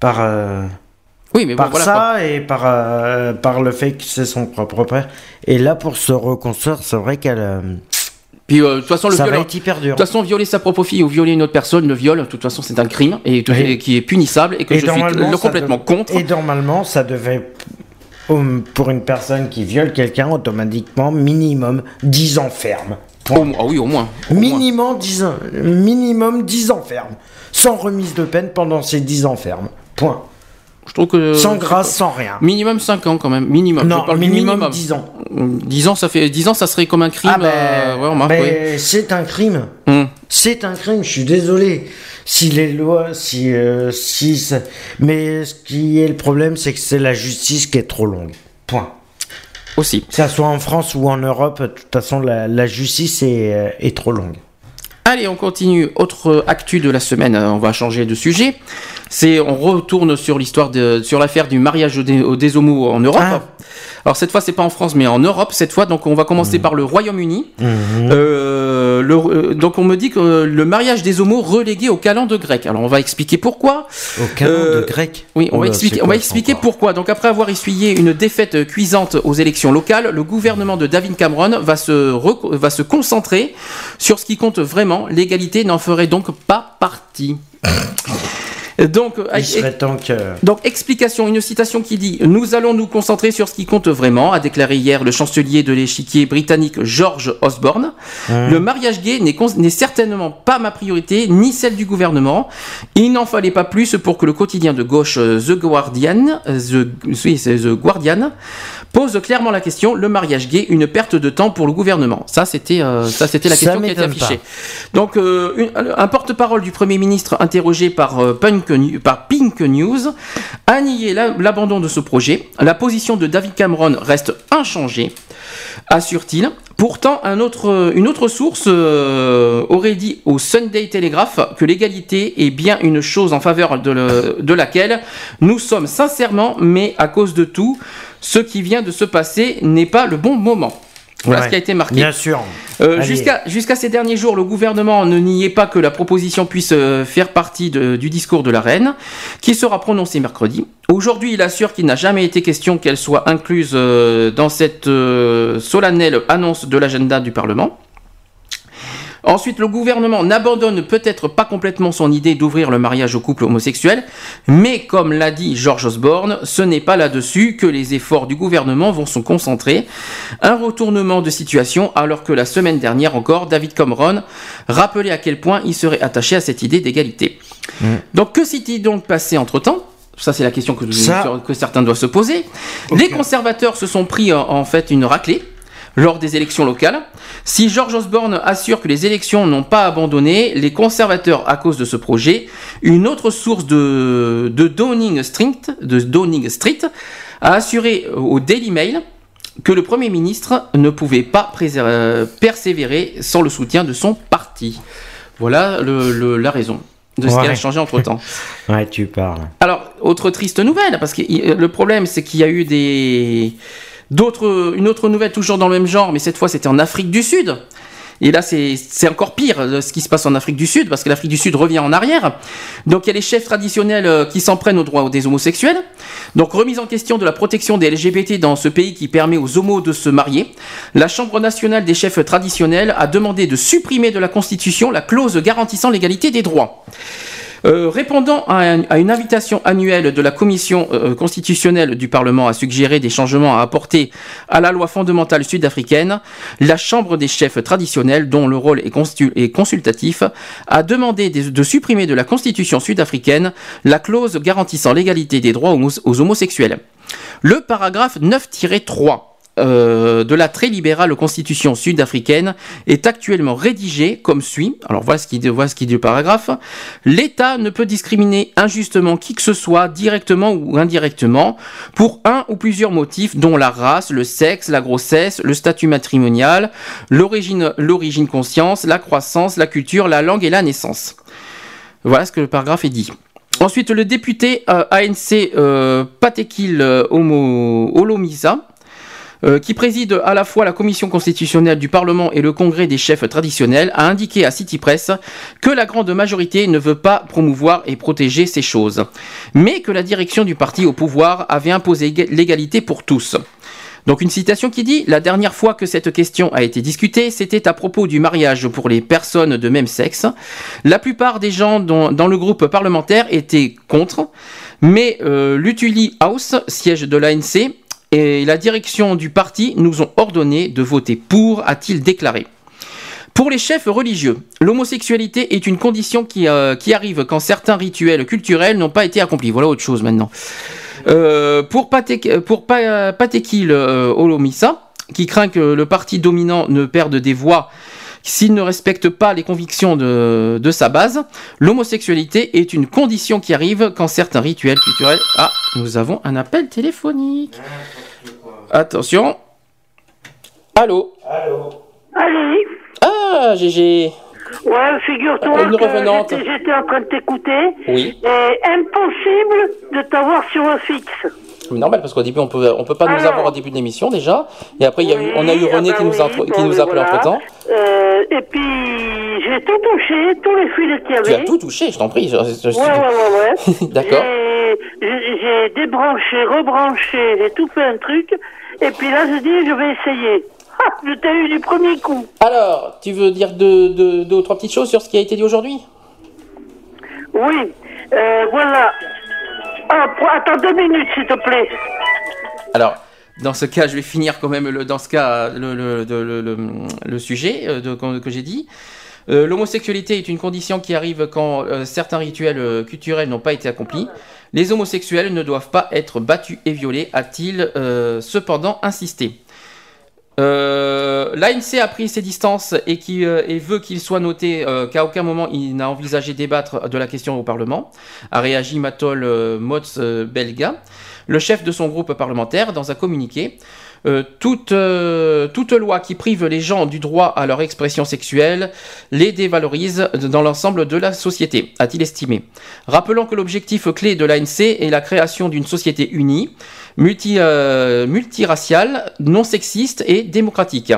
par, Oui, mais bon, par voilà. ça quoi. et par, euh, par le fait que c'est son propre père. Et là, pour se reconstruire, c'est vrai qu'elle. euh, Puis euh, de toute façon, le ça viol, va de être hyper dur. toute façon, violer sa propre fille ou violer une autre personne, le viol, de toute façon, c'est un crime et, tout- Oui. et qui est punissable et que Et je suis complètement contre. Et normalement, ça devait. Hum, Pour une personne qui viole quelqu'un, automatiquement, minimum 10 ans ferme. Moins- ah oui, au moins. Au moins. Minimum 10 ans, minimum 10 ans ferme. Sans remise de peine pendant ces 10 ans ferme. Point. Je trouve que sans grâce, sans rien. Minimum 5 ans quand même, minimum. Non, Je parle du minimum 10 ans. 10 ans, ça fait 10 ans, ça serait comme un crime. Ah ben, euh, ouais, ben, c'est un crime. Hum. C'est un crime, je suis désolé. Si les lois, si, euh, si ça- Mais ce qui est le problème, c'est que c'est la justice qui est trop longue. Point. Aussi. Que ça soit en France ou en Europe, de toute façon, la, la justice est, euh, est trop longue. Allez, on continue. Autre actu de la semaine, euh, on va changer de sujet. C'est, on retourne sur l'histoire de, sur l'affaire du mariage des, des homos en Europe. Ah. Alors cette fois, c'est pas en France, mais en Europe cette fois. Donc on va commencer Mmh. par le Royaume-Uni. Euh, le- euh, donc on me dit que le mariage des homos relégué au calende grec. Alors on va expliquer pourquoi. Au calendrier Euh, grec Oui, on Oh va expliquer, on va expliquer pourquoi. Donc après avoir essuyé une défaite cuisante aux élections locales, le gouvernement de David Cameron va se, va se concentrer sur ce qui compte vraiment. L'égalité n'en ferait donc pas partie. Donc, Il serait temps que. donc, explication, une citation qui dit Nous allons nous concentrer sur ce qui compte vraiment, a déclaré hier le chancelier de l'échiquier britannique George Osborne. Le mariage gay n'est certainement pas ma priorité, ni celle du gouvernement. Il n'en fallait pas plus pour que le quotidien de gauche euh, The Guardian, euh, The, oui, c'est The Guardian pose clairement la question le mariage gay, une perte de temps pour le gouvernement Ça, c'était euh, ça, c'était la Ça question qui m'étonne affichée. Donc, euh, une- un porte-parole du Premier ministre interrogé par, euh, par Pink News a nié la- l'abandon de ce projet. La position de David Cameron reste inchangée, assure-t-il. Pourtant, un autre, une autre source euh, aurait dit au Sunday Telegraph que l'égalité est bien une chose en faveur de, le- de laquelle nous sommes sincèrement, mais à cause de tout, ce qui vient de se passer n'est pas le bon moment. Voilà Ouais, ce qui a été marqué. Bien sûr. Euh. Jusqu'à jusqu'à ces derniers jours, le gouvernement ne niait pas que la proposition puisse euh, faire partie de- du discours de la reine, qui sera prononcé mercredi. Aujourd'hui, il assure qu'il n'a jamais été question qu'elle soit incluse euh, dans cette euh, solennelle annonce de l'agenda du Parlement. Ensuite, le gouvernement n'abandonne peut-être pas complètement son idée d'ouvrir le mariage aux couples homosexuels, mais comme l'a dit George Osborne, ce n'est pas là-dessus que les efforts du gouvernement vont se concentrer. Un retournement de situation alors que la semaine dernière encore, David Cameron rappelait à quel point il serait attaché à cette idée d'égalité. Donc que s'est-il donc passé entre-temps? Ça, c'est la question que, Ça- que certains doivent se poser. Les conservateurs se sont pris en, en fait une raclée lors des élections locales. Si George Osborne assure que les élections n'ont pas abandonné les conservateurs à cause de ce projet, une autre source de, de Downing Street, de Downing Street a assuré au Daily Mail que le Premier ministre ne pouvait pas euh, persévérer sans le soutien de son parti. Voilà le- le- la raison de ce qui a changé entre-temps. Ouais, tu parles. Alors, autre triste nouvelle, parce que le problème, c'est qu'il y a eu des une autre nouvelle toujours dans le même genre, mais cette fois c'était en Afrique du Sud. Et là, c'est encore pire euh, ce qui se passe en Afrique du Sud, parce que l'Afrique du Sud revient en arrière. Donc, il y a les chefs traditionnels euh, qui s'en prennent aux droits des homosexuels. Donc, remise en question de la protection des LGBT dans ce pays qui permet aux homos de se marier. La Chambre nationale des chefs traditionnels a demandé de supprimer de la Constitution la clause garantissant l'égalité des droits. Euh, répondant à, un- à une invitation annuelle de la Commission euh, constitutionnelle du Parlement à suggérer des changements à apporter à la loi fondamentale sud-africaine, la Chambre des chefs traditionnels, dont le rôle est, consultatif, a demandé de, supprimer de la Constitution sud-africaine la clause garantissant l'égalité des droits aux, aux homosexuels. Le paragraphe 9-3 euh, de la très libérale constitution sud-africaine est actuellement rédigé comme suit. Alors voilà ce qui ce qui dit le paragraphe. L'État ne peut discriminer injustement qui que ce soit, directement ou indirectement, pour un ou plusieurs motifs, dont la race, le sexe, la grossesse, le statut matrimonial, l'origine, conscience, la croissance, la culture, la langue et la naissance. Voilà ce que le paragraphe est dit. Ensuite, le député euh, ANC euh, Patekil Homo- Olomisa, euh, qui préside à la fois la commission constitutionnelle du Parlement et le congrès des chefs traditionnels, a indiqué à City Press que la grande majorité ne veut pas promouvoir et protéger ces choses, mais que la direction du parti au pouvoir avait imposé éga- l'égalité pour tous. Donc une citation qui dit La dernière fois que cette question a été discutée, c'était à propos du mariage pour les personnes de même sexe. La plupart des gens dans le groupe parlementaire étaient contre, mais euh, l'Utuli House, siège de l'ANC, et la direction du parti nous ont ordonné de voter pour, a-t-il déclaré. Pour les chefs religieux, l'homosexualité est une condition qui, euh, arrive quand certains rituels culturels n'ont pas été accomplis. Voilà autre chose maintenant. Euh, pour Patek, pour Pa- Patekil euh, Olomisa, qui craint que le parti dominant ne perde des voix s'il ne respecte pas les convictions de, de sa base, l'homosexualité est une condition qui arrive quand certains rituels culturels... Ah, nous avons un appel téléphonique. Attention. Allô? Allez, Ah, GG. ouais, figure-toi que revenante. j'étais- j'étais en train de t'écouter. Oui. Et impossible de t'avoir sur un fixe. Mais normal, parce qu'au début, on peut, on peut pas nous Alors. avoir au début de l'émission déjà. Et après, il y a eu, on a eu Oui, René ah qui bah nous a, oui, qui nous voilà. entre temps. Euh, et puis, j'ai tout touché, tous les fils qu'il y avait. Tu as tout touché, je t'en prie. je- je- je- Ouais, ouais, ouais. D'accord. J'ai- débranché, rebranché, j'ai tout fait un truc. Et puis là, je dis, je vais essayer. Ah, je t'ai eu du premier coup. Alors, tu veux dire deux, deux, deux ou trois petites choses sur ce qui a été dit aujourd'hui? Oui, euh, voilà. Ah, attends deux minutes, s'il te plaît. Alors, dans ce cas, je vais finir quand même le, dans ce cas le, sujet euh, de- que, j'ai dit. Euh, L'homosexualité est une condition qui arrive quand euh, certains rituels culturels n'ont pas été accomplis. Les homosexuels ne doivent pas être battus et violés, a-t-il cependant insisté. Euh, L'ANC a pris ses distances et, qui, euh, veut qu'il soit noté euh, qu'à aucun moment il n'a envisagé débattre de la question au Parlement, a réagi Matol euh, Motz Belga, le chef de son groupe parlementaire, dans un communiqué. Euh, toute, euh, toute loi qui prive les gens du droit à leur expression sexuelle les dévalorise dans l'ensemble de la société, a-t-il estimé. Rappelons que l'objectif clé de l'ANC est la création d'une société unie, multi, euh, multiraciale, non sexiste et démocratique.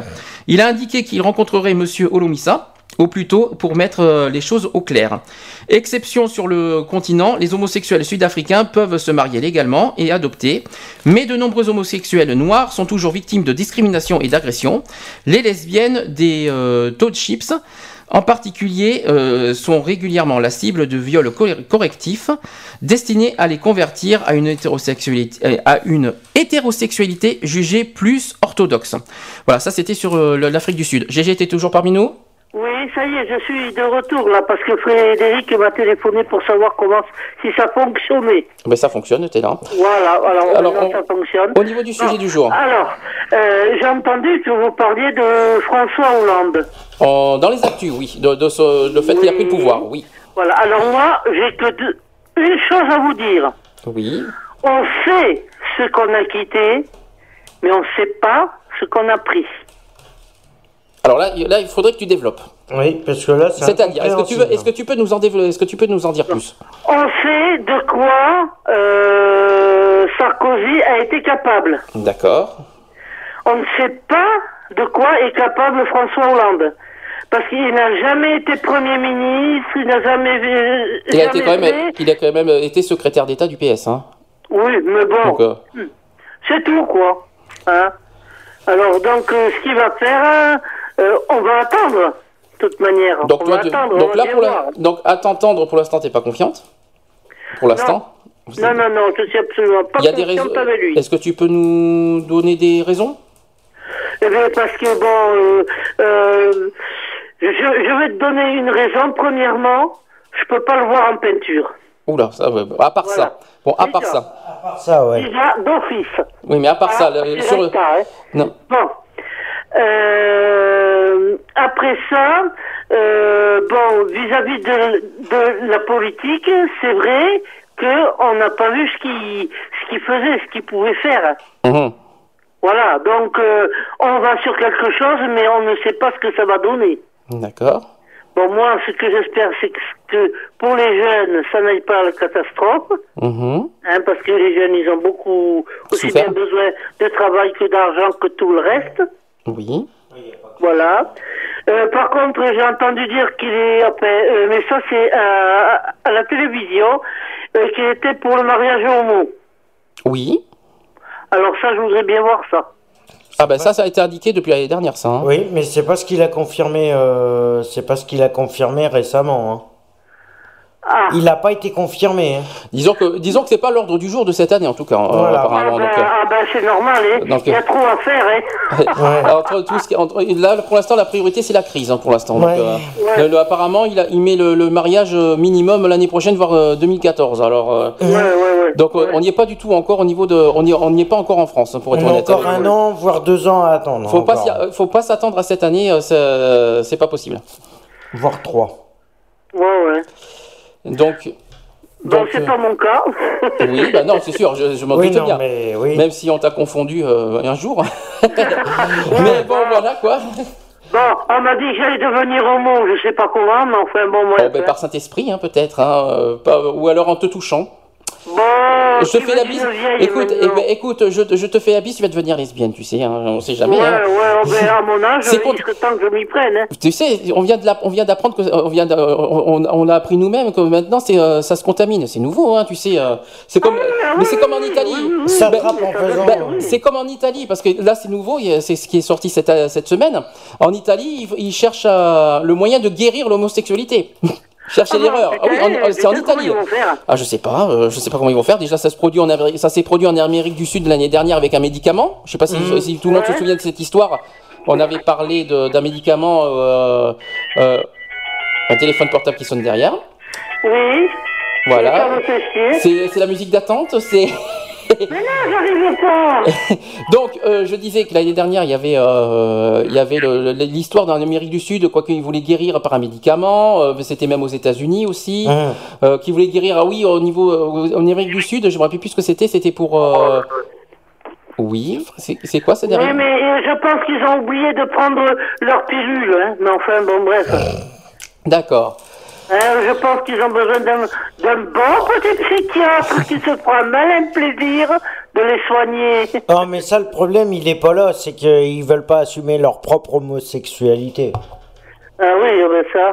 Il a indiqué qu'il rencontrerait Monsieur Olomissa au plus tôt pour mettre euh, les choses au clair. Exception sur le continent, les homosexuels sud-africains peuvent se marier légalement et adopter, mais de nombreux homosexuels noirs sont toujours victimes de discrimination et d'agression. Les lesbiennes des euh, townships en particulier, euh, sont régulièrement la cible de viols cor- correctifs destinés à les convertir à une hétérosexualité, euh, à une hétérosexualité jugée plus orthodoxe. Voilà, ça c'était sur euh, l'Afrique du Sud. GG était toujours parmi nous? Oui, ça y est, je suis de retour là parce que Frédéric m'a téléphoné pour savoir comment si ça fonctionnait. Ben ça fonctionne, t'es là. Voilà, alors, Alors, on- ça fonctionne. Au niveau du sujet du jour, Alors, euh, j'ai entendu que vous parliez de François Hollande. en- dans les actus, oui, de, de ce- le fait qu'il a pris le pouvoir, oui. Voilà, alors moi, j'ai que deux- une chose à vous dire. Oui. On sait ce qu'on a quitté mais on ne sait pas ce qu'on a pris. Alors là, il- là, il faudrait que tu développes. Oui, parce que là, c'est C'est-à-dire, est-ce que tu veux, est-ce que tu peux nous en développer, est-ce que tu peux nous en dire plus? On sait de quoi euh, Sarkozy a été capable. D'accord. On ne sait pas de quoi est capable François Hollande. Parce qu'il n'a jamais été Premier ministre, il n'a jamais... euh, Il a été quand même, il a quand même été secrétaire d'État du PS, hein. Oui, mais bon, Donc, euh, c'est tout, quoi. Hein Alors, donc, euh, ce qu'il va faire, euh, on va attendre, de toute manière. donc on toi, va tu- attendre, on donc là pour la, donc à t'entendre pour l'instant, t'es pas confiante? Pour l'instant? Non, non, non, je suis absolument pas Il y a des confiante raisons. avec lui. Est-ce que tu peux nous donner des raisons? Eh bien, parce que, bon, euh, euh, je, je vais te donner une raison. Premièrement, je peux pas le voir en peinture. Oula, ça, à part Voilà. ça. Bon, à part Déjà. ça. Ça, ouais. Déjà, d'office. Oui, mais à part ça, sur le. hein. Non. Bon. Euh, après ça, euh, bon, vis-à-vis de, de la politique, c'est vrai qu'on n'a pas vu ce qu'il ce qu'il faisait, ce qu'il pouvait faire. Mhm. Voilà, donc euh, on va sur quelque chose, mais on ne sait pas ce que ça va donner. D'accord. Bon, moi, ce que j'espère, c'est que, pour les jeunes, ça n'aille pas à la catastrophe. Mhm. Hein, parce que les jeunes, ils ont beaucoup aussi bien besoin de travail que d'argent que tout le reste. Oui. Voilà. Euh, par contre, j'ai entendu dire qu'il est, euh, mais ça c'est à, à la télévision, euh, qu'il était pour le mariage homo. Oui. Alors ça, je voudrais bien voir ça. Ah ben ça, ça a été indiqué depuis l'année dernière, ça. hein. Oui, mais c'est pas ce qu'il a confirmé. euh, c'est pas ce qu'il a confirmé récemment. hein. Ah. Il n'a pas été confirmé. hein. Disons que, disons que c'est pas l'ordre du jour de cette année en tout cas, euh, Voilà. Ah apparemment. ben, euh, ah ben, c'est normal, hein. Donc, il y a euh, trop à faire. Hein. entre tout ce qui, entre- là, pour l'instant, la priorité c'est la crise. hein, pour l'instant. Donc, Ouais. euh, Ouais. le- le- apparemment, il, a, il met le, le mariage minimum l'année prochaine, voire euh, 2014. Alors, euh, Ouais, ouais, ouais. donc on n'y est pas du tout encore au niveau de, on n'y on n'y est pas encore en France, pour être On a honnête. encore un an, voire deux ans à attendre. Faut pas, encore. faut pas s'attendre à cette année, c'est pas possible. Voire trois. Ouais, ouais. Donc, Bon, donc, c'est euh, pas mon cas. oui, bah non, c'est sûr, je, je m'en Oui, doute bien. mais oui. Même si on t'a confondu euh, un jour. mais bon, voilà quoi. Bon, on m'a dit que j'allais devenir homo, je sais pas comment, mais enfin bon, moi. Bon, ben, par Saint-Esprit, hein, peut-être, hein, euh, pas- ou alors en te touchant. Je te fais la bise. Écoute, eh ben, écoute, je, je te fais la bise, tu vas devenir lesbienne, tu sais, hein, on sait jamais. Ouais, hein. ouais, ben, à mon âge, C'est contre- temps que je m'y prenne. Hein. Tu sais, on vient de la- on vient d'apprendre que, on vient, de- on, on a appris nous-mêmes que maintenant c'est, euh, ça se contamine. C'est nouveau, hein, tu sais. euh, c'est comme, mais c'est comme en Italie. Ça Ben, attrape en faisant. ben, c'est comme en Italie, parce que là c'est nouveau, c'est ce qui est sorti cette, cette semaine. En Italie, ils, ils cherchent euh, le moyen de guérir l'homosexualité. Cherchez Ah l'erreur. Ah oui, en- putain, c'est en Italie. ils vont faire Ah, je sais pas, euh, je sais pas comment ils vont faire. Déjà, ça se produit en Amérique, ça s'est produit en Amérique du Sud l'année dernière avec un médicament. Je sais pas si, Mhm. si tout le monde se souvient de cette histoire. On avait parlé de- d'un médicament, euh, euh, un téléphone portable qui sonne derrière. Oui. Voilà. C'est la musique d'attente. C'est Mais non, j'arrive pas. donc euh, je disais que l'année dernière il y avait euh, il y avait l'histoire dans l'Amérique du Sud, quoi qu'ils voulaient guérir par un médicament. euh, C'était même aux États-Unis aussi, Hein. euh, qui voulaient guérir. Ah oui, au niveau euh, en Amérique du Sud, je me rappelle plus ce que c'était. C'était pour euh, oui, c'est c'est quoi ça derrière Oui, mais je pense qu'ils ont oublié de prendre leur pilule. Hein. Mais enfin, bon, bref. D'accord. Hein, je pense qu'ils ont besoin d'un bon petit psychiatre qui se prend malin plaisir de les soigner. Non, mais ça, le problème, il est pas là. C'est qu'ils veulent pas assumer leur propre homosexualité. Ah oui, ben ça.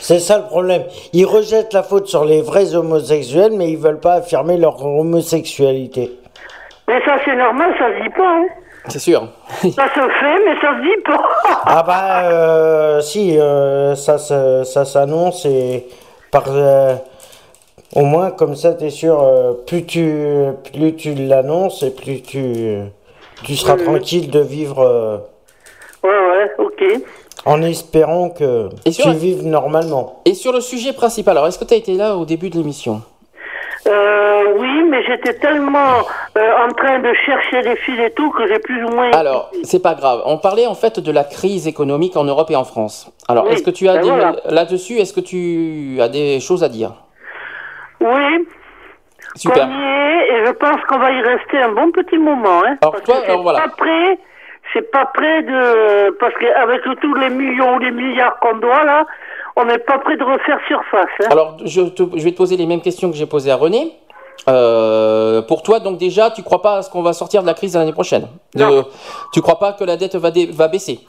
C'est ça le problème. Ils rejettent la faute sur les vrais homosexuels, mais ils veulent pas affirmer leur homosexualité. Mais ça, c'est normal, ça se dit pas. Hein. C'est sûr. Ça se fait, mais ça se dit pas. Ah bah euh, si, euh, ça, s'annonce et par euh, au moins comme ça t'es sûr, euh, plus tu plus tu l'annonces et plus tu tu seras tranquille de vivre euh, Ouais, ouais, ok. en espérant que Et sur- tu vives normalement. Et sur le sujet principal, alors est-ce que tu as été là au début de l'émission? Euh, oui, mais j'étais tellement euh, en train de chercher des fils et tout que j'ai plus ou moins. Alors, c'est pas grave. On parlait en fait de la crise économique en Europe et en France. Alors, Oui, est-ce que tu as ben des voilà. là-dessus Est-ce que tu as des choses à dire? Oui. Super. qu'on y est et je pense qu'on va y rester un bon petit moment. Hein, Alors, parce toi, que alors, voilà. pas prêt, c'est pas prêt de... Parce qu'avec tous les millions ou les milliards qu'on doit là, on n'est pas prêt de refaire surface. Hein. Alors, je, te- je vais te poser les mêmes questions que j'ai posées à René. Euh, pour toi, donc déjà, tu crois pas à ce qu'on va sortir de la crise l'année prochaine? Tu crois pas que la dette va, dé- va baisser?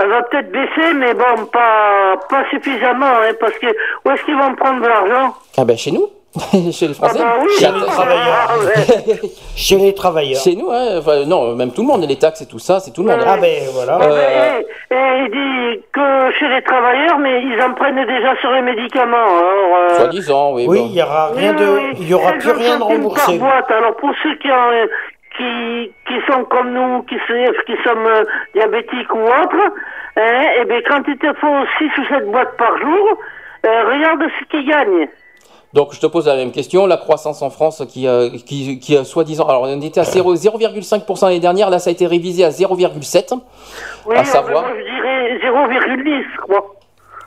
Elle va peut-être baisser, mais bon, pas, pas suffisamment, hein, parce que où est-ce qu'ils vont prendre de l'argent? Ah ben chez nous, chez les Français. Ah bah oui, Chez ah les bah, travailleurs. ah. Chez les travailleurs. Chez nous, hein, enfin, non, même tout le monde, les taxes et tout ça, c'est tout le monde. Ah ben voilà. Euh, Et, et il dit que chez les travailleurs, mais ils en prennent déjà sur les médicaments. Alors, euh, Soi-disant, oui. Oui, bon. il y aura rien oui, de, oui, il y aura 16 plus rien de centimes remboursé. Par boîte. Alors pour ceux qui, ont, qui, qui sont comme nous, qui, se- qui sommes euh, diabétiques ou autres, hein, et bien quand il te faut 6 ou 7 boîtes par jour, euh, regarde ce qu'ils gagnent. Donc je te pose la même question, la croissance en France qui, euh, qui, qui euh, soi-disant, alors on était à 0 0,5% l'année dernière, là ça a été révisé à 0,7, Oui, à savoir moi je dirais 0,10, quoi.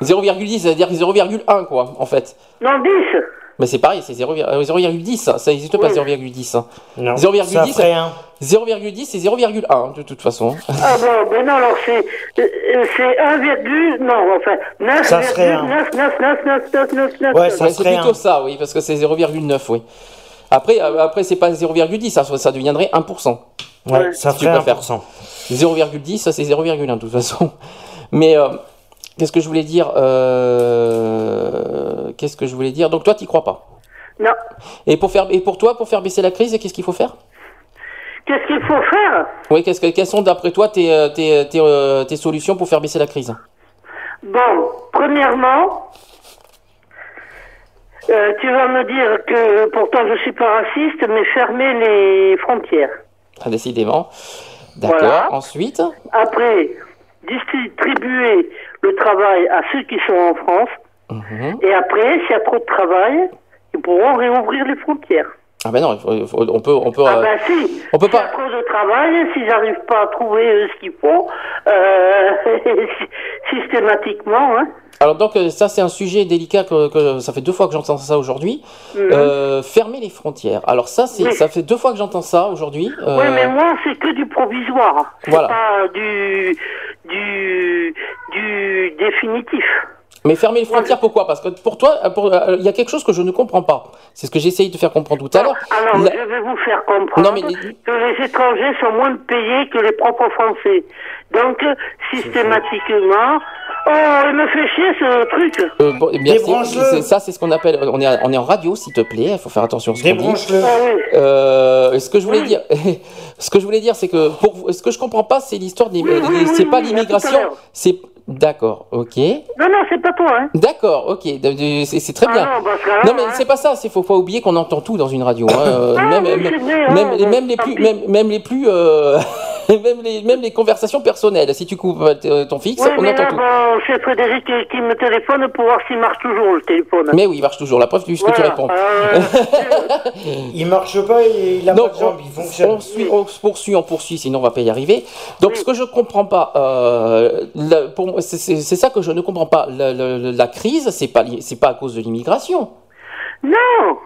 0,10, c'est-à-dire 0,1 quoi, en fait. Non, 10. Mais c'est pareil, c'est 0, euh, 0,10, ça n'existe pas 0,10. hein. Non, ça 0,10, ferait un. 0,10 c'est 0,1 de toute façon. Ah bon, ben non, alors c'est euh, c'est 1, non, enfin, 9, Ça serait un. 9, 9, 9, 9, 9, 9, 9, Ouais, ça serait plutôt ça, oui, parce que c'est 0,9, oui. Après, euh, après c'est pas 0,10, ça, ça deviendrait 1%. Ouais, ça ferait préfères. 1%. 0,10, ça c'est 0,1 de toute façon. Mais euh, qu'est-ce que je voulais dire euh, Qu'est-ce que je voulais dire? Donc toi, tu crois pas? Non. Et pour faire et pour toi, pour faire baisser la crise, qu'est-ce qu'il faut faire? Qu'est-ce qu'il faut faire? Oui, qu'est-ce que quelles sont d'après toi tes, euh, tes, tes, euh, tes solutions pour faire baisser la crise? Bon, premièrement, euh, tu vas me dire que pourtant je suis pas raciste, mais fermer les frontières. Ah, Décidément. D'accord. Voilà. Ensuite, Après, distribuer le travail à ceux qui sont en France. Mhm. Et après, s'il y a trop de travail, ils pourront réouvrir les frontières. ah ben non, il faut- on peut on peut Ah euh, ben si, on peut s'il y a pas- trop de travail, s'ils n'arrivent pas à trouver euh, ce qu'il faut, euh, systématiquement, hein. Alors donc ça c'est un sujet délicat que, que ça fait deux fois que j'entends ça aujourd'hui. Mhm. Euh, fermer les frontières. Alors ça c'est Oui. ça fait deux fois que j'entends ça aujourd'hui. Oui, mais moi, c'est que du provisoire. Voilà. pas du, du, du définitif. Mais fermer les frontières pourquoi? Parce que pour toi euh, pour- euh, il y a quelque chose que je ne comprends pas. C'est ce que j'essaye de faire comprendre tout à l'heure. Alors, La- je vais vous faire comprendre Non, mais les- que les étrangers sont moins payés que les propres Français. Donc, systématiquement... Oh, il me fait chier ce truc Euh, bon, eh Débranche-le. c'est- ça, c'est ce qu'on appelle. On est, on est en radio, s'il te plaît. Il faut faire attention à ce qu'on dit. Ah oui. Euh, ce que je voulais Oui. dire, ce que je voulais dire, c'est que pour vous- ce que je comprends pas, c'est l'histoire des. Oui, oui, oui, c'est pas l'immigration. C'est d'accord, ok. Non, non, c'est pas toi, hein. D'accord, ok. C'est très Ah bien. non, mais hein. c'est pas ça, c'est faut pas oublier qu'on entend tout dans une radio. hein, euh, Ah, même, oui, même, même, hein, les- bon, même les plus, même, même les plus, euh, même les, même les conversations personnelles. Si tu coupes euh, ton fixe, Oui, on mais entend là, tout. bon, c'est Frédéric qui, qui me téléphone pour voir s'il marche toujours, le téléphone. Mais oui, il marche toujours. La preuve du ce que tu Voilà. réponds. Euh, Il marche pas, il il a Donc, pas de jambes, il fonctionne. on, suit- on se poursuit, on poursuit, sinon on va pas y arriver. Donc, Oui. ce que je comprends pas, euh, la- pour moi, c'est- c'est c'est ça que je ne comprends pas. La, la- la crise, c'est pas, c'est pas à cause de l'immigration. non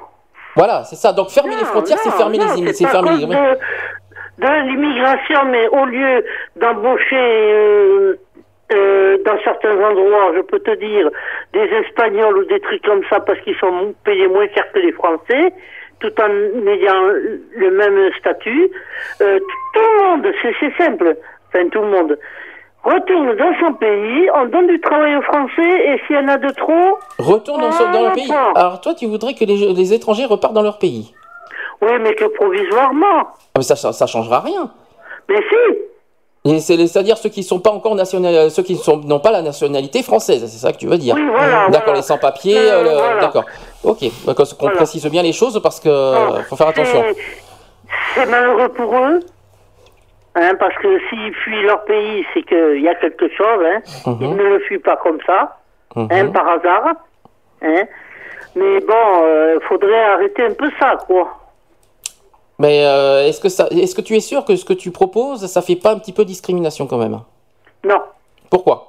Voilà, c'est ça. Donc, fermer les frontières, c'est fermer non, les, c'est fermer les. de, de l'immigration, mais au lieu d'embaucher euh, euh, dans certains endroits, je peux te dire, des Espagnols ou des trucs comme ça, parce qu'ils sont payés moins cher que les Français, tout en ayant le même statut, euh, tout le monde, c'est simple, enfin tout le monde, retourne dans son pays, on donne du travail aux Français, et s'il y en a de trop, Retourne dans, dans le Voilà. pays. Alors, toi, tu voudrais que les, les étrangers repartent dans leur pays. Oui, mais que provisoirement. Ah, mais ça, ça, ça changera rien. Mais si, Et C'est-à-dire ceux qui sont pas encore national, ceux qui sont n'ont pas la nationalité française, c'est ça que tu veux dire Oui, voilà, D'accord, voilà. les sans-papiers, Euh, euh, le- voilà. d'accord. Ok, qu'on Voilà. précise bien les choses parce que euh, faut faire attention. C'est- malheureux pour eux, hein, parce que s'ils fuient leur pays, c'est qu'il y a quelque chose. Hein. Mhm. Ils ne le fuient pas comme ça, Mhm. hein, par hasard. Hein. Mais bon, il faudrait arrêter un peu ça, quoi. Mais euh, est-ce que ça, est-ce que tu es sûr que ce que tu proposes, ça fait pas un petit peu discrimination quand même Non. Pourquoi?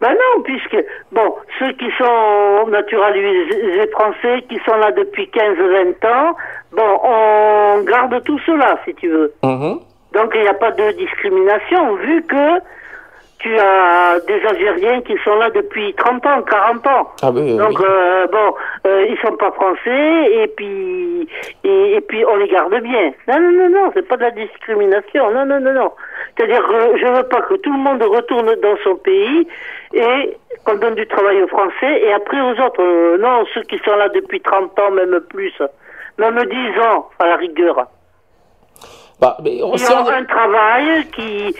Ben non, puisque, bon, ceux qui sont naturalisés français, qui sont là depuis 15-20 ans, bon, on garde tout cela, si tu veux. Mhm. Donc il n'y a pas de discrimination, vu que tu as des Algériens qui sont là depuis 30 ans, 40 ans. Ah oui, Donc euh, bon, euh, ils sont pas français et puis et, et puis on les garde bien. Non non non non, c'est pas de la discrimination. Non non non non. C'est-à-dire je veux pas que tout le monde retourne dans son pays et qu'on donne du travail aux Français et après aux autres. Euh, non, ceux qui sont là depuis 30 ans, même plus, même 10 ans à la rigueur. Bah, mais on- Ils si ont on est- un travail qui,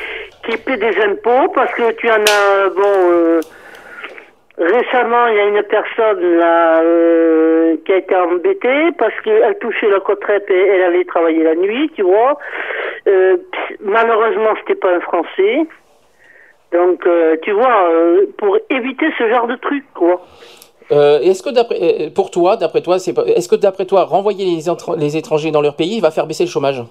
qui paie des impôts parce que tu en as, bon, euh, récemment, il y a une personne là euh, qui a été embêtée parce qu'elle touchait la retraite et elle allait travailler la nuit, tu vois. Euh, malheureusement, c'était pas un Français. Donc, euh, tu vois, euh, pour éviter ce genre de truc, quoi. Euh, est-ce que d'après, euh, pour toi, d'après toi, c'est est-ce que d'après toi, renvoyer les, les étrangers dans leur pays va faire baisser le chômage?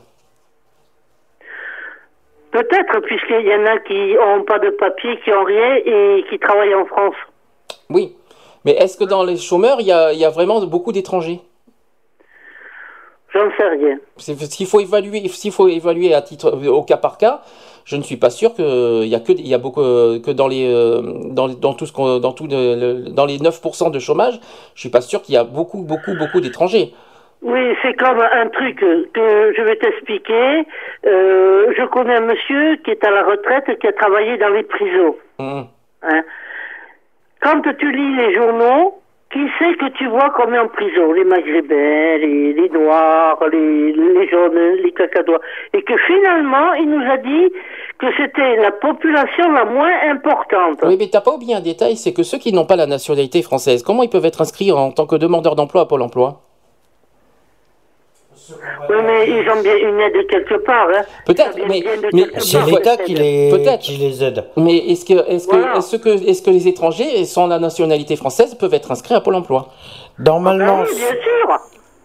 Peut-être, puisqu'il y en a qui ont pas de papier, qui ont rien et qui travaillent en France. Oui. Mais est-ce que dans les chômeurs, il y a, il y a vraiment beaucoup d'étrangers? J'en sais rien. S'il faut évaluer, s'il faut évaluer à titre au cas par cas, je ne suis pas sûr que il y a que il y a beaucoup que dans les euh, dans, dans tout ce qu'on dans tout le- dans les 9% de chômage, je suis pas sûr qu'il y a beaucoup beaucoup beaucoup d'étrangers. Oui, c'est comme un truc que je vais t'expliquer. Euh, je connais un monsieur qui est à la retraite et qui a travaillé dans les prisons. Mhm. Hein. Quand tu lis les journaux, qui sait que tu vois qu'on est en prison? Les Maghrébins, les, les Noirs, les, les jaunes, les cacadois. Et que finalement, il nous a dit que c'était la population la moins importante. Oui, mais t'as pas oublié un détail, c'est que ceux qui n'ont pas la nationalité française, comment ils peuvent être inscrits en tant que demandeurs d'emploi à Pôle Emploi? Oui, mais ils ont bien une aide quelque part. Hein. Peut-être, mais, mais C'est l'État qui les, Peut-être. qui les aide. Mais est-ce que, est-ce que, Voilà. est-ce que, est-ce que les étrangers sans la nationalité française peuvent être inscrits à Pôle Emploi? Normalement, Ah oui, bien sûr.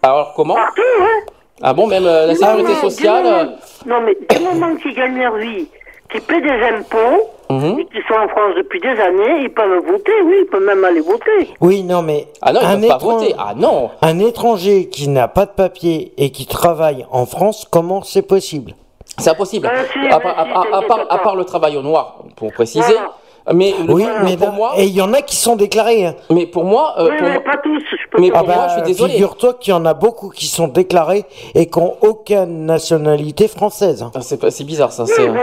Alors comment? Partout, hein. Ah bon, même euh, la sécurité sociale. euh, Non, mais du moment qu'ils gagnent leur vie, qu'ils paient des impôts, mhm. et qu'ils sont en France depuis des années, ils peuvent voter, oui, ils peuvent même aller voter. oui, non, mais Ah non, ils un, peuvent pas voter. Ah non. un étranger qui n'a pas de papier et qui travaille en France, comment c'est possible? C'est impossible. Ben si, à, ben part, à- si, à- à t'inquiète part- à pas. part le travail au noir, pour préciser. Voilà. Mais Oui, mais pour dans- moi, et il y en a qui sont déclarés. hein. mais pour moi, euh, oui, pour mais moi- pas tous, je peux Mais pas Ah pour dire. moi, je suis désolé. Figure-toi qu'il y en a beaucoup qui sont déclarés et qui n'ont aucune nationalité française. hein. Ah, c'est bizarre ça. Oui, C'est mais-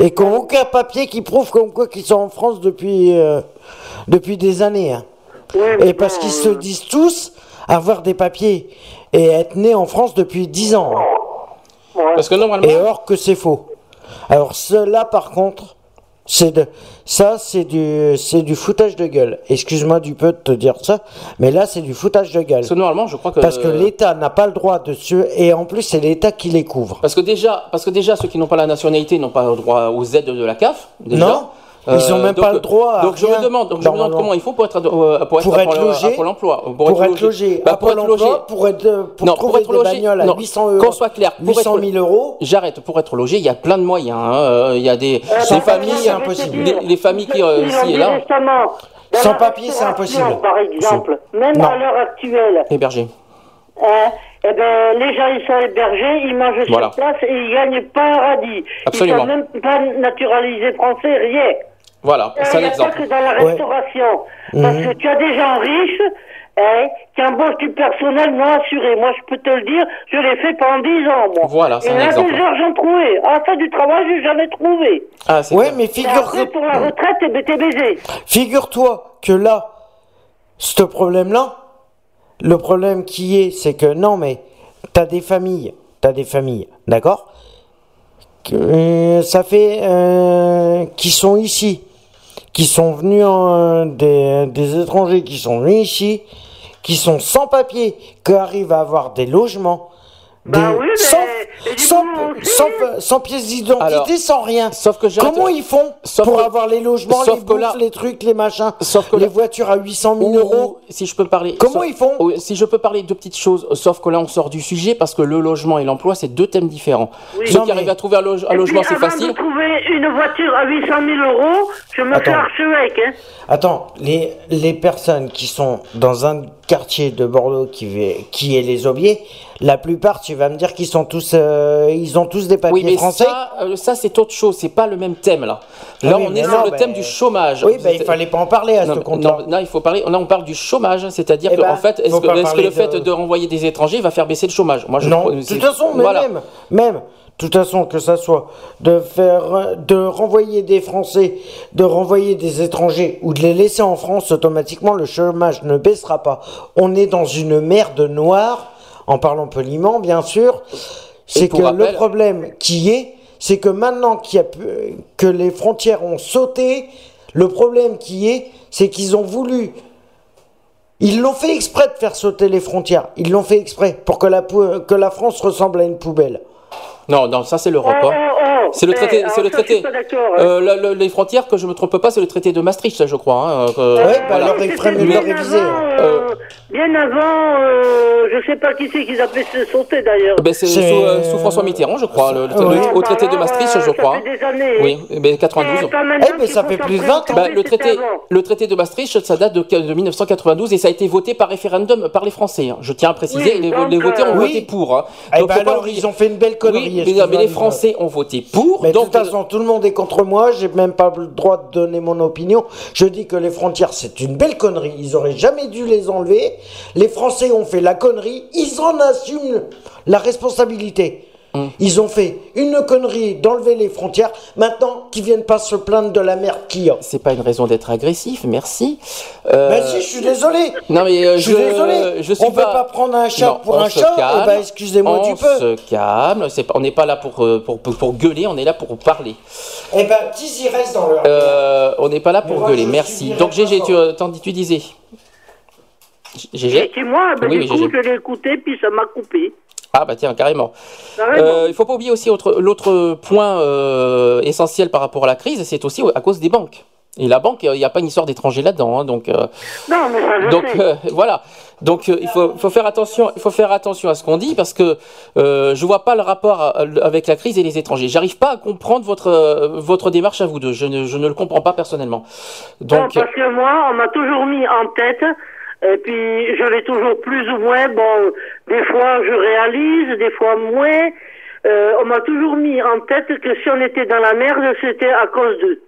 Et qui n'ont aucun papier qui prouve comme quoi qu'ils sont en France depuis, euh, depuis des années. hein. oui, Et parce qu'ils se euh, disent tous avoir des papiers et être nés en France depuis 10 ans. hein. ouais. parce que normalement, Et or que c'est faux. Alors cela par contre, c'est de ça c'est du c'est du foutage de gueule. Excuse-moi du peu de te dire ça, mais là c'est du foutage de gueule. parce que normalement, je crois que Parce que l'État n'a pas le droit de se et en plus c'est l'État qui les couvre. Parce que déjà, parce que déjà ceux qui n'ont pas la nationalité n'ont pas le droit aux aides de la CAF. Déjà. Non, ils ont même donc- pas le droit à Donc je rien, me demande, donc je me demande comment il faut pour être, euh, pour être, Pour être Pôle- logé, Pôle Emploi. Pour, être logé Bah, pour être logé. pour être euh, pour Non, pour trouver être des logé, bagnoles à non, 800 euros, qu'on soit clair, pour 800 être- 000 euros. J'arrête. Pour être logé, il y a plein de moyens. hein. Euh, Il y a des, Euh, des bah, familles, je te impossible. des- les familles qui ils euh, ici et là, Sans papier, c'est impossible. Par exemple, même Non. à l'heure actuelle, hébergés. hein, eh ben, les gens ils sont hébergés, ils mangent Voilà. sur place et ils gagnent pas un radis. Absolument. Ils sont même pas naturalisés français, rien. Voilà, c'est Il un n'y a pas exemple. que dans la Ouais. restauration. Parce Mhm. que tu as des gens riches hein, qui embauchent du personnel non assuré. Moi, je peux te le dire, je l'ai fait pendant 10 ans, moi. Voilà, c'est Et un là, exemple. des heures, j'en trouvais. Ah, ça, du travail, j'ai jamais trouvé. Ah, c'est Ouais, mais Et figure après, pour la retraite, eh ben, t'es baisé. Figure-toi que là, ce problème-là, le problème qui est, c'est que non, mais t'as des familles, t'as des familles, d'accord? Que, euh, Ça fait euh, qui sont ici, qui sont venus en, des, des étrangers qui sont venus ici, qui sont sans papier, qui arrivent à avoir des logements. Bah des- oui, mais- sans, sans- sans, sans pièce d'identité, sans rien. Sauf que j'ai Comment ils font Sauf pour que- avoir les logements, sauf les que là- bourses, les trucs, les machins, Sauf que les là- voitures à 800 000 Ou- euros Si je peux parler. Comment sauf- ils font Si je peux parler de petites choses, sauf que là on sort du sujet parce que le logement et l'emploi c'est deux thèmes différents. Oui. Ceux Non, qui mais- arrivent à trouver un, loge- un Et logement puis, c'est avant facile. de trouver une voiture à 800 000 euros, je me fais Attends. archevêque. Hein. Attends, les, les personnes qui sont dans un quartier de Bordeaux qui, qui est les Aubiers, la plupart, tu vas me dire qu'ils sont tous, euh, ils ont tous des papiers Oui, mais français. ça, euh, ça c'est autre chose, c'est pas le même thème là. Là Ah oui, on est non, sur le thème du chômage. Oui, bah, il fallait pas en parler à non, ce compte-là. non, là, il faut parler. Là, on parle du chômage, c'est-à-dire Eh que ben, en fait, est-ce que, le fait de- de... renvoyer des étrangers va faire baisser le chômage? Moi, je Non, de toute façon, mais voilà. même, même, de toute façon, que ça soit de faire, de renvoyer des Français, de renvoyer des étrangers ou de les laisser en France, automatiquement, le chômage ne baissera pas. On est dans une merde noire, en parlant poliment, bien sûr. C'est que rappel- le problème qui est, c'est que maintenant y a, que les frontières ont sauté, le problème qui est, c'est qu'ils ont voulu ils l'ont fait exprès de faire sauter les frontières. Ils l'ont fait exprès pour que la, pou- que la France ressemble à une poubelle. Non, non, ça c'est l'Europe. Oh, hein. oh, oh. C'est le Eh, traité. alors c'est le ça, je suis traité. pas d'accord, hein. Euh, le- le- les frontières, que je me trompe pas, c'est le traité de Maastricht, ça, je crois. hein, que- Ouais, bah voilà. alors il ferait mieux de le bien réviser. avant, euh, bien avant, euh, je sais pas qui c'est qu'ils appelaient se sauter d'ailleurs. Ben, c'est sous, euh, François Mitterrand, je crois, le- le- Ouais. le- au traité de Maastricht, euh, je ça crois. fait des années, Oui, ben, 92. C'est pas maintenant Eh ben, qu'il ça fait plus de 20 ans. présenter, Bah, le, traité, avant. le traité de Maastricht, ça date de, de 1992 et ça a été voté par référendum par les Français. hein. Je tiens à préciser, Oui, les, donc, les votés ont euh, voté pour. hein. Eh Donc, ben pas alors, ils ont fait une belle connerie. Mais, les. Français ont voté pour. Mais donc, de toute façon, tout le monde est contre moi. J'ai même pas le droit de donner mon opinion. Je dis que les frontières, c'est une belle connerie. Ils auraient jamais dû les enlever. Les Français ont fait la connerie. Ils en assument la responsabilité. Hum. Ils ont fait une connerie d'enlever les frontières. Maintenant, qu'ils viennent pas se plaindre de la merde qu'il y a. c'est pas une raison d'être agressif, merci. Euh, Ben si, je suis désolé. Non mais euh, Je suis désolé. je suis On peut pas prendre un chat Non, pour on un chat. calme, Eh ben, excusez-moi on du peu. se calme. Pas- on n'est pas là pour, euh, pour, pour, pour gueuler, on est là pour parler. Eh ben, qu'ils y restent dans leur. Euh, on n'est pas là pour moi, gueuler, je merci. Donc pas GG, tu, euh, t'en dis- tu disais. GG c'est moi, ben, Oui, du coup, j'ai- je l'ai écouté, puis ça m'a coupé. Ah bah tiens, carrément. Carrément. Euh, il faut pas oublier aussi autre- l'autre point euh, essentiel par rapport à la crise, c'est aussi à cause des banques. Et la banque, il n'y a pas une histoire d'étrangers là-dedans, hein, donc euh, Non, mais ça, je donc sais. euh, voilà. Donc euh, il faut, faut faire attention, il faut faire attention à ce qu'on dit parce que euh, je vois pas le rapport à- avec la crise et les étrangers. J'arrive pas à comprendre votre votre démarche à vous deux. Je ne, je ne le comprends pas personnellement. Non, Donc parce que moi, on m'a toujours mis en tête, et puis je l'ai toujours plus ou moins, bon, des fois je réalise, des fois moins. Euh, on m'a toujours mis en tête que si on était dans la merde, c'était à cause d'eux.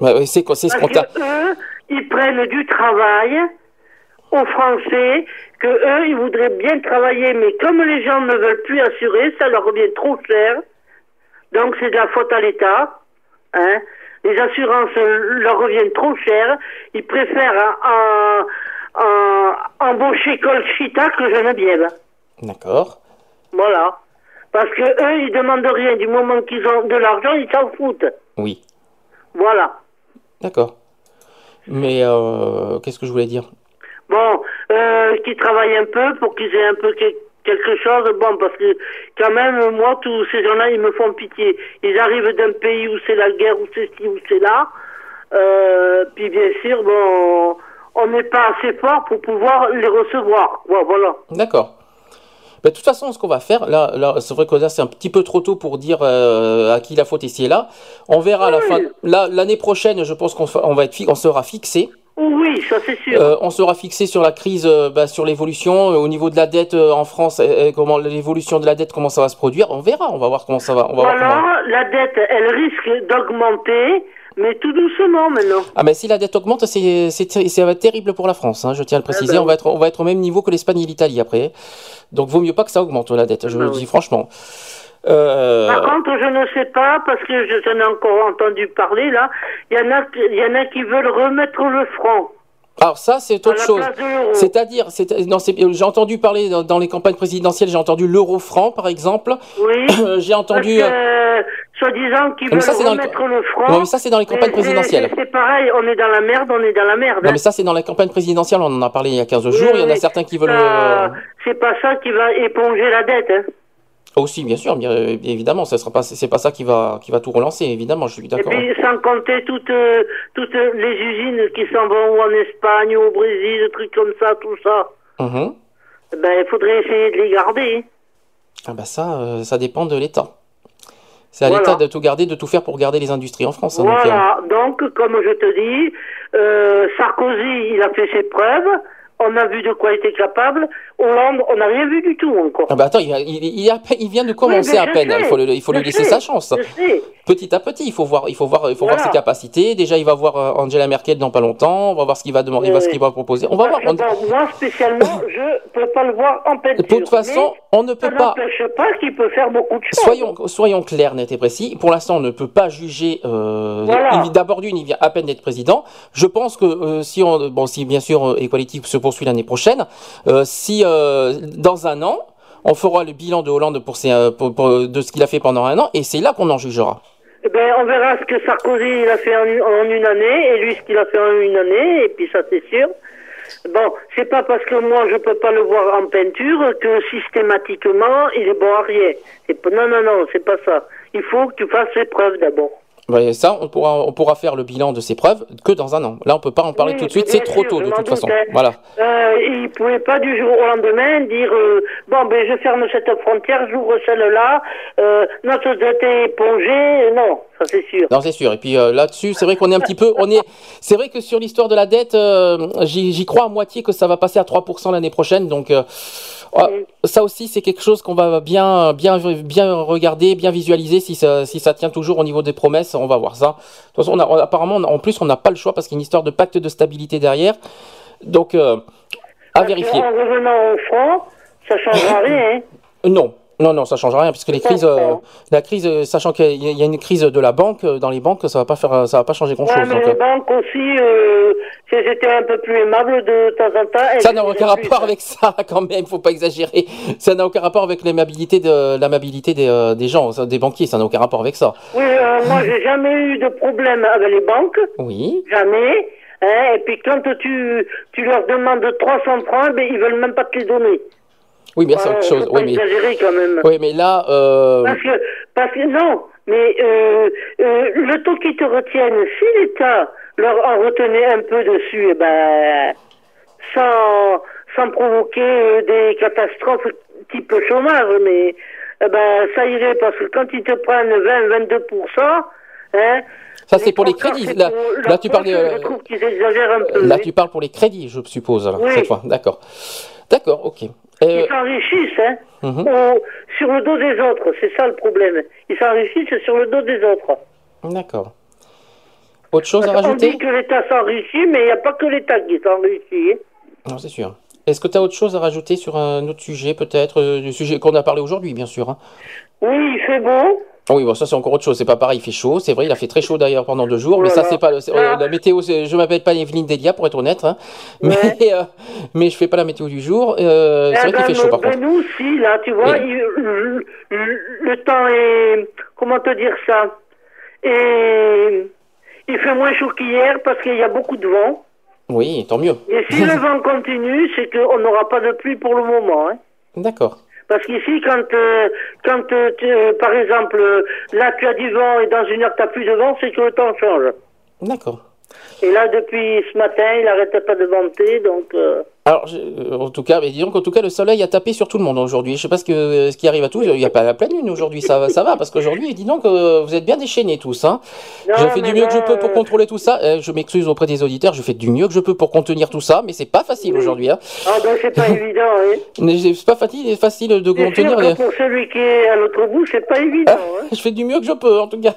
ouais, ouais, c'est quoi- c'est ce Parce qu'on t'a. eux, ils prennent du travail aux Français, que eux, ils voudraient bien travailler, mais comme les gens ne veulent plus assurer, ça leur revient trop cher. Donc c'est de la faute à l'État. Hein. Les assurances leur reviennent trop cher. Ils préfèrent euh, euh, embaucher Colchita que Geneviève. D'accord. Voilà. Parce que eux, ils demandent rien. Du moment qu'ils ont de l'argent, ils s'en foutent. Oui. Voilà. D'accord. Mais euh, qu'est-ce que je voulais dire? Bon, euh, qui travaillent un peu pour qu'ils aient un peu que- quelque chose. Bon, parce que quand même, moi, tous ces gens-là, ils me font pitié. Ils arrivent d'un pays où c'est la guerre, où c'est ci, où c'est là. Euh, puis bien sûr, bon, on n'est pas assez fort pour pouvoir les recevoir. Ouais, voilà. D'accord. Bah, de toute façon, ce qu'on va faire, là, là c'est vrai que là, c'est un petit peu trop tôt pour dire euh, à qui la faute ici et là. On verra à la fin. là, L'année prochaine, je pense qu'on on va être on sera fixé. Oui, ça c'est sûr. Euh, on sera fixé sur la crise, euh, bah, sur l'évolution, euh, au niveau de la dette en France, comment l'évolution de la dette, comment ça va se produire. On verra, on va voir comment ça va. On va voir comment- la dette, elle risque d'augmenter, mais tout doucement maintenant. Ah mais si la dette augmente, c'est c'est ça va être terrible pour la France. hein, je tiens à le préciser. ben on va être on va être au même niveau que l'Espagne et l'Italie après. Donc vaut mieux pas que ça augmente la dette. Je ben le oui. dis franchement. Euh, Par contre, je ne sais pas, parce que je- j'en ai encore entendu parler là, il y en a, il y en a qui veulent remettre le franc. Alors ça, c'est autre chose. C'est-à-dire, j'ai entendu parler dans, dans les campagnes présidentielles, j'ai entendu l'euro franc, par exemple. Oui. j'ai entendu. Parce que, euh, euh, soi-disant qu'ils veulent ça, le- remettre le franc. Non, mais ça, c'est dans les campagnes présidentielles. C'est pareil, on est dans la merde, on est dans la merde. Non, hein. mais ça, c'est dans la campagne présidentielle. On en a parlé il y a 15 Oui, jours. Il y en a certains qui veulent. Euh, C'est pas ça qui va éponger la dette. Hein. Aussi, bien sûr, bien euh, évidemment, ça sera pas, c'est pas ça qui va, qui va tout relancer, évidemment, je suis Et d'accord. puis, sans compter toutes, euh, toutes les usines qui s'en vont en Espagne au Brésil, des trucs comme ça, tout ça. Mhm. Ben, il faudrait essayer de les garder. Ah bah ça, euh, ça dépend de l'État. C'est à Voilà. l'État de tout garder, de tout faire pour garder les industries en France. hein, donc, euh, Voilà, donc, comme je te dis, euh, Sarkozy, il a fait ses preuves, on a vu de quoi il était capable. Hollande, on n'a rien vu du tout encore. Ah bah attends, il, a- il, il, a- il vient de commencer à peine. sais, il faut, le- il faut lui laisser sais, sa chance. Petit à petit, il faut voir, il faut voir, il faut voir Voilà. ses capacités. Déjà, il va voir euh, Angela Merkel dans pas longtemps. On va voir ce qu'il va demander, ce qu'il va proposer. On va voir. On- moi, spécialement, je peux pas le voir en peinture. De toute façon, on ne peut pas. pas qu'il peut faire beaucoup de choses. Soyons, soyons clairs, net et précis. Pour l'instant, on ne peut pas juger. Euh, Voilà. D'abord d'une, il vient à peine d'être président. Je pense que euh, si on, bon, si bien sûr Equality se poursuit l'année prochaine, euh, si euh, dans un an, on fera le bilan de Hollande pour, ses, euh, pour- de ce qu'il a fait pendant un an, et c'est là qu'on en jugera. Eh ben, on verra ce que Sarkozy il a fait en, une année et lui ce qu'il a fait en une année et puis ça c'est sûr. Bon, c'est pas parce que moi je peux pas le voir en peinture que systématiquement il est bon à rien. Non non non, c'est pas ça. Il faut que tu fasses ses preuves d'abord. Ouais, ça, on pourra, on pourra faire le bilan de ses preuves que dans un an. Là, on peut pas en parler Oui, tout de suite. C'est trop sûr, tôt de toute façon. doutais. Voilà. Euh, il pouvait pas du jour au lendemain dire euh, bon ben je ferme cette frontière, j'ouvre celle-là, euh, notre dette est épongée. Non, ça c'est sûr. Non, c'est sûr. Et puis euh, là-dessus, c'est vrai qu'on est un petit peu, on est, c'est vrai que sur l'histoire de la dette, euh, j'y crois à moitié que ça va passer à 3% l'année prochaine. Donc euh, ça aussi, c'est quelque chose qu'on va bien, bien, bien regarder, bien visualiser si ça, si ça tient toujours au niveau des promesses. On va voir ça. De toute façon, on a, on- apparemment, on a- en plus, on n'a pas le choix parce qu'il y a une histoire de pacte de stabilité derrière. Donc euh, à vérifier. En revenant au front, ça changera rien. hein. Non, non, non, ça change rien puisque les crises, euh, la crise, euh, sachant qu'il y a- il y a une crise de la banque euh, dans les banques, ça va pas faire, ça va pas changer grand Ouais, chose. mais les banques aussi, euh, si étaient un peu plus aimables de temps en temps. Ça n'a aucun rapport hein. avec ça, quand même, faut pas exagérer. Ça n'a aucun rapport avec l'amabilité de l'amabilité des, euh, des gens, des banquiers, ça n'a aucun rapport avec ça. Oui, euh, moi j'ai jamais eu de problème avec les banques, Oui. jamais. Hein, et puis quand tu, tu leur demandes 300 francs, ben, ils veulent même pas te les donner. Oui, mais c'est Ouais, autre chose. pas Oui, mais, quand même. oui, mais là, euh, Parce que, parce que non, mais euh, euh, le taux qu'ils te retiennent, si l'État leur en retenait un peu dessus, eh ben, sans, sans provoquer euh, des catastrophes type chômage, mais eh ben, ça irait parce que quand ils te prennent 20-22%, hein, ça c'est pour les crédits. Là, pour là, tu parles, poche, de- Je trouve qu'ils exagèrent un peu. là, oui. tu parles pour les crédits, je suppose, Oui. cette fois. D'accord. D'accord, ok. Ils s'enrichissent, hein, mhm. au- sur le dos des autres, c'est ça le problème. Ils s'enrichissent sur le dos des autres. D'accord. Autre chose à On rajouter dit que l'État s'enrichit, mais il n'y a pas que l'État qui s'enrichit. hein. Non, c'est sûr. Est-ce que tu as autre chose à rajouter sur un autre sujet, peut-être, euh, du sujet qu'on a parlé aujourd'hui, bien sûr hein? Oui, il fait beau. Ah Oui, bon, ça c'est encore autre chose. C'est pas pareil, il fait chaud. C'est vrai, il a fait très chaud d'ailleurs pendant deux jours. Oh mais là ça, c'est pas le- euh, la météo. Je m'appelle pas Evelyne Delia pour être honnête, hein. mais euh, mais je fais pas la météo du jour. Euh, c'est Eh vrai qu'il ben, fait chaud par contre. nous aussi, là, tu vois, Oui. il- le temps est... Comment te dire ça? Et il fait moins chaud qu'hier parce qu'il y a beaucoup de vent. Oui, tant mieux. Et si le vent continue, c'est qu'on n'aura pas de pluie pour le moment. Hein. D'accord. Parce qu'ici, quand, euh, quand euh, tu- euh, par exemple, euh, là tu as du vent et dans une heure tu n'as plus de vent, c'est que le temps change. D'accord. Et là, depuis ce matin, il n'arrête pas de vanter, donc... euh, Alors, je- euh, en tout cas, mais disons qu'en tout cas, le soleil a tapé sur tout le monde aujourd'hui. Je sais pas ce, que, ce qui arrive à tous. Il n'y a pas la pleine lune aujourd'hui. Ça, va- ça va parce qu'aujourd'hui, dis donc, euh, vous êtes bien déchaînés tous. Hein. Non, je fais du mieux que je peux pour contrôler tout ça. Euh, je m'excuse auprès des auditeurs. Je fais du mieux que je peux pour contenir tout ça, mais c'est pas facile aujourd'hui. Hein. Ah ben c'est pas évident. Mais C'est pas facile, facile de sûr contenir. que pour celui qui est à l'autre bout, c'est pas évident. hein. Je fais du mieux que je peux, en tout cas.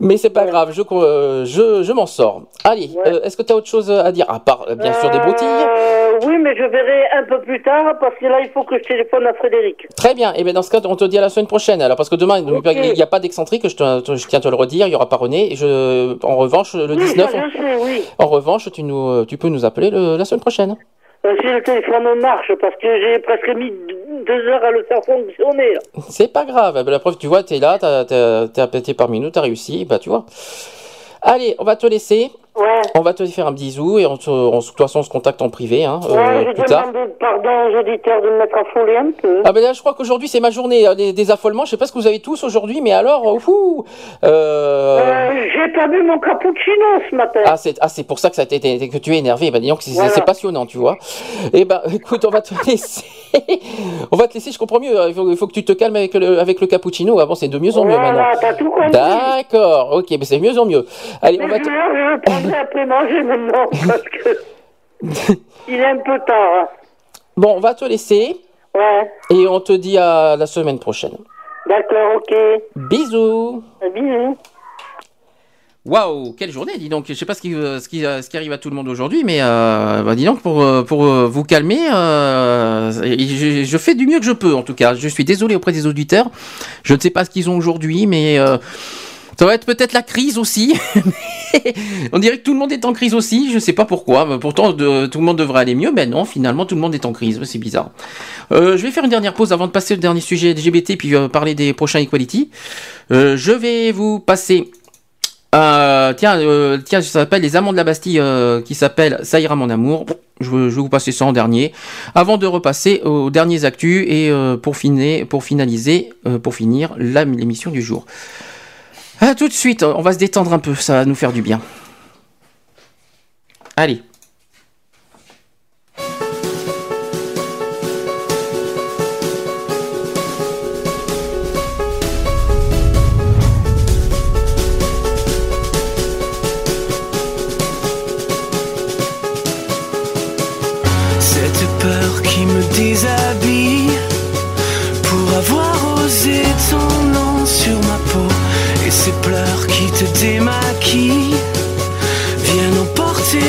Mais c'est pas grave, je, euh, je, je m'en sors. Allez, euh, est-ce que tu as autre chose à dire À part, euh, bien sûr, des broutilles Euh, oui, mais je verrai un peu plus tard, parce que là, il faut que je téléphone à Frédéric. Très bien, et bien dans ce cas, on te dit à la semaine prochaine. Alors, parce que demain, qu'il n'y a pas d'excentrique, je, tiens à te le redire, il n'y aura pas René. Et je, en revanche, le Oui, 19, ça, je sais, oui. en revanche, tu, nous, tu peux nous appeler le- la semaine prochaine. Euh, si le téléphone marche, parce que j'ai presque mis deux- heures à le faire fonctionner. C'est pas grave, Eh ben, la preuve, tu vois, tu es là, tu as, pété parmi nous, tu as réussi, bah tu vois. Allez, on va te laisser. Ouais. On va te faire un bisou et on se, on de toute façon on se contacte en privé hein, euh, Ouais, je plus tard. pardon aux auditeurs de me mettre affolé un peu. Ah ben là je crois qu'aujourd'hui c'est ma journée euh, des, des affolements. Je sais pas ce que vous avez tous aujourd'hui, mais alors euh, ouhou, euh, Euh, J'ai pas bu mon cappuccino ce matin. Ah c'est ah c'est pour ça que ça que tu es énervé. Bah dis donc c'est Voilà. c'est passionnant tu vois. Et ben écoute on va te laisser on va te laisser je comprends mieux. Il faut, il faut que tu te calmes avec le avec le cappuccino. Ah bon c'est de mieux en mieux maintenant. Voilà, compris. D'accord ok mais c'est de mieux en mieux. Allez on Mais va je, te... je prendrai après manger maintenant parce que il est un peu tard. hein. bon on va te laisser Ouais, et on te dit à la semaine prochaine. d'accord, ok. Bisous. Bisous. Waouh, quelle journée, dis donc. Je sais pas ce qui, euh, ce qui, euh, ce qui arrive à tout le monde aujourd'hui, mais euh, bah, dis donc, pour, euh, pour euh, vous calmer, euh, je, je fais du mieux que je peux, en tout cas. Je suis désolé auprès des auditeurs. Je ne sais pas ce qu'ils ont aujourd'hui, mais euh, ça va être peut-être la crise aussi. On dirait que tout le monde est en crise aussi, je sais pas pourquoi. Pourtant, tout le monde devrait aller mieux, mais non, finalement, tout le monde est en crise. C'est bizarre. Euh, je vais faire une dernière pause avant de passer au dernier sujet LGBT, puis euh, parler des prochains Equality. Euh, je vais vous passer tiens, tiens, ça s'appelle Les Amants de la Bastille, qui s'appelle Ça ira mon amour. Je, vais vous passer ça en dernier, avant de repasser aux derniers actus et pour finir, pour finaliser, pour finir l'émission du jour. À tout de suite, on va se détendre un peu, ça va nous faire du bien. Allez.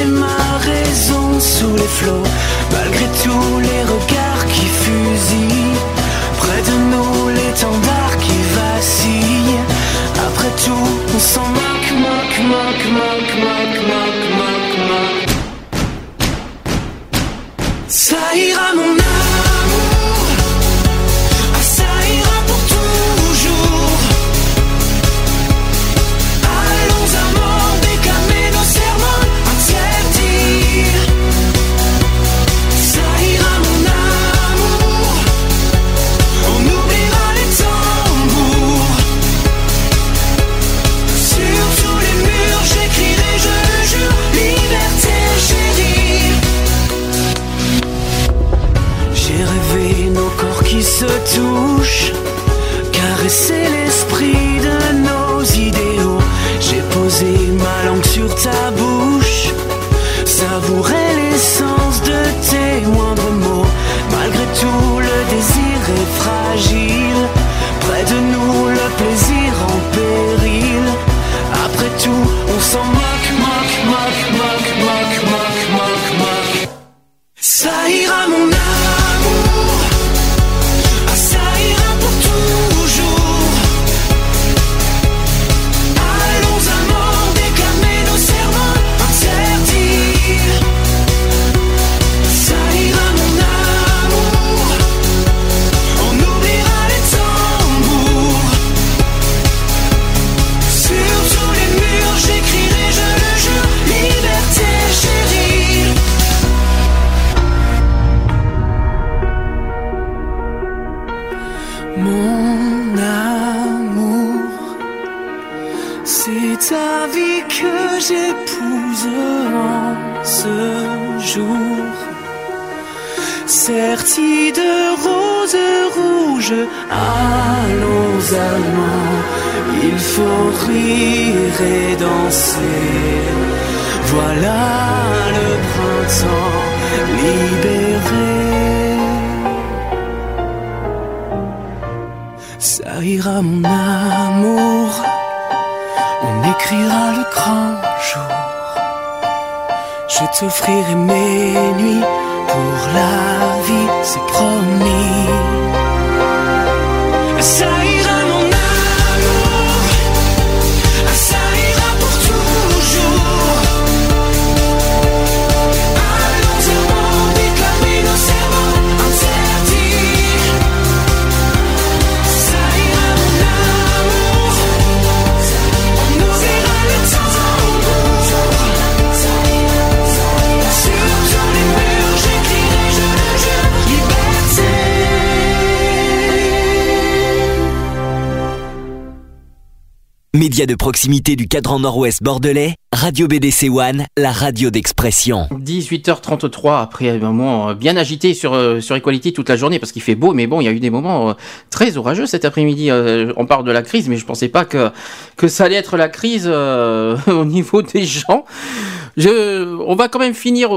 Ma raison sous les flots Malgré tous les regards qui fusillent. Près de nous l'étendard qui vacille. Après tout on s'en moque, moque, moque, moque, moque, moque, moque, moque. Ça ira mon amour, se Sertie de roses rouges, allons amants, il faut rire et danser. Voilà le printemps libéré. Ça ira mon amour, on écrira le grand jour. Je t'offrirai mes nuits pour la c'est promis. De proximité du cadran nord-ouest bordelais, Radio BDC One, la radio d'expression. 18h33 après un moment euh, bien agité sur euh, sur Equality toute la journée parce qu'il fait beau mais bon il y a eu des moments euh, très orageux cet après-midi on parle de la crise mais je pensais pas que que ça allait être la crise au niveau des gens on va quand même finir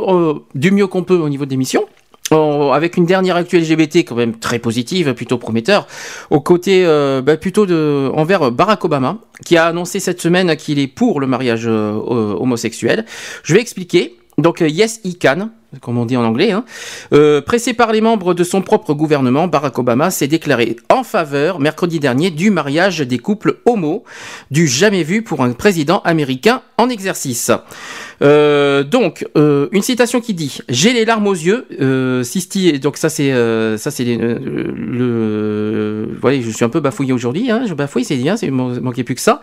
du mieux qu'on peut au niveau de l'émission en- avec une dernière actu LGBT quand même très positive, plutôt prometteur, au côté euh, bah, plutôt de envers Barack Obama, qui a annoncé cette semaine qu'il est pour le mariage euh, homosexuel. Je vais expliquer. Donc euh, yes he can, comme on dit en anglais. Hein. Euh, pressé par les membres de son propre gouvernement, Barack Obama s'est déclaré en faveur mercredi dernier du mariage des couples homo, du jamais vu pour un président américain en exercice. Euh, donc, euh, une citation qui dit J'ai les larmes aux yeux. Donc ça c'est ça c'est le. Voyez, je suis un peu bafouillé aujourd'hui. Hein, je bafouille, c'est bien, c'est man- manquait plus que ça.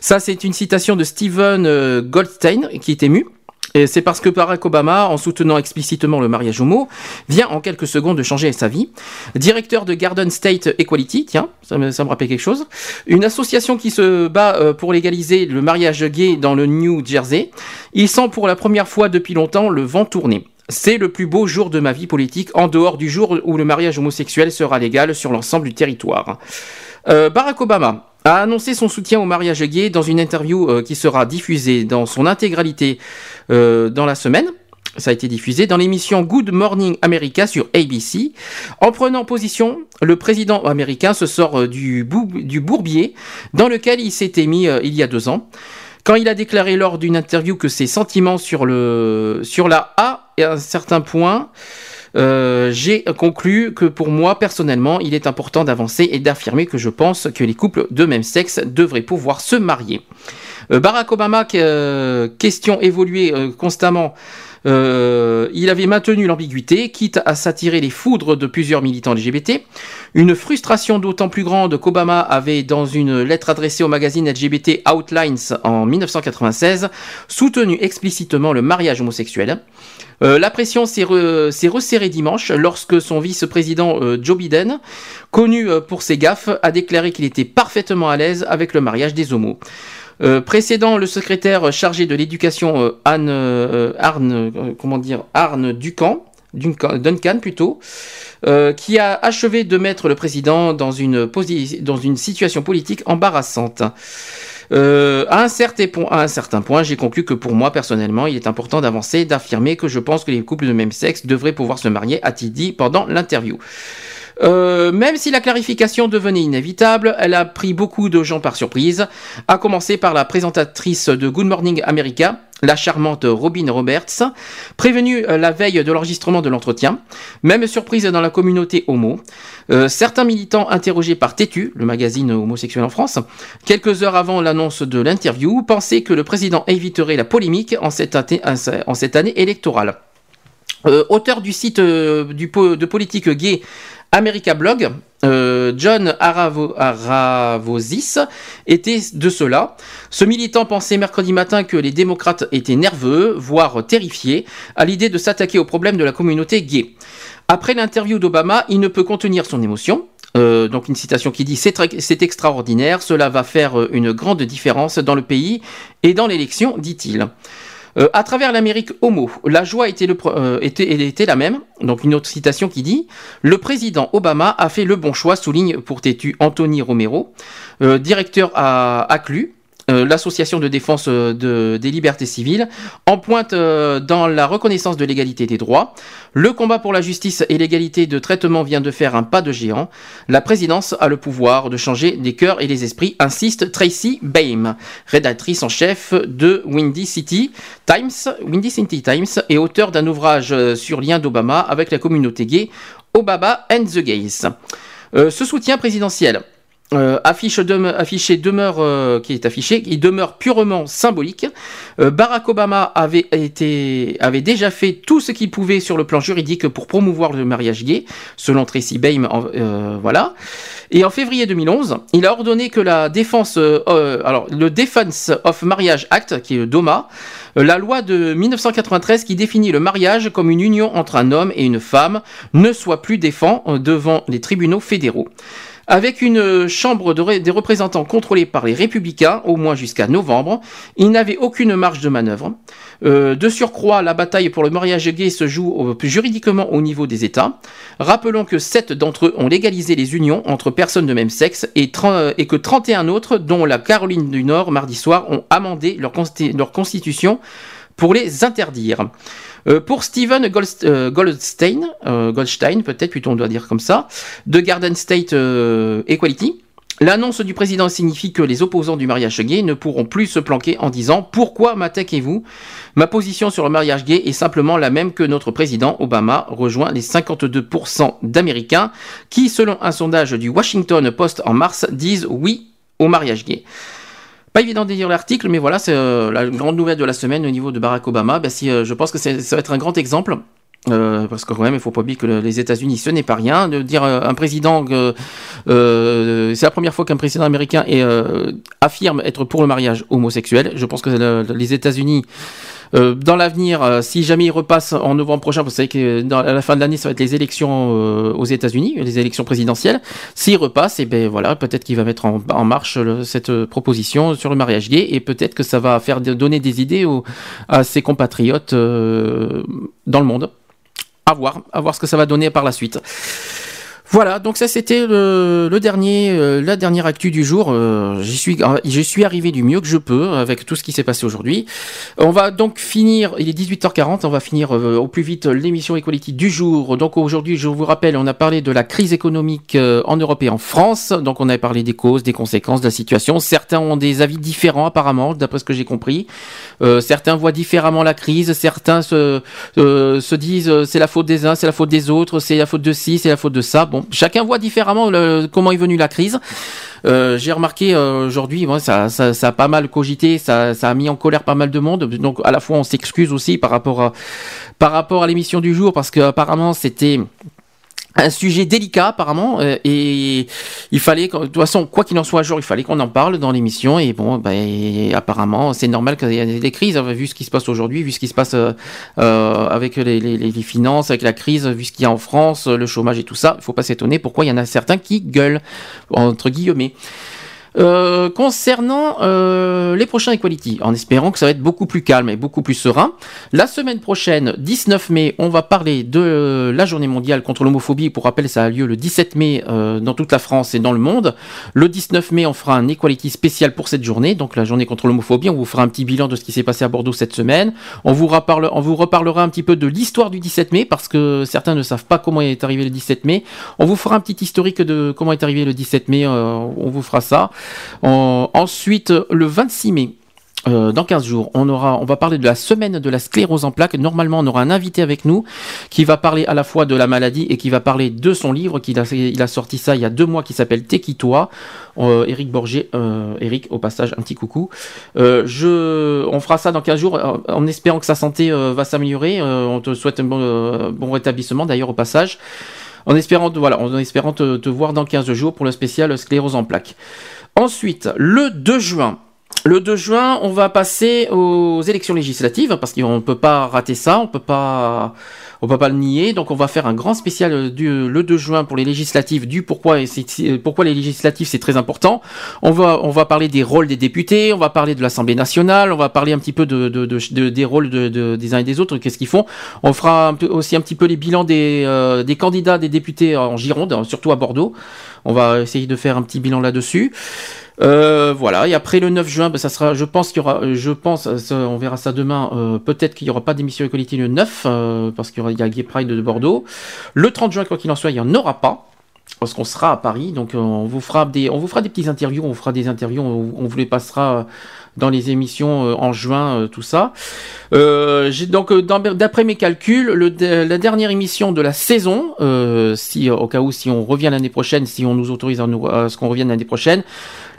Ça c'est une citation de Steven Goldstein qui est ému. C'est parce que Barack Obama, en soutenant explicitement le mariage homo, vient en quelques secondes de changer sa vie. Directeur de Garden State Equality, tiens, ça me, ça me rappelle quelque chose. Une association qui se bat euh, pour légaliser le mariage gay dans le New Jersey. Il sent pour la première fois depuis longtemps le vent tourner. C'est le plus beau jour de ma vie politique, en dehors du jour où le mariage homosexuel sera légal sur l'ensemble du territoire. Euh, Barack Obama a annoncé son soutien au mariage gay dans une interview euh, qui sera diffusée dans son intégralité euh, dans la semaine. Ça a été diffusé dans l'émission Good Morning America sur ABC. En prenant position, le président américain se sort euh, du, bou- du bourbier dans lequel il s'était mis euh, il y a deux ans. Quand il a déclaré lors d'une interview que ses sentiments sur, le, sur la A et un certain point, euh, j'ai conclu que pour moi, personnellement, il est important d'avancer et d'affirmer que je pense que les couples de même sexe devraient pouvoir se marier. Euh, Barack Obama, euh, question évoluée constamment, euh, il avait maintenu l'ambiguïté, quitte à s'attirer les foudres de plusieurs militants LGBT. Une frustration d'autant plus grande qu'Obama avait, dans une lettre adressée au magazine LGBT Outlines en 1996, soutenu explicitement le mariage homosexuel. Euh, la pression s'est re- s'est resserrée dimanche lorsque son vice-président euh, Joe Biden, connu pour ses gaffes, a déclaré qu'il était parfaitement à l'aise avec le mariage des homos. Euh, précédant le secrétaire chargé de l'éducation euh, Anne euh, Arne, comment dire Arne Duncan, Duncan, plutôt, qui a achevé de mettre le président dans une, situation politique embarrassante. À, un certain point, à un certain point, j'ai conclu que pour moi, personnellement, il est important d'avancer, d'affirmer que je pense que les couples de même sexe devraient pouvoir se marier, a-t-il dit pendant l'interview. Euh, même si la clarification devenait inévitable, elle a pris beaucoup de gens par surprise, à commencer par la présentatrice de Good Morning America, la charmante Robin Roberts, prévenue euh, la veille de l'enregistrement de l'entretien, même surprise dans la communauté homo. Euh, certains militants interrogés par Tétu, le magazine homosexuel en France, quelques heures avant l'annonce de l'interview, pensaient que le président éviterait la polémique en cette, en cette année électorale. Euh, auteur du site euh, de politique gay America Blog, euh, John Aravo- Aravosis était de cela. Ce militant pensait mercredi matin que les démocrates étaient nerveux, voire terrifiés, à l'idée de s'attaquer au problème de la communauté gay. Après l'interview d'Obama, il ne peut contenir son émotion. Donc une citation qui dit c'est extraordinaire, cela va faire une grande différence dans le pays et dans l'élection, dit-il. Euh, à travers l'Amérique homo, la joie euh, était, la même. Donc une autre citation qui dit Le président Obama a fait le bon choix, souligne pour têtu Anthony Romero, euh, directeur à ACLU, euh, l'association de défense euh, de- des libertés civiles, en pointe euh, dans la reconnaissance de l'égalité des droits. Le combat pour la justice et l'égalité de traitement vient de faire un pas de géant. La présidence a le pouvoir de changer les cœurs et les esprits, insiste Tracy Baim, rédactrice en chef de Windy City Times, Windy City Times et auteur d'un ouvrage euh, sur lien d'Obama avec la communauté gay, Obama and the Gays. Euh, ce soutien présidentiel euh, affiche dem- affiché demeure euh, qui est affiché, il demeure purement symbolique. Euh, Barack Obama avait été avait déjà fait tout ce qu'il pouvait sur le plan juridique pour promouvoir le mariage gay, selon Tracy Baim. euh, voilà. Et en février 2011, il a ordonné que la défense, alors le Defense of Marriage Act, qui est DOMA, la loi de 1993 qui définit le mariage comme une union entre un homme et une femme, ne soit plus défend devant les tribunaux fédéraux. Avec une euh, chambre des représentants contrôlée par les républicains, au moins jusqu'à novembre, il n'avait aucune marge de manœuvre. Euh, de surcroît, la bataille pour le mariage gay se joue juridiquement au niveau des États. Rappelons que sept d'entre eux ont légalisé les unions entre personnes de même sexe et, tren- et que 31 autres, dont la Caroline du Nord mardi soir, ont amendé leur constitution pour les interdire. Euh, pour Steven euh, Goldstein, euh, Goldstein peut-être plutôt on doit dire comme ça, de Garden State Equality, l'annonce du président signifie que les opposants du mariage gay ne pourront plus se planquer en disant pourquoi m'attaquez-vous? Ma position sur le mariage gay est simplement la même que notre président Obama rejoint les 52% d'Américains qui, selon un sondage du Washington Post en mars, disent oui au mariage gay. Pas évident de lire l'article, mais voilà, c'est euh, la grande nouvelle de la semaine au niveau de Barack Obama. Ben, si, euh, je pense que ça va être un grand exemple. euh, parce que quand même, il faut pas oublier que le- les États-Unis, ce n'est pas rien. De dire euh, un président, euh, c'est la première fois qu'un président américain est, euh, affirme être pour le mariage homosexuel. Je pense que le- les États-Unis, euh, dans l'avenir, euh, si jamais il repasse en novembre prochain, vous savez que dans, à la fin de l'année, ça va être les élections euh, aux États-Unis, les élections présidentielles. S'il repasse, et ben voilà, peut-être qu'il va mettre en, marche cette euh, proposition sur le mariage gay, et peut-être que ça va faire donner des idées à ses compatriotes euh, dans le monde. À voir, à voir ce que ça va donner par la suite. Voilà, donc ça c'était le, dernier, euh, la dernière actu du jour. Euh, J'y suis, euh, j'y suis arrivé du mieux que je peux avec tout ce qui s'est passé aujourd'hui. On va donc finir, il est 18h40, on va finir euh, au plus vite l'émission Equality du jour. Donc aujourd'hui, je vous rappelle, on a parlé de la crise économique euh, en Europe et en France. Donc on a parlé des causes, des conséquences de la situation. Certains ont des avis différents apparemment, d'après ce que j'ai compris. Certains voient différemment la crise, certains se, se disent c'est la faute des uns, c'est la faute des autres, c'est la faute de ci, c'est la faute de ça. Chacun voit différemment comment est venue la crise. Euh, j'ai remarqué euh, aujourd'hui, ça, a pas mal cogité, ça, a mis en colère pas mal de monde. Donc à la fois on s'excuse aussi par rapport à, par rapport à l'émission du jour parce que apparemment c'était un sujet délicat apparemment euh, et il fallait de toute façon quoi qu'il en soit un jour il fallait qu'on en parle dans l'émission et bon ben apparemment c'est normal qu'il y ait des crises hein, vu ce qui se passe aujourd'hui vu ce qui se passe euh, euh, avec les, les, les finances avec la crise vu ce qu'il y a en France le chômage et tout ça. Il faut pas s'étonner pourquoi il y en a certains qui gueulent entre guillemets euh, concernant euh, les prochains Equality, en espérant que ça va être beaucoup plus calme et beaucoup plus serein. La semaine prochaine, 19 mai, on va parler de la journée mondiale contre l'homophobie. Pour rappel, ça a lieu le 17 mai euh, dans toute la France et dans le monde. Le 19 mai, on fera un Equality spécial pour cette journée, donc la journée contre l'homophobie. On vous fera un petit bilan de ce qui s'est passé à Bordeaux cette semaine. On vous, on vous reparlera un petit peu de l'histoire du 17 mai, parce que certains ne savent pas comment est arrivé le 17 mai. On vous fera un petit historique de comment est arrivé le 17 mai. euh, on vous fera ça. En- ensuite, le 26 mai. euh, dans 15 jours, on aura, on va parler de la semaine de la sclérose en plaques. Normalement, on aura un invité avec nous qui va parler à la fois de la maladie et qui va parler de son livre qu'il a, il a sorti ça il y a deux mois qui s'appelle T'es-qui-toi euh, Eric Borgé, euh, Eric, au passage, un petit coucou. Euh, je, on fera ça dans 15 jours euh, en espérant que sa santé va s'améliorer. On te souhaite un bon, rétablissement d'ailleurs au passage. En espérant, voilà, en espérant te, te voir dans 15 jours pour le spécial sclérose en plaques. Ensuite, le 2 juin. Le 2 juin, on va passer aux élections législatives parce qu'on ne peut pas rater ça, on peut pas, on peut pas le nier. Donc, on va faire un grand spécial euh, du, le 2 juin pour les législatives du pourquoi c'est- pourquoi les législatives c'est très important. On va, on va parler des rôles des députés, on va parler de l'Assemblée nationale, on va parler un petit peu de, de- de- de- des rôles de, de- des uns et des autres, qu'est-ce qu'ils font? On fera aussi un petit peu les bilans des, euh, des candidats des députés en Gironde, surtout à Bordeaux. On va essayer de faire un petit bilan là-dessus. Euh, voilà, et après le 9 juin, ben, ça sera, je pense qu'il y aura, je pense, euh, on verra ça demain, euh, peut-être qu'il n'y aura pas d'émission Equality le 9, euh, parce qu'il y aura y a Gay Pride de Bordeaux. Le 30 juin, quoi qu'il en soit, il n'y en aura pas. Parce qu'on sera à Paris, donc euh, on vous fera des, on vous fera des petites interviews, on vous fera des interviews, on, vous les passera dans les émissions en juin, tout ça. Euh, donc d'après mes calculs, la dernière émission de la saison, euh, si au cas où si on revient l'année prochaine, si on nous autorise à ce qu'on revienne l'année prochaine,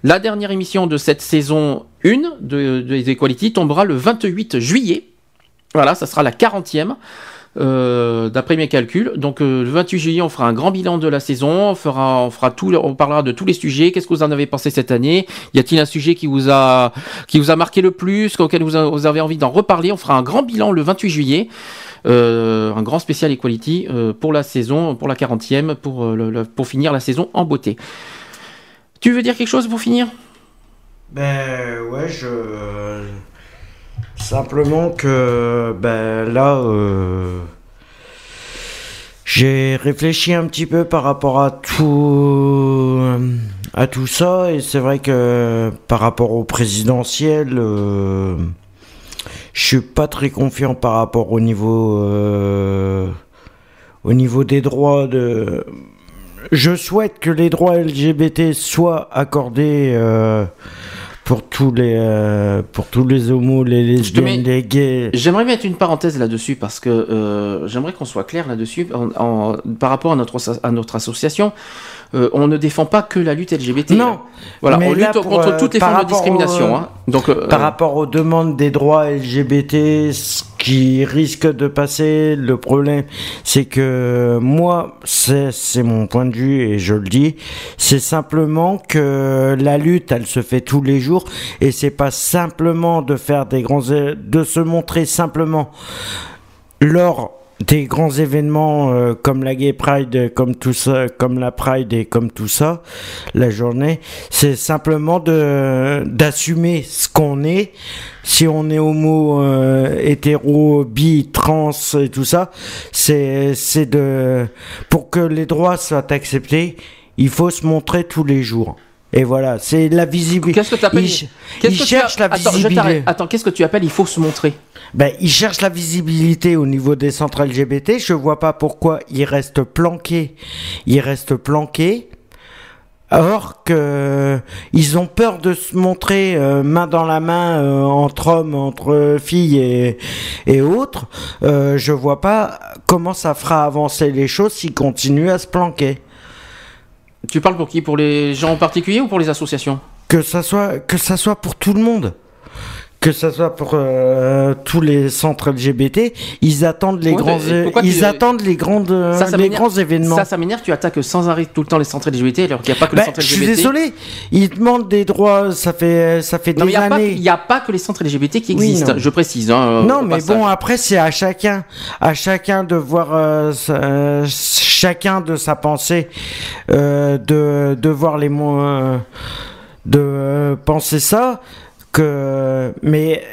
la dernière émission de cette saison 1 de, de, des Equality tombera le 28 juillet. Voilà, ça sera la 40e. euh, d'après mes calculs. Donc euh, le 28 juillet, on fera un grand bilan de la saison, on fera, on fera tout, on parlera de tous les sujets. Qu'est-ce que vous en avez pensé cette année? Y a-t-il un sujet qui vous a, qui vous a marqué le plus, auquel vous, avez envie d'en reparler? On fera un grand bilan le 28 juillet. euh, un grand spécial Equality euh, pour la saison, pour la 40e, pour, euh, le- le- pour finir la saison en beauté. Tu veux dire quelque chose pour finir? Ben ouais, je. Simplement que ben là, euh, j'ai réfléchi un petit peu par rapport à tout à tout ça et c'est vrai que par rapport au présidentiel, euh, je suis pas très confiant par rapport au niveau euh, au niveau des droits de. Je souhaite que les droits LGBT soient accordés euh, pour tous les euh, pour tous les homos, les lesbiennes, les gays. J'aimerais mettre une parenthèse là-dessus parce que euh, j'aimerais qu'on soit clair là-dessus en- en- par rapport à notre, à notre association. euh, on ne défend pas que la lutte LGBT. Non, Voilà, mais on lutte pour, contre toutes les formes de discrimination. au- hein. Donc, Par rapport aux demandes des droits LGBT, qui risque de passer, le problème, c'est que moi, c'est mon point de vue et je le dis, c'est simplement que la lutte, elle se fait tous les jours et c'est pas simplement de faire des grands, de se montrer simplement. Lors des grands événements euh, comme la Gay Pride, comme tout ça, comme la Pride et comme tout ça, la journée, c'est simplement de d'assumer ce qu'on est. Si on est homo, euh, hétéro, bi, trans et tout ça, c'est c'est de pour que les droits soient acceptés, il faut se montrer tous les jours. Et voilà, c'est la visibilité. Qu'est-ce que tu appelles Il, ch- qu'est-ce il que tu cherche as- la visibilité. Attends, qu'est-ce que tu appelles Il faut se montrer? Ben, ils cherchent la visibilité au niveau des centres LGBT. Je vois pas pourquoi ils restent planqués. Ils restent planqués. Or que ils ont peur de se montrer euh, main dans la main euh, entre hommes, entre filles et, et autres. Euh, je vois pas comment ça fera avancer les choses s'ils continuent à se planquer. Tu parles pour qui? Pour les gens en particulier ou pour les associations? Que ça soit que ça soit pour tout le monde. Que ça soit pour euh, tous les centres LGBT, ils attendent les Ouais, grands, pourquoi ils attendent les grandes, Ça, ça les grands événements. Ça, ça m'énerve. Tu attaques sans arrêt tout le temps les centres LGBT alors qu'il n'y a pas que les centres je LGBT. suis désolé, ils demandent des droits, ça fait, ça fait Non, des n'y années. il y a pas que les centres LGBT qui existent. je précise. hein, euh, non, mais passage. bon, après, c'est à chacun, à chacun de voir, euh, euh, chacun de sa pensée, euh, de, de voir les mots, euh, de euh, penser ça, que, mais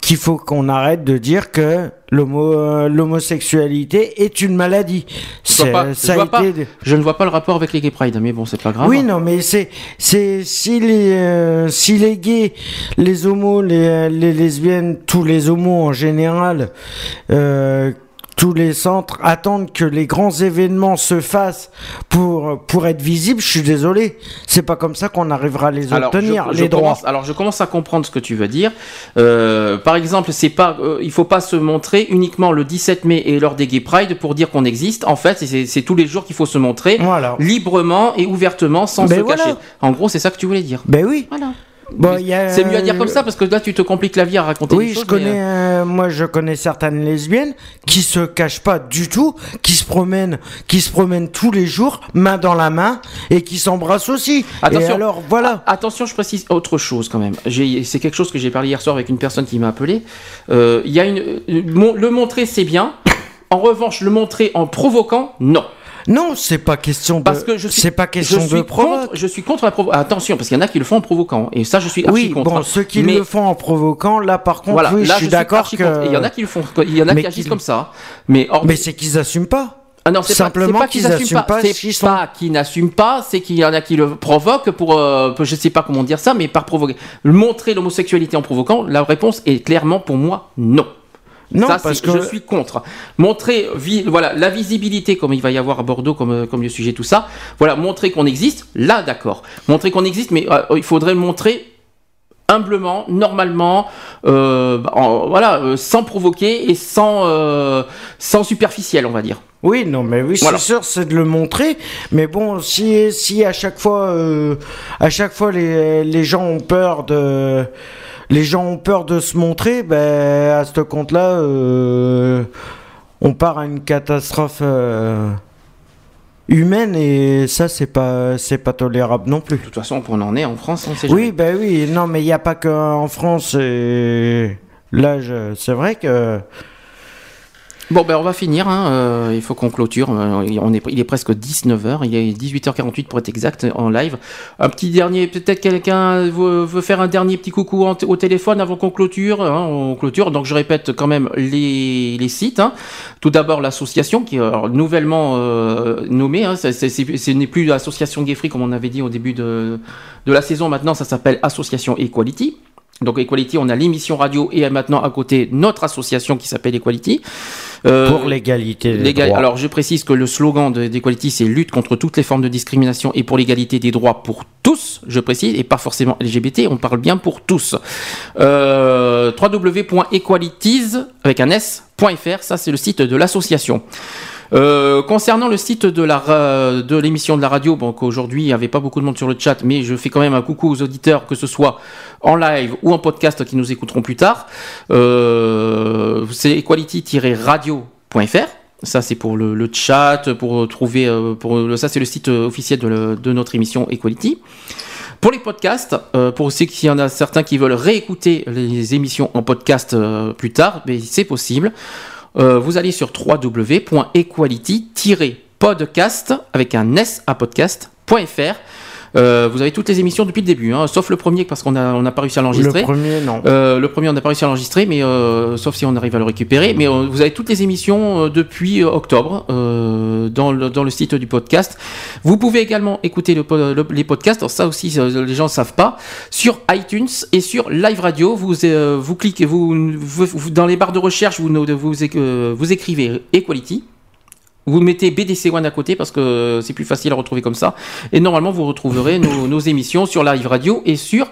qu'il faut qu'on arrête de dire que euh, l'homosexualité est une maladie. Je, pas- ça je a pas- je ne vois pas le rapport avec les gay pride, mais bon, c'est pas grave. Oui, non, mais c'est, c'est, si les, euh, si les gays, les homos, les, les lesbiennes, tous les homos en général, euh, tous les centres attendent que les grands événements se fassent pour, pour être visibles, je suis désolé. C'est pas comme ça qu'on arrivera à les Alors, obtenir, je- je les droits. commence- alors, je commence à comprendre ce que tu veux dire. Euh, par exemple, c'est pas, euh, il faut pas se montrer uniquement le 17 mai et lors des Gay Pride pour dire qu'on existe. En fait, c'est- tous les jours qu'il faut se montrer librement et ouvertement sans Ben se voilà. cacher. En gros, c'est ça que tu voulais dire. Ben oui. Voilà. Bon, C'est mieux à dire comme ça parce que là, tu te compliques la vie à raconter Oui, les choses. je connais, euh, euh, moi je connais certaines lesbiennes qui se cachent pas du tout, qui se promènent, qui se promènent tous les jours, main dans la main, et qui s'embrassent aussi. Attention. Et alors voilà. A- Attention, je précise autre chose quand même. C'est quelque chose que j'ai parlé hier soir avec une personne qui m'a appelé. Euh, Il y a une, euh, le montrer, c'est bien. En revanche, le montrer en provoquant, non. Non, c'est pas question de. Parce que je suis, c'est pas question je suis de contre, je suis contre la provocation. Attention, parce qu'il y en a qui le font en provoquant. Et ça, je suis archi Oui, contre. bon, ceux qui Mais- le font en provoquant, là par contre, voilà, oui, là, je suis d'accord que. il y en a qui le font. Il y en a Mais qui agissent qui- comme ça. Mais, hors- Mais c'est qu'ils assument pas. Ah non, c'est pas- Simplement c'est pas, qu'ils qu'ils assument assument pas C'est sont- pas qu'ils n'assument pas, c'est qu'il y en a qui le provoquent pour, euh, je sais pas comment dire ça, mais par provoquer. Montrer l'homosexualité en provoquant, la réponse est clairement pour moi non. Non, Ça, parce que- je suis contre. Montrer, vi- voilà, la visibilité, comme il va y avoir à Bordeaux, comme, euh, comme le sujet, tout ça. Voilà, montrer qu'on existe, là, d'accord. Montrer qu'on existe, mais euh, il faudrait le montrer humblement, normalement, euh, en- voilà, euh, sans provoquer et sans, euh, sans superficiel, on va dire. Oui, non, mais oui, Voilà. c'est sûr, c'est de le montrer. Mais bon, si, si à chaque fois, à chaque fois, les, les gens ont peur de, les gens ont peur de se montrer, ben, à ce compte-là, euh, on part à une catastrophe euh, humaine et ça c'est pas c'est pas tolérable non plus. De toute façon, on en est en France, on sait Oui, ben oui, non, mais il n'y a pas qu'en France. Et là, je- c'est vrai que Bon, ben on va finir. hein, euh, il faut qu'on clôture. Euh, on est, il est presque 19h. Il est 18h48 pour être exact en live. Un petit dernier. Peut-être quelqu'un veut, faire un dernier petit coucou au téléphone avant qu'on clôture. hein, on clôture. Donc je répète quand même les, sites. hein. Tout d'abord l'association qui est alors, nouvellement euh, nommée. hein. Ce n'est plus l'association Gay Free comme on avait dit au début de, de la saison. Maintenant, ça s'appelle Association Equality. Donc Equality, on a l'émission radio et maintenant à côté notre association qui s'appelle Equality. Euh, pour l'égalité des droits. Alors je précise que le slogan de- d'Equality c'est lutte contre toutes les formes de discrimination et pour l'égalité des droits pour tous, je précise, et pas forcément LGBT, on parle bien pour tous. Euh, www.equalities avec un s.fr, ça c'est le site de l'association. Euh, concernant le site de l'émission de la radio, bon qu'aujourd'hui il n'y avait pas beaucoup de monde sur le chat, mais je fais quand même un coucou aux auditeurs, que ce soit en live ou en podcast qui nous écouteront plus tard. Euh, c'est equality-radio.fr. Ça c'est pour le, chat, pour trouver, euh, ça c'est le site officiel de, notre émission Equality. Pour les podcasts, pour ceux qui en a certains qui veulent réécouter les émissions en podcast plus tard, c'est possible. Euh, vous allez sur www.equality-podcast avec un s à podcast.fr. Euh, vous avez toutes les émissions depuis le début, hein, sauf le premier parce qu'on n'a on n'a pas réussi à l'enregistrer. Le premier, non. Euh, le premier, on n'a pas réussi à l'enregistrer, mais euh, sauf si on arrive à le récupérer. Mais euh, vous avez toutes les émissions euh, depuis octobre euh, dans, le, dans le site du podcast. Vous pouvez également écouter le le- les podcasts. Alors ça aussi, les gens ne savent pas. Sur iTunes et sur Live Radio, vous euh, vous cliquez, vous, vous- dans les barres de recherche, vous vous, euh, vous écrivez Equality. Vous mettez BDC One à côté parce que c'est plus facile à retrouver comme ça. Et normalement, vous retrouverez nos, nos émissions sur Live Radio et sur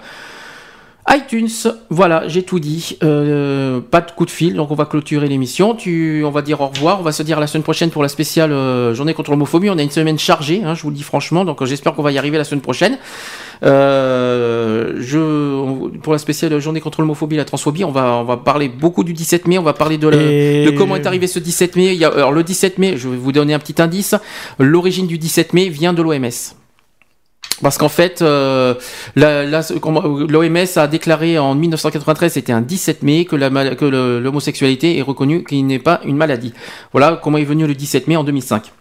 iTunes. Voilà, j'ai tout dit. Euh, pas de coup de fil, donc on va clôturer l'émission. Tu, on va dire au revoir. On va se dire à la semaine prochaine pour la spéciale euh, journée contre l'homophobie. On a une semaine chargée, hein, je vous le dis franchement. Donc euh, j'espère qu'on va y arriver la semaine prochaine. Euh, je, pour la spéciale journée contre l'homophobie et la transphobie, on va, on va parler beaucoup du 17 mai. On va parler de, la- Et- de comment est arrivé ce 17 mai. Il y a, alors le 17 mai, je vais vous donner un petit indice. L'origine du 17 mai vient de l'OMS. Parce qu'en fait, euh, la- la- comment- l'OMS a déclaré en 1993, c'était un 17 mai, que l'homosexualité est reconnue, qu'il n'est pas une maladie. Voilà comment est venu le 17 mai en 2005.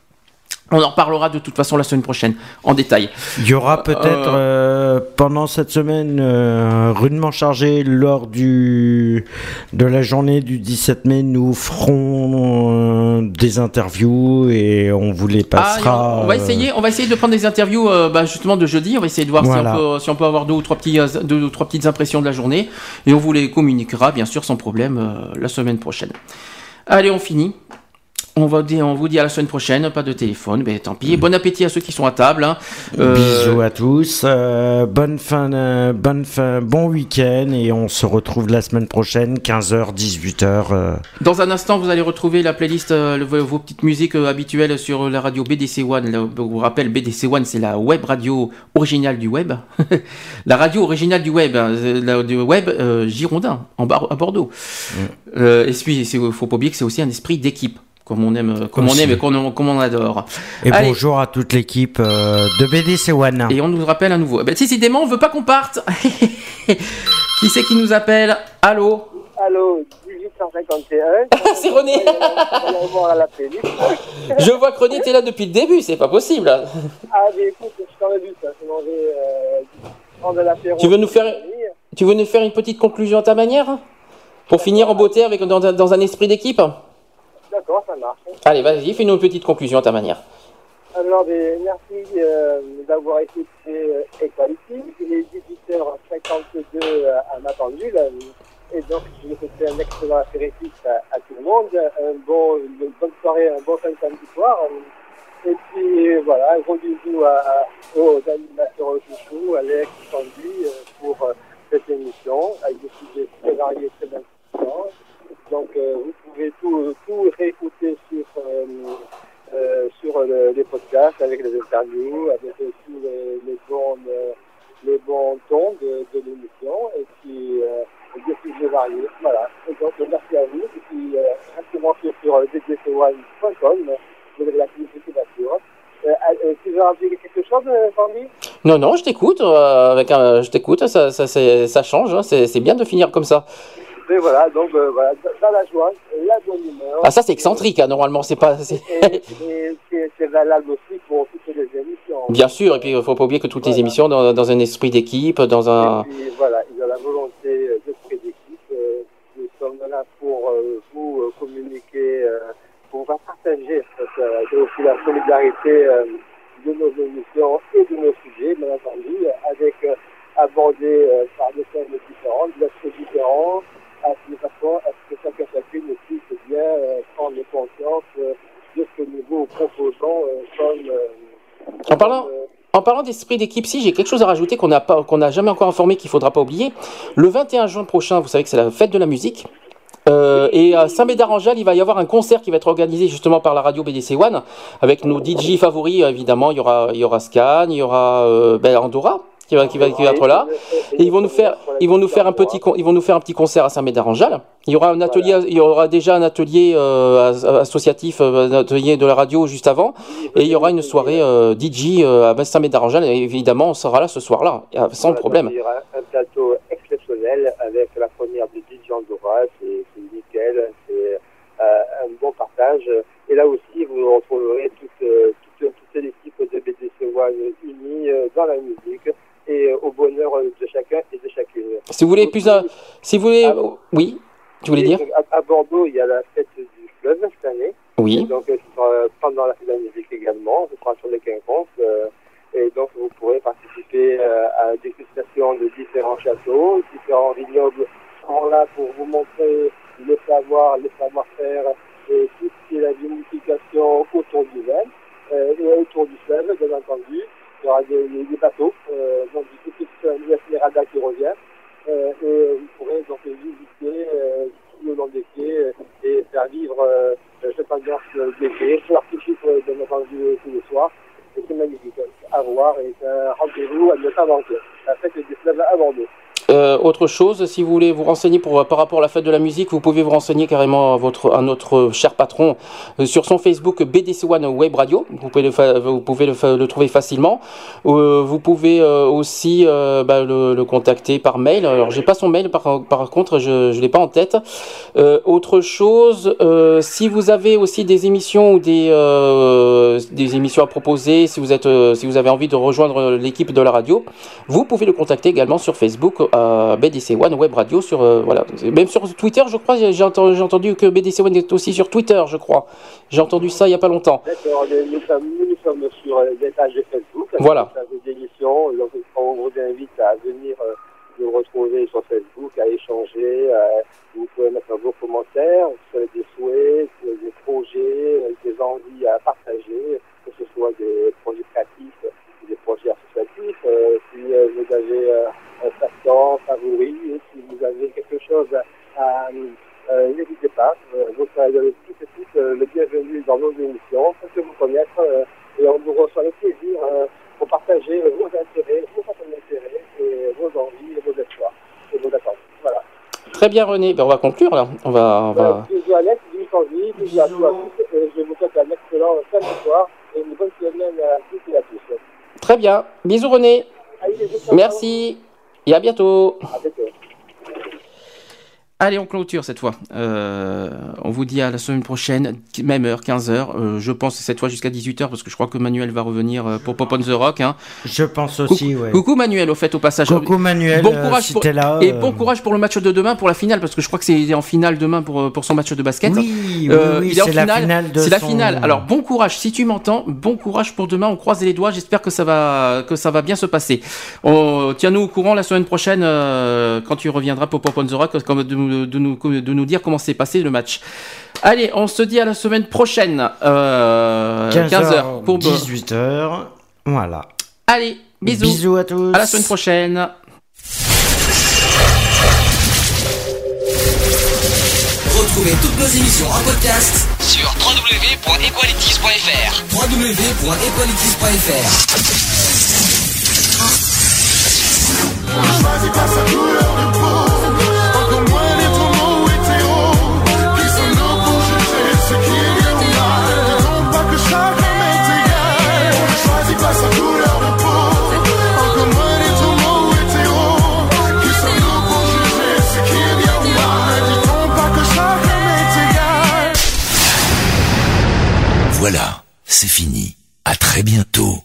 On en reparlera de toute façon la semaine prochaine, en détail. Il y aura peut-être euh, pendant cette semaine euh, rudement chargée lors du de la journée du 17 mai, nous ferons euh, des interviews et on vous les Ah, passera. on, on va euh, essayer, on va essayer de prendre des interviews euh, bah, justement de jeudi. On va essayer de voir Voilà. si, on peut, si on peut avoir deux ou trois petits, euh, deux ou trois petites impressions de la journée, et on vous les communiquera bien sûr sans problème euh, la semaine prochaine. Allez, on finit. On, va dire, on vous dit à la semaine prochaine, pas de téléphone, mais tant pis. Bon appétit à ceux qui sont à table. hein. Euh, Bisous à tous, euh, bonne fin, euh, bonne fin, bon week-end et on se retrouve la semaine prochaine, 15h, 18h. euh. Dans un instant, vous allez retrouver la playlist, le- vos, petites musiques habituelles sur la radio BDC One. Là, Je vous rappelle, BDC One, c'est la web radio originale du web. la radio originale du web, hein, la- du web girondin, en à Bordeaux. Euh, et puis, il faut pas oublier que c'est aussi un esprit d'équipe, comme on aime, comme on aime et qu'on comme on adore. Et Allez. bonjour à toute l'équipe euh, de BDC One. Et on nous rappelle à nouveau. Ben, décidément, on veut pas qu'on parte. qui c'est qui nous appelle? Allô? Allô, 1851. c'est René. On. Je vois que René, t'es là depuis le début, c'est pas possible. Ah, mais écoute, je t'aurais vu ça. Je mangeais euh, prendre de l'apéro. Tu veux nous faire, tu veux nous faire une petite conclusion à ta manière? Pour finir en beauté avec, dans, un- dans un esprit d'équipe? D'accord, ça marche. Allez, vas-y, fais-nous une petite conclusion à ta manière. Alors, ben, merci euh, d'avoir écouté euh, Equality. Il est 18h52 euh, à m'attendu. là. Et donc, je vais souhaiter un excellent apéritif à, à tout le monde. Un bon, une bonne soirée, un bon fin de samedi soir. Et puis, voilà, un gros bisou à, à- aux animateurs au chouchou, Alex, Sandy, euh, pour cette émission, avec des sujets très variés très intéressants. Donc, euh, vous tout, tout réécouter sur, euh, euh, sur le- les podcasts, avec les interviews, avec aussi les, les euh, les bons tons de, de l'émission et puis euh, des sujets. Voilà. Et donc, euh, merci à vous. Et puis, euh, restez sur euh, ddc1.com. Vous avez la publicité d'assure. Euh, euh, tu veux rajouter quelque chose, euh, Sandy Non, non, je t'écoute. euh, avec un, je t'écoute. Ça, ça, change. hein, c'est bien de finir comme ça. Et voilà, donc euh, voilà, dans la joie, la bonne humeur. Ah, ça, c'est excentrique. hein, normalement, c'est pas. c'est- Et, et c'est- c'est valable aussi pour toutes les émissions. Bien sûr. Et puis, il faut pas oublier que toutes les émissions dans, dans un esprit d'équipe, dans un. Et puis voilà, il y a la volonté euh, d'esprit d'équipe. euh, nous sommes là pour euh, vous euh, communiquer, euh, pour vous partager euh, c'est aussi la solidarité euh, de nos émissions et de nos sujets, bien entendu, avec euh, abordés euh, par des thèmes différents, des aspects différents, à- ce que chacun chacune puisse bien euh, prendre conscience euh, de ce que nous euh, comme euh, En parlant, en parlant d'esprit d'équipe, si j'ai quelque chose à rajouter qu'on n'a n'a jamais encore informé, qu'il faudra pas oublier. Le 21 juin prochain, vous savez que c'est la fête de la musique. Euh, et à Saint-Médard-en-Jalles, il va y avoir un concert qui va être organisé justement par la radio BDC One avec nos DJ favoris évidemment. Il y aura, il y aura Scan, il y aura euh, ben, Andorra qui va, qui va, qui va être là. Et ils vont nous faire, ils vont nous faire un petit, ils vont nous faire un petit concert à Saint-Médard-en-Jalles. Il y aura un atelier, il y aura déjà un atelier euh, as- associatif, euh, un atelier de la radio juste avant, et il y aura une soirée euh, DJ à Saint-Médard-en-Jalles. Évidemment, on sera là ce soir-là, sans problème. Il y aura un plateau exceptionnel avec la première de DJ Andorra, c'est nickel, c'est un bon partage. Et là aussi, vous retrouverez toute, toute, toute l'équipe de BTC One unie dans la musique et euh, au bonheur de chacun et de chacune. Si vous voulez plus, un- si vous voulez, oui, tu voulais dire? À, à Bordeaux, il y a la fête du fleuve cette année. Oui. Et donc, euh, ce sera pendant la fête de la musique également. Ce sera sur les quinconces. euh, et donc, vous pourrez participer euh, à des dégustations de différents châteaux. Différents vignobles seront là pour vous montrer le savoir, le savoir-faire et tout ce qui est la vinification autour du vin euh, et autour du fleuve, bien entendu. Il y aura des, des- des bateaux, euh, donc du coup, qui revient. Euh, et vous pourrez donc visiter euh, le long des quais et faire vivre euh, cette ambiance des quais. L'artifice, euh, bien entendu, tous les soirs. Et c'est magnifique à voir et c'est un rendez-vous à ne pas manquer. La fête des fleuves à Bordeaux. Euh, autre chose, si vous voulez vous renseigner par rapport à la fête de la musique, vous pouvez vous renseigner carrément à, notre cher patron euh, sur son Facebook BDC One Web Radio. Vous pouvez le, le, trouver facilement. Euh, vous pouvez aussi bah, le, contacter par mail. Alors, j'ai pas son mail, par, contre, je ne l'ai pas en tête. Autre chose, si vous avez aussi des émissions ou des, émissions à proposer, si vous, êtes, si vous avez envie de rejoindre l'équipe de la radio, vous pouvez le contacter également sur Facebook BDC One Web Radio. Sur, euh, voilà. Même sur Twitter, je crois, j'ai entendu, que BDC One est aussi sur Twitter, je crois. J'ai entendu ça il n'y a pas longtemps. D'accord, nous, nous sommes, nous, nous sommes sur euh, des pages de Facebook, Voilà. des. Donc, on vous invite à venir euh, nous retrouver sur Facebook, à échanger. euh, vous pouvez mettre vos commentaires, si vous avez des souhaits, si vous avez des projets, euh, des envies à partager, que ce soit des projets créatifs, des projets associatifs. euh, si euh, vous avez euh, un passe-temps favori, et si vous avez quelque chose à, à, euh, n'hésitez pas. Euh, vous serez toutes et tous euh, le bienvenu dans nos émissions, faites vous connaître euh, et on vous reçoit avec plaisir euh, pour partager vos intérêts, vos façons d'intérêt et vos envies et vos espoirs et vos attentes. Voilà. Très bien, René. Ben, on va conclure là. On va, on Voilà. va... Bisous Alex, bisous Sandy, bisous à tous à tous. Et je vous souhaite un excellent samedi soir et une bonne semaine à tous et à tous. Très bien. Bisous, René. Allez, bisous, ciao, Merci. Et à bientôt. À bientôt. Allez, on clôture cette fois. Euh, on vous dit à la semaine prochaine, même heure, 15h. Euh, je pense cette fois jusqu'à 18h parce que je crois que Manuel va revenir euh, pour Pop on the Rock. Hein. Je pense aussi, coucou, ouais. coucou Manuel, au fait, au passage. Coucou Manuel, Bon euh, courage si pour... t'es là, Et euh, bon courage pour le match de demain, pour la finale, parce que je crois que c'est en finale demain pour, pour son match de basket. Oui, oui, Euh, oui, c'est la finale C'est la finale. Alors bon courage, si tu m'entends, bon courage pour demain. On croise les doigts. J'espère que ça va que ça va bien se passer. Tiens-nous au courant la semaine prochaine quand tu reviendras pour Pop on the Rock, comme de, nous- de nous de nous dire comment s'est passé le match. Allez, on se dit à la semaine prochaine. Euh, 15h, 15h pour 18h. Voilà. Allez, bisous. Bisous à tous. À la semaine prochaine. Retrouvez toutes nos émissions en podcast sur www.equalities.fr. www.equalities.fr Voilà, c'est fini. À très bientôt.